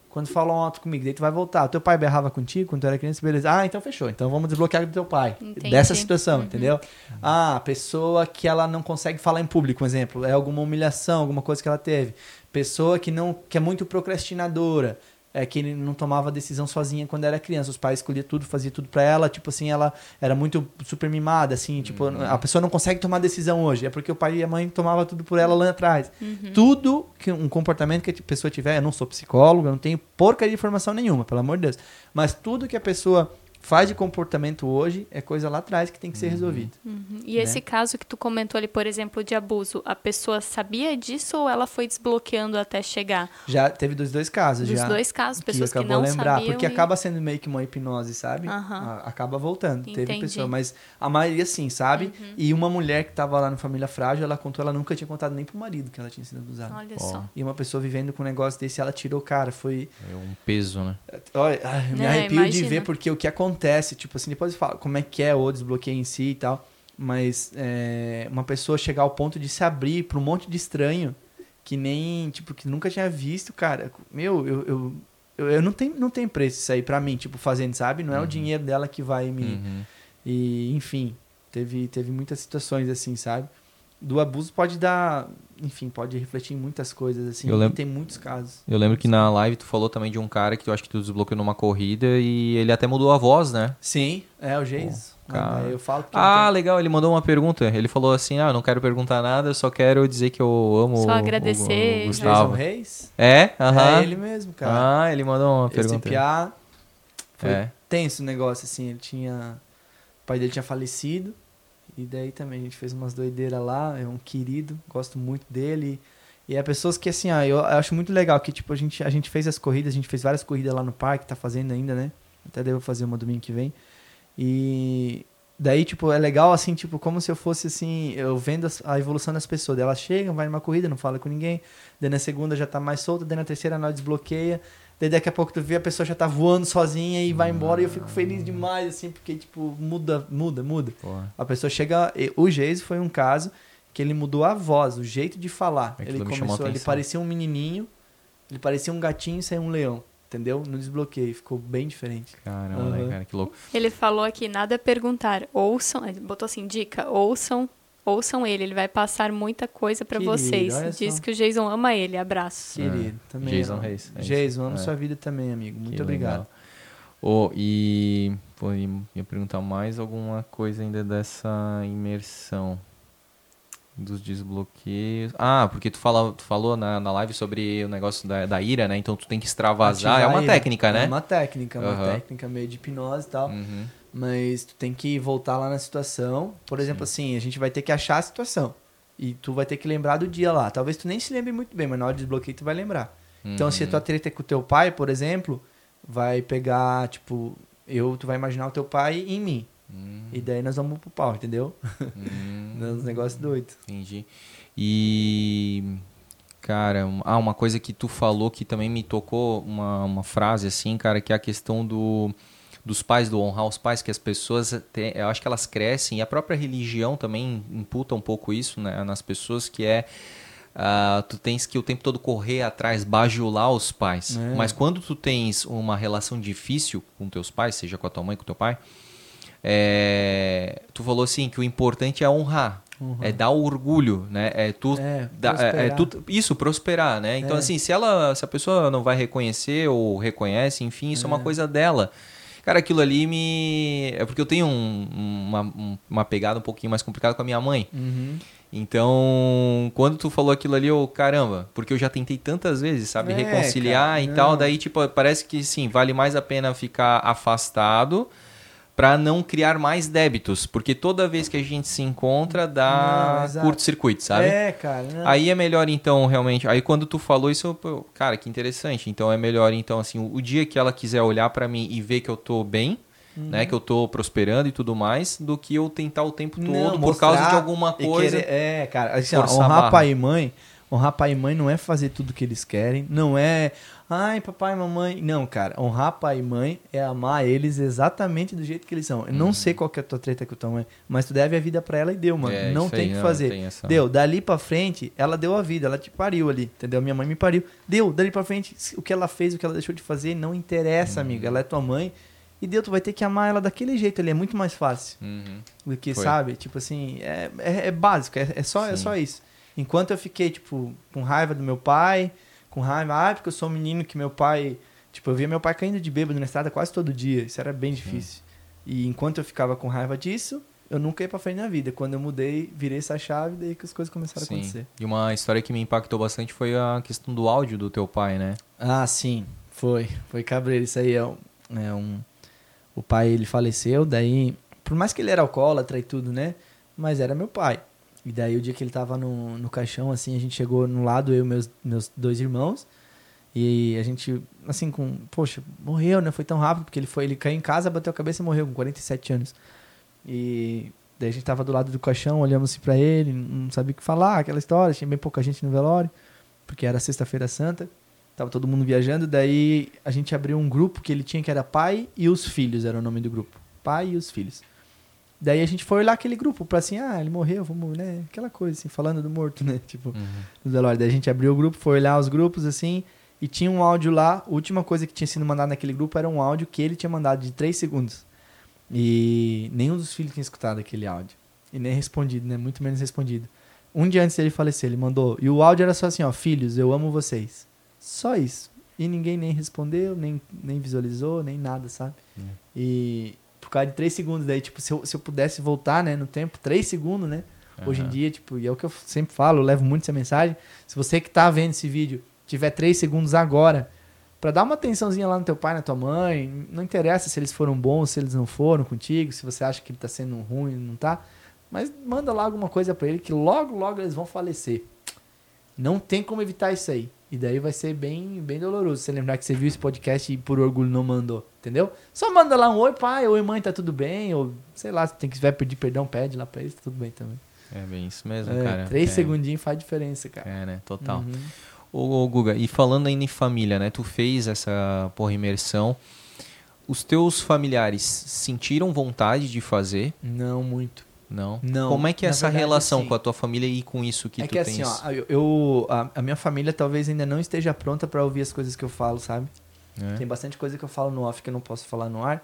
Quando falam alto comigo, daí tu vai voltar. O teu pai berrava contigo quando tu era criança, beleza. Ah, então fechou. Então vamos desbloquear do teu pai. Entendi. Dessa situação, Uhum. entendeu? Ah, pessoa que ela não consegue falar em público, um exemplo. É alguma humilhação, alguma coisa que ela teve. Pessoa que não que é muito procrastinadora. É que ele não tomava decisão sozinha quando era criança. Os pais escolhiam tudo, fazia tudo pra ela. Tipo assim, ela era muito super mimada, assim. Tipo, a pessoa não consegue tomar decisão hoje. É porque o pai e a mãe tomavam tudo por ela lá atrás. Tudo que um comportamento que a pessoa tiver, eu não sou psicólogo, eu não tenho porcaria de informação nenhuma, pelo amor de Deus. Mas tudo que a pessoa faz de comportamento hoje é coisa lá atrás que tem que ser resolvida. Uhum. E esse caso que tu comentou ali, por exemplo, de abuso, a pessoa sabia disso ou ela foi desbloqueando até chegar? Já teve dos dois casos, Dos já. dois casos, pessoas que, acabou não lembrar, sabiam. porque e- acaba sendo meio que uma hipnose, sabe? A- Acaba voltando. Teve Entendi. Uhum. pessoa, mas a maioria sim, sabe? E uma mulher que tava lá no Família Frágil, ela contou, ela nunca tinha contado nem pro marido que ela tinha sido abusada. Olha Ó. só. E uma pessoa vivendo com um negócio desse, ela tirou, cara, foi É um peso, né? Olha, me É, arrepio de imagina. ver, porque o que acontece, tipo assim, depois eu falo como é que é o desbloqueio em si e tal. Mas é, uma pessoa chegar ao ponto de se abrir para um monte de estranho que nem, tipo, que nunca tinha visto, cara. Meu, eu, eu, eu, eu não, tenho, não tem preço isso aí pra mim, tipo, fazendo, sabe? Não é o dinheiro dela que vai me. Uhum. E, enfim, teve, teve muitas situações assim, sabe? Do abuso pode dar. Enfim, pode refletir em muitas coisas, assim. Eu lembro- E tem muitos casos. Eu lembro que na live tu falou também de um cara que eu acho que tu desbloqueou numa corrida e ele até mudou a voz, né? Sim, é o Geis. Cara. eu falo que. Ah, não legal, ele mandou uma pergunta. Ele falou assim: Ah, eu não quero perguntar nada, eu só quero dizer que eu amo Só o- agradecer, o, o tem Gustavo. Reis? É? Aham. É ele mesmo, cara. Ah, ele mandou uma Esse pergunta. piá foi É. tenso o negócio, assim. Ele tinha. O pai dele tinha falecido. E daí também a gente fez umas doideiras lá. É um querido, gosto muito dele. E é pessoas que, assim, ó, eu, eu acho muito legal que, tipo, a gente, a gente fez as corridas, a gente fez várias corridas lá no parque, tá fazendo ainda, né? Até devo fazer uma domingo que vem. E daí, tipo, é legal, assim, tipo, como se eu fosse, assim, eu vendo a evolução das pessoas. Elas chegam, vai numa corrida, não fala com ninguém. Daí na segunda já tá mais solta, daí na terceira nós desbloqueia. Daí daqui a pouco tu vê a pessoa já tá voando sozinha e vai embora. E eu fico feliz demais, assim, porque, tipo, muda, muda, muda. Porra. A pessoa chega. e- O Geis foi um caso que ele mudou a voz, o jeito de falar. Aquilo ele começou, ele parecia um menininho, ele parecia um gatinho e saiu um leão. Entendeu? No desbloqueio. Ficou bem diferente. Caramba, né, cara, que louco. Ele falou aqui, nada a perguntar. Ouçam, ele botou assim, dica, ouçam, ouçam ele, ele vai passar muita coisa pra Querido, vocês. Diz só. que o Jason ama ele, abraços. Querido, também. Jason. Reis, é. Jason, amo É. sua vida também, amigo. Muito Que obrigado. legal. Ô, e pô, ia perguntar mais alguma coisa ainda dessa imersão dos desbloqueios. Ah, porque tu, fala, tu falou na, na live sobre o negócio da, da ira, né? Então tu tem que extravasar. Ativar é uma técnica, né? É uma técnica, uma Aham. técnica meio de hipnose e tal. Uhum. Mas tu tem que voltar lá na situação. Por exemplo, assim, a gente vai ter que achar a situação. E tu vai ter que lembrar do dia lá. Talvez tu nem se lembre muito bem, mas na hora do desbloqueio tu vai lembrar. Então, se a Uhum. tua treta é com o teu pai, por exemplo, vai pegar, tipo, eu, tu vai imaginar o teu pai em mim. Hum, E daí nós vamos pro pau, entendeu? hum, Uns negócios doidos. entendi. E. Cara, um- ah, uma coisa que tu falou que também me tocou, uma, uma frase assim, cara, que é a questão do, dos pais, do honrar os pais, que as pessoas, têm- eu acho que elas crescem, e a própria religião também imputa um pouco isso né, nas pessoas, que é. ah, tu tens que o tempo todo correr atrás, bajular os pais. É. Mas quando tu tens uma relação difícil com teus pais, seja com a tua mãe, com teu pai, é, tu falou assim que o importante é honrar, é dar orgulho, né? É tu, É, é- é tu isso prosperar, né? Então É. assim, se ela, se a pessoa não vai reconhecer ou reconhece, enfim, isso é, uma É. coisa dela. Cara, aquilo ali me é porque eu tenho um- uma, um- uma pegada um pouquinho mais complicada com a minha mãe. Uhum. Então, quando tu falou aquilo ali, eu, caramba, porque eu já tentei tantas vezes, sabe, É, reconciliar cara, e tal, daí tipo, parece que sim, vale mais a pena ficar afastado pra não criar mais débitos, porque toda vez que a gente se encontra dá curto-circuito, sabe? É, cara. não. Aí é melhor então, realmente. Aí quando tu falou isso, eu, cara, que interessante. Então é melhor então assim, o, o dia que ela quiser olhar pra mim e ver que eu tô bem, Uhum. né, que eu tô prosperando e tudo mais, do que eu tentar o tempo todo Não, por causa de alguma coisa. querer- é, cara, assim, ó, honrar pai e mãe, honrar pai e mãe não é fazer tudo que eles querem, não é, ai, papai e mamãe, não, cara, honrar pai e mãe é amar eles exatamente do jeito que eles são. Eu não sei qual que é a tua treta com a tua mãe, mas tu deve a vida pra ela e deu, mano. É, não tem aí, que não, fazer. tem essa- Deu, dali pra frente, ela deu a vida, ela te pariu ali, entendeu? Minha mãe me pariu. Deu, dali pra frente, o que ela fez, o que ela deixou de fazer, não interessa, Uhum. amigo. Ela é tua mãe. E deu, tu vai ter que amar ela daquele jeito ali, é muito mais fácil Uhum. do que, Foi. sabe? Tipo assim, é, é, é básico, é, é só, é só isso. Enquanto eu fiquei, tipo, com raiva do meu pai, com raiva, ah, porque eu sou um menino que meu pai. Tipo, eu via meu pai caindo de bêbado na estrada quase todo dia. Isso era bem difícil. E enquanto eu ficava com raiva disso, eu nunca ia pra frente na vida. Quando eu mudei, virei essa chave, daí que as coisas começaram a Sim. acontecer. E uma história que me impactou bastante foi a questão do áudio do teu pai, né? Ah, sim, foi. Foi cabreiro. Isso aí é um, é um. O pai, ele faleceu, daí. Por mais que ele era alcoólatra e tudo, né? Mas era meu pai. E daí, o dia que ele tava no, no caixão, assim, a gente chegou no lado, eu e meus, meus dois irmãos. E a gente, assim, com. Poxa, morreu, né? Foi tão rápido, porque ele foi. Ele caiu em casa, bateu a cabeça e morreu com 47 anos. E daí a gente tava do lado do caixão, olhamos assim pra ele, não sabia o que falar, aquela história, tinha bem pouca gente no velório, porque era sexta-feira santa. Tava todo mundo viajando, daí a gente abriu um grupo que ele tinha que era pai e os filhos, era o nome do grupo. Pai e os filhos. Daí a gente foi olhar aquele grupo pra assim, ah, ele morreu, vamos, né? Aquela coisa, assim, falando do morto, né? Tipo, Uhum. no velório. Daí a gente abriu o grupo, foi olhar os grupos, assim, e tinha um áudio lá. A última coisa que tinha sido mandado naquele grupo era um áudio que ele tinha mandado de 3 segundos. E nenhum dos filhos tinha escutado aquele áudio. E nem respondido, né? Muito menos respondido. Um dia antes dele falecer, ele mandou. E o áudio era só assim, ó, filhos, eu amo vocês. Só isso. E ninguém nem respondeu, nem, nem visualizou, nem nada, sabe? E por causa de 3 segundos, daí, tipo, se eu, se eu pudesse voltar, né, no tempo, 3 segundos, né? Hoje em dia, tipo, e é o que eu sempre falo, eu levo muito essa mensagem. Se você que tá vendo esse vídeo tiver 3 segundos agora, pra dar uma atençãozinha lá no teu pai, na tua mãe, não interessa se eles foram bons, se eles não foram contigo, se você acha que ele tá sendo ruim, não tá. Mas manda lá alguma coisa pra ele que logo, logo eles vão falecer. Não tem como evitar isso aí. E daí vai ser bem, bem doloroso. Você lembrar que você viu esse podcast e por orgulho não mandou, entendeu? Só manda lá um oi, pai, oi, mãe, tá tudo bem? Ou sei lá, se tem que vai pedir perdão, pede lá pra eles, tá tudo bem também. É bem isso mesmo, É, cara. três é, segundinhos faz diferença, cara. É, né? Total. Uhum. Ô, ô, Guga, e falando ainda em família, né? Tu fez essa porra imersão. Os teus familiares sentiram vontade de fazer? Não muito. Não? Não, Como é que é essa verdade, relação assim, com a tua família e com isso que é tu que tens? assim, ó, eu, eu- a, a minha família talvez ainda não esteja pronta pra ouvir as coisas que eu falo, sabe? É? Tem bastante coisa que eu falo no off que eu não posso falar no ar.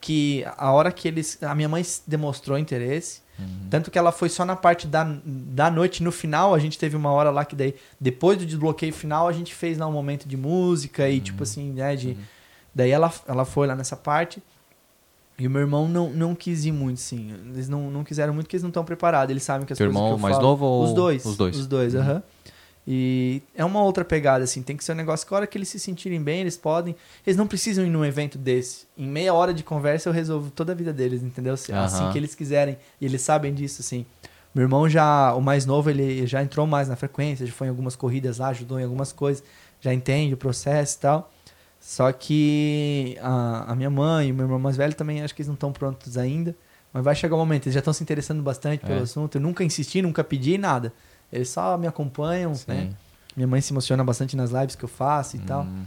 Que a hora que eles. A minha mãe demonstrou interesse. Uhum. Tanto que ela foi só na parte da, da noite. No final, a gente teve uma hora lá que daí, depois do desbloqueio final, a gente fez lá um momento de música e tipo assim, né? De, Daí ela, ela foi lá nessa parte. E o meu irmão não, não quis ir muito, sim. Eles não, não quiseram muito porque eles não estão preparados. Eles sabem que as Teu coisas irmão que eu mais falo- novo ou- Os dois. os dois? Os dois, Uhum. aham. E é uma outra pegada, assim. Tem que ser um negócio que a hora que eles se sentirem bem, eles podem. Eles não precisam ir num evento desse. Em meia hora de conversa eu resolvo toda a vida deles, entendeu? Assim Aham. que eles quiserem. E eles sabem disso, assim. Meu irmão já, o mais novo, ele já entrou mais na frequência, já foi em algumas corridas lá, ajudou em algumas coisas, já entende o processo e tal. Só que a, a minha mãe e o meu irmão mais velho também acho que eles não estão prontos ainda. Mas vai chegar o momento, eles já estão se interessando bastante pelo É. assunto. Eu nunca insisti, nunca pedi nada. Eles só me acompanham, Sim. né? Minha mãe se emociona bastante nas lives que eu faço e tal. Hum.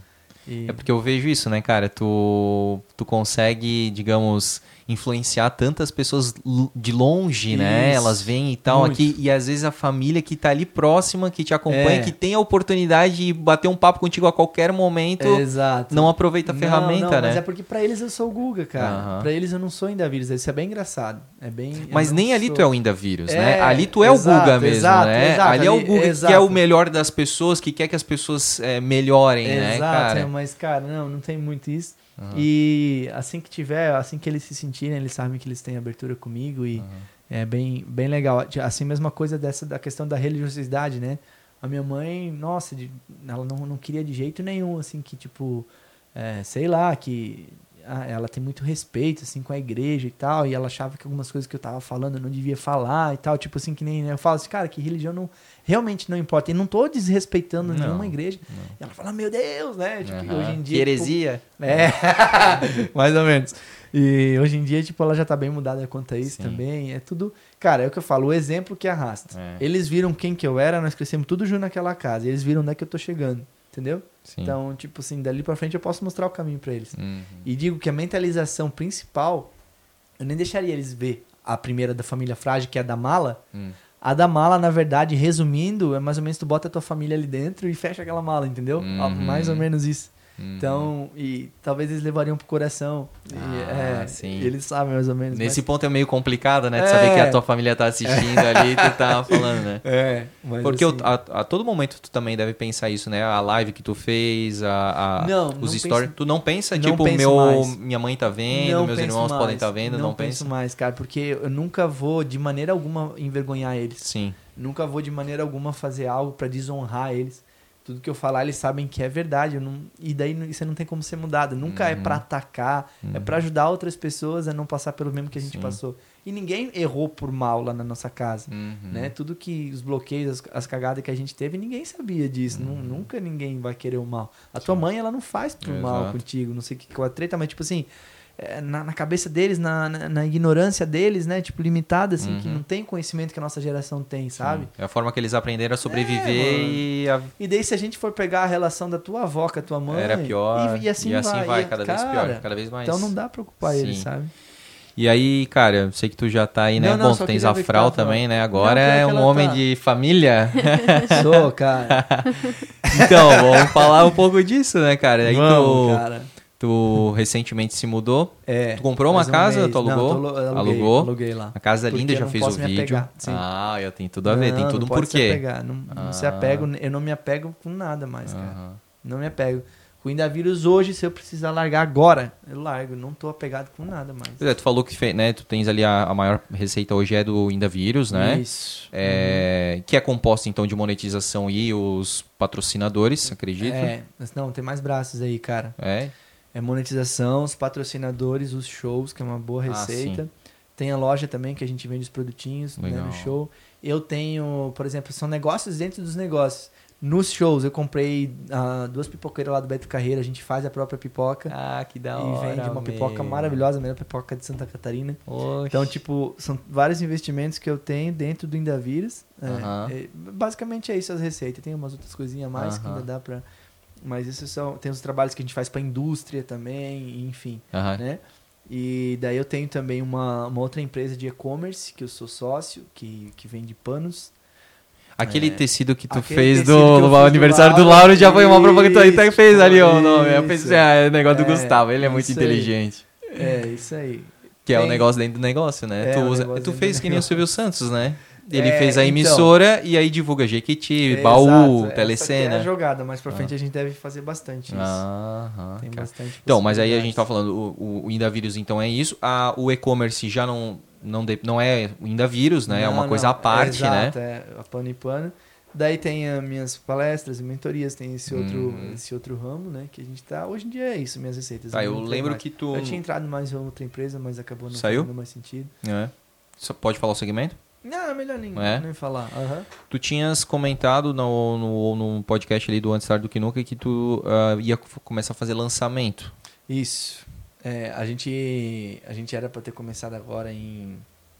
E- É porque eu vejo isso, né, cara? Tu, tu consegue, digamos, influenciar tantas pessoas de longe, né? Isso. Elas vêm e tal Muito. aqui. E às vezes a família que tá ali próxima, que te acompanha, É. que tem a oportunidade de bater um papo contigo a qualquer momento, Exato. não aproveita a ferramenta, não, né? Mas é porque pra eles eu sou o Guga, cara. Aham. Pra eles eu não sou ainda vírus. Isso é bem engraçado. É bem. Mas não nem ali sou- tu é o Inda Vírus, né? É, Ali tu é exato, o Guga mesmo, exato, né? exato, ali é o ali- Guga que quer o melhor das pessoas, que quer que as pessoas é, melhorem, né, Exato, cara? é, mas, cara, não, não tem muito isso. Aham. E assim que tiver, assim que eles se sentirem, eles sabem que eles têm abertura comigo e é bem, bem legal. Assim, mesma coisa dessa da questão da religiosidade, né? A minha mãe, nossa, de- ela não, não queria de jeito nenhum, assim, que tipo, é, sei lá, que ah, ela tem muito respeito, assim, com a igreja e tal, e ela achava que algumas coisas que eu tava falando eu não devia falar e tal, tipo assim, que nem eu falo assim, cara, que religião não, realmente não importa. E não tô desrespeitando Não, nenhuma igreja. não. E ela fala, meu Deus, né? Tipo, Aham. hoje em dia. Que heresia. tipo, é, mais ou menos. E hoje em dia, tipo, ela já tá bem mudada quanto a isso Sim. também. É tudo. Cara, é o que eu falo, o exemplo que arrasta. É. Eles viram quem que eu era, nós crescemos tudo junto naquela casa. E eles viram onde é que eu tô chegando. Entendeu? Sim. Então, tipo assim, dali pra frente eu posso mostrar o caminho pra eles. Uhum. E digo que a mentalização principal, eu nem deixaria eles ver a primeira da família frágil, que é a da mala. Hum. A da mala, na verdade, resumindo, é mais ou menos tu bota a tua família ali dentro e fecha aquela mala, entendeu? Uhum. Mais ou menos isso. Uhum. Então, e talvez eles levariam pro coração. E, Ah, é, sim. e eles sabem mais ou menos. Nesse mas- ponto é meio complicado, né? De É. saber que a tua família tá assistindo ali e tu tá falando, né? É, mas Porque assim, a, a todo momento tu também deve pensar isso, né? A live que tu fez, a, a- Não, os não stories. penso- Tu não pensa, não tipo, penso meu, mais. minha mãe tá vendo, não meus penso irmãos mais, podem estar vendo, não, penso pensa? mais, cara, porque eu nunca vou de maneira alguma envergonhar eles. Sim. Nunca vou de maneira alguma fazer algo pra desonrar eles. Tudo que eu falar, eles sabem que é verdade. Não... E daí isso não tem como ser mudado. Nunca é Uhum. pra atacar, é Uhum. pra ajudar outras pessoas a não passar pelo mesmo que a gente Sim. passou. E ninguém errou por mal lá na nossa casa. Uhum. Né? Tudo que os bloqueios, as, as cagadas que a gente teve, ninguém sabia disso. Nu- Nunca ninguém vai querer o mal. A tua mãe, ela não faz por mal Exato. contigo, não sei o que com a treta, mas tipo assim, é, na, na cabeça deles, na, na, na ignorância deles, né? Tipo, limitada, assim, que Uhum. não tem conhecimento que a nossa geração tem, sabe? É a forma que eles aprenderam a sobreviver É, e a- E daí, se a gente for pegar a relação da tua avó com a tua mãe. era pior. E, e assim vai, vai e, cada cara, vez pior, cada vez mais. Então não dá pra ocupar eles, Sim. sabe? E aí, cara, eu sei que tu já tá aí, né? Não, não, Bom, tens a que tava também, né? Agora Não, é que um homem tá. de família. Sou, cara. então, vamos falar um pouco disso, né, cara? Aí Vamos, tu, cara. Tu recentemente se mudou. É, Tu comprou uma um casa? mês. Tu alugou? Não, aluguei, Alugou? Aluguei lá. A casa é linda, já não fez o vídeo. apegar. Ah, eu tenho tudo a ver, tem Não, tudo não um pode se porquê. apegar, Não, não se Ah. apego, eu não me apego com nada mais, cara. Não me apego. Com o Indavírus hoje, se eu precisar largar agora, eu largo. Não tô apegado com nada mais. É, tu falou que né, tu tens ali a, a maior receita hoje é do Indavírus, né? Isso. É, Que é composta então de monetização e os patrocinadores, acredito. É, mas não, tem mais braços aí, cara. É. É monetização, os patrocinadores, os shows, que é uma boa Ah, receita. tem a loja também, que a gente vende os produtinhos né, no show. Eu tenho, por exemplo, são negócios dentro dos negócios. Nos shows, eu comprei ah, duas pipoqueiras lá do Beto Carreira, a gente faz a própria pipoca. Ah, que da e vende uma pipoca maravilhosa, a melhor pipoca de Santa Catarina. Então, tipo, são vários investimentos que eu tenho dentro do Indavírus. É, Aham. é, basicamente é isso as receitas. Tem umas outras coisinhas a mais que Aham. ainda dá pra. Mas isso são. Tem os trabalhos que a gente faz pra indústria também, enfim, Aham. né? E daí eu tenho também uma, uma outra empresa de e-commerce que eu sou sócio, que, que vende panos. Aquele É. tecido que tu fez do, que do fiz do aniversário do Lauro, Lauro já foi uma propaganda. Tu até isso, fez ali o nome. Eu pensei, ah, é o negócio do É, Gustavo. Ele é muito isso aí. inteligente. É, isso aí. Que é o Tem- negócio dentro do negócio, né? É, tu usa- tu fez do que nem o. Silvio Santos, né? Ele É, fez a então. emissora e aí divulga Jequiti, É, baú, exato. Telecena. É a jogada, mas pra frente a gente deve fazer bastante isso. Aham, Tem cara. bastante Então, mas aí a gente tá falando, o, o Indavírus então é isso. A, o e-commerce já não, não, de- não é o Indavírus, né? é Não, uma coisa não, à parte, é, né? exato, É, a pano e pano. Daí tem as minhas palestras e mentorias, tem esse outro, Uhum. esse outro ramo, né? Que a gente tá. Hoje em dia é isso, minhas receitas. Tá, eu tenho lembro mais. que tu. Eu tinha entrado mais em outra empresa, mas acabou não Saiu? fazendo mais sentido. É. Só pode falar o segmento? Não, é melhor nem, É? nem falar. Aham. Tu tinhas comentado no, no, no podcast ali do Antes Tarde do Que Nunca que tu ah, ia começar a fazer lançamento. Isso. É, a, gente, a gente era pra ter começado agora em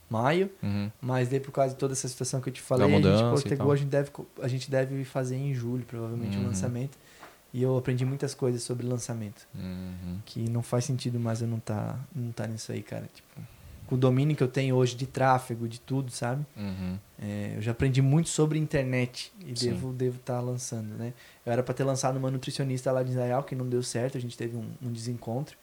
maio, Uhum. mas daí por causa de toda essa situação que eu te falei, a gente postergou, a gente, deve, a gente deve fazer em julho, provavelmente, Uhum. o lançamento. E eu aprendi muitas coisas sobre lançamento. Uhum. que não faz sentido mais eu não tá, não tá nisso aí, cara. Tipo, com o domínio que eu tenho hoje de tráfego, de tudo, sabe? Uhum. É, eu já aprendi muito sobre internet e Sim. devo devo estar lançando, né? Eu era para ter lançado uma nutricionista lá de Israel, que não deu certo, a gente teve um, um desencontro.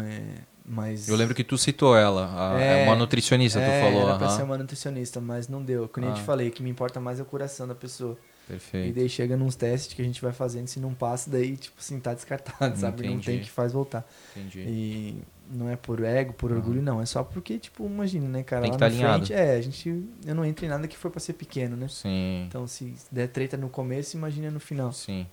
É, mas Eu lembro que tu citou ela, a- É, uma nutricionista, é, tu falou. Era pra ser uma nutricionista, mas não deu. Como eu Ah. te falei, o que me importa mais é o coração da pessoa. E Perfeito. daí chega nos testes que a gente vai fazendo, se não passa, daí, tipo assim, tá descartado, sabe? Não tem Entendi. que faz voltar. Entendi. E não é por ego, por orgulho, não. É só porque, tipo, imagina, né, cara? Tem lá que tá na alinhado. frente, é, a gente. Eu não entro em nada que for pra ser pequeno, né? Sim. Então, se der treta no começo, imagina no final. Sim.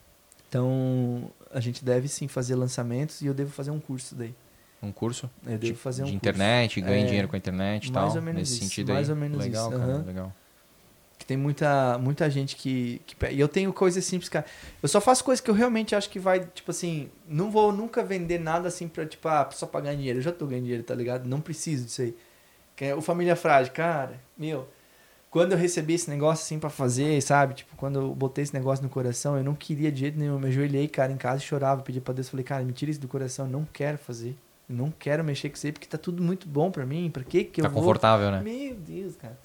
Então, a gente deve sim fazer lançamentos e eu devo fazer um curso daí. Um curso? Eu devo de, fazer um de curso. internet, ganha É, dinheiro com a internet e mais tal. ou menos nesse isso, sentido mais aí. ou menos legal, isso, cara, aham. legal. Que tem muita, muita gente que, que. E eu tenho coisas simples, cara. Eu só faço coisas que eu realmente acho que vai, tipo assim. Não vou nunca vender nada assim pra, tipo, ah, só pra ganhar dinheiro. Eu já tô ganhando dinheiro, tá ligado? Não preciso disso aí. É o Família Frágil, cara, meu. Quando eu recebi esse negócio assim pra fazer, sabe? Tipo, quando eu botei esse negócio no coração, eu não queria de jeito nenhum. Eu me ajoelhei, cara, em casa e chorava, pedi pra Deus. Falei, cara, me tira isso do coração, eu não quero fazer. Eu não quero mexer com isso aí, porque tá tudo muito bom pra mim. Pra que que Tá eu vou confortável, né? meu Deus, cara.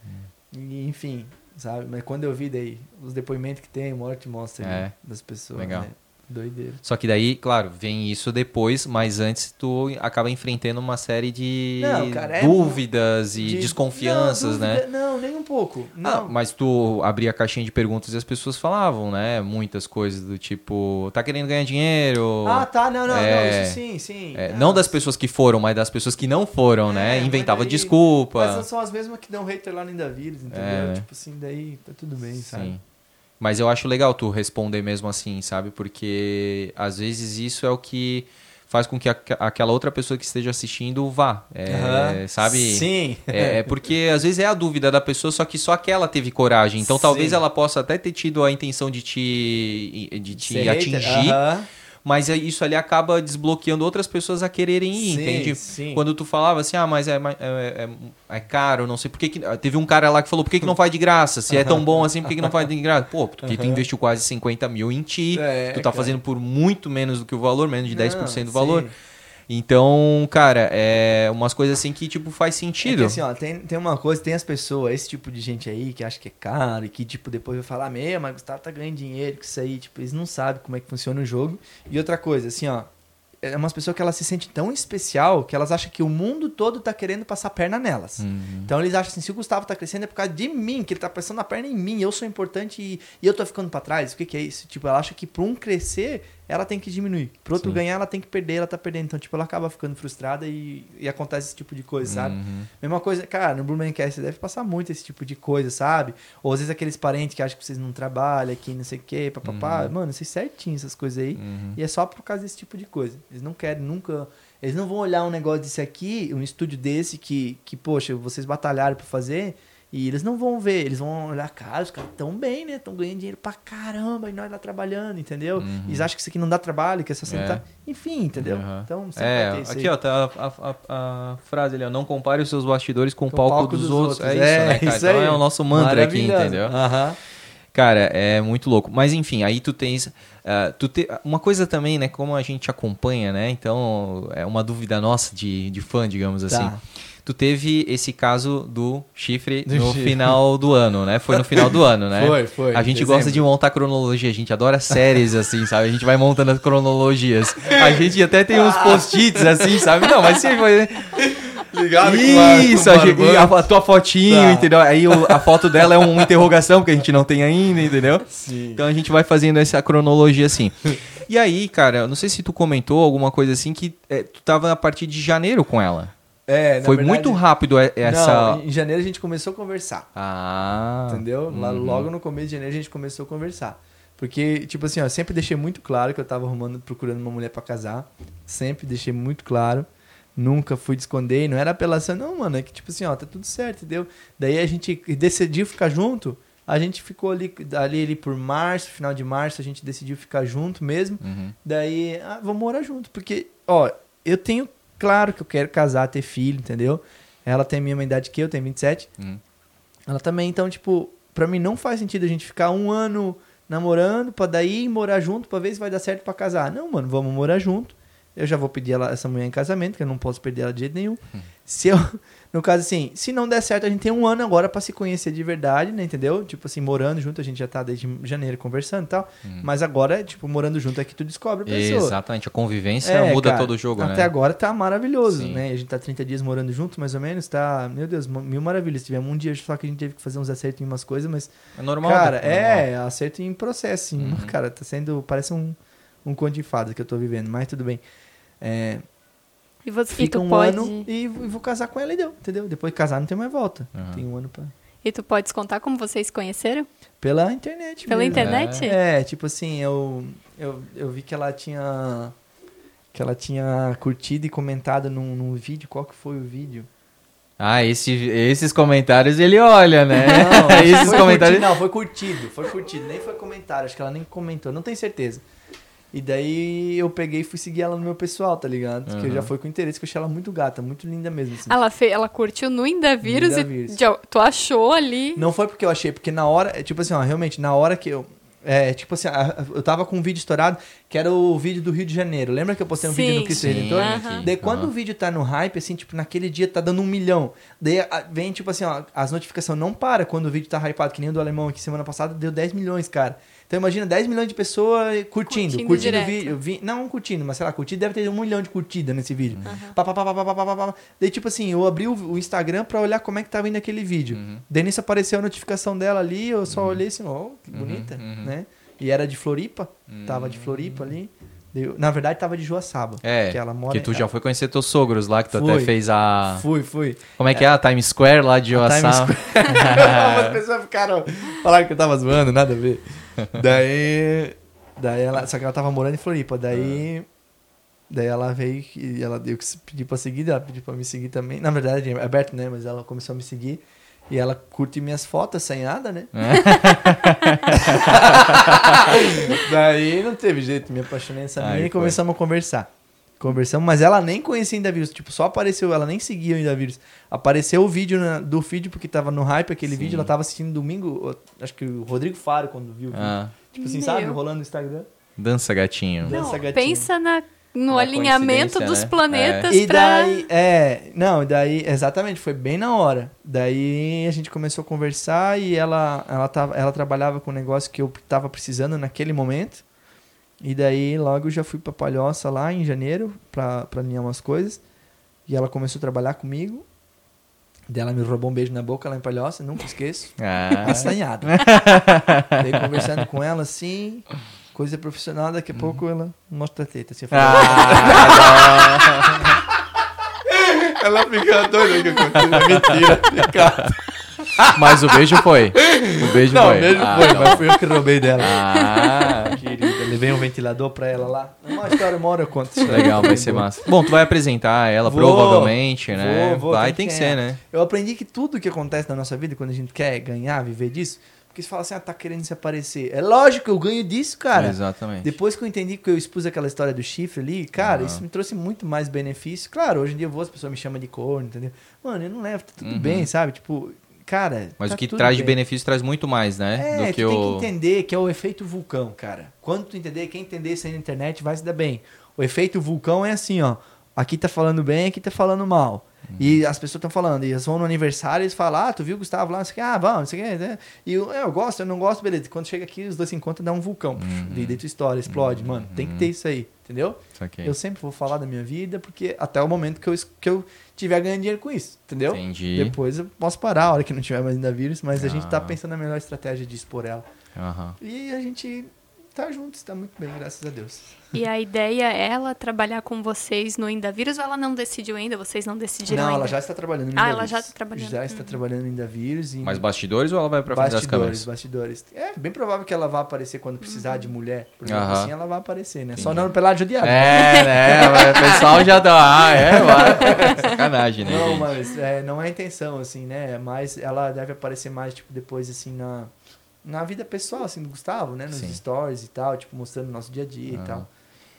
E, enfim, sabe? Mas quando eu vi daí os depoimentos que tem, morte mostra É. né, das pessoas. Legal. Né? Doideira. Só que daí, claro, vem isso depois, mas antes tu acaba enfrentando uma série de Não, cara, é dúvidas e De- desconfianças, não, né? dúvida- Não, nem um pouco. Ah, Não. mas tu abria a caixinha de perguntas e as pessoas falavam, né? Muitas coisas do tipo, tá querendo ganhar dinheiro? Ah, tá, não, não, É, não, isso sim, sim. É, não das pessoas que foram, mas das pessoas que não foram, É, né? Inventava daí- desculpa. Mas são as mesmas que dão hater lá no Indavírus, entendeu? É, né? Tipo assim, daí tá tudo bem, sabe? Mas eu acho legal tu responder mesmo assim, sabe? Porque às vezes isso é o que faz com que aqu- aquela outra pessoa que esteja assistindo vá. É, Aham. Sabe? Sim. É, é porque às vezes é a dúvida da pessoa, só que só aquela teve coragem. Então talvez Sim. ela possa até ter tido a intenção de te, de te atingir, aham. Mas aí isso ali acaba desbloqueando outras pessoas a quererem ir, Sim, entende? sim. Quando tu falava assim, ah, mas é, é, é- é caro, não sei por que, que. Teve um cara lá que falou, por que, que não faz de graça? Se é tão bom assim, por que, que não faz de graça? Pô, porque tu investiu quase 50 mil em ti, É, tu tá cara. fazendo por muito menos do que o valor, menos de 10% do valor. sim. Então, cara, é umas coisas assim que, tipo, faz É sentido. que assim, ó, tem, tem uma coisa, tem as pessoas, esse tipo de gente aí que acha que é caro e que, tipo, depois vai falar, meu, mas Gustavo tá ganhando dinheiro com isso aí, tipo, eles não sabem como é que funciona o jogo. E outra coisa, assim, ó, é umas pessoas que elas se sentem tão especial que elas acham que o mundo todo tá querendo passar perna nelas. Uhum. Então eles acham assim, se o Gustavo tá crescendo é por causa de mim, que ele tá passando a perna em mim, eu sou importante e, e eu tô ficando pra trás. O que que é isso? Tipo, ela acha que pra um crescer, ela tem que diminuir. Pro outro Sim. ganhar, ela tem que perder, ela tá perdendo. Então, tipo, ela acaba ficando frustrada e, e acontece esse tipo de coisa, sabe? Uhum. Mesma coisa, cara, no Blumencast deve passar muito esse tipo de coisa, sabe? Ou às vezes aqueles parentes que acham que vocês não trabalham, que não sei o quê, papapá. Mano, vocês certinho essas coisas aí. Uhum. E é só por causa desse tipo de coisa. Eles não querem nunca. Eles não vão olhar um negócio desse aqui, um estúdio desse que, que poxa, vocês batalharam pra fazer. E eles não vão ver, eles vão olhar, cara, os caras tão bem, né? Estão ganhando dinheiro pra caramba e nós lá trabalhando, entendeu? Uhum. Eles acham que isso aqui não dá trabalho, que essa É. tá. Enfim, entendeu? Uhum. Então, É, vai ter isso aqui aí. ó, tá a, a- a- frase ali, ó. Não compare os seus bastidores com o Com palco, dos, outros. É isso, né, cara? isso então aí. é o nosso mantra aqui, entendeu? Aham. Cara, é muito louco. Mas enfim, aí tu tens. ah, tu te... Uma coisa também, né? Como a gente acompanha, né? Então, é uma dúvida nossa de, de fã, digamos assim. Tu teve esse caso do chifre Do no chifre. final do ano, né? Foi no final do ano, né? Foi, foi, A gente dezembro. gosta de montar cronologia, a gente adora séries, assim, sabe? A gente vai montando as cronologias. A gente até tem uns post-its, assim, sabe? Não, mas sim, foi. Ligado Isso, a, gente- a, a tua fotinho, Tá. entendeu? Aí o- a foto dela é uma interrogação, porque a gente não tem ainda, entendeu? Sim. Então a gente vai fazendo essa cronologia assim. E aí, cara, eu não sei se tu comentou alguma coisa assim que é, tu tava a partir de janeiro com ela. É, Foi verdade- muito rápido e- essa. Não, em janeiro a gente começou a conversar. Ah. Entendeu? Uhum. logo no começo de janeiro a gente começou a conversar. Porque, tipo assim, ó, eu sempre deixei muito claro que eu tava arrumando, procurando uma mulher pra casar. Sempre deixei muito claro. Nunca fui de esconder. e Não era apelação, não, mano. É que, tipo assim, ó, tá tudo certo, entendeu? Daí a gente decidiu ficar junto. A gente ficou ali, ali, ali por março, final de março, a gente decidiu ficar junto mesmo. Uhum. Daí, ah, vamos morar junto. Porque, ó, eu tenho claro que eu quero casar, ter filho, entendeu? Ela tem a mesma idade que eu, tem 27. Uhum. Ela também, então, tipo, pra mim não faz sentido a gente ficar um ano namorando pra daí morar junto pra ver se vai dar certo pra casar. Não, mano, vamos morar junto. Eu já vou pedir ela, essa mulher em casamento, que eu não posso perder ela de jeito nenhum. Se eu, no caso assim, se não der certo, a gente tem um ano agora pra se conhecer de verdade, né, entendeu? Tipo assim, morando junto, a gente já tá desde janeiro conversando e tal. Mas agora, tipo, morando junto é que tu descobre a pessoa. Exatamente, a convivência É, muda cara, todo o jogo, Até né? agora tá maravilhoso, Sim. né? A gente tá 30 dias morando junto, mais ou menos, tá, meu Deus, mil maravilhas. Tivemos um dia só que a gente teve que fazer uns acertos em umas coisas, mas, É normal. cara, né? normal. é, acerto em processo, sim. Uhum. Cara, tá sendo, parece um, um conto de fadas que eu tô vivendo, mas tudo bem. É, E, você, fica um pode. ano e, e vou casar com ela e deu, entendeu? Depois de casar não tem mais volta. Uhum. Tem um ano pra... E tu podes contar como vocês conheceram? Pela internet Pela mesmo. internet? É, tipo assim, eu, eu, eu vi que ela tinha. Que ela tinha curtido e comentado num, num vídeo. Qual que foi o vídeo? Ah, esse, esses comentários ele olha, né? Não, esses foi comentários. curtido, não, foi curtido. Foi curtido. Nem foi comentário. Acho que ela nem comentou. Não tenho certeza. E daí eu peguei e fui seguir ela no meu pessoal, tá ligado? Porque eu Uhum. já foi com interesse, que eu achei ela muito gata, muito linda mesmo. assim. Ela, fe... ela curtiu no Indavírus e Indavírus. já- tu achou ali. Não foi porque eu achei, porque na hora, é, tipo assim, ó, realmente, na hora que eu. É, tipo assim, a- eu tava com um vídeo estourado, que era o vídeo do Rio de Janeiro. Lembra que eu postei um vídeo no Sim. Cristo Sim, Redentor? Aham. Daí quando Aham. o vídeo tá no hype, assim, tipo, naquele dia tá dando um milhão. Daí vem, tipo assim, ó, as notificações não param quando o vídeo tá hypado, que nem o do alemão aqui semana passada, deu 10 milhões, cara. Então imagina 10 milhões de pessoas curtindo, Curtindo curtindo, o vídeo. vi- não curtindo, mas sei lá, curtindo deve ter um milhão de curtidas nesse vídeo. Pá, pá, pá, pá, pá, pá, pá, pá. Daí, tipo assim, eu abri o, o Instagram pra olhar como é que tava indo aquele vídeo. Uhum. Daí nisso apareceu a notificação dela ali, eu só olhei assim, ó, que Uhum, bonita, uhum. né? E era de Floripa, tava de Floripa ali. Eu- na verdade, tava de Joaçaba. É, que ela mora que tu já foi conhecer teus sogros lá, que tu até Fui. fez a... Fui, fui. Como é que é? A Times Square lá de Times Joaçaba. As pessoas ficaram. Falaram que eu tava zoando, nada a ver. Daí. Daí ela. Só que ela tava morando em Floripa. Daí. Daí ela veio e ela deu que pedir pra seguir, ela pediu pra me seguir também. Na verdade, é aberto, né? Mas ela começou a me seguir. E ela curte minhas fotos sem nada, né? Daí não teve jeito, me apaixonei nessa menina e começamos a conversar. Conversamos, mas ela nem conhecia ainda vírus, tipo, só apareceu, ela nem seguia ainda vírus. Apareceu o vídeo na- do vídeo, porque tava no hype aquele Sim. vídeo, ela tava assistindo domingo, acho que o Rodrigo Faro quando viu o vídeo. Ah, Tipo assim, Meu. sabe, rolando no Instagram. dança gatinho. Dança Não, gatinho. pensa na no Uma alinhamento dos né? planetas E pra... daí, é, não, daí, exatamente, foi bem na hora. Daí a gente começou a conversar e ela, ela, tava, ela trabalhava com um negócio que eu tava precisando naquele momento. E daí logo eu já fui pra Palhoça lá em janeiro pra, pra alinhar umas coisas. E ela começou a trabalhar comigo. Daí ela me roubou um beijo na boca lá em Palhoça, nunca esqueço. Ah, Assanhado. daí conversando com ela assim, coisa profissional, daqui a pouco ela mostra a teta. Assim, eu falei, ah, Ela fica doida que aconteceu. É mentira. Fica... mas o beijo foi. O beijo Não, foi. mesmo Ah, foi, então. mas fui eu que roubei dela. Ah, levei um ventilador pra ela lá. Uma história, uma hora eu conto. legal, vai ser massa. Bom, tu vai apresentar ela Vou, provavelmente, né? vou, vou, vai, tem que que ser. né? Eu aprendi que tudo que acontece na nossa vida, quando a gente quer ganhar, viver disso, porque você fala assim, ah, tá querendo se aparecer. É lógico que eu ganho disso, cara. Exatamente. Depois que eu entendi que eu expus aquela história do chifre ali, cara, Aham. isso me trouxe muito mais benefício. Claro, hoje em dia eu vou, as pessoas me chamam de corno, entendeu? Mano, eu não levo, tá tudo Uhum. bem, sabe? Tipo, cara. Mas tá o que traz de bem. benefício traz muito mais, né? É, do tu que tem o. que entender que é o efeito vulcão, cara. Quando tu entender, quem entender isso aí na internet vai se dar bem. O efeito vulcão é assim, ó. Aqui tá falando bem, aqui tá falando mal. Uhum. E as pessoas estão falando, e elas vão no aniversário e eles falam, ah, tu viu o Gustavo lá? Não sei o que, ah, vamos, não sei o que. né? E eu, eu gosto, eu não gosto, beleza. Quando chega aqui, os dois se encontram, dá um vulcão. Uhum. De dentro história, explode. Mano, tem que ter isso aí, entendeu? Eu sempre vou falar da minha vida, porque até o momento que eu, que eu tiver ganhando dinheiro com isso, entendeu? Entendi. Depois eu posso parar a hora que não tiver mais ainda vírus, mas a gente tá Ah. pensando na melhor estratégia de expor ela. Aham. E a gente tá junto, está muito bem, graças a Deus. E a ideia é ela trabalhar com vocês no Indavírus ou ela não decidiu ainda? Vocês não decidiram não, ainda? ela já está trabalhando no Ah, Indavírus. ela já está trabalhando. Já está Uhum. trabalhando no Indavírus. E Mais bastidores ou ela vai pra frente das bastidores, câmeras? bastidores. É bem provável que ela vá aparecer quando precisar de mulher. Por exemplo, Aham. assim ela vai aparecer, né? Só Entendi. não no pelado judiado. É, né? mas O pessoal já dá. Ah, é, vai. Sacanagem, né? Não, gente? mas é, não é a intenção, assim, né? Mas ela deve aparecer mais, tipo, depois, assim, na, na vida pessoal, assim, do Gustavo, né? Nos Sim. stories e tal, tipo, mostrando o nosso dia a dia Ah. e tal.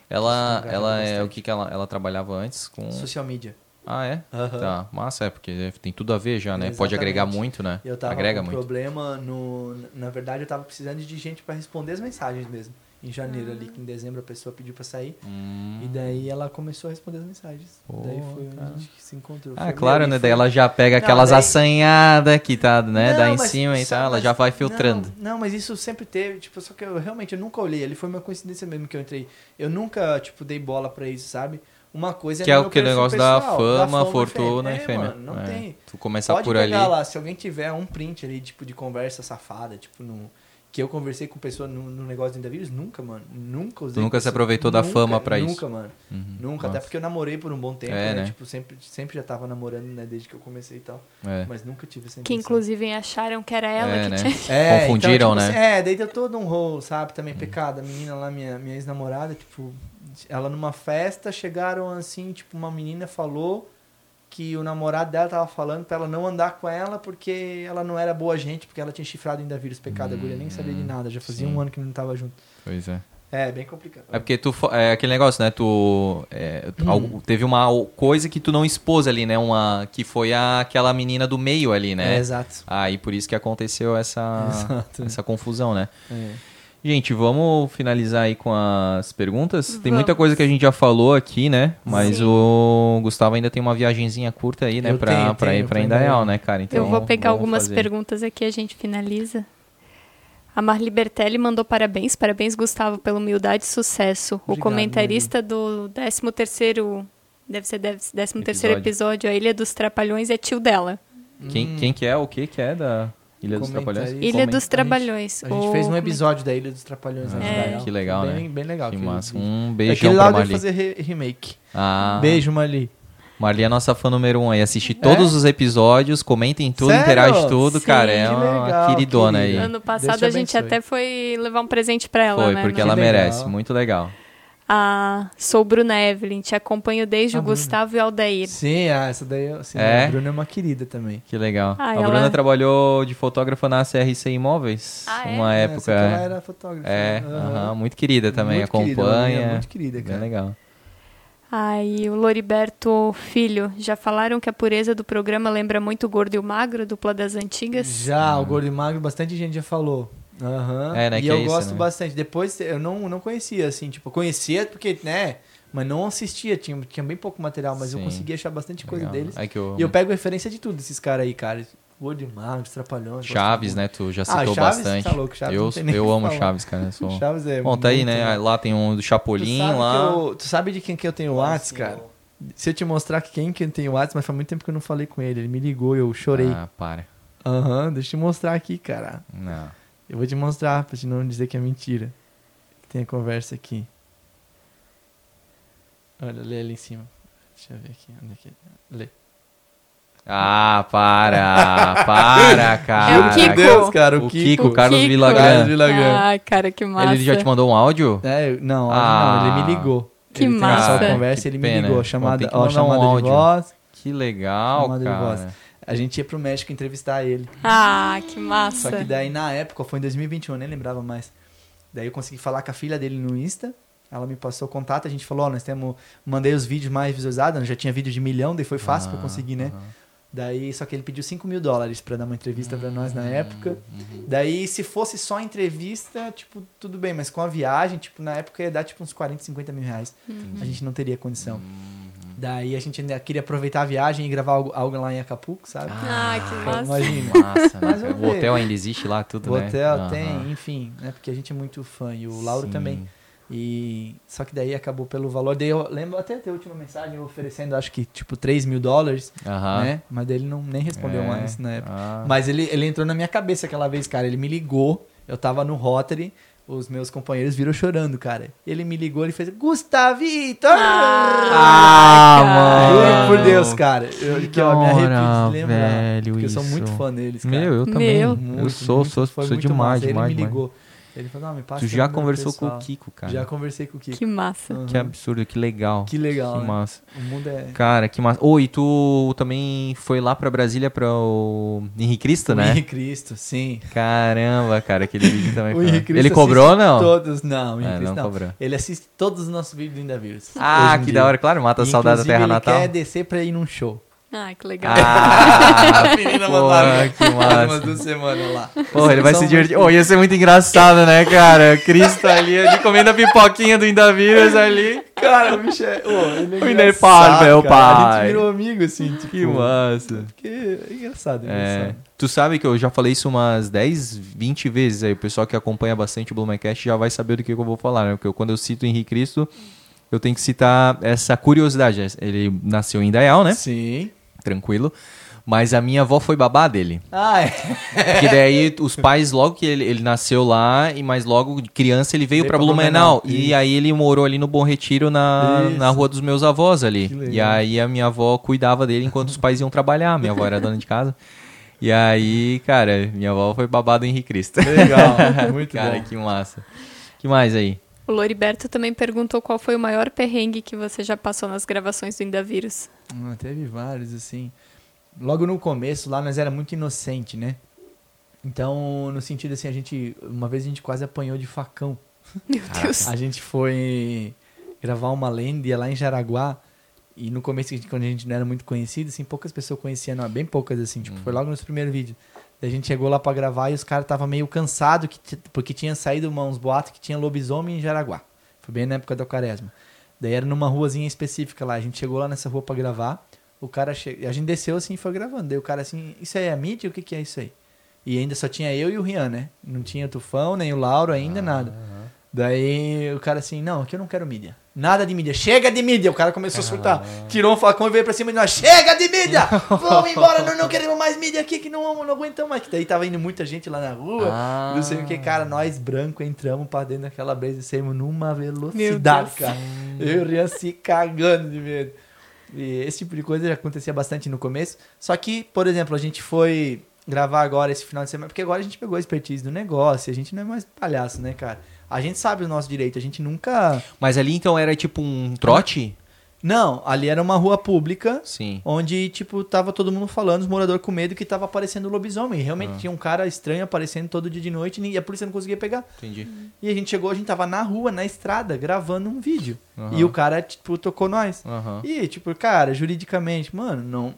Ela, Engajou ela é o que, que ela, ela trabalhava antes com. Social media. Ah, é? Aham. Tá, massa, é, porque tem tudo a ver já, né? Pode Exatamente. agregar muito, né? Eu tava Agrega com um muito. problema no... Na verdade, eu tava precisando de gente pra responder as mensagens mesmo. Em janeiro ali, que em dezembro a pessoa pediu pra sair. Hum. E daí ela começou a responder as mensagens. Pô, daí foi onde cara. a gente se encontrou. Ah, Foi, claro, né? foi- Daí ela já pega Não, aquelas daí- assanhadas que tá, né? Não, Dá em mas cima e tal, ela mas- já vai filtrando. Não, não, mas isso sempre teve, tipo, só que eu realmente eu nunca olhei. Ali foi uma coincidência mesmo que eu entrei. Eu nunca, tipo, dei bola pra isso, sabe? Uma coisa Que é meu o que negócio da pessoal, fama, fortuna é, e fêmea. Mano, não É, tem. Tu começar Pode por ali. pegar lá, se alguém tiver um print ali, tipo, de conversa safada, tipo, no, que eu conversei com pessoa no, no negócio do Indavírus, nunca, mano. Nunca usei. Tu nunca se aproveitou da nunca, fama pra nunca, isso. mano. Uhum. Nunca, até Nossa. porque eu namorei por um bom tempo, É, né? né? Tipo, sempre, sempre já tava namorando, né? Desde que eu comecei e tal. É. Mas nunca tive essa Que inclusive acharam que era ela É, que né? tinha. É, Confundiram, então, tipo, né? assim, É, daí deu todo um rolo, sabe? Também pecado. A menina lá, minha, minha ex-namorada, tipo, ela numa festa, chegaram assim, tipo, uma menina falou que o namorado dela tava falando pra ela não andar com ela porque ela não era boa gente, porque ela tinha chifrado ainda vírus pecado. A guria nem sabia de nada, já fazia sim. um ano que não tava junto. Pois é. É, bem complicado. É porque tu. É aquele negócio, né? Tu. é, Hum. algo- teve uma coisa que tu não expôs ali, né? Uma. Que foi a, aquela menina do meio ali, né? É, exato. Aí por isso que aconteceu essa, Exato. essa confusão, né? É. Gente, vamos finalizar aí com as perguntas. Tem Vamos. muita coisa que a gente já falou aqui, né? Mas Sim. o Gustavo ainda tem uma viagenzinha curta aí, né? Eu pra, tenho, pra ir tenho, pra pra Indaial, né, cara? Então, eu vou pegar algumas fazer. perguntas aqui, a gente finaliza. A Marli Bertelli mandou parabéns. Parabéns, Gustavo, pela humildade e sucesso. o Obrigado, comentarista do 13º, deve ser 13º Episódio. episódio, A Ilha dos Trapalhões, é tio dela. Quem, Hum. quem que é? O que que é da Ilha dos. Trapalhões? Ilha Comenta. dos Trapalhões. A gente O fez um episódio da Ilha dos Trapalhões. Ah, É. Que legal, bem, né? Bem legal. Que massa. Um beijão lá pra eu vou Marli. fazer re- remake. Ah, Beijo, Marli. Marli é nossa fã número um aí. Assiste todos os episódios, comentem tudo, Sério? interage tudo, Sim. cara. É Que uma legal, queridona aí. querida. Ano Deus passado a gente até foi levar um presente pra ela, Foi, né? porque no- ela legal. merece. Muito legal. Ah, sou Bruna Evelyn, te acompanho desde Ah, o. Gustavo e o Aldair. Sim, ah, essa daí sim, É? a Bruna é uma querida também. Que legal. Ah, a ela- Bruna trabalhou de fotógrafa na CRC Imóveis. Ah, é? Uma É, época. ela era fotógrafa. É, aham, muito querida também, Muito querida, acompanha. menina muito querida, Bem cara. legal. Aí o Loriberto Filho, já falaram que a pureza do programa lembra muito o gordo e o magro, dupla das antigas? Já, o Gordo e Magro, bastante gente já falou. Aham. É, né, E que eu é isso, gosto né? bastante. Depois eu não, não conhecia, assim, tipo, eu conhecia porque, né, mas não assistia, tinha, tinha bem pouco material, mas eu Sim. conseguia achar bastante coisa Legal. deles. Aí que eu... E eu pego referência de tudo desses caras aí, cara. World Magos, Trapalhões. Chaves, né? Tu já Ah, citou Chaves, bastante. tá louco, Chaves eu não tem nem eu amo falar. Chaves, cara. eu sou-. Chaves é Bom, tá aí, né? bom. Lá tem um do Tu Chapolin sabe, lá. eu- tu sabe de quem que eu tenho o Whats, cara? Se eu te mostrar que quem que tem o Whats, mas faz muito tempo que eu não falei com ele. Ele me ligou, eu chorei. Ah, para. Aham, deixa eu te mostrar aqui, cara. Não. Eu vou te mostrar, pra te não dizer que é mentira. Tem a conversa aqui. Olha, lê ali em cima. Deixa eu ver aqui. Onde é que... Lê. Ah, para, para, cara. É o Kiko. Meu Deus, cara, o, O Kiko. Kiko, Carlos Kiko. Villagrán. Ai, cara, que massa. Ele já te mandou um áudio? É, não, Ah. não, ele me ligou. Que ele massa. Cara, conversa, que ele pena. me ligou. Chamada, ó, mandar um chamada de voz. Que legal, Chamada de voz. A gente ia pro México entrevistar ele. Ah, que massa. Só que daí na época, foi em 2021, eu nem lembrava mais. Daí eu consegui falar com a filha dele no Insta. Ela me passou o contato, a gente falou, ó, nós temos. Mandei os vídeos mais visualizados, já tinha vídeo de milhão, daí foi fácil pra eu Ah, conseguir, né? Daí, só que ele pediu 5 mil dólares pra dar uma entrevista pra nós na Hum, época. uhum. Daí, se fosse só entrevista, tipo, tudo bem, mas com a viagem, tipo, na época ia dar tipo uns 40, 50 mil reais. A gente não teria condição. Uhum. Daí a gente ainda queria aproveitar a viagem e gravar algo, algo lá em Acapulco, sabe? Ah, que massa. Imagina. Massa, né? Mas vamos O hotel ainda existe lá, tudo, O né? hotel Aham. tem, enfim, né? Porque a gente é muito fã e o Lauro Sim. também. E só que daí acabou pelo valor. Daí eu lembro até ter a última mensagem oferecendo, acho que tipo 3 mil dólares, Aham. né? Mas daí ele não nem respondeu É. mais na época. Ah. Mas ele, ele entrou na minha cabeça aquela vez, cara. Ele me ligou, eu tava no Rotary, os meus companheiros viram chorando, cara. Ele me ligou, ele fez Gustavito! Ah. Juro mano. por Deus, cara. Eu, que eu me arrepio hora, de lembrar. velho, porque eu sou muito isso. fã deles, cara. Meu, eu também. Meu. eu Muito, sou, muito, sou, foi sou muito demais, demais, Ele me demais. Ele falou, não, me passa Tu o já conversou com pessoal. o Kiko, cara. Já conversei com o Kiko. Que massa. Aham. Que absurdo, que legal. Que legal, Que né? massa. O mundo é... Cara, que massa. Ô, e tu também foi lá pra Brasília pra o Henrique Cristo, o né? Henrique Cristo, sim. Caramba, cara, aquele vídeo também O Cristo Ele cobrou não? Todos, não, o Henrique É, Cristo não não. cobrou. Ele assiste todos os nossos vídeos do Ainda Vírus. Ah, que dia. da hora, claro, mata a saudade da Terra ele Natal. quer descer pra ir num show. Ah, que legal. Ah, A menina porra, mandaram que umas massa. duas semanas lá. Porra, ele vai se divertir. Oh, ia ser muito engraçado, né, cara? Cristo ali, ali comendo a pipoquinha do Indavírus ali. Cara, o bicho é... Ô, ele é O engraçado, Inefável, meu cara. A pai. gente virou amigo, assim, tipo... Que massa. É engraçado, é É, engraçado. tu sabe que eu já falei isso umas 10, 20 vezes aí. O pessoal que acompanha bastante o Blumencast já vai saber do que, que eu vou falar, né? Porque quando eu cito o Henrique Cristo, eu tenho que citar essa curiosidade. Ele nasceu em Indaial, né? Sim. Tranquilo. Mas a minha avó foi babá dele. Ah, é. Porque daí os pais, logo que ele, ele nasceu lá, e mais logo de criança ele veio pra Blumenau. Blumenau, E aí ele morou ali no Bom Retiro, na, Isso. na rua dos meus avós ali. E aí a minha avó cuidava dele enquanto os pais iam trabalhar. Minha avó era dona de casa. E aí, cara, minha avó foi babado do Henrique Cristo. Legal, muito cara, bom. que massa. que mais aí? O Loriberto também perguntou qual foi o maior perrengue que você já passou nas gravações do Ainda Vírus. Ah, teve vários, assim. Logo no começo, lá nós era muito inocente, né? Então, no sentido assim, a gente. Uma vez a gente quase apanhou de facão. Meu Deus. A gente foi gravar uma lenda lá em Jaraguá. E no começo, quando a gente não era muito conhecido, assim, poucas pessoas conheciam, não, bem poucas, assim, tipo, foi logo nos primeiros vídeos. A gente chegou lá pra gravar e os caras estavam meio cansados, porque tinha saído uns boatos que tinha lobisomem em Jaraguá. Foi bem na época da quaresma. Daí era numa ruazinha específica lá. A gente chegou lá nessa rua pra gravar. O cara che... A gente desceu assim e foi gravando. Daí o cara assim, isso aí é a mídia? O que, que é isso aí? E ainda só tinha eu e o Rian, né? Não tinha o Tufão, nem o Lauro ainda, nada. Daí o cara assim, não, aqui eu não quero mídia. Nada de mídia. Chega de mídia. O cara começou a surtar. Tirou um facão e veio pra cima de nós. Chega de mídia! Vamos embora, nós não queremos mais mídia aqui, que não, não aguentamos mais. Que daí tava indo muita gente lá na rua. Ah. Não sei o que, cara. Nós, branco, entramos pra dentro daquela brisa e saímos numa velocidade, cara. Eu e o Rian se cagando de medo. E esse tipo de coisa já acontecia bastante no começo. Só que, por exemplo, a gente foi gravar agora esse final de semana, porque agora a gente pegou a expertise do negócio, a gente não é mais palhaço, né, cara? A gente sabe o nosso direito, a gente nunca. Mas ali então era tipo um trote? Não, ali era uma rua pública. Sim. Onde, tipo, tava todo mundo falando, os moradores com medo que tava aparecendo lobisomem. E realmente Ah. tinha um cara estranho aparecendo todo dia de noite e a polícia não conseguia pegar. Entendi. E a gente chegou, a gente tava na rua, na estrada, gravando um vídeo. Aham. E o cara, tipo, tocou nós. Aham. E, tipo, cara, juridicamente, mano, não,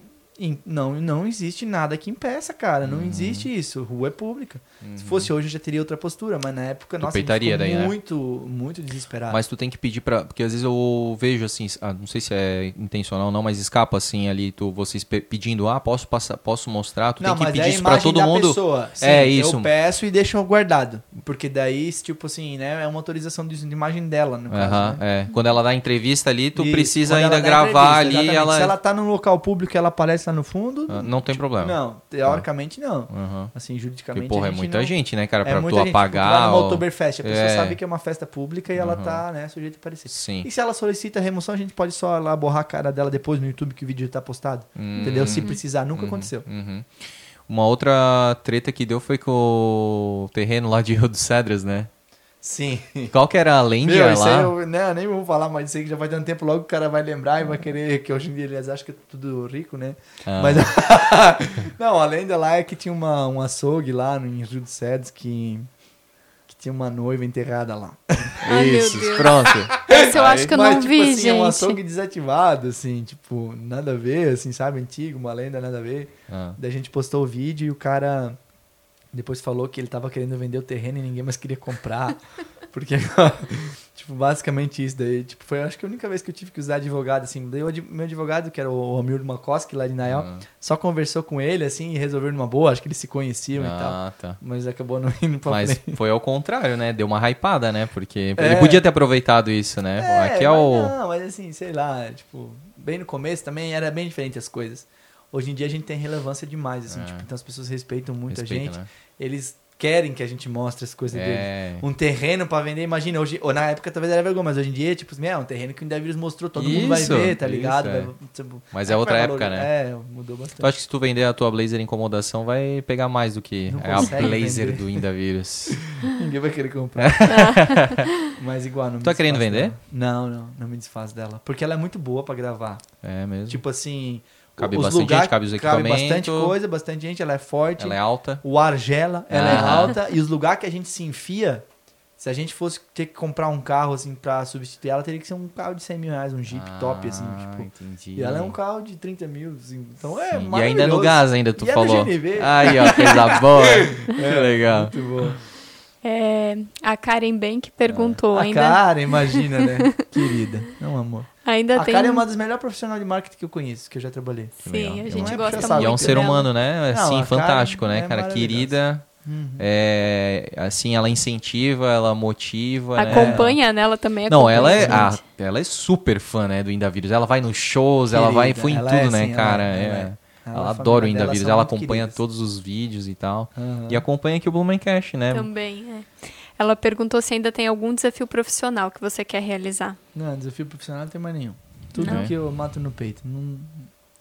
Não, não existe nada que impeça, cara. Não existe isso. Rua é pública. Se fosse hoje, eu já teria outra postura. Mas na época, Tu nossa, peitaria daí, né? muito, muito desesperado. Mas tu tem que pedir pra. Porque às vezes eu vejo assim, ah, não sei se é intencional ou não, mas escapa assim ali, tu, vocês pe- pedindo, ah, posso passar, posso mostrar? Tu não, tem que mas pedir é isso pra todo mundo. pessoa. Sim, É isso. Eu peço e deixo guardado. Porque daí, tipo assim, né? É uma autorização de imagem dela, no caso, Aham, né? é. Quando ela dá entrevista ali, tu Isso, precisa ainda gravar ali exatamente. ela. Se ela tá num local público e ela aparece lá no fundo... Ah, não tem problema. Não, teoricamente não. Aham. Assim, juridicamente porra, a é gente muita não- gente, né, cara, É pra tu gente, tipo, apagar. numa ou- Oktoberfest, a pessoa É. sabe que é uma festa pública e ela tá, né, sujeita a aparecer. Sim. E se ela solicita remoção, a gente pode só lá borrar a cara dela depois no YouTube que o vídeo tá postado. Entendeu? Se precisar, nunca aconteceu. Uhum. Uma outra treta que deu foi com o terreno lá de Rio dos Cedras, né? Sim. Qual que era a lenda Meu, isso lá? aí eu né, nem vou falar mais disso aí que já vai dando tempo, logo o cara vai lembrar e vai querer, que hoje em dia eles acham que é tudo rico, né? Ah. Mas, não, a lenda lá é que tinha uma, um açougue lá no em Rio dos Cedros que, que tinha uma noiva enterrada lá. Ai, Isso, pronto. Esse eu acho que eu Mas, não tipo vi, assim, é um gente. açougue desativado, assim, tipo, nada a ver, assim, sabe? Antigo, uma lenda, nada a ver. Ah. Daí a gente postou o vídeo e o cara depois falou que ele tava querendo vender o terreno e ninguém mais queria comprar. Porque, tipo, basicamente isso daí. Tipo, foi acho que a única vez que eu tive que usar advogado, assim. Daí o meu advogado, que era o Amir Makoski, lá de Nael, Ah. só conversou com ele, assim, e resolveu numa boa. Acho que eles se conheciam e tal. Ah, tá. Mas acabou não indo pra Mas foi ao contrário, né? Deu uma hypada, né? Porque É. ele podia ter aproveitado isso, né? Aqui é o. Não, mas assim, sei lá, tipo, bem no começo também era bem diferente as coisas. Hoje em dia a gente tem relevância demais, assim, É. tipo, então as pessoas respeitam muito Respeita, a gente. né? Eles querem que a gente mostre as coisas deles. É. Um terreno pra vender, imagina, hoje, ou na época talvez era vergonha, mas hoje em dia, tipo, é um terreno que o Indevírus mostrou, todo mundo vai Isso, ver, tá isso, ligado? é. Vai, tipo, Mas é outra valor- época, né? É, mudou bastante. Tu acha que se tu vender a tua Blazer incomodação, vai pegar mais do que Não é a Blazer vender. do Indavírus? Ninguém vai querer comprar. mas igual, não me Tu tá querendo desfaço vender? dela. Não, não, não me desfaço dela. Porque ela é muito boa pra gravar. É mesmo. Tipo assim, Cabe os bastante gente, cabe os Cabe equipamentos. bastante coisa, bastante gente, ela é forte. Ela é alta. O ar gela, ela é Ah. alta. E os lugares que a gente se enfia, se a gente fosse ter que comprar um carro assim pra substituir ela, teria que ser um carro de 100 mil reais, um Jeep top, assim, Ah, tipo. entendi. E ela é um carro de 30 mil, assim, então é Sim. E ainda é no gás, ainda tu E é falou. GNV. Aí, ó, coisa boa. que legal. Muito bom. É, a Karen Bank perguntou, A ainda, cara, imagina, né? Querida. Não, amor. ainda A tem... cara é uma das melhores profissionais de marketing que eu conheço, que eu já trabalhei. Sim, a Não gente é gosta muito. E é um ser dela. humano, né? Não, Assim, a Karen fantástico, né, é cara? Querida. Uhum. É, assim, ela incentiva, ela motiva, né? Acompanha nela também. Não, acompanha ela é, a a- gente. ela é super fã, né, do Indavírus. Ela vai nos shows, ela vai, Querida, foi em ela tudo, é né, assim, ela- cara? ela é. é. Ela, Ela, a adora o são ela acompanha queridas. todos os vídeos e tal. Aham. E acompanha aqui o Blumencast, né? Também, é. Ela perguntou se ainda tem algum desafio profissional que você quer realizar. Não, desafio profissional não tem mais nenhum. Tudo Não. que eu mato no peito. Não...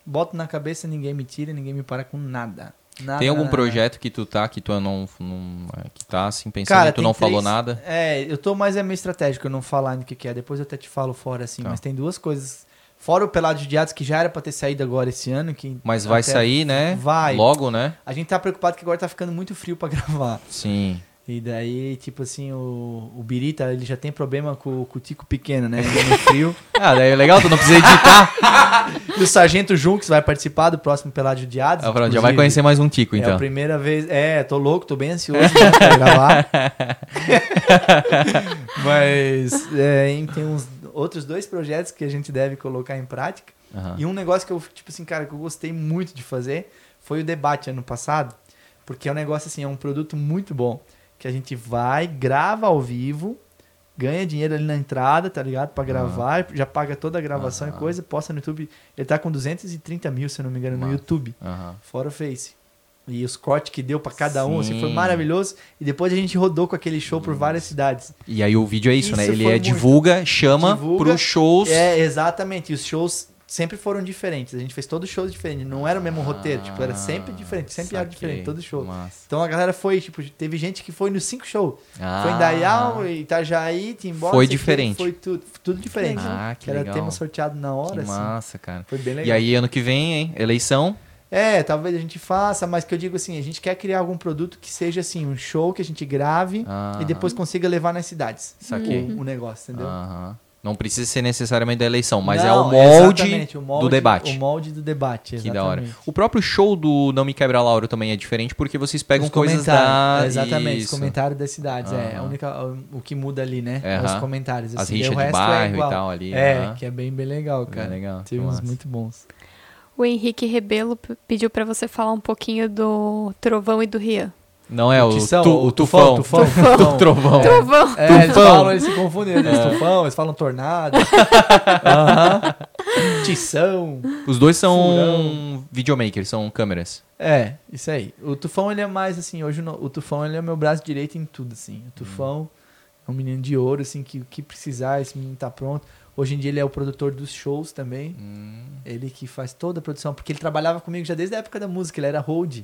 Boto na cabeça, ninguém me tira, ninguém me para com nada. Nada, Tem algum nada, projeto que tu tá, que tu não, não que tá assim pensando Cara, e tu não falou três- nada? É, eu tô mais é meio estratégico, eu não falar ainda o que, que é. Depois eu até te falo fora, assim. Tá. Mas tem duas coisas. Fora o Pelado de Diados, que já era pra ter saído agora esse ano. Que Mas vai sair, né? Vai. Logo, né? A gente tá preocupado que agora tá ficando muito frio pra gravar. Sim. E daí, tipo assim, o, o Birita, ele já tem problema com, com o Tico pequeno, né? Ainda no frio. Ah, daí é legal, tu não precisa editar. e o Sargento Junks vai participar do próximo Pelado de Diados. Ah, pronto, já vai conhecer mais um Tico, É a então. primeira vez. É, tô louco, tô bem ansioso né, pra gravar. Mas é, tem uns outros dois projetos que a gente deve colocar em prática. Aham. E um negócio que eu, tipo assim, cara, que eu gostei muito de fazer foi o debate ano passado. Porque é um negócio assim, é um produto muito bom. Que a gente vai, grava ao vivo, ganha dinheiro ali na entrada, tá ligado? Pra gravar, já paga toda a gravação Aham. e coisa, posta no YouTube. Ele tá com 230 mil, se eu não me engano, no. YouTube. Aham. Fora o Face. E os cortes que deu pra cada um, assim, foi Sim. maravilhoso. E depois a gente rodou com aquele show por várias cidades. E aí o vídeo é isso, né? Isso Ele foi é divulga, chama Divulga, pros shows. É, exatamente. E os shows sempre foram diferentes. A gente fez todos os shows diferentes. Não era o mesmo roteiro, tipo, era sempre diferente, sempre era Ah, Saquei. diferente, todo show. Massa. Então a galera foi, tipo, teve gente que foi nos cinco shows. Ah, Foi em Dayal, Itajaí, Timbó. Foi diferente. Foi tudo, tudo diferente. Ah, que era legal. tema sorteado na hora, Que assim. massa, cara. Foi bem legal. E aí, ano que vem, hein? Eleição. É, talvez a gente faça, mas que eu digo assim, a gente quer criar algum produto que seja assim, um show que a gente grave Ah, e depois consiga levar nas cidades. Saquei. O, o negócio, entendeu? Aham. Não precisa ser necessariamente da eleição, mas é Não, o molde, exatamente, o molde do debate. O molde do debate, Que da hora. exatamente. O próprio show do Não Me Quebra Lauro também é diferente porque vocês pegam Os coisas da. Exatamente, os Isso. comentários das cidades. É, a única, o que muda ali, né? É os comentários. As assim, rixas de resto é bairro e igual. tal ali, É, que é bem, bem legal, Bem cara. legal, Tem que uns muito bons. O Henrique Rebelo pediu pra você falar um pouquinho do Trovão e do Rian. Não é o, Tição, tu- o o tufão, tufão. tufão, O trovão. Trovão! É, eles Tufão. falam, eles se confundem. Eles tufão, eles falam tornado. Aham. Tição. Os dois são Furão. videomakers, são câmeras. É, isso aí. O Tufão, ele é mais assim, hoje no- o Tufão, ele é meu braço direito em tudo, assim. O Tufão é um menino de ouro, assim, que o que precisar, esse menino tá pronto. Hoje em dia ele é o produtor dos shows também. Hum. Ele que faz toda a produção, porque ele trabalhava comigo já desde a época da música, ele era hold.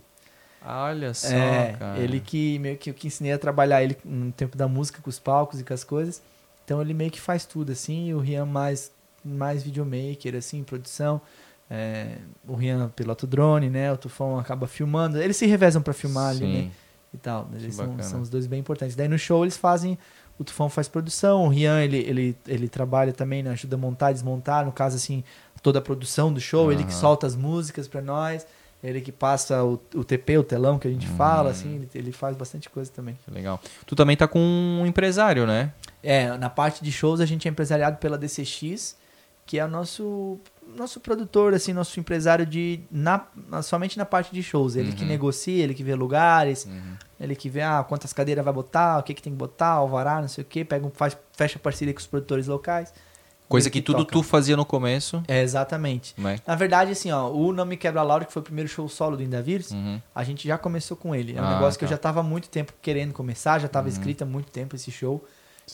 Olha só, é, cara. ele que meio que eu que ensinei a trabalhar ele no tempo da música, com os palcos e com as coisas. Então ele meio que faz tudo, assim, e o Rian mais, mais videomaker, assim, produção. É, o Rian piloto drone, né? O Tufão acaba filmando. Eles se revezam pra filmar ali, né? Sim. E tal. Eles são, são os dois bem importantes. Daí no show eles fazem. O Tufão faz produção, o Rian ele, ele, ele trabalha também, né, ajuda a montar, desmontar, no caso assim, toda a produção do show, ele que solta as músicas pra nós, ele que passa o, o TP, o telão que a gente fala, Hum. assim, ele, ele faz bastante coisa também. Que legal. Tu também tá com um empresário, né? É, na parte de shows a gente é empresariado pela DCX, que é o nosso nosso produtor, assim, nosso empresário de na, somente na parte de shows. Ele que Uhum. negocia, ele que vê lugares, ele que vê ah, quantas cadeiras vai botar, o que, que tem que botar, alvará, não sei o que, pega faz, fecha parceria com os produtores locais. Coisa Ele que tudo toca. tu fazia no começo. É, exatamente. Né? Na verdade, assim, ó, o Não Me Quebra Lauro, que foi o primeiro show solo do Indavírus, Uhum. a gente já começou com ele. É um Ah, negócio que eu tá. já tava há muito tempo querendo começar, já tava Uhum. escrito há muito tempo esse show.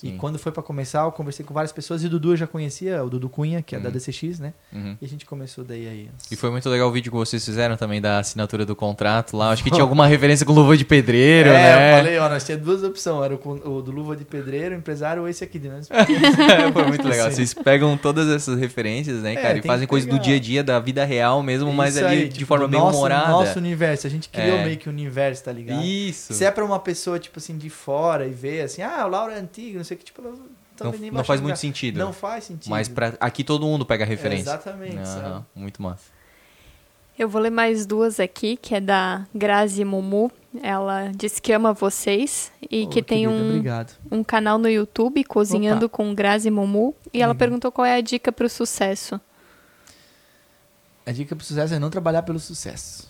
Sim. E quando foi pra começar, eu conversei com várias pessoas e o Dudu eu já conhecia, o Dudu Cunha, que é da Uhum. DCX, né? Uhum. E a gente começou daí aí. E foi muito legal o vídeo que vocês fizeram também da assinatura do contrato lá. Acho que tinha alguma referência com luva de pedreiro, é, né? eu falei, ó, nós tínhamos duas opções, era o, o do Luva de Pedreiro, o empresário ou esse aqui, né? foi muito legal. Vocês pegam todas essas referências, né, É, cara? E fazem coisas do dia a dia, da vida real mesmo, mas Isso ali aí, de tipo, forma bem nosso, humorada. nosso universo, a gente criou É. meio que um universo, tá ligado? Isso. Se é pra uma pessoa, tipo assim, de fora e ver assim, ah, o Laura é antigo, sei o que, tipo, ela Não, não faz muito sentido. Não faz sentido. Mas pra, aqui todo mundo pega a referência. Exatamente, Aham, sabe? Muito massa. Eu vou ler mais duas aqui, que é da Grazi Mumu. Ela disse que ama vocês e Ô, que tem querida, um, Obrigado. um canal no YouTube, Cozinhando com Grazi Mumu. E ela Legal. perguntou qual é a dica pro sucesso. A dica pro sucesso é não trabalhar pelo sucesso.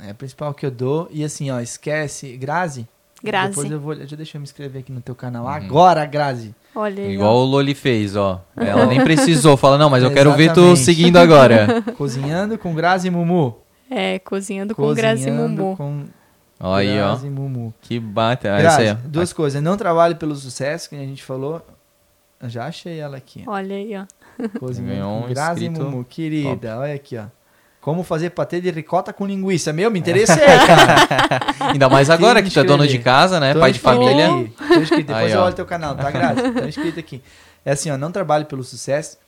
É a principal que eu dou. E assim, ó, esquece. Grazi? Grazi. Depois eu vou. Já deixa eu me inscrever aqui no teu canal. Uhum. Agora, Grazi. Olha aí, Igual ó. o Loli fez, ó. Ela nem precisou. Fala, não, mas eu quero ver tu seguindo agora. Cozinhando com Grazi e Mumu. É, Cozinhando com Grazi Cozinhando Mumu. com Ó aí, ó. E Mumu. Que bate. Ah, Grazi, aí, duas coisas. Não trabalhe pelo sucesso, que a gente falou. Eu já achei ela aqui. Olha aí, ó. Cozinhando Ganhou com um Grazi e Mumu. Querida, olha aqui, ó. Como fazer patê de ricota com linguiça. Meu, me interessei, cara. Ainda mais agora que tu é dono de casa, né? Tô Pai de família. Aqui. Tô inscrito. Depois Aí, eu olho teu canal, tá, Grazi? Tô inscrito aqui. É assim, ó, não trabalho pelo sucesso.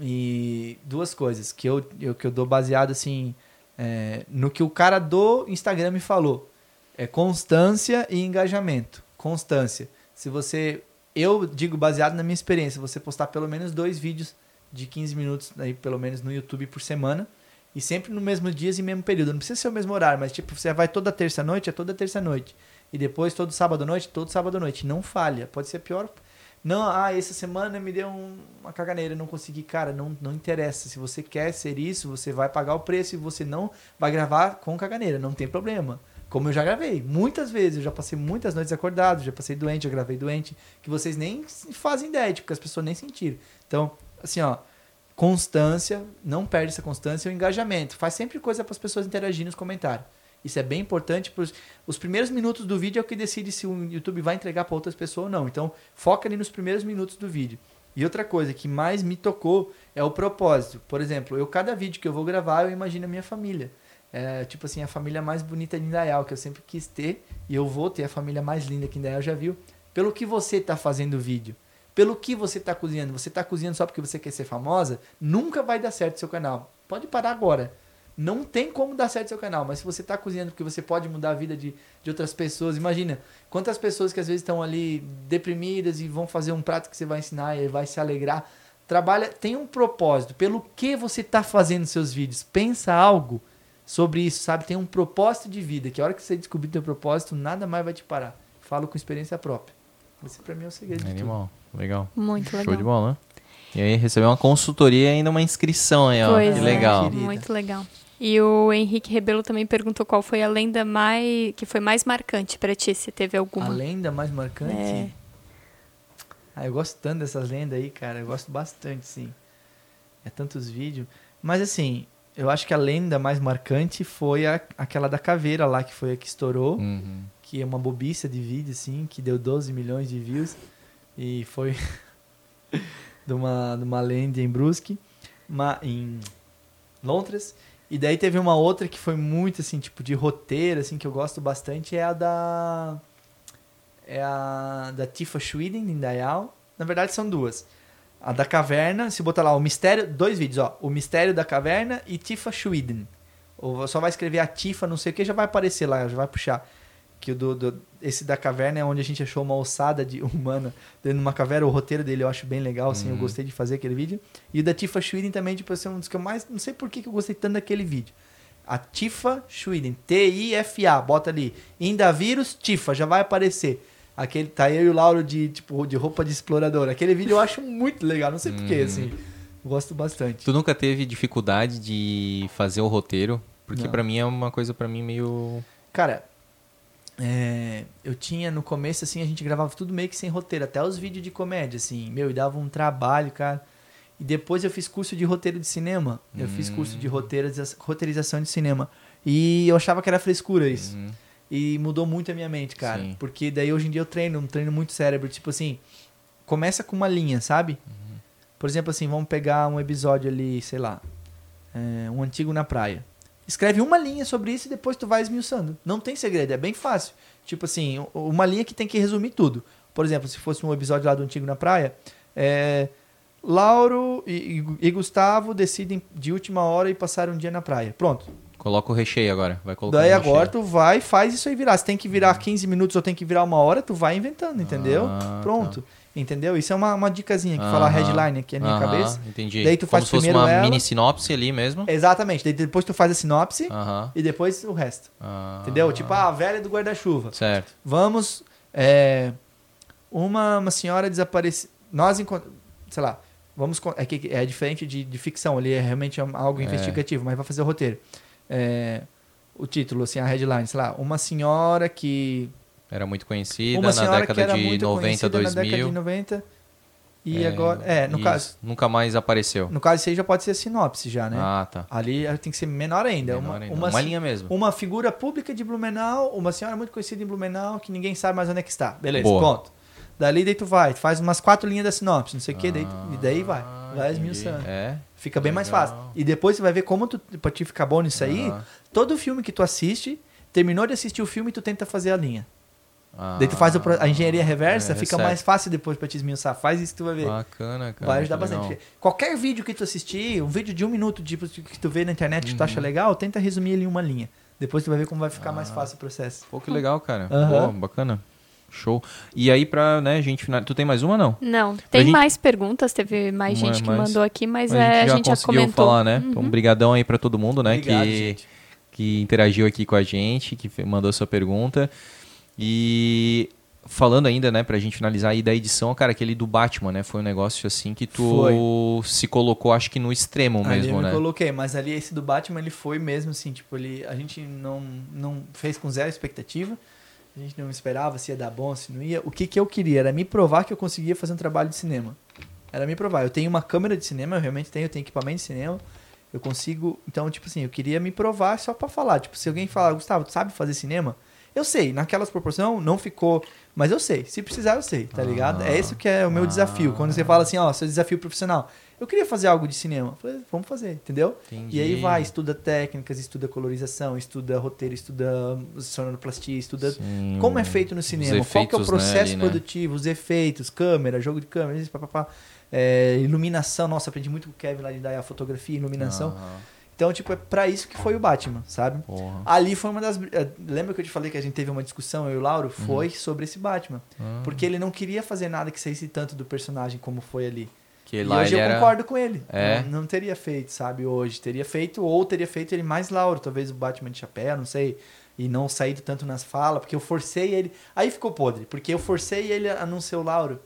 E duas coisas que eu, eu, que eu dou baseado, assim, é, no que o cara do Instagram me falou. É constância e engajamento. Constância. Se você... Eu digo baseado na minha experiência. Você postar pelo menos dois vídeos de 15 minutos, aí, pelo menos no YouTube por semana. E sempre no mesmo dias e mesmo período. Não precisa ser o mesmo horário, mas tipo, você vai toda terça-noite, é toda terça-noite. E depois todo sábado-noite, todo sábado-noite. Não falha. Pode ser pior. Não, ah, essa semana me deu um- uma caganeira, não consegui. Cara, não, não interessa. Se você quer ser isso, você vai pagar o preço e você não vai gravar com caganeira. Não tem problema. Como eu já gravei. Muitas vezes. Eu já passei muitas noites acordado, já passei doente, já gravei doente. Que vocês nem fazem ideia, tipo, que as pessoas nem sentiram. Então, assim, ó constância, não perde essa constância e o engajamento. Faz sempre coisa para as pessoas interagirem nos comentários. Isso é bem importante. Pros, os primeiros minutos do vídeo é o que decide se o YouTube vai entregar para outras pessoas ou não. Então, foca ali nos primeiros minutos do vídeo. E outra coisa que mais me tocou é o propósito. Por exemplo, eu cada vídeo que eu vou gravar, eu imagino a minha família. É, tipo assim, a família mais bonita de Indaial, que eu sempre quis ter. E eu vou ter a família mais linda que Indaial já viu. Pelo que você está fazendo o vídeo pelo que você está cozinhando. Você está cozinhando só porque você quer ser famosa, nunca vai dar certo seu canal. Pode parar agora. Não tem como dar certo seu canal, mas se você está cozinhando porque você pode mudar a vida de, de outras pessoas, imagina quantas pessoas que às vezes estão ali deprimidas e vão fazer um prato que você vai ensinar e vai se alegrar. Trabalha, tem um propósito. Pelo que você está fazendo seus vídeos? Pensa algo sobre isso, sabe? Tem um propósito de vida, que a hora que você descobrir teu propósito, nada mais vai te parar. Falo com experiência própria. Esse pra mim é o segredo de tudo. Legal. Muito legal. Show de bola, né? E aí recebeu uma consultoria e ainda uma inscrição aí, ó. Pois que é, legal. querida. Muito legal. E o Henrique Rebelo também perguntou qual foi a lenda mais que foi mais marcante pra ti, se teve alguma. A lenda mais marcante? É. Ah, eu gosto tanto dessas lendas aí, cara. Eu gosto bastante, sim. É tantos vídeos. Mas assim, eu acho que a lenda mais marcante foi a, aquela da caveira lá, que foi a que estourou. Uhum. Que é uma bobiça de vídeo, assim, que deu 12 milhões de views. E foi de, uma, de uma lenda em Brusque, ma- em Londres. E daí teve uma outra que foi muito, assim, tipo, de roteiro, assim, que eu gosto bastante, é a da... É a da Tifa Schweden, em Dayal. Na verdade, são duas. A da caverna, se botar lá, o mistério... Dois vídeos, ó. O mistério da caverna e Tifa Schweden. Ou só vai escrever a Tifa, não sei o que, já vai aparecer lá, já vai puxar. Que o do, do- esse da caverna é onde a gente achou uma ossada de humana dentro de uma caverna. O roteiro dele eu acho bem legal, assim, eu Uhum. gostei de fazer aquele vídeo. E o da Tifa Schweden também, tipo, assim, um dos que eu mais. Não sei por que, que eu gostei tanto daquele vídeo. A Tifa Schweden, T-I-F-A, bota ali. Indavírus Tifa, já vai aparecer. Aquele, tá eu e o Lauro de, tipo, de roupa de explorador. Aquele vídeo eu acho muito legal, não sei porquê, Uhum. assim. Gosto bastante. Tu nunca teve dificuldade de fazer o roteiro? Porque pra mim é uma coisa pra mim meio. Cara, é, eu tinha no começo, assim, a gente gravava tudo meio que sem roteiro, até os vídeos de comédia, assim, meu, e dava um trabalho, cara. E depois eu fiz curso de roteiro de cinema. Eu fiz curso de Hum. roteiriza- roteirização de cinema. E eu achava que era frescura isso. Uhum. E mudou muito a minha mente, cara. Sim. Porque daí hoje em dia eu treino, um treino muito cérebro. Tipo assim, começa com uma linha, sabe? Uhum. Por exemplo, assim, vamos pegar um episódio ali, sei lá, é, um antigo na praia. Escreve uma linha sobre isso e depois tu vai esmiuçando. Não tem segredo, é bem fácil. Tipo assim, uma linha que tem que resumir tudo. Por exemplo, se fosse um episódio lá do Antigo na Praia, é, Lauro e, e- Gustavo decidem de última hora e passar um dia na praia. Pronto. Coloca o recheio agora. Vai colocar Daí agora tu vai e faz isso aí virar. Se tem que virar 15 minutos ou tem que virar uma hora, tu vai inventando, entendeu? Ah, Pronto. Entendeu? Isso é uma, uma dicasinha que fala Aham. headline aqui na minha Aham, cabeça. Entendi. Daí tu faz Como se fosse primeiro uma ela. mini sinopse ali mesmo. Exatamente. Daí depois tu faz a sinopse Aham. e depois o resto. Ah, Entendeu? Tipo, ah, a velha do guarda-chuva. Certo. Vamos. é, uma, uma senhora desapareceu. Nós encontramos. Sei lá. Vamos. É, que é diferente de, de ficção, ali é realmente algo É. investigativo, mas vai fazer o roteiro. É, o título, assim, a headline, sei lá. Uma senhora que. Era muito conhecida uma na década de muito 90, conhecida 2000. na década de 90. E É, agora. É, no caso. Nunca mais apareceu. No caso, isso aí já pode ser sinopse, já, né? Ah, tá. Ali tem que ser menor ainda. Menor uma, ainda. uma, Uma linha mesmo. uma figura pública de Blumenau, uma senhora muito conhecida em Blumenau, que ninguém sabe mais onde é que está. Beleza, Boa. ponto. Dali daí tu vai, tu faz umas quatro linhas da sinopse, não sei o que, daí, tu- e daí vai. Ah, Vai entendi. esmiuçando. É. Fica bem mais Legal. fácil. E depois você vai ver como tu, pra te ficar bom nisso aí, Aham. todo filme que tu assiste, terminou de assistir o filme, tu tenta fazer a linha. Ah, daí tu faz o pro- a engenharia reversa, é, fica mais fácil depois pra te esmiuçar. Faz isso que tu vai ver. Bacana, cara. Vai ajudar que legal. bastante. Qualquer vídeo que tu assistir, um vídeo de um minuto tipo, que tu vê na internet que tu Uhum. acha legal, tenta resumir ele em uma linha. Depois tu vai ver como vai ficar mais Ah. fácil o processo. Pô, que legal, cara. Aham. Boa, bacana. Show. E aí, pra, né, gente final... Tu tem mais uma, não? Não, tem gente- mais perguntas, teve mais Uma- gente que mais- mandou aqui, mas a é, gente a já gente já conseguiu comentou. falar, né? Uhum. Então, brigadão aí pra todo mundo, né? Obrigado, que, gente. que interagiu aqui com a gente, que mandou sua pergunta. E falando ainda, né, pra gente finalizar aí da edição, cara, aquele do Batman, né? Foi um negócio assim que tu se colocou, acho que no extremo ali mesmo, eu me né? coloquei, mas ali esse do Batman ele foi mesmo assim, tipo, ele, a gente não, não fez com zero expectativa. A gente não esperava se ia dar bom, se não ia. O que, que eu queria era me provar que eu conseguia fazer um trabalho de cinema. Era me provar. Eu tenho uma câmera de cinema, eu realmente tenho, eu tenho equipamento de cinema. Eu consigo. Então, tipo assim, eu queria me provar só pra falar. Tipo, se alguém falar, Gustavo, tu sabe fazer cinema? Eu sei, naquelas proporção não ficou. Mas eu sei. Se precisar, eu sei, tá ligado? É esse que é o meu Ah. desafio. Quando você fala assim, ó, seu desafio profissional. Eu queria fazer algo de cinema. Falei, vamos fazer, entendeu? Entendi. E aí vai, estuda técnicas, estuda colorização, estuda roteiro, estuda sonoplastia, estuda Sim, como é feito no cinema, qual que é o né, processo ali, né? produtivo, os efeitos, câmera, jogo de câmera, isso, papapá. É, iluminação, nossa, aprendi muito com o Kevin lá de dar a fotografia, iluminação. Aham. Então, tipo, é pra isso que foi o Batman, sabe? Porra. Ali foi uma das. eh, Lembra que eu te falei que a gente teve uma discussão, eu e o Lauro? Uhum. Foi sobre esse Batman. Ah. Porque ele não queria fazer nada que saísse tanto do personagem como foi ali. Que e hoje eu era... concordo com ele. É? Não, não teria feito, sabe, hoje. Teria feito, ou teria feito ele mais Lauro, talvez o Batman de chapéu, não sei. E não saído tanto nas falas, porque eu forcei ele. Aí ficou podre, porque eu forcei ele a não ser o Lauro,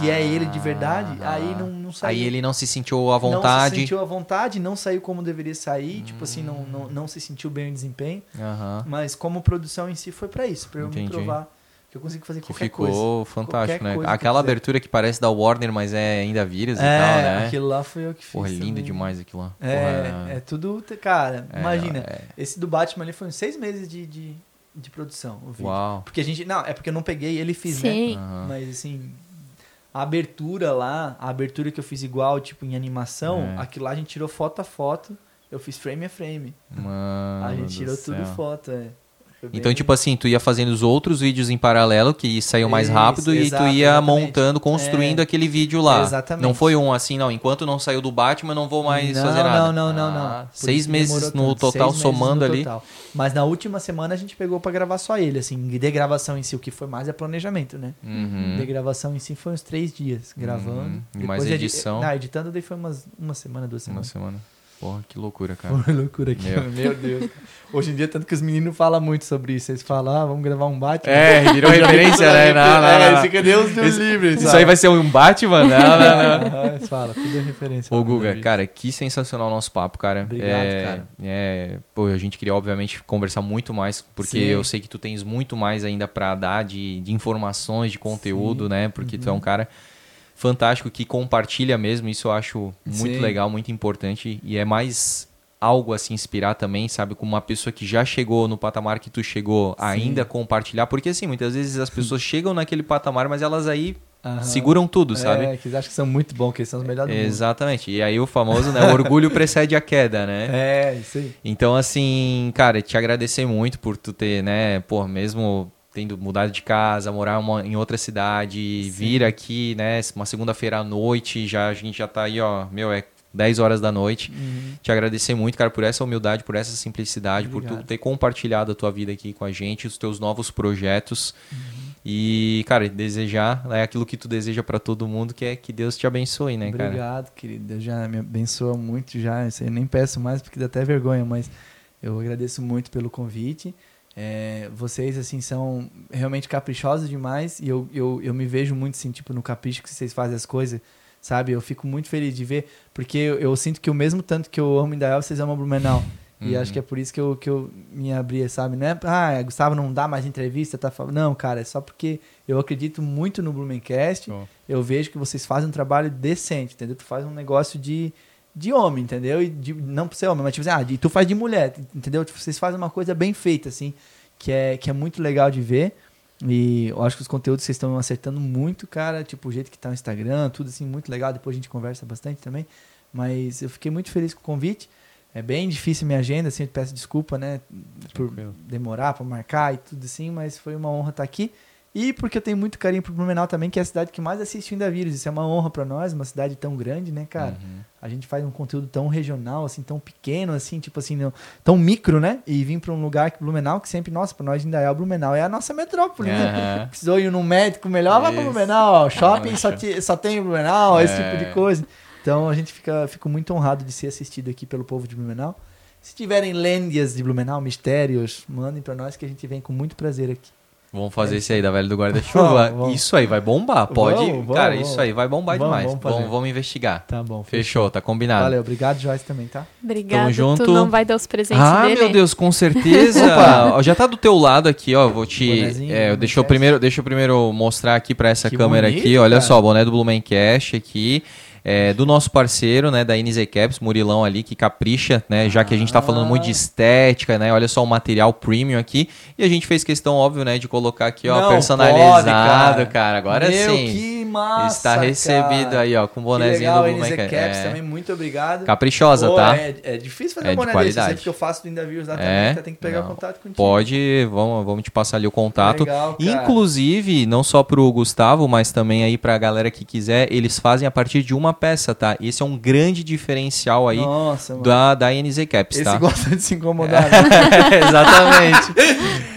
que é ele de verdade, Ah. aí não, não saiu. Aí ele não se sentiu à Não se vontade. sentiu à vontade, não saiu como deveria sair, tipo assim, não, Hum. não, não se sentiu bem o desempenho. Aham. Mas como produção em si foi pra isso, pra eu me provar que eu consigo fazer Que qualquer ficou coisa. fantástico, Qualquer né? Aquela abertura que parece da Warner, mas é ainda vírus e É, tal, né? aquilo lá foi eu que fiz. Porra, lindo também. demais aquilo lá. É, Porra, é tudo, cara, é, imagina, é. esse do Batman ali foi uns seis meses de, de, de produção, o vídeo. Uau. Porque a gente, não, é porque eu não peguei ele e fiz, né? Sim. Aham. Mas assim, a abertura lá, a abertura que eu fiz igual, tipo, em animação, É. aquilo lá a gente tirou foto a foto, eu fiz frame a frame. Mano a gente tirou tudo céu. foto, é. Então, tipo assim, tu ia fazendo os outros vídeos em paralelo, que saiu mais Isso, rápido, e tu ia exatamente. montando, construindo É. aquele vídeo lá. Exatamente. Não foi um assim, não. Enquanto não saiu do Batman, não vou mais não, fazer nada. Não, não, não, não. Ah, seis meses no tanto. total, meses somando no ali. total. Mas na última semana a gente pegou pra gravar só ele, assim, de gravação em si. O que foi mais é planejamento, né? Uhum. De gravação em si foi uns três dias gravando. Uhum. E Depois mais edi- edição. Não, editando daí foi umas, uma semana, duas Uma semanas. semana. Porra, que loucura, cara. Uma loucura aqui. Meu. Meu, Deus. Hoje em dia, tanto que os meninos falam muito sobre isso. Eles falam, ah, vamos gravar um Batman. É, virou referência, né? Não, não, É, não. fica Deus Deus livre. Isso aí vai ser um Batman? Não, não, não. Aham, Eles falam, tudo é referência. Ô, Guga, cara, que sensacional o nosso papo, cara. Obrigado, é, cara. É, pô, a gente queria, obviamente, conversar muito mais, porque Sim. eu sei que tu tens muito mais ainda pra dar de, de informações, de conteúdo, né? Porque tu é Uhum. um cara fantástico que compartilha mesmo, isso eu acho muito Sim. legal, muito importante, e é mais algo a se inspirar também, sabe? Com uma pessoa que já chegou no patamar que tu chegou, ainda compartilhar, porque assim, muitas vezes as pessoas chegam naquele patamar, mas elas aí Aham. seguram tudo, sabe? É, que eles acham que são muito bons, que eles são os melhores do mundo. Exatamente. E aí o famoso, né? O orgulho precede a queda, né? É, isso aí. Então, assim, cara, te agradecer muito por tu ter, né, pô, mesmo tendo mudado de casa, morar uma- em outra cidade, vir aqui, né, uma segunda-feira à noite, já a gente já tá aí, ó, meu, é 10 horas da noite. Uhum. Te agradecer muito, cara, por essa humildade, por essa simplicidade, por tu Obrigado. ter compartilhado a tua vida aqui com a gente, os teus novos projetos. Uhum. E, cara, desejar é aquilo que tu deseja pra todo mundo, que é que Deus te abençoe, né, cara? Obrigado, querido. Deus já me abençoa muito já. Eu nem peço mais porque dá até vergonha, mas eu agradeço muito pelo convite. É, vocês, assim, são realmente caprichosos demais e eu, eu, eu me vejo muito, assim, tipo, no capricho que vocês fazem as coisas, sabe? Eu fico muito feliz de ver, porque eu, eu sinto que o mesmo tanto que eu amo Indaial, vocês amam Blumenau. E Uhum. acho que é por isso que eu, que eu me abri, sabe? Não é, ah, Gustavo não dá mais entrevista, tá falando. Não, cara, é só porque eu acredito muito no Blumencast. Show. Eu vejo que vocês fazem um trabalho decente, entendeu? Tu faz um negócio de, de homem, entendeu? E de, não pra ser homem, mas tipo assim, ah, de, tu faz de mulher, entendeu? Tipo, vocês fazem uma coisa bem feita, assim, que é, que é muito legal de ver. E eu acho que os conteúdos vocês estão acertando muito, cara. Tipo, o jeito que tá o Instagram, tudo assim, muito legal. Depois a gente conversa bastante também. Mas eu fiquei muito feliz com o convite. É bem difícil a minha agenda, assim, eu peço desculpa, né? Por demorar para marcar e tudo assim, mas foi uma honra estar aqui. E porque eu tenho muito carinho pro Blumenau também, que é a cidade que mais assiste ainda vírus. Isso é uma honra para nós, uma cidade tão grande, né, cara? Uhum. A gente faz um conteúdo tão regional, assim, tão pequeno, assim, tipo assim, não- tão micro, né? E vir para um lugar que Blumenau, que sempre, nossa, para nós ainda é o Blumenau, é a nossa metrópole, né? Aham. Precisou ir num médico melhor, vai para. Blumenau. Shopping só, te- só tem Blumenau, esse É. tipo de coisa. Então a gente fica, fico muito honrado de ser assistido aqui pelo povo de Blumenau. Se tiverem lêndias de Blumenau, mistérios, mandem para nós que a gente vem com muito prazer aqui. Vamos fazer esse aí da velha do guarda-chuva. Isso aí vai bombar. Pode. Vamos, vamos, cara, vamos. isso aí vai bombar Vamos, demais. vamos Vamos, investigar. Tá bom. Fechou, tá combinado. Valeu, obrigado, Joyce, também, tá? Obrigada. Tamo junto. Tu não vai dar os presentes Ah, dele? meu Deus, com certeza. Ó, Já tá do teu lado aqui, ó. Vou te. É, deixa eu primeiro, deixa eu primeiro mostrar aqui pra essa Que câmera bonito, aqui. Olha cara. só, boné do Blumencast aqui. É, do nosso parceiro, né, da NZ Caps, Murilão ali, que capricha, né, já que a gente tá falando muito de Ah. estética, né, olha só o material premium aqui, e a gente fez questão, óbvio, né, de colocar aqui, ó, Não personalizado, pode, cara. agora Meu, sim, que massa, está recebido cara. aí, ó, com o legal, do NZ. Caps É, também, muito obrigado. caprichosa, Pô, tá? É, é difícil fazer É um de boné desse, qualidade. sempre que eu faço do Indavírus lá É? também, tá? tem que pegar Não. contato contigo. Pode, vamos, vamos te passar ali o contato. Legal, cara. Inclusive, não só pro Gustavo, mas também aí pra galera que quiser, eles fazem a partir de uma peça, tá? Esse é um grande diferencial aí Nossa, da, da NZ Caps, Esse tá? gosta de se incomodar. né? Exatamente.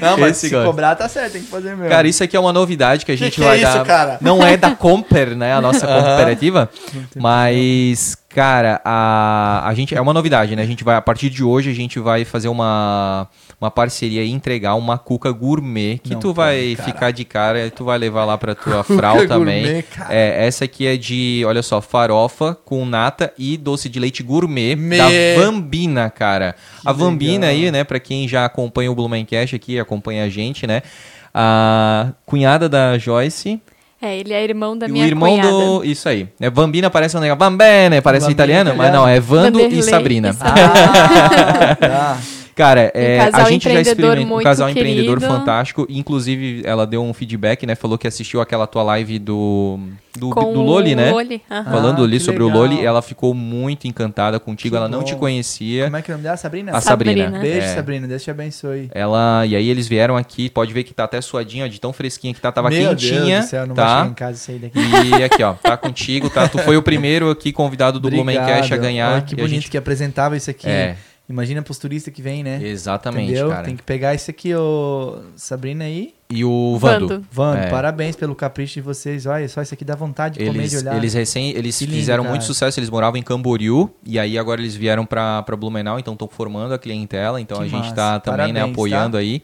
Não, mas Esse se gosta. cobrar tá certo, tem que fazer mesmo. Cara, isso aqui é uma novidade que a Que gente que é vai isso, dar. cara? Não é da Comper, né? A nossa cooperativa. Mas, cara, a, a gente. É uma novidade, né? A gente vai, a partir de hoje, a gente vai fazer uma, uma parceria e entregar uma cuca gourmet que Não tu vai cara. ficar de cara e tu vai levar lá pra tua frau também. gourmet. É, essa aqui é de, olha só, farofa com nata e doce de leite gourmet Me- da Vambina, cara. a Vambina legal. aí, né, pra quem já acompanha o Blumencast aqui, acompanha a gente, né? A cunhada da Joyce É, ele é irmão da e o minha irmão cunhada. do. Isso aí. É, Bambina parece um negócio. Bambene, parece Bambina italiano, mas italiano. não, é Vando Vanderlei e Sabrina. e Sabrina. Ah, tá. Cara, é, Um a gente já empreendedor experimenta um casal empreendedor querido. fantástico. Inclusive, ela deu um feedback, né? Falou que assistiu aquela tua live do, do, Com do Loli, o né? Loli, aham. Falando Ah, ali que sobre o legal. Loli, ela ficou muito encantada contigo. Que ela não bom. te conhecia. Como é que é o nome dela? Sabrina? A Sabrina. Sabrina. Beijo, É. Sabrina. Deus te abençoe. Ela, e aí eles vieram aqui, pode ver que tá até suadinha, ó, de tão fresquinha que tá, tava Meu quentinha, Deus do céu, não vai tá? chegar em casa daqui. E aqui, ó, tá contigo, tá? Tu foi o primeiro aqui convidado do Blumencast a ganhar. Olha que a bonito gente- que apresentava isso aqui. É. Imagina pros turistas que vêm, né? Exatamente, Entendeu? cara. Tem que pegar esse aqui, ô Sabrina aí. E o Vando. Vando. Vando, É. parabéns pelo capricho de vocês. Olha só, isso aqui dá vontade de comer Eles, de olhar. eles recém, eles lindo, fizeram cara. muito sucesso, eles moravam em Camboriú e aí agora eles vieram pra, pra Blumenau, então estão formando a clientela, então Que a gente massa. tá também, né, Parabéns, apoiando tá? aí.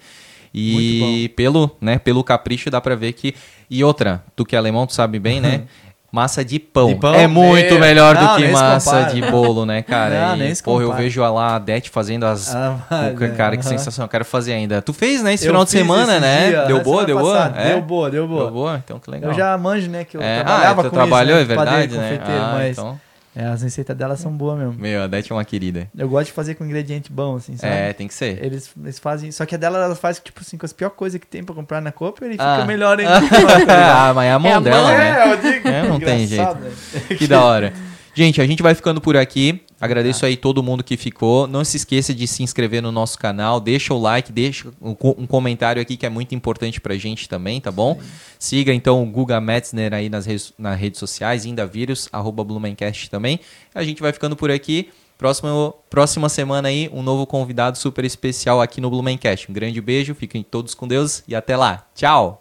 E pelo, né, pelo capricho dá pra ver que e outra, tu que é alemão, tu sabe bem, né? Massa de pão. De pão? É muito Meu, melhor não, do que massa compara. de bolo, né, cara? Não, e, nem se porra, eu vejo lá a Dete fazendo as. Ah, é, cara, que aham. sensação. Eu quero fazer ainda. Tu fez, né, esse Eu final de semana, né? dia, deu na boa, deu boa? É? Deu boa, deu boa. Deu boa? Então que legal. Eu já manjo, né, que eu É, trabalhava ah, tu com trabalhou, isso, né, é verdade, padeiro, né? Ah, mas então. É, as receitas delas são boas mesmo. Meu, a Dete é uma querida. Eu gosto de fazer com ingrediente bom, assim, sabe? É, tem que ser. Eles, eles fazem. Só que a dela, ela faz, tipo assim, com as piores coisas que tem pra comprar na Copa, ele Ah. fica melhor ainda. ah, mas é a mão É a dela, mão. né? eu digo. É, não tem Engraçado, né? Que da hora. Gente, a gente vai ficando por aqui. Agradeço aí todo mundo que ficou. Não se esqueça de se inscrever no nosso canal. Deixa o like, deixa um, co- comentário aqui que é muito importante pra gente também, tá bom? Siga então o Guga Metzner aí nas, redes- nas redes sociais, Indavírus, arroba Blumencast também. A gente vai ficando por aqui. Próximo, próxima semana aí, um novo convidado super especial aqui no Blumencast. Um grande beijo, fiquem todos com Deus e até lá. Tchau!